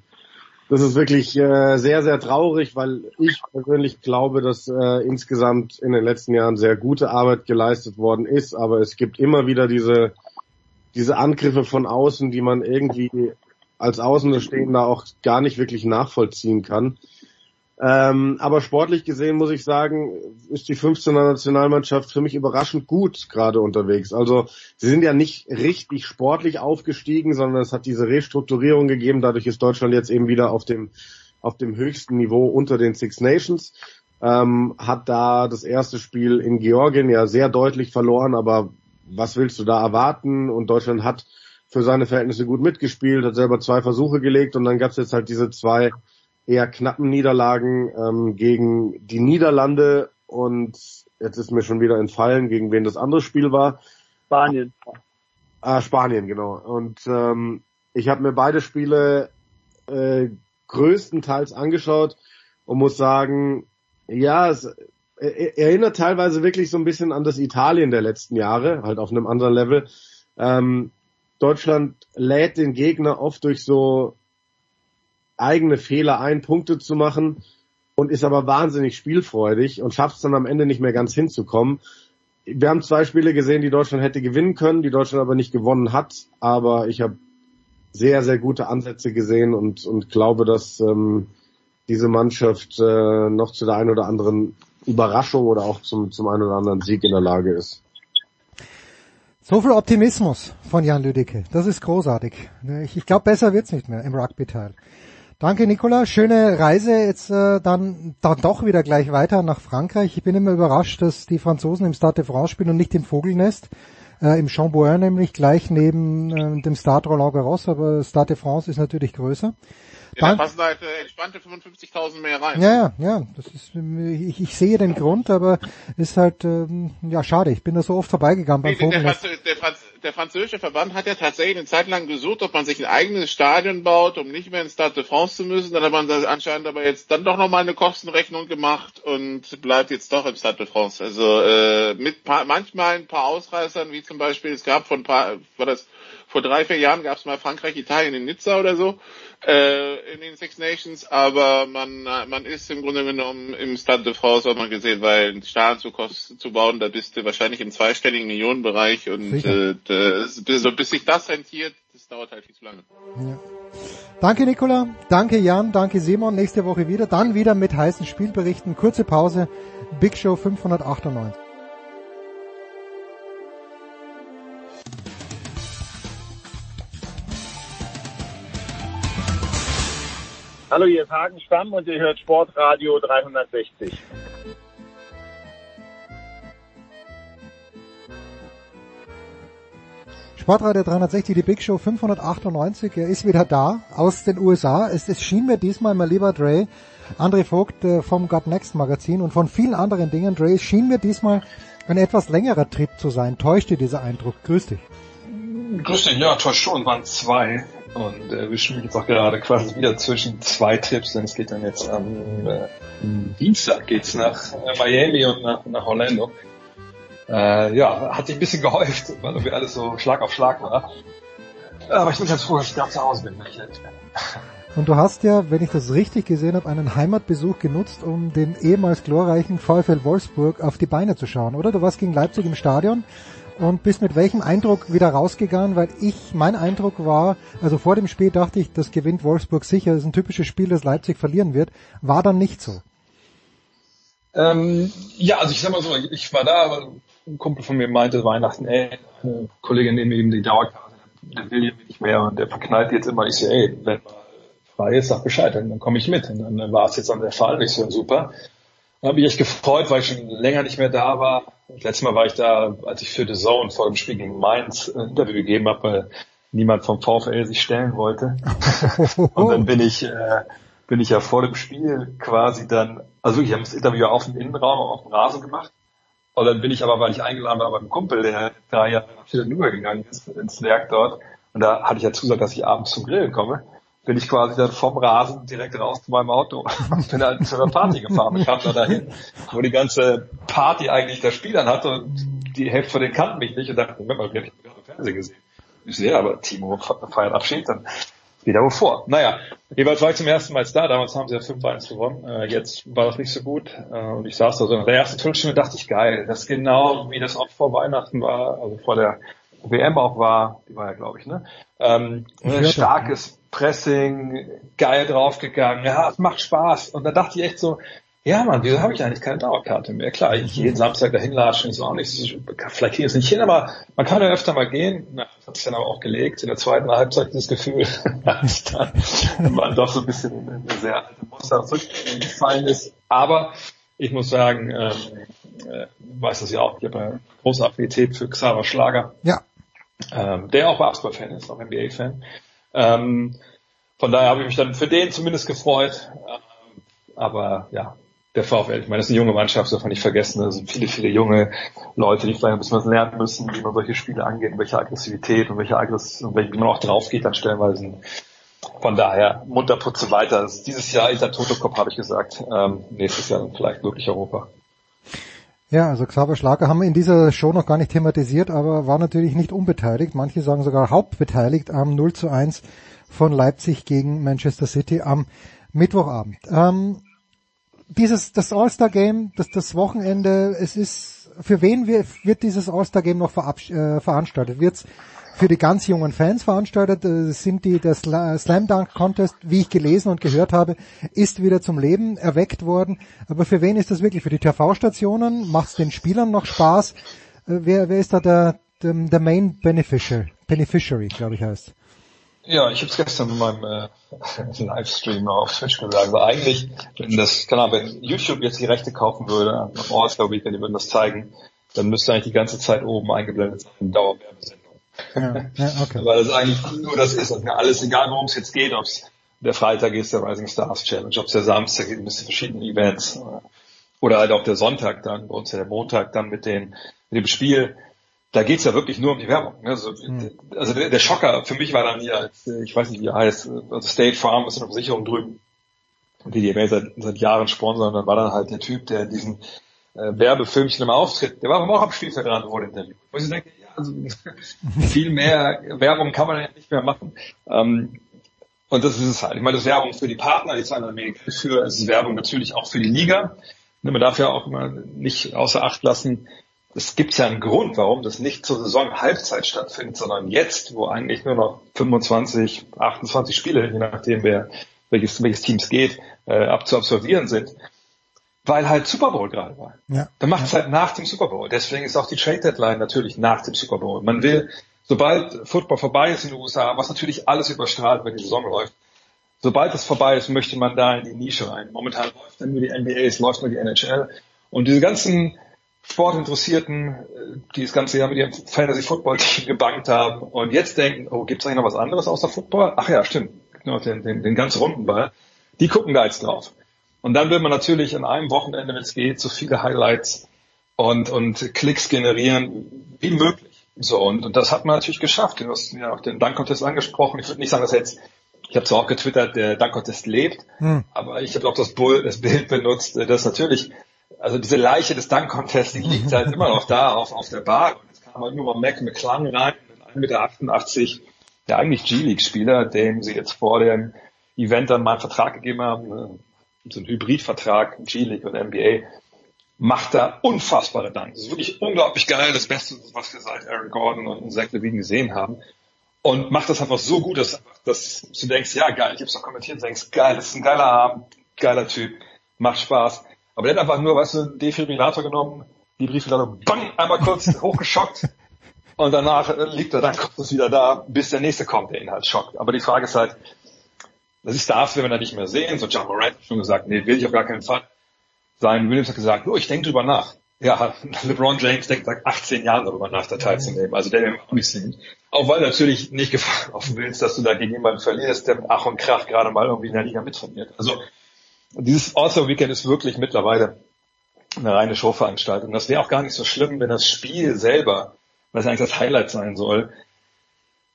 das ist wirklich äh, sehr, sehr traurig, weil ich persönlich glaube, dass äh, insgesamt in den letzten Jahren sehr gute Arbeit geleistet worden ist. Aber es gibt immer wieder diese, diese Angriffe von außen, die man irgendwie als Außenstehender auch gar nicht wirklich nachvollziehen kann. Ähm, aber sportlich gesehen muss ich sagen, ist die 15er Nationalmannschaft für mich überraschend gut gerade unterwegs. Also sie sind ja nicht richtig sportlich aufgestiegen, sondern es hat diese Restrukturierung gegeben. Dadurch ist Deutschland jetzt eben wieder auf dem auf dem höchsten Niveau unter den Six Nations. Ähm, hat da das erste Spiel in Georgien ja sehr deutlich verloren, aber was willst du da erwarten? Und Deutschland hat für seine Verhältnisse gut mitgespielt, hat selber zwei Versuche gelegt und dann gab es jetzt halt diese zwei eher knappen Niederlagen ähm, gegen die Niederlande und jetzt ist mir schon wieder entfallen, gegen wen das andere Spiel war. Spanien. Ah, Spanien, genau. Und ähm, ich habe mir beide Spiele äh, größtenteils angeschaut und muss sagen, ja, es erinnert teilweise wirklich so ein bisschen an das Italien der letzten Jahre, halt auf einem anderen Level. Ähm, Deutschland lädt den Gegner oft durch so eigene Fehler ein, Punkte zu machen und ist aber wahnsinnig spielfreudig und schafft es dann am Ende nicht mehr ganz hinzukommen. Wir haben zwei Spiele gesehen, die Deutschland hätte gewinnen können, die Deutschland aber nicht gewonnen hat. Aber ich habe sehr, sehr gute Ansätze gesehen und, und glaube, dass ähm, diese Mannschaft äh, noch zu der einen oder anderen Überraschung oder auch zum, zum einen oder anderen Sieg in der Lage ist. So viel Optimismus von Jan Lüdecke. Das ist großartig. Ich, ich glaube, besser wird's nicht mehr im Rugby-Teil. Danke, Nicola. Schöne Reise. Jetzt äh, dann, dann doch wieder gleich weiter nach Frankreich. Ich bin immer überrascht, dass die Franzosen im Stade de France spielen und nicht im Vogelnest. Äh, Im Chambouin nämlich gleich neben äh, dem Stade Roland Garros, aber Stade de France ist natürlich größer. Ja, da passen halt äh, entspannte 55.000 mehr rein. Ja, ja, ja. Das ist, ich, ich sehe den Grund, aber ist halt ähm, ja schade. Ich bin da so oft vorbeigegangen beim nee, der, der, Franz, der französische Verband hat ja tatsächlich eine Zeit lang gesucht, ob man sich ein eigenes Stadion baut, um nicht mehr ins Stade de France zu müssen. Dann hat man das anscheinend aber jetzt dann doch nochmal eine Kostenrechnung gemacht und bleibt jetzt doch im Stade de France. Also äh, mit paar, manchmal ein paar Ausreißern, wie zum Beispiel es gab von paar, war das vor drei, vier Jahren gab es mal Frankreich, Italien in Nizza oder so äh, in den Six Nations, aber man man ist im Grunde genommen im Stade de France, hat man gesehen, weil ein Stadion zu, zu bauen, da bist du wahrscheinlich im zweistelligen Millionenbereich und äh, das, bis, bis sich das rentiert, das dauert halt viel zu lange. Ja. Danke Nicola, danke Jan, danke Simon. Nächste Woche wieder, dann wieder mit heißen Spielberichten. Kurze Pause, Big Show 598. Hallo, hier ist Hagen Stamm und ihr hört Sportradio 360. Sportradio 360, die Big Show 598. Er ist wieder da aus den USA. Es, es schien mir diesmal, mein lieber Dre, André Vogt äh, vom Got Next Magazin und von vielen anderen Dingen, Dre, es schien mir diesmal ein etwas längerer Trip zu sein. Täuscht dir dieser Eindruck? Grüß dich. Grüß dich, ja, täuscht schon, waren zwei. Und äh, wir schwimmen jetzt auch gerade quasi wieder zwischen zwei Tipps, denn es geht dann jetzt am äh, Dienstag geht's nach äh, Miami und nach, nach Orlando. Äh, ja, hat sich ein bisschen gehäuft, weil irgendwie alles so Schlag auf Schlag war. Aber ich bin ganz froh, dass ich da zu Hause bin. Und du hast ja, wenn ich das richtig gesehen habe, einen Heimatbesuch genutzt, um den ehemals glorreichen VfL Wolfsburg auf die Beine zu schauen, oder? Du warst gegen Leipzig im Stadion und bist mit welchem Eindruck wieder rausgegangen? Weil ich, mein Eindruck war, also vor dem Spiel dachte ich, das gewinnt Wolfsburg sicher, das ist ein typisches Spiel, das Leipzig verlieren wird. War dann nicht so. Ähm, ja, also ich sag mal so, ich war da, aber ein Kumpel von mir meinte Weihnachten, ey, eine Kollegin neben ihm die Dauerkarte, der will hier nicht mehr und der verknallt jetzt immer. Ich so, ey, wenn mal frei ist, sag Bescheid, dann, dann komme ich mit. Und dann war es jetzt dann der Fall. Ich so, super. Habe ich echt gefreut, weil ich schon länger nicht mehr da war. Letztes Mal war ich da, als ich für The Zone vor dem Spiel gegen Mainz ein Interview gegeben habe, weil niemand vom VfL sich stellen wollte. (laughs) und dann bin ich, äh, bin ich ja vor dem Spiel quasi dann, also wirklich, ich habe das Interview auf dem Innenraum, auf dem Rasen gemacht. Und dann bin ich aber, weil ich eingeladen war beim Kumpel, der drei Jahre nach Chattanooga gegangen ist, ins Werk dort. Und da hatte ich ja zusagt, dass ich abends zum Grillen komme. Bin ich quasi dann vom Rasen direkt raus zu meinem Auto und (laughs) bin halt zu einer Party gefahren. Ich kam da dahin, wo die ganze Party eigentlich der Spielern hatte und die Hälfte von denen kannten mich nicht und dachten, Moment mal, wir haben gerade im Fernsehen gesehen. Ich sehe, aber Timo feiert Abschied, dann wieder wovor. Naja, jeweils war ich zum ersten Mal da, damals haben sie ja 5-1 gewonnen, äh, jetzt war das nicht so gut äh, und ich saß da so in der ersten Viertelstunde dachte ich, geil, das ist genau wie das auch vor Weihnachten war, also vor der WM auch war, die war ja glaube ich, ne? Ähm, starkes Pressing, geil draufgegangen, ja, es macht Spaß und da dachte ich echt so, ja, Mann, wieso habe ich eigentlich keine Dauerkarte mehr? Klar, ich jeden Samstag dahin latschen ist auch nicht, vielleicht ich es nicht hin, aber man kann ja öfter mal gehen. Na, das hat sich dann aber auch gelegt. In der zweiten Halbzeit dieses Gefühl, (laughs) dass dann man doch so ein bisschen in eine sehr alte Muster zurückgefallen ist. Aber ich muss sagen, ähm, äh, weiß das ja auch, ich habe eine große Affinität für Xaver Schlager. Ja. Ähm, der auch Basketball-Fan ist, auch NBA-Fan. Ähm, von daher habe ich mich dann für den zumindest gefreut. Ähm, aber ja, der VfL. Ich meine, das ist eine junge Mannschaft, darf man nicht vergessen. Da sind viele, viele junge Leute, die vielleicht ein bisschen was lernen müssen, wie man solche Spiele angeht, und welche Aggressivität und welche Aggress und wie man auch drauf geht dann stellenweise. Von daher, Munterputze weiter. Dieses Jahr Inter Toto Cup, habe ich gesagt. Ähm, nächstes Jahr vielleicht wirklich Europa. Ja, also Xaver Schlager haben wir in dieser Show noch gar nicht thematisiert, aber war natürlich nicht unbeteiligt. Manche sagen sogar hauptbeteiligt am 0 zu 1 von Leipzig gegen Manchester City am Mittwochabend. Ähm, dieses das All-Star Game, das das Wochenende, es ist für wen wird, wird dieses All-Star Game noch äh, veranstaltet? Wird's für die ganz jungen Fans veranstaltet? Äh, sind die das Slam Dunk Contest, wie ich gelesen und gehört habe, ist wieder zum Leben erweckt worden. Aber für wen ist das wirklich? Für die TV-Stationen? Macht es den Spielern noch Spaß? Äh, wer, wer ist da der, der, der Main Beneficiary, Beneficiary, glaube ich heißt? Ja, ich habe es gestern in meinem äh, (laughs) Livestream auf Twitch gesagt. Aber eigentlich, wenn das, keine Ahnung, wenn YouTube jetzt die Rechte kaufen würde am All-Star Weekend, die würden das zeigen, dann müsste eigentlich die ganze Zeit oben eingeblendet sein, Dauerwerbesendung. Ja, ja, (laughs) okay. Weil das eigentlich nur das ist. Also alles egal, worum es jetzt geht, ob es der Freitag ist, der Rising Stars Challenge, ob es der Samstag ist, ein bisschen verschiedene Events. Oder halt auch der Sonntag dann, bei uns ja der Montag dann mit, den, mit dem Spiel da geht's ja wirklich nur um die Werbung. Ne? Also, hm. also der, der, Schocker für mich war dann hier, als, ich weiß nicht, wie er heißt, also State Farm ist eine Versicherung drüben, die die seit, seit Jahren sponsern. Dann war dann halt der Typ, der diesen äh, Werbefilmchen im Auftritt, der war aber auch am Spielfeld dran vor dem Interview. Wo ich denke, also (laughs) viel mehr Werbung kann man ja nicht mehr machen. Ähm, und das ist es halt. Ich meine, das ist Werbung für die Partner, die zahlen Geld für. Es ist Werbung natürlich auch für die Liga. Man darf ja auch immer nicht außer Acht lassen, es gibt ja einen Grund, warum das nicht zur Saison-Halbzeit stattfindet, sondern jetzt, wo eigentlich nur noch 25, 28 Spiele, je nachdem wer, welches, welches Teams geht, äh, ab zu absolvieren sind. Weil halt Super Bowl gerade war. Ja. Dann macht es halt nach dem Super Bowl. Deswegen ist auch die Trade Deadline natürlich nach dem Super Bowl. Man will, sobald Football vorbei ist in den USA, was natürlich alles überstrahlt, wenn die Saison läuft, sobald es vorbei ist, möchte man da in die Nische rein. Momentan läuft dann nur die NBA, es läuft nur die NHL. Und diese ganzen Sportinteressierten, die das ganze Jahr mit ihrem Fantasy-Football-Team gebankt haben und jetzt denken, oh, gibt's eigentlich noch was anderes außer Football? Ach ja, stimmt, gibt noch den, den, den ganz runden Ball. Die gucken da jetzt drauf. Und dann will man natürlich an einem Wochenende, wenn es geht, so viele Highlights und, und Klicks generieren wie möglich. So, und, und das hat man natürlich geschafft. Du hast ja auch den Dank-Contest angesprochen. Ich würde nicht sagen, dass jetzt, ich habe zwar auch getwittert, der Dank-Contest lebt, hm. aber ich habe auch das, Bull, das Bild benutzt, das natürlich also diese Leiche des Dunk Contest, die liegt halt immer noch da auf, auf der Bar. Und jetzt kam halt nur mal Mac McClung rein, mit 1,88 Meter, der eigentlich G-League-Spieler, dem sie jetzt vor dem Event dann mal einen Vertrag gegeben haben, äh, so ein Hybridvertrag, G-League und NBA, macht da unfassbare Dank. Das ist wirklich unglaublich geil, das Beste, was wir seit Aaron Gordon und Zach Levine gesehen haben. Und macht das einfach so gut, dass, dass du denkst, ja geil, ich hab's doch kommentiert, und denkst, geil, das ist ein geiler Abend, geiler Typ, macht Spaß. Aber der hat einfach nur, weißt du, einen Defibrillator genommen, die Briefladung, bang, einmal kurz (laughs) hochgeschockt und danach liegt er dann kurz wieder da, bis der nächste kommt, der ihn halt schockt. Aber die Frage ist halt, das ist darf wenn wir da nicht mehr sehen. So John Morant hat schon gesagt, nee, will ich auf gar keinen Fall. Sein Williams hat gesagt, oh, ich denke drüber nach. Ja, (laughs) LeBron James denkt seit 18 Jahren darüber nach, da teilzunehmen. Also der will auch nicht sehen. Auch weil natürlich nicht Gefahr laufen willst, dass du da gegen jemanden verlierst, der mit Ach und Krach gerade mal irgendwie in der Liga mittrainiert. Also dieses All-Star Weekend ist wirklich mittlerweile eine reine Showveranstaltung. Das wäre auch gar nicht so schlimm, wenn das Spiel selber, was eigentlich das Highlight sein soll,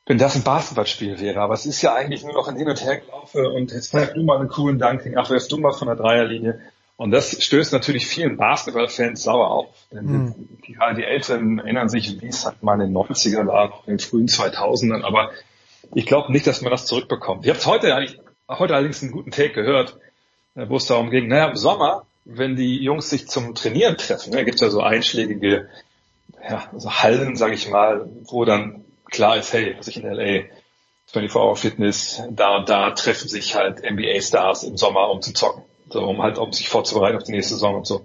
wenn das ein Basketballspiel wäre. Aber es ist ja eigentlich nur noch ein Hin- und Hergelaufe und jetzt feiert du mal einen coolen Dunking, ach, wärst du mal von der Dreierlinie. Und das stößt natürlich vielen Basketballfans sauer auf. Denn Mhm. die, die Älteren erinnern sich, wie es halt mal in den 90ern war, in den frühen 2000ern. Aber ich glaube nicht, dass man das zurückbekommt. Ich habe heute heute allerdings einen guten Take gehört, äh, wo es darum ging, naja, im Sommer, wenn die Jungs sich zum Trainieren treffen, ne, gibt es ja so einschlägige ja, so Hallen, sage ich mal, wo dann klar ist, hey, was ich in LA, 24 Hour Fitness, da und da treffen sich halt NBA-Stars im Sommer, um zu zocken. So, um halt, um sich vorzubereiten auf die nächste Saison und so.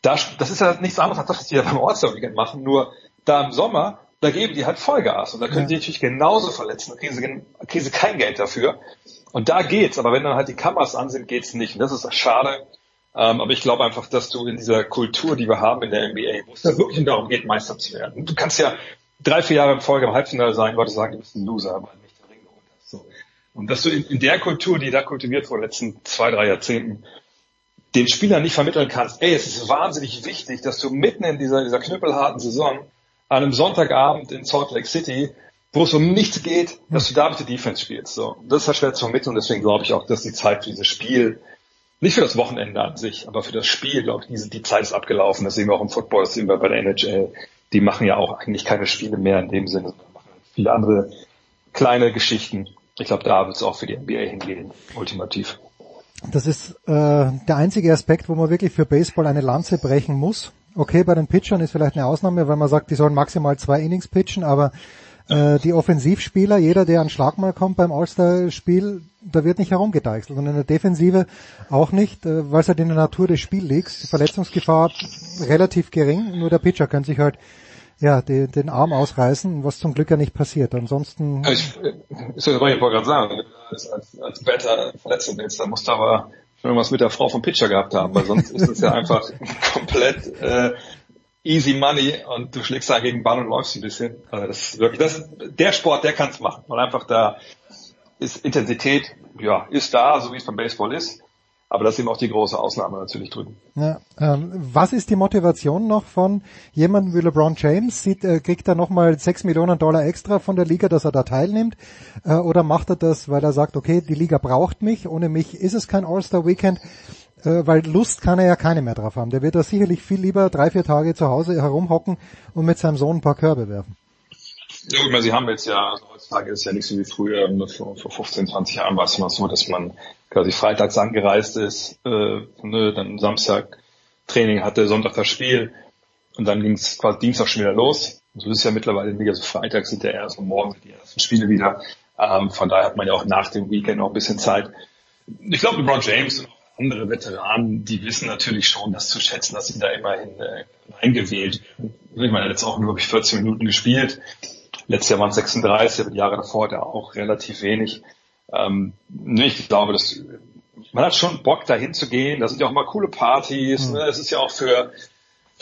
Da, das ist ja nichts anderes als das, was die ja beim All-Star-Weekend machen, nur da im Sommer, da geben die halt Vollgas und da können Ja. die natürlich genauso verletzen, da kriegen sie, gen- kriegen sie kein Geld dafür. Und da geht's, aber wenn dann halt die Kameras an sind, geht's nicht. Und das ist schade. Ähm, aber ich glaube einfach, dass du in dieser Kultur, die wir haben in der NBA, wo es da wirklich darum geht, Meister zu werden. Du kannst ja drei, vier Jahre in Folge im Halbfinale sein, Leute sagen, du bist ein Loser, du nicht den Ring geholt hast. So. Und dass du in, in der Kultur, die da kultiviert wurde, den letzten zwei, drei Jahrzehnten, den Spielern nicht vermitteln kannst, ey, es ist wahnsinnig wichtig, dass du mitten in dieser, dieser knüppelharten Saison an einem Sonntagabend in Salt Lake City, wo es um nichts geht, dass du da bitte Defense spielst. So. Das ist halt schwer zu vermitteln deswegen glaube ich auch, dass die Zeit für dieses Spiel, nicht für das Wochenende an sich, aber für das Spiel, glaube ich, diese, die Zeit ist abgelaufen. Das sehen wir auch im Football, das sehen wir bei der NHL. Die machen ja auch eigentlich keine Spiele mehr in dem Sinne, machen viele andere kleine Geschichten. Ich glaube, da wird es auch für die NBA hingehen, ultimativ. Das ist äh, der einzige Aspekt, wo man wirklich für Baseball eine Lanze brechen muss. Okay, bei den Pitchern ist vielleicht eine Ausnahme, weil man sagt, die sollen maximal zwei Innings pitchen, aber äh, die Offensivspieler, jeder, der an Schlag mal kommt beim All-Star-Spiel, da wird nicht herumgedeichselt und in der Defensive auch nicht, äh, weil es halt in der Natur des Spiels liegt. Die Verletzungsgefahr relativ gering, nur der Pitcher kann sich halt ja, die, den Arm ausreißen, was zum Glück ja nicht passiert. Ansonsten Ich, ich wollte gerade sagen, als, als, als Better verletzt bist, dann musst du aber schon irgendwas mit der Frau vom Pitcher gehabt haben, weil sonst ist es ja (laughs) einfach komplett äh, easy money und du schlägst da gegen den Ball und läufst ein bisschen. Also das ist wirklich, das der Sport, der kann es machen. Und einfach da ist Intensität, ja, ist da, so wie es beim Baseball ist. Aber das ist eben auch die große Ausnahme natürlich drüben. Ja, ähm, was ist die Motivation noch von jemandem wie LeBron James? Sieht, äh, kriegt er nochmal 6 Millionen Dollar extra von der Liga, dass er da teilnimmt? Äh, oder macht er das, weil er sagt, okay, die Liga braucht mich, ohne mich ist es kein All-Star-Weekend? Äh, weil Lust kann er ja keine mehr drauf haben. Der wird da sicherlich viel lieber drei, vier Tage zu Hause herumhocken und mit seinem Sohn ein paar Körbe werfen. Ja, ich meine, sie haben jetzt ja, also heutzutage ist ja nicht so wie früher, nur vor, vor 15, 20 Jahren war es immer so, dass man quasi freitags angereist ist, äh, ne, dann Samstag Training hatte, Sonntag das Spiel und dann ging es quasi Dienstag schon wieder los. So ist es ja mittlerweile nicht, also Freitag sind ja erst und morgen sind die ersten Spiele wieder. Ähm, von daher hat man ja auch nach dem Weekend noch ein bisschen Zeit. Ich glaube, LeBron James und auch andere Veteranen, die wissen natürlich schon, das zu schätzen, dass sie da immerhin äh, reingewählt werden. Ich meine, er hat jetzt auch nur wirklich 14 Minuten gespielt. Letztes Jahr waren es 36, aber die Jahre davor hat er auch relativ wenig. Ähm, nee, ich glaube, dass man hat schon Bock, dahin zu gehen. Da sind ja auch mal coole Partys. Ne? Es ist ja auch für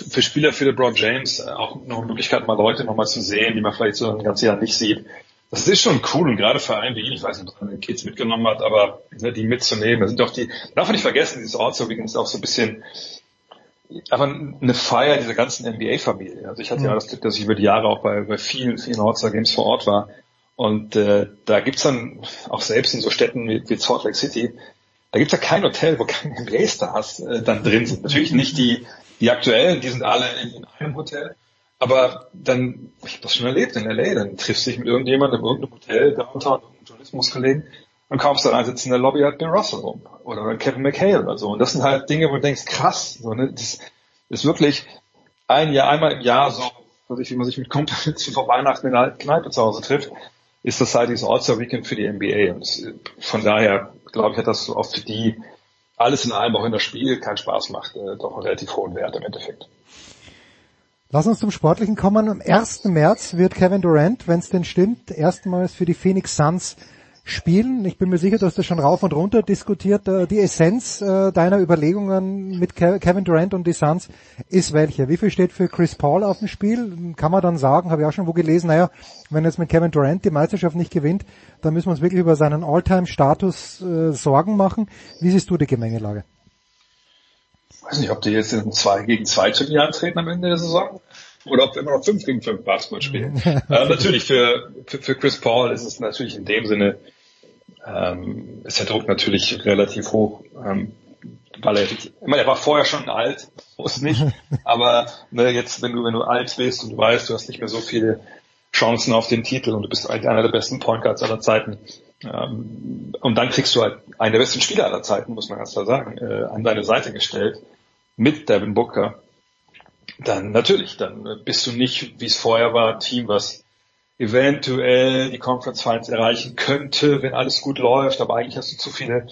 für Spieler, für LeBron James äh, auch noch eine Möglichkeit, mal Leute nochmal zu sehen, die man vielleicht so ein ganzes Jahr nicht sieht. Das ist schon cool und gerade für einen wie ihn, ich weiß nicht, ob er die Kids mitgenommen hat, aber ne, die mitzunehmen, das sind doch die, darf man nicht vergessen, dieses Weekend ist auch so ein bisschen aber eine Feier dieser ganzen NBA-Familie. Also ich hatte ja das Glück, dass ich über die Jahre auch bei, bei vielen, vielen All-Star Games vor Ort war. Und äh, da gibt's dann auch selbst in so Städten wie, wie Salt Lake City, da gibt's ja kein Hotel, wo keine NBA-Stars äh, dann drin sind. Natürlich nicht die, die aktuellen, die sind alle in, in einem Hotel. Aber dann, ich habe das schon erlebt in LA, dann triffst du dich mit irgendjemandem in irgendeinem Hotel, downtown, irgendeinem Journalismuskollegen, und kommst dann rein, sitzt in der Lobby halt Bill Russell rum. Oder Kevin McHale oder so. Und das sind halt Dinge, wo du denkst, krass, so, ne? das ist wirklich ein Jahr, einmal im Jahr so, weiß ich, wie man sich mit Kumpels (laughs) vor Weihnachten in der Kneipe zu Hause trifft, ist das halt dieses All-Star-Weekend für die NBA. Und von daher, glaube ich, hat das auch für die alles in allem, auch in das Spiel, keinen Spaß macht, äh, doch einen relativ hohen Wert im Endeffekt. Lass uns zum Sportlichen kommen. Am 1. März wird Kevin Durant, wenn es denn stimmt, erstmals für die Phoenix Suns spielen. Ich bin mir sicher, du hast das schon rauf und runter diskutiert. Äh, Die Essenz äh, deiner Überlegungen mit Ke- Kevin Durant und die Suns ist welche? Wie viel steht für Chris Paul auf dem Spiel? Kann man dann sagen, habe ich auch schon wo gelesen, naja, wenn jetzt mit Kevin Durant die Meisterschaft nicht gewinnt, dann müssen wir uns wirklich über seinen All-Time-Status äh, Sorgen machen. Wie siehst du die Gemengelage? Weiß nicht, ob die jetzt in zwei gegen zwei Turnier antreten am Ende der Saison oder ob wir immer noch fünf gegen fünf Basketball spielen. (laughs) äh, natürlich für, für, für Chris Paul ist es natürlich in dem Sinne, ähm, ist der Druck natürlich relativ hoch, ähm, weil er, ich meine, er war vorher schon alt, muss nicht, (laughs) aber ne, jetzt, wenn du, wenn du alt bist und du weißt, du hast nicht mehr so viele Chancen auf den Titel und du bist eigentlich einer der besten Point Guards aller Zeiten, und dann kriegst du halt einen der besten Spieler aller Zeiten, muss man ganz klar sagen, äh, an deine Seite gestellt mit Devin Booker. Dann natürlich, dann bist du nicht, wie es vorher war, ein Team, was eventuell die Conference Finals erreichen könnte, wenn alles gut läuft, aber eigentlich hast du zu viele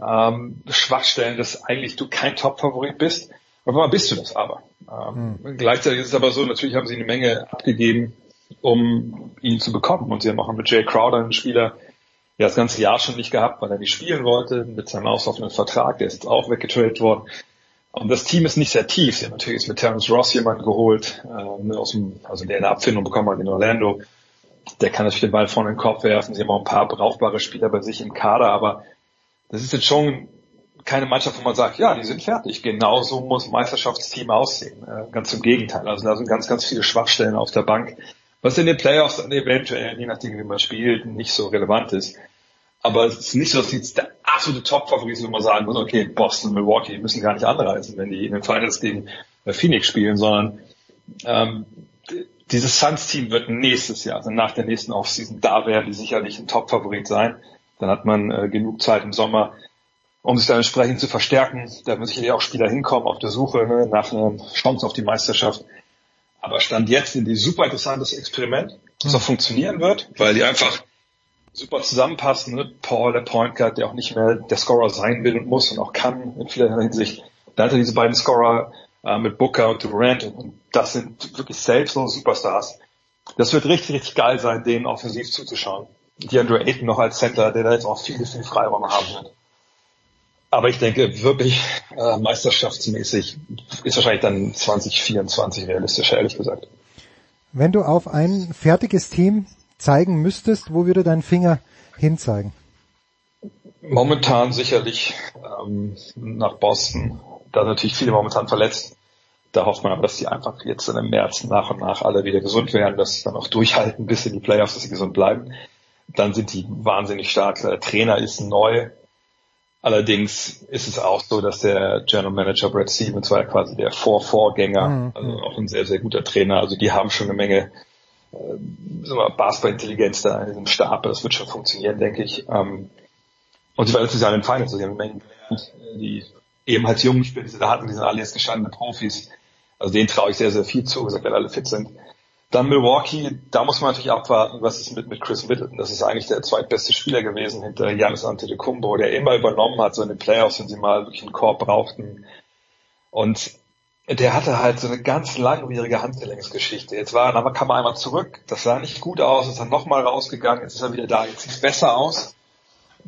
ähm, Schwachstellen, dass eigentlich du kein Top-Favorit bist. Aber bist du das aber. Ähm, mhm. Gleichzeitig ist es aber so, natürlich haben sie eine Menge abgegeben, um ihn zu bekommen. Und sie haben auch mit Jay Crowder einen Spieler, der das ganze Jahr schon nicht gehabt, weil er nicht spielen wollte, mit seinem auslaufenden Vertrag, der ist jetzt auch weggetradet worden. Und das Team ist nicht sehr tief. Sie haben natürlich jetzt mit Terence Ross jemanden geholt, äh, aus dem, also der eine Abfindung bekommen hat in Orlando. Der kann natürlich den Ball vorne in den Kopf werfen. Sie haben auch ein paar brauchbare Spieler bei sich im Kader, aber das ist jetzt schon keine Mannschaft, wo man sagt, ja, die sind fertig. Genauso muss ein Meisterschaftsteam aussehen. Äh, ganz im Gegenteil. Also da sind ganz, ganz viele Schwachstellen auf der Bank, was in den Playoffs dann eventuell, je nachdem wie man spielt, nicht so relevant ist. Aber es ist nicht so, dass die jetzt der absolute Top-Favorit sind, wo man sagen muss, okay, Boston, Milwaukee müssen gar nicht anreisen, wenn die in den Finals gegen äh, Phoenix spielen, sondern ähm, dieses Suns-Team wird nächstes Jahr, also nach der nächsten Offseason, da werden die sicherlich ein Top-Favorit sein. Dann hat man äh, genug Zeit im Sommer, um sich dann entsprechend zu verstärken. Da müssen sicherlich auch Spieler hinkommen auf der Suche ne, nach einer Chance auf die Meisterschaft. Aber Stand jetzt in die super interessantes Experiment, das auch funktionieren wird, weil die einfach super zusammenpassen. Ne? Paul, der Point Guard, der auch nicht mehr der Scorer sein will und muss und auch kann in vieler Hinsicht. Dann hat er diese beiden Scorer äh, mit Booker und Durant und das sind wirklich selbst so Superstars. Das wird richtig, richtig geil sein, denen offensiv zuzuschauen. Die Andrew Ayton noch als Center, der da jetzt auch viel, viel Freiraum haben wird. Aber ich denke, wirklich äh, meisterschaftsmäßig ist wahrscheinlich dann 2024 realistischer, ehrlich gesagt. Wenn du auf ein fertiges Team zeigen müsstest, wo würde dein Finger hinzeigen? Momentan sicherlich ähm, nach Boston. Da natürlich viele momentan verletzt. Da hofft man aber, dass die einfach jetzt im März nach und nach alle wieder gesund werden, dass sie dann auch durchhalten bis in die Playoffs, dass sie gesund bleiben. Dann sind die wahnsinnig stark. Der Trainer ist neu. Allerdings ist es auch so, dass der General Manager Brad Stevens war ja quasi der Vorvorgänger, mhm. also auch ein sehr, sehr guter Trainer. Also die haben schon eine Menge äh, Basketball-Intelligenz da in diesem Stab. Das wird schon funktionieren, denke ich. Ähm, und sie waren letztes Jahr in den Finals, also sie haben Mengen gelernt, die eben als jungen Spieler, die sie da hatten, die sind alle jetzt gestandene Profis. Also denen traue ich sehr, sehr viel zu, gesagt, wenn alle fit sind. Dann Milwaukee, da muss man natürlich abwarten, was ist mit, mit Chris Middleton. Das ist eigentlich der zweitbeste Spieler gewesen hinter Giannis Antetokounmpo, der immer übernommen hat, so in den Playoffs, wenn sie mal wirklich einen Korb brauchten. Und der hatte halt so eine ganz langwierige Handgelenksgeschichte. Jetzt war, dann kam er einmal zurück, das sah nicht gut aus, ist dann nochmal rausgegangen, jetzt ist er wieder da, jetzt sieht es besser aus.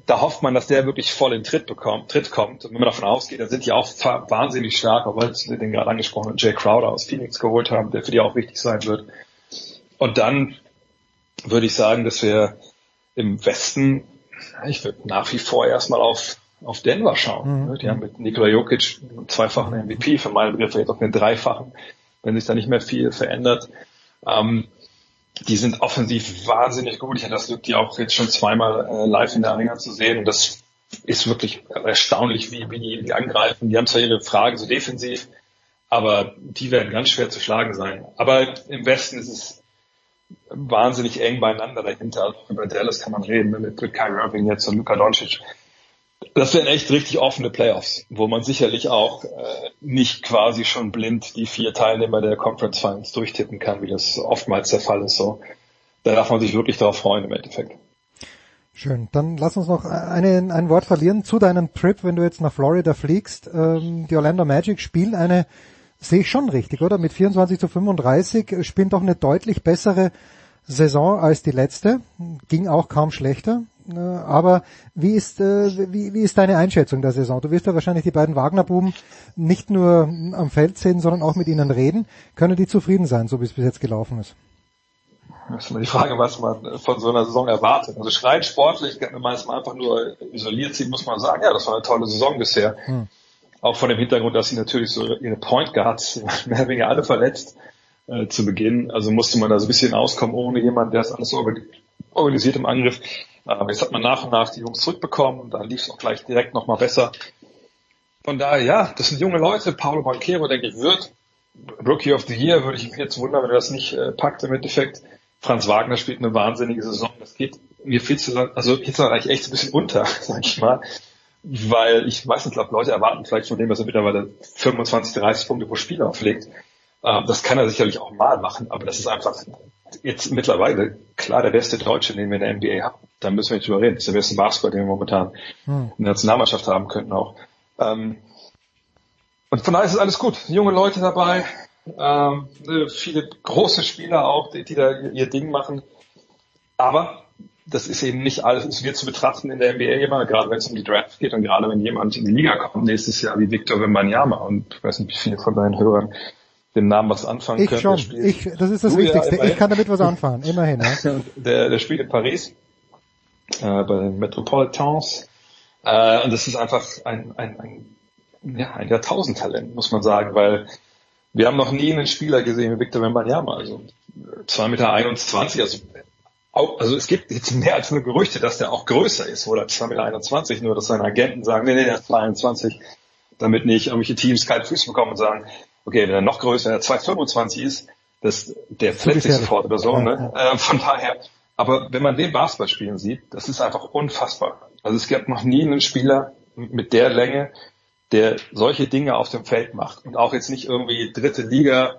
Da hofft man, dass der wirklich voll in Tritt bekommt, Tritt kommt. Und wenn man davon ausgeht, dann sind die auch wahnsinnig stark, obwohl sie den gerade angesprochenen Jay Crowder aus Phoenix geholt haben, der für die auch wichtig sein wird. Und dann würde ich sagen, dass wir im Westen, ich würde nach wie vor erstmal auf auf Denver schauen. Mhm. Die haben mit Nikola Jokic einen zweifachen MVP, für meine Begriffe jetzt auch einen dreifachen, wenn sich da nicht mehr viel verändert. Ähm, die sind offensiv wahnsinnig gut. Ich hatte das Glück, die auch jetzt schon zweimal äh, live in der Arena zu sehen. Und das ist wirklich erstaunlich, wie, wie die, die angreifen. Die haben zwar ihre Fragen so defensiv, aber die werden ganz schwer zu schlagen sein. Aber im Westen ist es wahnsinnig eng beieinander dahinter. Also über Dallas kann man reden, ne, mit, mit Kyrie Irving jetzt und Luka Doncic. Das wären echt richtig offene Playoffs, wo man sicherlich auch äh, nicht quasi schon blind die vier Teilnehmer der Conference Finals durchtippen kann, wie das oftmals der Fall ist. So, da darf man sich wirklich darauf freuen im Endeffekt. Schön. Dann lass uns noch eine, ein Wort verlieren zu deinem Trip, wenn du jetzt nach Florida fliegst. Ähm, die Orlando Magic spielen eine, sehe ich schon richtig, oder? Mit 24 zu 35 spielen doch eine deutlich bessere Saison als die letzte. Ging auch kaum schlechter. Äh, aber wie ist, äh, wie, wie ist deine Einschätzung der Saison? Du wirst ja wahrscheinlich die beiden Wagner-Buben nicht nur am Feld sehen, sondern auch mit ihnen reden. Können die zufrieden sein, so wie es bis jetzt gelaufen ist? Das ist immer die Frage, was man von so einer Saison erwartet. Also schreien sportlich, wenn man es mal einfach nur isoliert sieht, muss man sagen, ja, das war eine tolle Saison bisher. Hm. Auch vor dem Hintergrund, dass sie natürlich so ihre Point Guards (laughs) mehr oder weniger alle verletzt äh, zu Beginn. Also musste man da so ein bisschen auskommen ohne jemanden, der das alles so organisiert im Angriff. Ähm, jetzt hat man nach und nach die Jungs zurückbekommen, dann lief es auch gleich direkt nochmal besser. Von daher, ja, das sind junge Leute. Paulo Banquero, denke ich, wird Rookie of the Year, würde ich mich jetzt wundern, wenn er das nicht äh, packt im Endeffekt. Franz Wagner spielt eine wahnsinnige Saison. Das geht mir viel zu lang, also eigentlich echt ein bisschen unter, (laughs) sag ich mal. Weil ich weiß nicht, glaube Leute erwarten vielleicht von dem, dass er mittlerweile 25, 30 Punkte pro Spiel auflegt. Ähm, das kann er sicherlich auch mal machen, aber das ist einfach jetzt mittlerweile klar der beste Deutsche, den wir in der NBA haben. Da müssen wir nicht drüber reden. Das ist der beste Basketball, den wir momentan hm. in der Nationalmannschaft haben könnten auch. Ähm, und von daher ist es alles gut. Junge Leute dabei, ähm, äh, viele große Spieler auch, die, die da ihr Ding machen. Aber das ist eben nicht alles, es wird zu betrachten in der NBA immer, gerade wenn es um die Draft geht und gerade wenn jemand in die Liga kommt nächstes Jahr wie Victor Wembanyama und ich weiß nicht, wie viele von deinen Hörern den Namen was anfangen ich können. Schon. Ich, das ist das Wichtigste. Ich kann damit was anfangen, immerhin. Ja. (laughs) der, der spielt in Paris äh, bei den Metropolitans äh, und das ist einfach ein, ein, ein, ja, ein Jahrtausendtalent, muss man sagen, weil wir haben noch nie einen Spieler gesehen wie Victor Wembanyama, also 2,21 Meter, also auch, also es gibt jetzt mehr als nur Gerüchte, dass der auch größer ist, oder 2,21 Meter, nur dass seine Agenten sagen, nee, nee, der ist 22, damit nicht irgendwelche Teams keinen Fuß bekommen und sagen, okay, wenn er noch größer, wenn er 2,25 ist, das, der verletzt sich sofort oder so, ne? Äh, von daher, aber wenn man den Basketball spielen sieht, das ist einfach unfassbar. Also es gab noch nie einen Spieler mit der Länge, der solche Dinge auf dem Feld macht und auch jetzt nicht irgendwie dritte Liga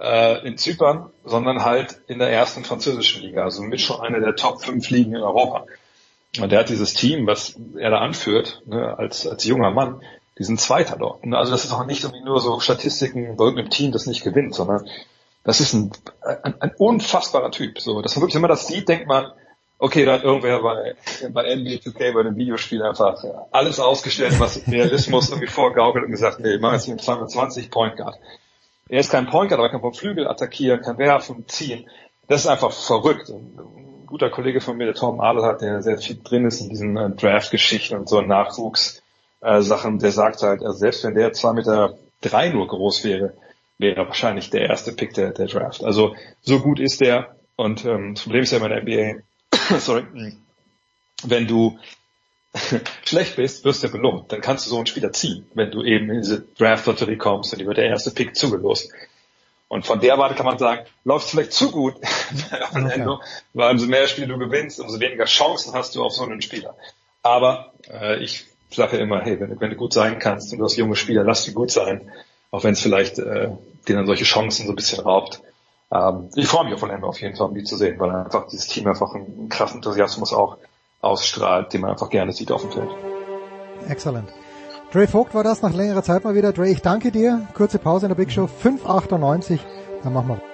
äh, in Zypern, sondern halt in der ersten französischen Liga, also mit schon einer der Top 5 Ligen in Europa. Und der hat dieses Team, was er da anführt, ne, als, als junger Mann, diesen Zweiter dort. Ne? Also das ist auch nicht irgendwie nur so Statistiken bei irgendeinem Team, das nicht gewinnt, sondern das ist ein, ein, ein unfassbarer Typ. So, dass man wirklich immer das sieht, denkt man, okay, da hat irgendwer bei, bei NBA 2K, bei dem Videospiel einfach alles ausgestellt, was Realismus irgendwie vorgaukelt und gesagt, nee, mach jetzt mit 220 Point Guard. Er ist kein Point Guard, aber er kann vom Flügel attackieren, kann werfen, ziehen. Das ist einfach verrückt. Ein guter Kollege von mir, der Tom Adel hat, der sehr viel drin ist in diesen äh, Draft-Geschichten und so Nachwuchs, äh, Sachen, der sagt halt, also selbst wenn der zwei Meter drei nur groß wäre, wäre er wahrscheinlich der erste Pick der, der Draft. Also so gut ist der. Und ähm, das Problem ist ja immer in der NBA, (coughs) sorry, wenn du (laughs) schlecht bist, wirst du belohnt. Dann kannst du so einen Spieler ziehen, wenn du eben in diese Draft-Lotterie kommst und dir wird der erste Pick zugelost. Und von der Warte kann man sagen, läuft vielleicht zu gut, (laughs) okay. weil umso mehr Spiele du gewinnst, umso weniger Chancen hast du auf so einen Spieler. Aber äh, ich sage ja immer, hey, wenn, wenn, du gut sein kannst und du hast junge Spieler, lass sie gut sein, auch wenn es vielleicht äh, denen solche Chancen so ein bisschen raubt. Ähm, ich freue mich auf Orlando auf jeden Fall, um die zu sehen, weil einfach dieses Team einfach einen, einen krassen Enthusiasmus auch ausstrahlt, den man einfach gerne sieht auf dem Feld. Excellent. Dre Vogt war das nach längerer Zeit mal wieder. Dre, ich danke dir. Kurze Pause in der Big Show 598. Dann machen wir.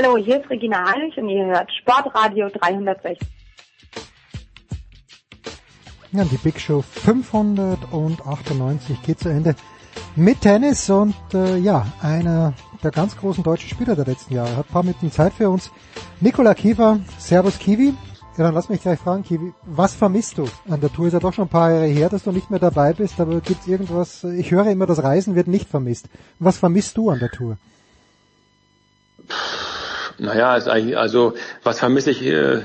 Hallo, hier ist Regina Heinrich und ihr hört Sportradio 360. Ja, die Big Show 598 geht zu Ende mit Tennis und äh, ja, einer der ganz großen deutschen Spieler der letzten Jahre. Hat ein paar Minuten Zeit für uns. Nikola Kiefer, Servus Kiwi. Ja, dann lass mich gleich fragen, Kiwi, was vermisst du? An der Tour ist ja doch schon ein paar Jahre her, dass du nicht mehr dabei bist, aber gibt's irgendwas, ich höre immer, das Reisen wird nicht vermisst. Was vermisst du an der Tour? Naja, ist eigentlich, also was vermisse ich äh,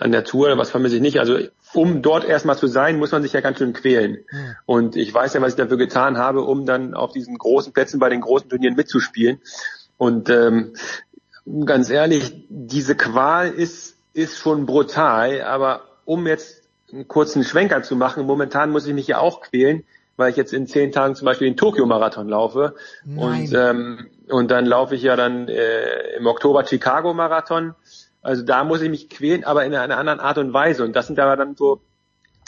an der Tour, was vermisse ich nicht? Also um dort erstmal zu sein, muss man sich ja ganz schön quälen. Und ich weiß ja, was ich dafür getan habe, um dann auf diesen großen Plätzen bei den großen Turnieren mitzuspielen. Und ähm, ganz ehrlich, diese Qual ist, ist schon brutal, aber um jetzt einen kurzen Schwenker zu machen, momentan muss ich mich ja auch quälen, weil ich jetzt in zehn Tagen zum Beispiel den Tokio-Marathon laufe. Und, ähm, und dann laufe ich ja dann äh, im Oktober Chicago-Marathon. Also da muss ich mich quälen, aber in einer anderen Art und Weise. Und das sind aber dann so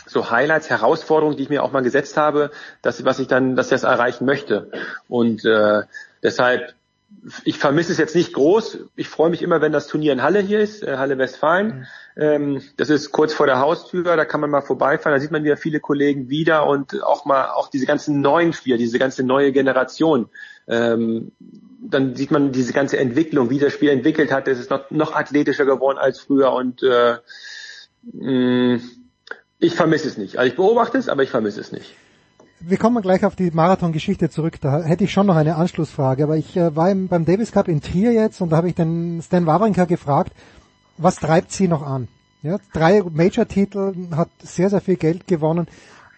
so Highlights, Herausforderungen, die ich mir auch mal gesetzt habe, dass was ich dann, dass ich das erreichen möchte. Und äh, deshalb, ich vermisse es jetzt nicht groß. Ich freue mich immer, wenn das Turnier in Halle hier ist, äh, Halle Westfalen. Mhm. Ähm, das ist kurz vor der Haustür, da kann man mal vorbeifahren, da sieht man wieder viele Kollegen wieder und auch mal auch diese ganzen neuen Spieler, diese ganze neue Generation. Ähm, dann sieht man diese ganze Entwicklung, wie das Spiel entwickelt hat. Es ist noch, noch athletischer geworden als früher und äh, mh, ich vermisse es nicht. Also ich beobachte es, aber ich vermisse es nicht. Wir kommen gleich auf die Marathon-Geschichte zurück. Da hätte ich schon noch eine Anschlussfrage. Aber ich äh, war im, beim Davis Cup in Trier jetzt und da habe ich den Stan Wawrinka gefragt, was treibt sie noch an? Ja, drei Major-Titel, hat sehr, sehr viel Geld gewonnen.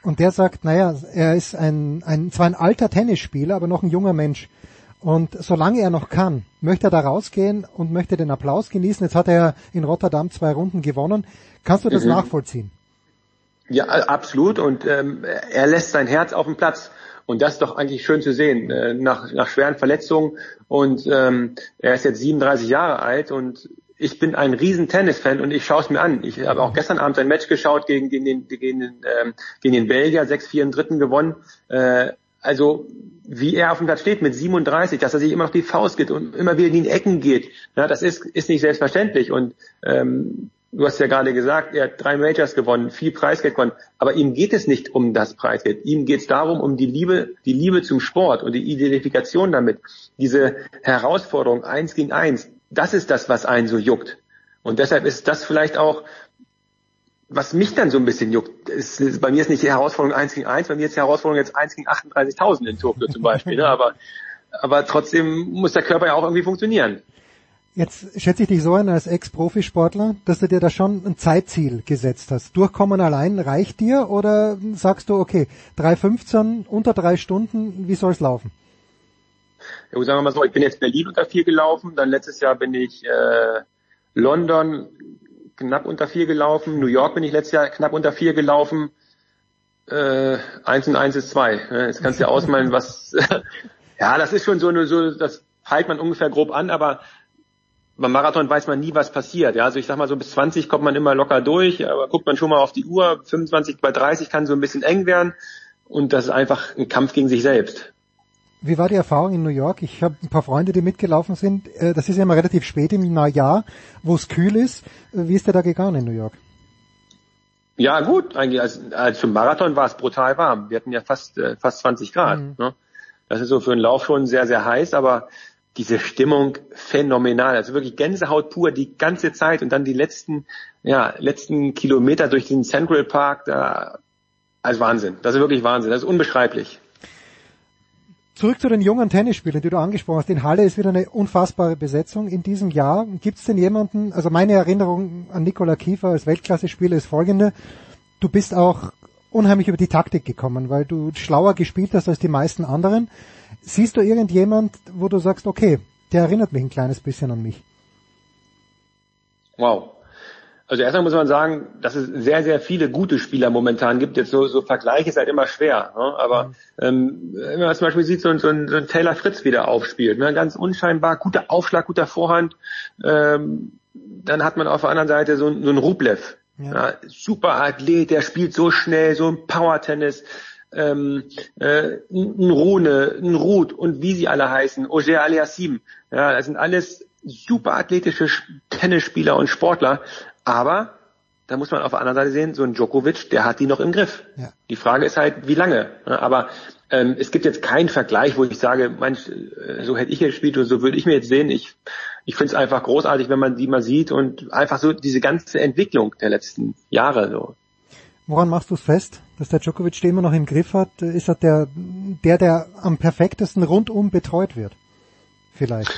Und der sagt, naja, er ist ein, ein, zwar ein alter Tennisspieler, aber noch ein junger Mensch. Und solange er noch kann, möchte er da rausgehen und möchte den Applaus genießen. Jetzt hat er in Rotterdam zwei Runden gewonnen. Kannst du das Mhm. nachvollziehen? Ja, absolut. Und ähm, er lässt sein Herz auf dem Platz. Und das ist doch eigentlich schön zu sehen, äh, nach, nach schweren Verletzungen. Und ähm, er ist jetzt 37 Jahre alt und ich bin ein riesen Tennis-Fan und ich schaue es mir an. Ich habe auch gestern Abend ein Match geschaut gegen, gegen, den, gegen, den, ähm, gegen den Belgier, 6-4 im dritten gewonnen. Äh, also wie er auf dem Platz steht mit 37, dass er sich immer noch die Faust gibt und immer wieder in die Ecken geht. Ja, das ist, ist nicht selbstverständlich. Und ähm, du hast ja gerade gesagt, er hat drei Majors gewonnen, viel Preisgeld gewonnen. Aber ihm geht es nicht um das Preisgeld. Ihm geht es darum, um die Liebe, die Liebe zum Sport und die Identifikation damit. Diese Herausforderung eins gegen eins. Das ist das, was einen so juckt. Und deshalb ist das vielleicht auch, was mich dann so ein bisschen juckt. Ist, bei mir ist nicht die Herausforderung eins gegen eins, bei mir ist die Herausforderung jetzt eins gegen 38.000 in Tokio zum Beispiel. ne? aber, aber trotzdem muss der Körper ja auch irgendwie funktionieren. Jetzt schätze ich dich so ein als Ex-Profisportler, dass du dir da schon ein Zeitziel gesetzt hast. Durchkommen allein reicht dir oder sagst du, okay, 3,15 unter drei Stunden, wie soll es laufen? Ja, sagen wir mal so, ich bin jetzt Berlin unter vier gelaufen, dann letztes Jahr bin ich äh, London knapp unter vier gelaufen, New York bin ich letztes Jahr knapp unter vier gelaufen. Äh, eins und eins ist zwei. ne? Jetzt kannst du dir ausmalen, was (laughs) (laughs) ja, das ist schon so eine, so, das peilt man ungefähr grob an, aber beim Marathon weiß man nie, was passiert. Ja, also ich sag mal so bis 20 kommt man immer locker durch, aber guckt man schon mal auf die Uhr, 25 bei 30 kann so ein bisschen eng werden und das ist einfach ein Kampf gegen sich selbst. Wie war die Erfahrung in New York? Ich habe ein paar Freunde, die mitgelaufen sind. Äh, Das ist ja immer relativ spät im Jahr, wo es kühl ist. Wie ist dir da gegangen in New York? Ja, gut, eigentlich als, als zum Marathon war es brutal warm. Wir hatten ja fast äh, fast 20 Grad. Mhm. Ne? Das ist so für einen Lauf schon sehr sehr heiß, aber diese Stimmung phänomenal. Also wirklich Gänsehaut pur die ganze Zeit und dann die letzten ja letzten Kilometer durch den Central Park. Da, also Wahnsinn. Das ist wirklich Wahnsinn. Das ist unbeschreiblich. Zurück zu den jungen Tennisspielern, die du angesprochen hast. In Halle ist wieder eine unfassbare Besetzung in diesem Jahr. Gibt es denn jemanden, also meine Erinnerung an Nikola Kiefer als Weltklasse-Spieler ist folgende. Du bist auch unheimlich über die Taktik gekommen, weil du schlauer gespielt hast als die meisten anderen. Siehst du irgendjemand, wo du sagst, okay, der erinnert mich ein kleines bisschen an mich? Wow. Also erstmal muss man sagen, dass es sehr, sehr viele gute Spieler momentan gibt. Jetzt so, so Vergleiche ist halt immer schwer. Ne? Aber ähm, wenn man zum Beispiel sieht, so, ein- so, ein, so ein Taylor Fritz wieder aufspielt, ne? ganz unscheinbar, guter Aufschlag, guter Vorhand. Ähm, dann hat man auf der anderen Seite so, ein- so einen Rublev. Ja. super Athlet, der spielt so schnell, so ein Power-Tennis. Ähm, äh, ein Rune, ein Ruth und wie sie alle heißen, Auger Aliassim. Ja, das sind alles super athletische Sch- Tennisspieler und Sportler. Aber da muss man auf der anderen Seite sehen, so ein Djokovic, der hat die noch im Griff. Ja. Die Frage ist halt, wie lange. Aber ähm, es gibt jetzt keinen Vergleich, wo ich sage, manch, äh, so hätte ich jetzt gespielt oder so würde ich mir jetzt sehen. Ich, ich finde es einfach großartig, wenn man die mal sieht und einfach so diese ganze Entwicklung der letzten Jahre so. Woran machst du es fest, dass der Djokovic den immer noch im Griff hat? Ist er der, der, der am perfektesten rundum betreut wird? Vielleicht.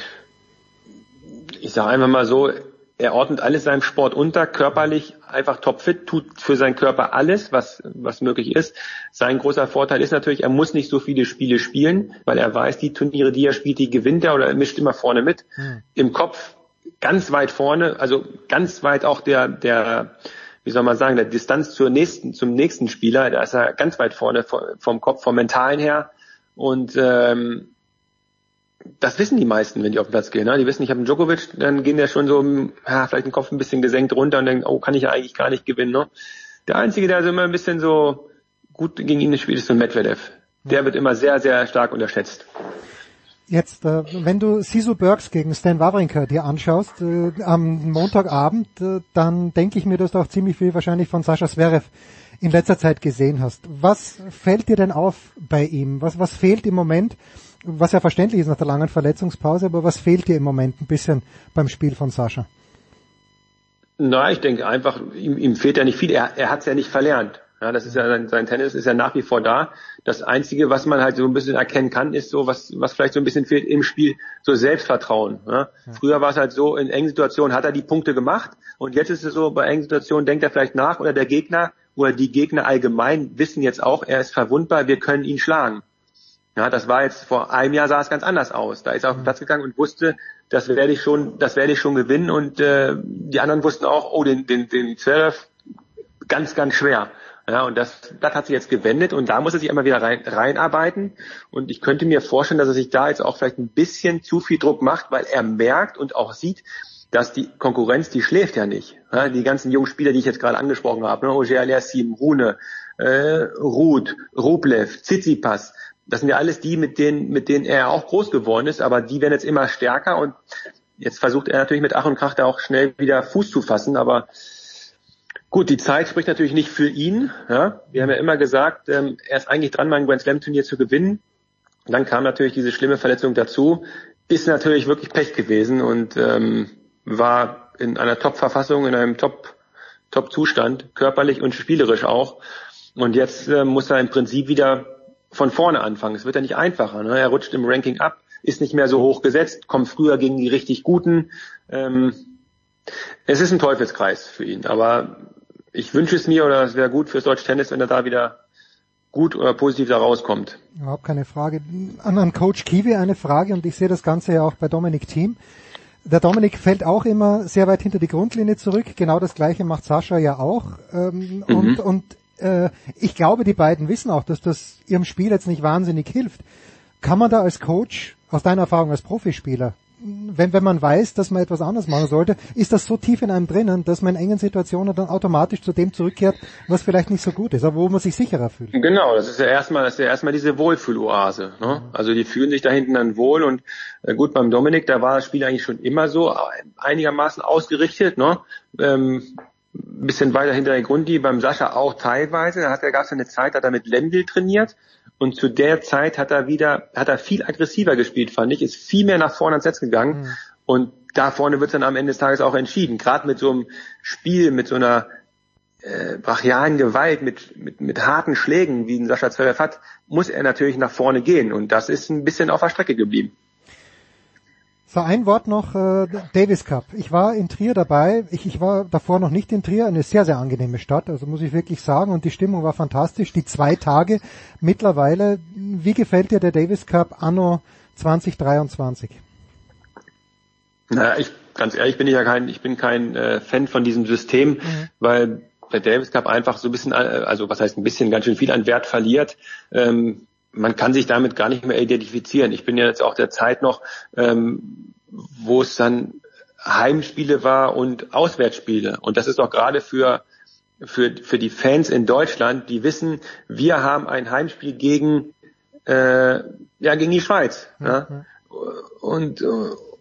ich sage einfach mal so, er ordnet alles seinem Sport unter, körperlich einfach topfit, tut für seinen Körper alles, was, was möglich ist. Sein großer Vorteil ist natürlich, er muss nicht so viele Spiele spielen, weil er weiß, die Turniere, die er spielt, die gewinnt er oder er mischt immer vorne mit. Im Kopf ganz weit vorne, also ganz weit auch der, der, wie soll man sagen, der Distanz zur nächsten, zum nächsten Spieler, da ist er ganz weit vorne vom Kopf, vom Mentalen her. Und ähm, das wissen die meisten, wenn die auf den Platz gehen. Ne? Die wissen, ich habe einen Djokovic, dann gehen der schon so, ja, vielleicht den Kopf ein bisschen gesenkt runter und denken, oh, kann ich ja eigentlich gar nicht gewinnen. Ne? Der Einzige, der so immer ein bisschen so gut gegen ihn spielt, ist so ein Medvedev. Der wird immer sehr, sehr stark unterschätzt. Jetzt, äh, wenn du Sisu Burks gegen Stan Wawrinka dir anschaust äh, am Montagabend, äh, dann denke ich mir, dass du auch ziemlich viel wahrscheinlich von Sascha Zverev in letzter Zeit gesehen hast. Was fällt dir denn auf bei ihm? Was, was fehlt im Moment, was ja verständlich ist nach der langen Verletzungspause, aber was fehlt dir im Moment ein bisschen beim Spiel von Sascha? Na, ich denke einfach, ihm, ihm fehlt ja nicht viel. Er, er hat es ja nicht verlernt. Ja, das ist ja sein, sein Tennis ist ja nach wie vor da. Das einzige, was man halt so ein bisschen erkennen kann, ist so, was, was vielleicht so ein bisschen fehlt im Spiel, so Selbstvertrauen. Ja. Früher war es halt so, in engen Situationen hat er die Punkte gemacht und jetzt ist es so, bei engen Situationen denkt er vielleicht nach oder der Gegner oder die Gegner allgemein wissen jetzt auch, er ist verwundbar, wir können ihn schlagen. Ja, das war jetzt vor einem Jahr sah es ganz anders aus. Da ist er auf den Platz gegangen und wusste, das werde ich schon, das werde ich schon gewinnen und äh, die anderen wussten auch, oh, den, den, den Zverev ganz, ganz schwer. Ja, und das, das hat sich jetzt gewendet und da muss er sich immer wieder rein, reinarbeiten. Und ich könnte mir vorstellen, dass er sich da jetzt auch vielleicht ein bisschen zu viel Druck macht, weil er merkt und auch sieht, dass die Konkurrenz, die schläft ja nicht. Ja, die ganzen jungen Spieler, die ich jetzt gerade angesprochen habe, ne, Oger Aliassim, Rune, äh, Ruth, Rublev, Tsitsipas, das sind ja alles die, mit denen, mit denen er auch groß geworden ist, aber die werden jetzt immer stärker und jetzt versucht er natürlich mit Ach und Krach da auch schnell wieder Fuß zu fassen, aber Gut, die Zeit spricht natürlich nicht für ihn. Ja. Wir haben ja immer gesagt, ähm, er ist eigentlich dran, mal ein Grand Slam Turnier zu gewinnen. dann kam natürlich diese schlimme Verletzung dazu. Ist natürlich wirklich Pech gewesen und ähm, war in einer Top-Verfassung, in einem Top, Top-Zustand, körperlich und spielerisch auch. Und jetzt äh, muss er im Prinzip wieder von vorne anfangen. Es wird ja nicht einfacher. Ne? Er rutscht im Ranking ab, ist nicht mehr so hoch gesetzt, kommt früher gegen die richtig Guten. Ähm, es ist ein Teufelskreis für ihn, aber ich wünsche es mir oder es wäre gut fürs deutsche Tennis, wenn er da wieder gut oder positiv da rauskommt. Überhaupt keine Frage. An, an Coach Kiwi eine Frage und ich sehe das Ganze ja auch bei Dominik Thiem. Der Dominik fällt auch immer sehr weit hinter die Grundlinie zurück. Genau das gleiche macht Sascha ja auch. Ähm, mhm. Und, und äh, ich glaube, die beiden wissen auch, dass das ihrem Spiel jetzt nicht wahnsinnig hilft. Kann man da als Coach, aus deiner Erfahrung als Profispieler, wenn, wenn man weiß, dass man etwas anderes machen sollte, ist das so tief in einem drinnen, dass man in engen Situationen dann automatisch zu dem zurückkehrt, was vielleicht nicht so gut ist, aber wo man sich sicherer fühlt. Genau, das ist ja erstmal, das ist ja erstmal diese Wohlfühloase. Ne? Also die fühlen sich da hinten dann wohl und äh, gut beim Dominik, da war das Spiel eigentlich schon immer so einigermaßen ausgerichtet. Ne? Ähm, bisschen weiter hinter der Grundi, beim Sascha auch teilweise. Da hat er gab es eine Zeit, hat er mit Lendl trainiert und zu der Zeit hat er wieder, hat er viel aggressiver gespielt, fand ich, ist viel mehr nach vorne ans Netz gegangen. Mhm. Und da vorne wird dann am Ende des Tages auch entschieden. Gerade mit so einem Spiel, mit so einer äh, brachialen Gewalt, mit, mit, mit harten Schlägen, wie ein Sascha Zverev hat, muss er natürlich nach vorne gehen. Und das ist ein bisschen auf der Strecke geblieben. So, ein Wort noch, äh, Davis Cup. Ich war in Trier dabei. Ich, ich war davor noch nicht in Trier. Eine sehr, sehr angenehme Stadt, also muss ich wirklich sagen. Und die Stimmung war fantastisch. Die zwei Tage mittlerweile. Wie gefällt dir der Davis Cup anno 2023? Naja, ich, ganz ehrlich bin ich ja kein, ich bin kein äh, Fan von diesem System, mhm. weil der Davis Cup einfach so ein bisschen, äh, also was heißt ein bisschen, ganz schön viel an Wert verliert. Ähm, man kann sich damit gar nicht mehr identifizieren. Ich bin ja jetzt auch der Zeit noch, ähm, wo es dann Heimspiele war und Auswärtsspiele. Und das ist auch gerade für, für, für die Fans in Deutschland, die wissen, wir haben ein Heimspiel gegen, äh, ja, gegen die Schweiz. Mhm. Ja? Und,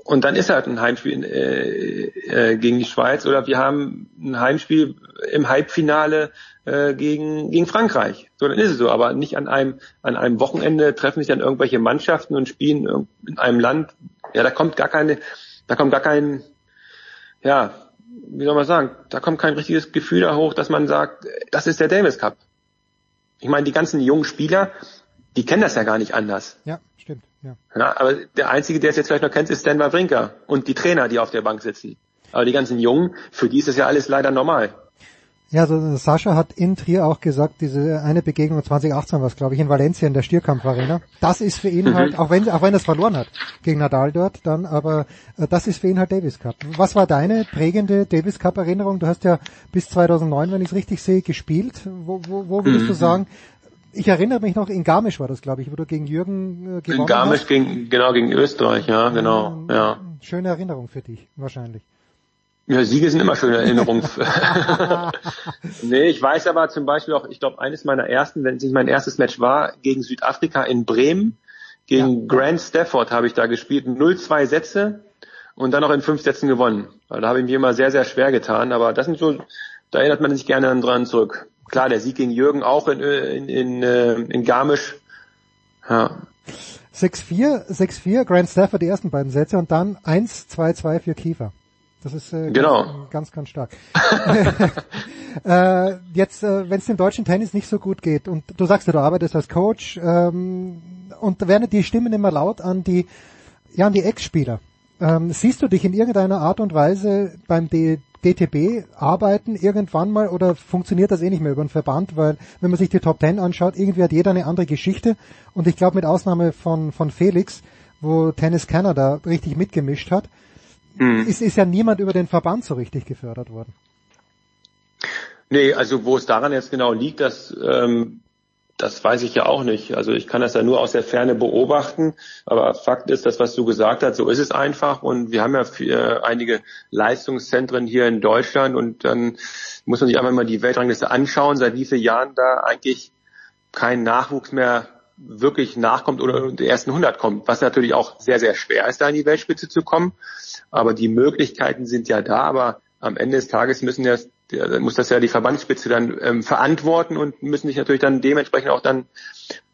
und dann ist halt ein Heimspiel äh, äh, gegen die Schweiz oder wir haben ein Heimspiel im Halbfinale äh, gegen, gegen Frankreich. So, dann ist es so. Aber nicht an einem, an einem Wochenende treffen sich dann irgendwelche Mannschaften und spielen in einem Land. Ja, da kommt gar keine, da kommt gar kein, ja, wie soll man sagen, da kommt kein richtiges Gefühl da hoch, dass man sagt, das ist der Davis Cup. Ich meine, die ganzen jungen Spieler, die kennen das ja gar nicht anders. Ja. Ja. ja. aber der Einzige, der es jetzt vielleicht noch kennt, ist Stan Wawrinka und die Trainer, die auf der Bank sitzen. Aber die ganzen Jungen, für die ist das ja alles leider normal. Ja, also Sascha hat in Trier auch gesagt, diese eine Begegnung 2018 war es, glaube ich, in Valencia in der Stierkampfarena. Das ist für ihn mhm. halt, auch wenn, auch wenn er es verloren hat gegen Nadal dort, dann, aber äh, das ist für ihn halt Davis Cup. Was war deine prägende Davis Cup Erinnerung? Du hast ja bis 2009, wenn ich es richtig sehe, gespielt. Wo, wo, wo würdest mhm. du sagen, ich erinnere mich noch, in Garmisch war das, glaube ich, wo du gegen Jürgen äh, gewonnen In Garmisch, gegen, genau, gegen Österreich, ja, genau, ja. Schöne Erinnerung für dich, wahrscheinlich. Ja, Siege sind immer schöne Erinnerungen. (laughs) (laughs) nee, ich weiß aber zum Beispiel auch, ich glaube, eines meiner ersten, wenn es nicht mein erstes Match war, gegen Südafrika in Bremen, gegen ja. Grant Stafford habe ich da gespielt, 0-2 Sätze und dann noch in fünf Sätzen gewonnen. Da habe ich mir immer sehr, sehr schwer getan, aber das sind so, da erinnert man sich gerne dran zurück klar, der Sieg gegen Jürgen auch in, in, in, äh, in Garmisch. Ja. 6-4, 6-4, Grant Stafford die ersten beiden Sätze und dann 1-2-2 für Kiefer. Das ist äh, Genau. ganz, ganz, ganz stark. (laughs) äh, jetzt, äh, wenn es dem deutschen Tennis nicht so gut geht und du sagst ja, du arbeitest als Coach ähm, und werden die Stimmen immer laut an die, ja, an die Ex-Spieler. Ähm, siehst du dich in irgendeiner Art und Weise beim D DTB arbeiten irgendwann mal oder funktioniert das eh nicht mehr über den Verband, weil wenn man sich die Top Ten anschaut, irgendwie hat jeder eine andere Geschichte und ich glaube mit Ausnahme von, von Felix, wo Tennis Canada richtig mitgemischt hat, Mhm. ist, ist ja niemand über den Verband so richtig gefördert worden. Nee, also wo es daran jetzt genau liegt, das, ähm, das weiß ich ja auch nicht. Also ich kann das ja nur aus der Ferne beobachten. Aber Fakt ist, das, was du gesagt hast, so ist es einfach. Und wir haben ja für, einige Leistungszentren hier in Deutschland und dann muss man sich einfach mal die Weltrangliste anschauen, seit wie vielen Jahren da eigentlich kein Nachwuchs mehr wirklich nachkommt oder in die ersten 100 kommt, was natürlich auch sehr, sehr schwer ist, da in die Weltspitze zu kommen. Aber die Möglichkeiten sind ja da, aber am Ende des Tages müssen das, der, muss das ja die Verbandsspitze dann ähm, verantworten und müssen sich natürlich dann dementsprechend auch dann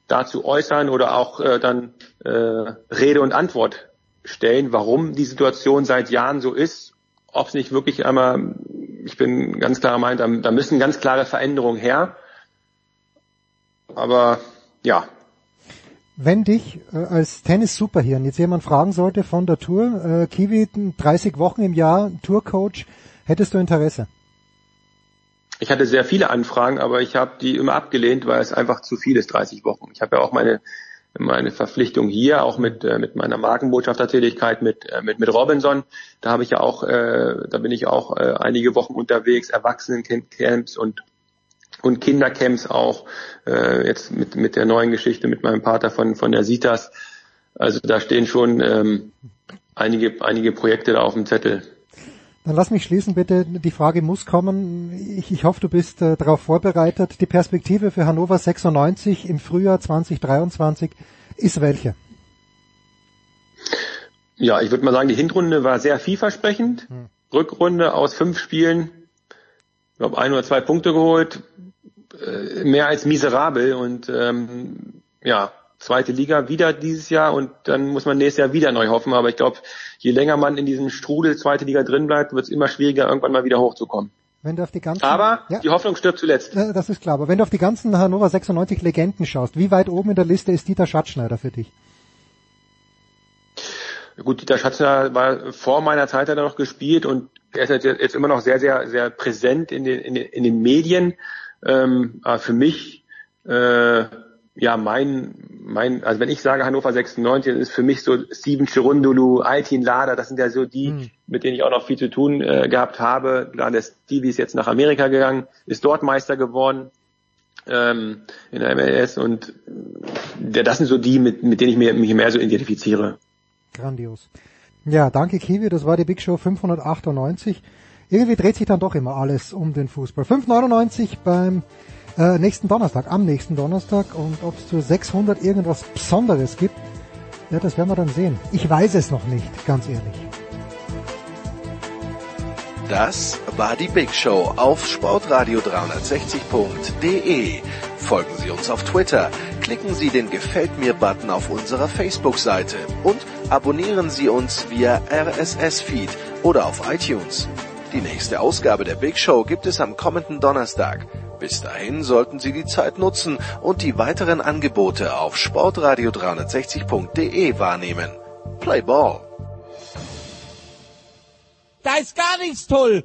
dazu äußern oder auch äh, dann äh, Rede und Antwort stellen, warum die Situation seit Jahren so ist, ob es nicht wirklich einmal, ich bin ganz klar meint, da, da müssen ganz klare Veränderungen her. Aber ja, Wenn dich äh, als Tennis-Superhirn jetzt jemand fragen sollte von der Tour, äh, Kiwi, 30 Wochen im Jahr, Tourcoach, hättest du Interesse? Ich hatte sehr viele Anfragen, aber ich habe die immer abgelehnt, weil es einfach zu viel ist, 30 Wochen. Ich habe ja auch meine meine Verpflichtung hier, auch mit äh, mit meiner Markenbotschaftertätigkeit mit äh, mit mit Robinson. Da habe ich ja auch, äh, da bin ich auch äh, einige Wochen unterwegs, Erwachsenencamps und und Kindercamps auch. Äh, jetzt mit mit der neuen Geschichte mit meinem Pater von von der Sitas. Also da stehen schon ähm, einige einige Projekte da auf dem Zettel. Dann lass mich schließen, bitte. Die Frage muss kommen. Ich, ich hoffe, du bist äh, darauf vorbereitet. Die Perspektive für Hannover 96 im Frühjahr 2023 ist welche? Ja, ich würde mal sagen, die Hinrunde war sehr vielversprechend. Rückrunde aus fünf Spielen, ich glaube ein oder zwei Punkte geholt, äh, mehr als miserabel und ähm, ja, zweite Liga wieder dieses Jahr und dann muss man nächstes Jahr wieder neu hoffen. Aber ich glaube, je länger man in diesem Strudel zweite Liga drin bleibt, wird es immer schwieriger, irgendwann mal wieder hochzukommen. Wenn du auf die ganzen, Aber ja, die Hoffnung stirbt zuletzt. das ist klar. Aber wenn du auf die ganzen Hannover 96 Legenden schaust, wie weit oben in der Liste ist Dieter Schatzschneider für dich? Gut, Dieter Schatzner war vor meiner Zeit hat er noch gespielt und er ist jetzt immer noch sehr, sehr, sehr präsent in den, in den, in den Medien. Ähm, aber für mich, äh, ja, mein, mein, also wenn ich sage Hannover 96, dann ist für mich so Steven Chirundulu, Altin Lader, das sind ja so die, mit denen ich auch noch viel zu tun äh, gehabt habe. Klar, der Stevie ist jetzt nach Amerika gegangen, ist dort Meister geworden ähm, in der MLS und der, das sind so die, mit, mit denen ich mir, mich mehr so identifiziere. Grandios. Ja, danke Kiwi, das war die Big Show 598. Irgendwie dreht sich dann doch immer alles um den Fußball. 599 beim äh, nächsten Donnerstag, am nächsten Donnerstag und ob es zu 600 irgendwas Besonderes gibt, ja, das werden wir dann sehen. Ich weiß es noch nicht, ganz ehrlich. Das war die Big Show auf sportradio360.de. Folgen Sie uns auf Twitter, klicken Sie den Gefällt mir Button auf unserer Facebook-Seite und abonnieren Sie uns via RSS-Feed oder auf iTunes. Die nächste Ausgabe der Big Show gibt es am kommenden Donnerstag. Bis dahin sollten Sie die Zeit nutzen und die weiteren Angebote auf sportradio360.de wahrnehmen. Play Ball! Da ist gar nichts toll.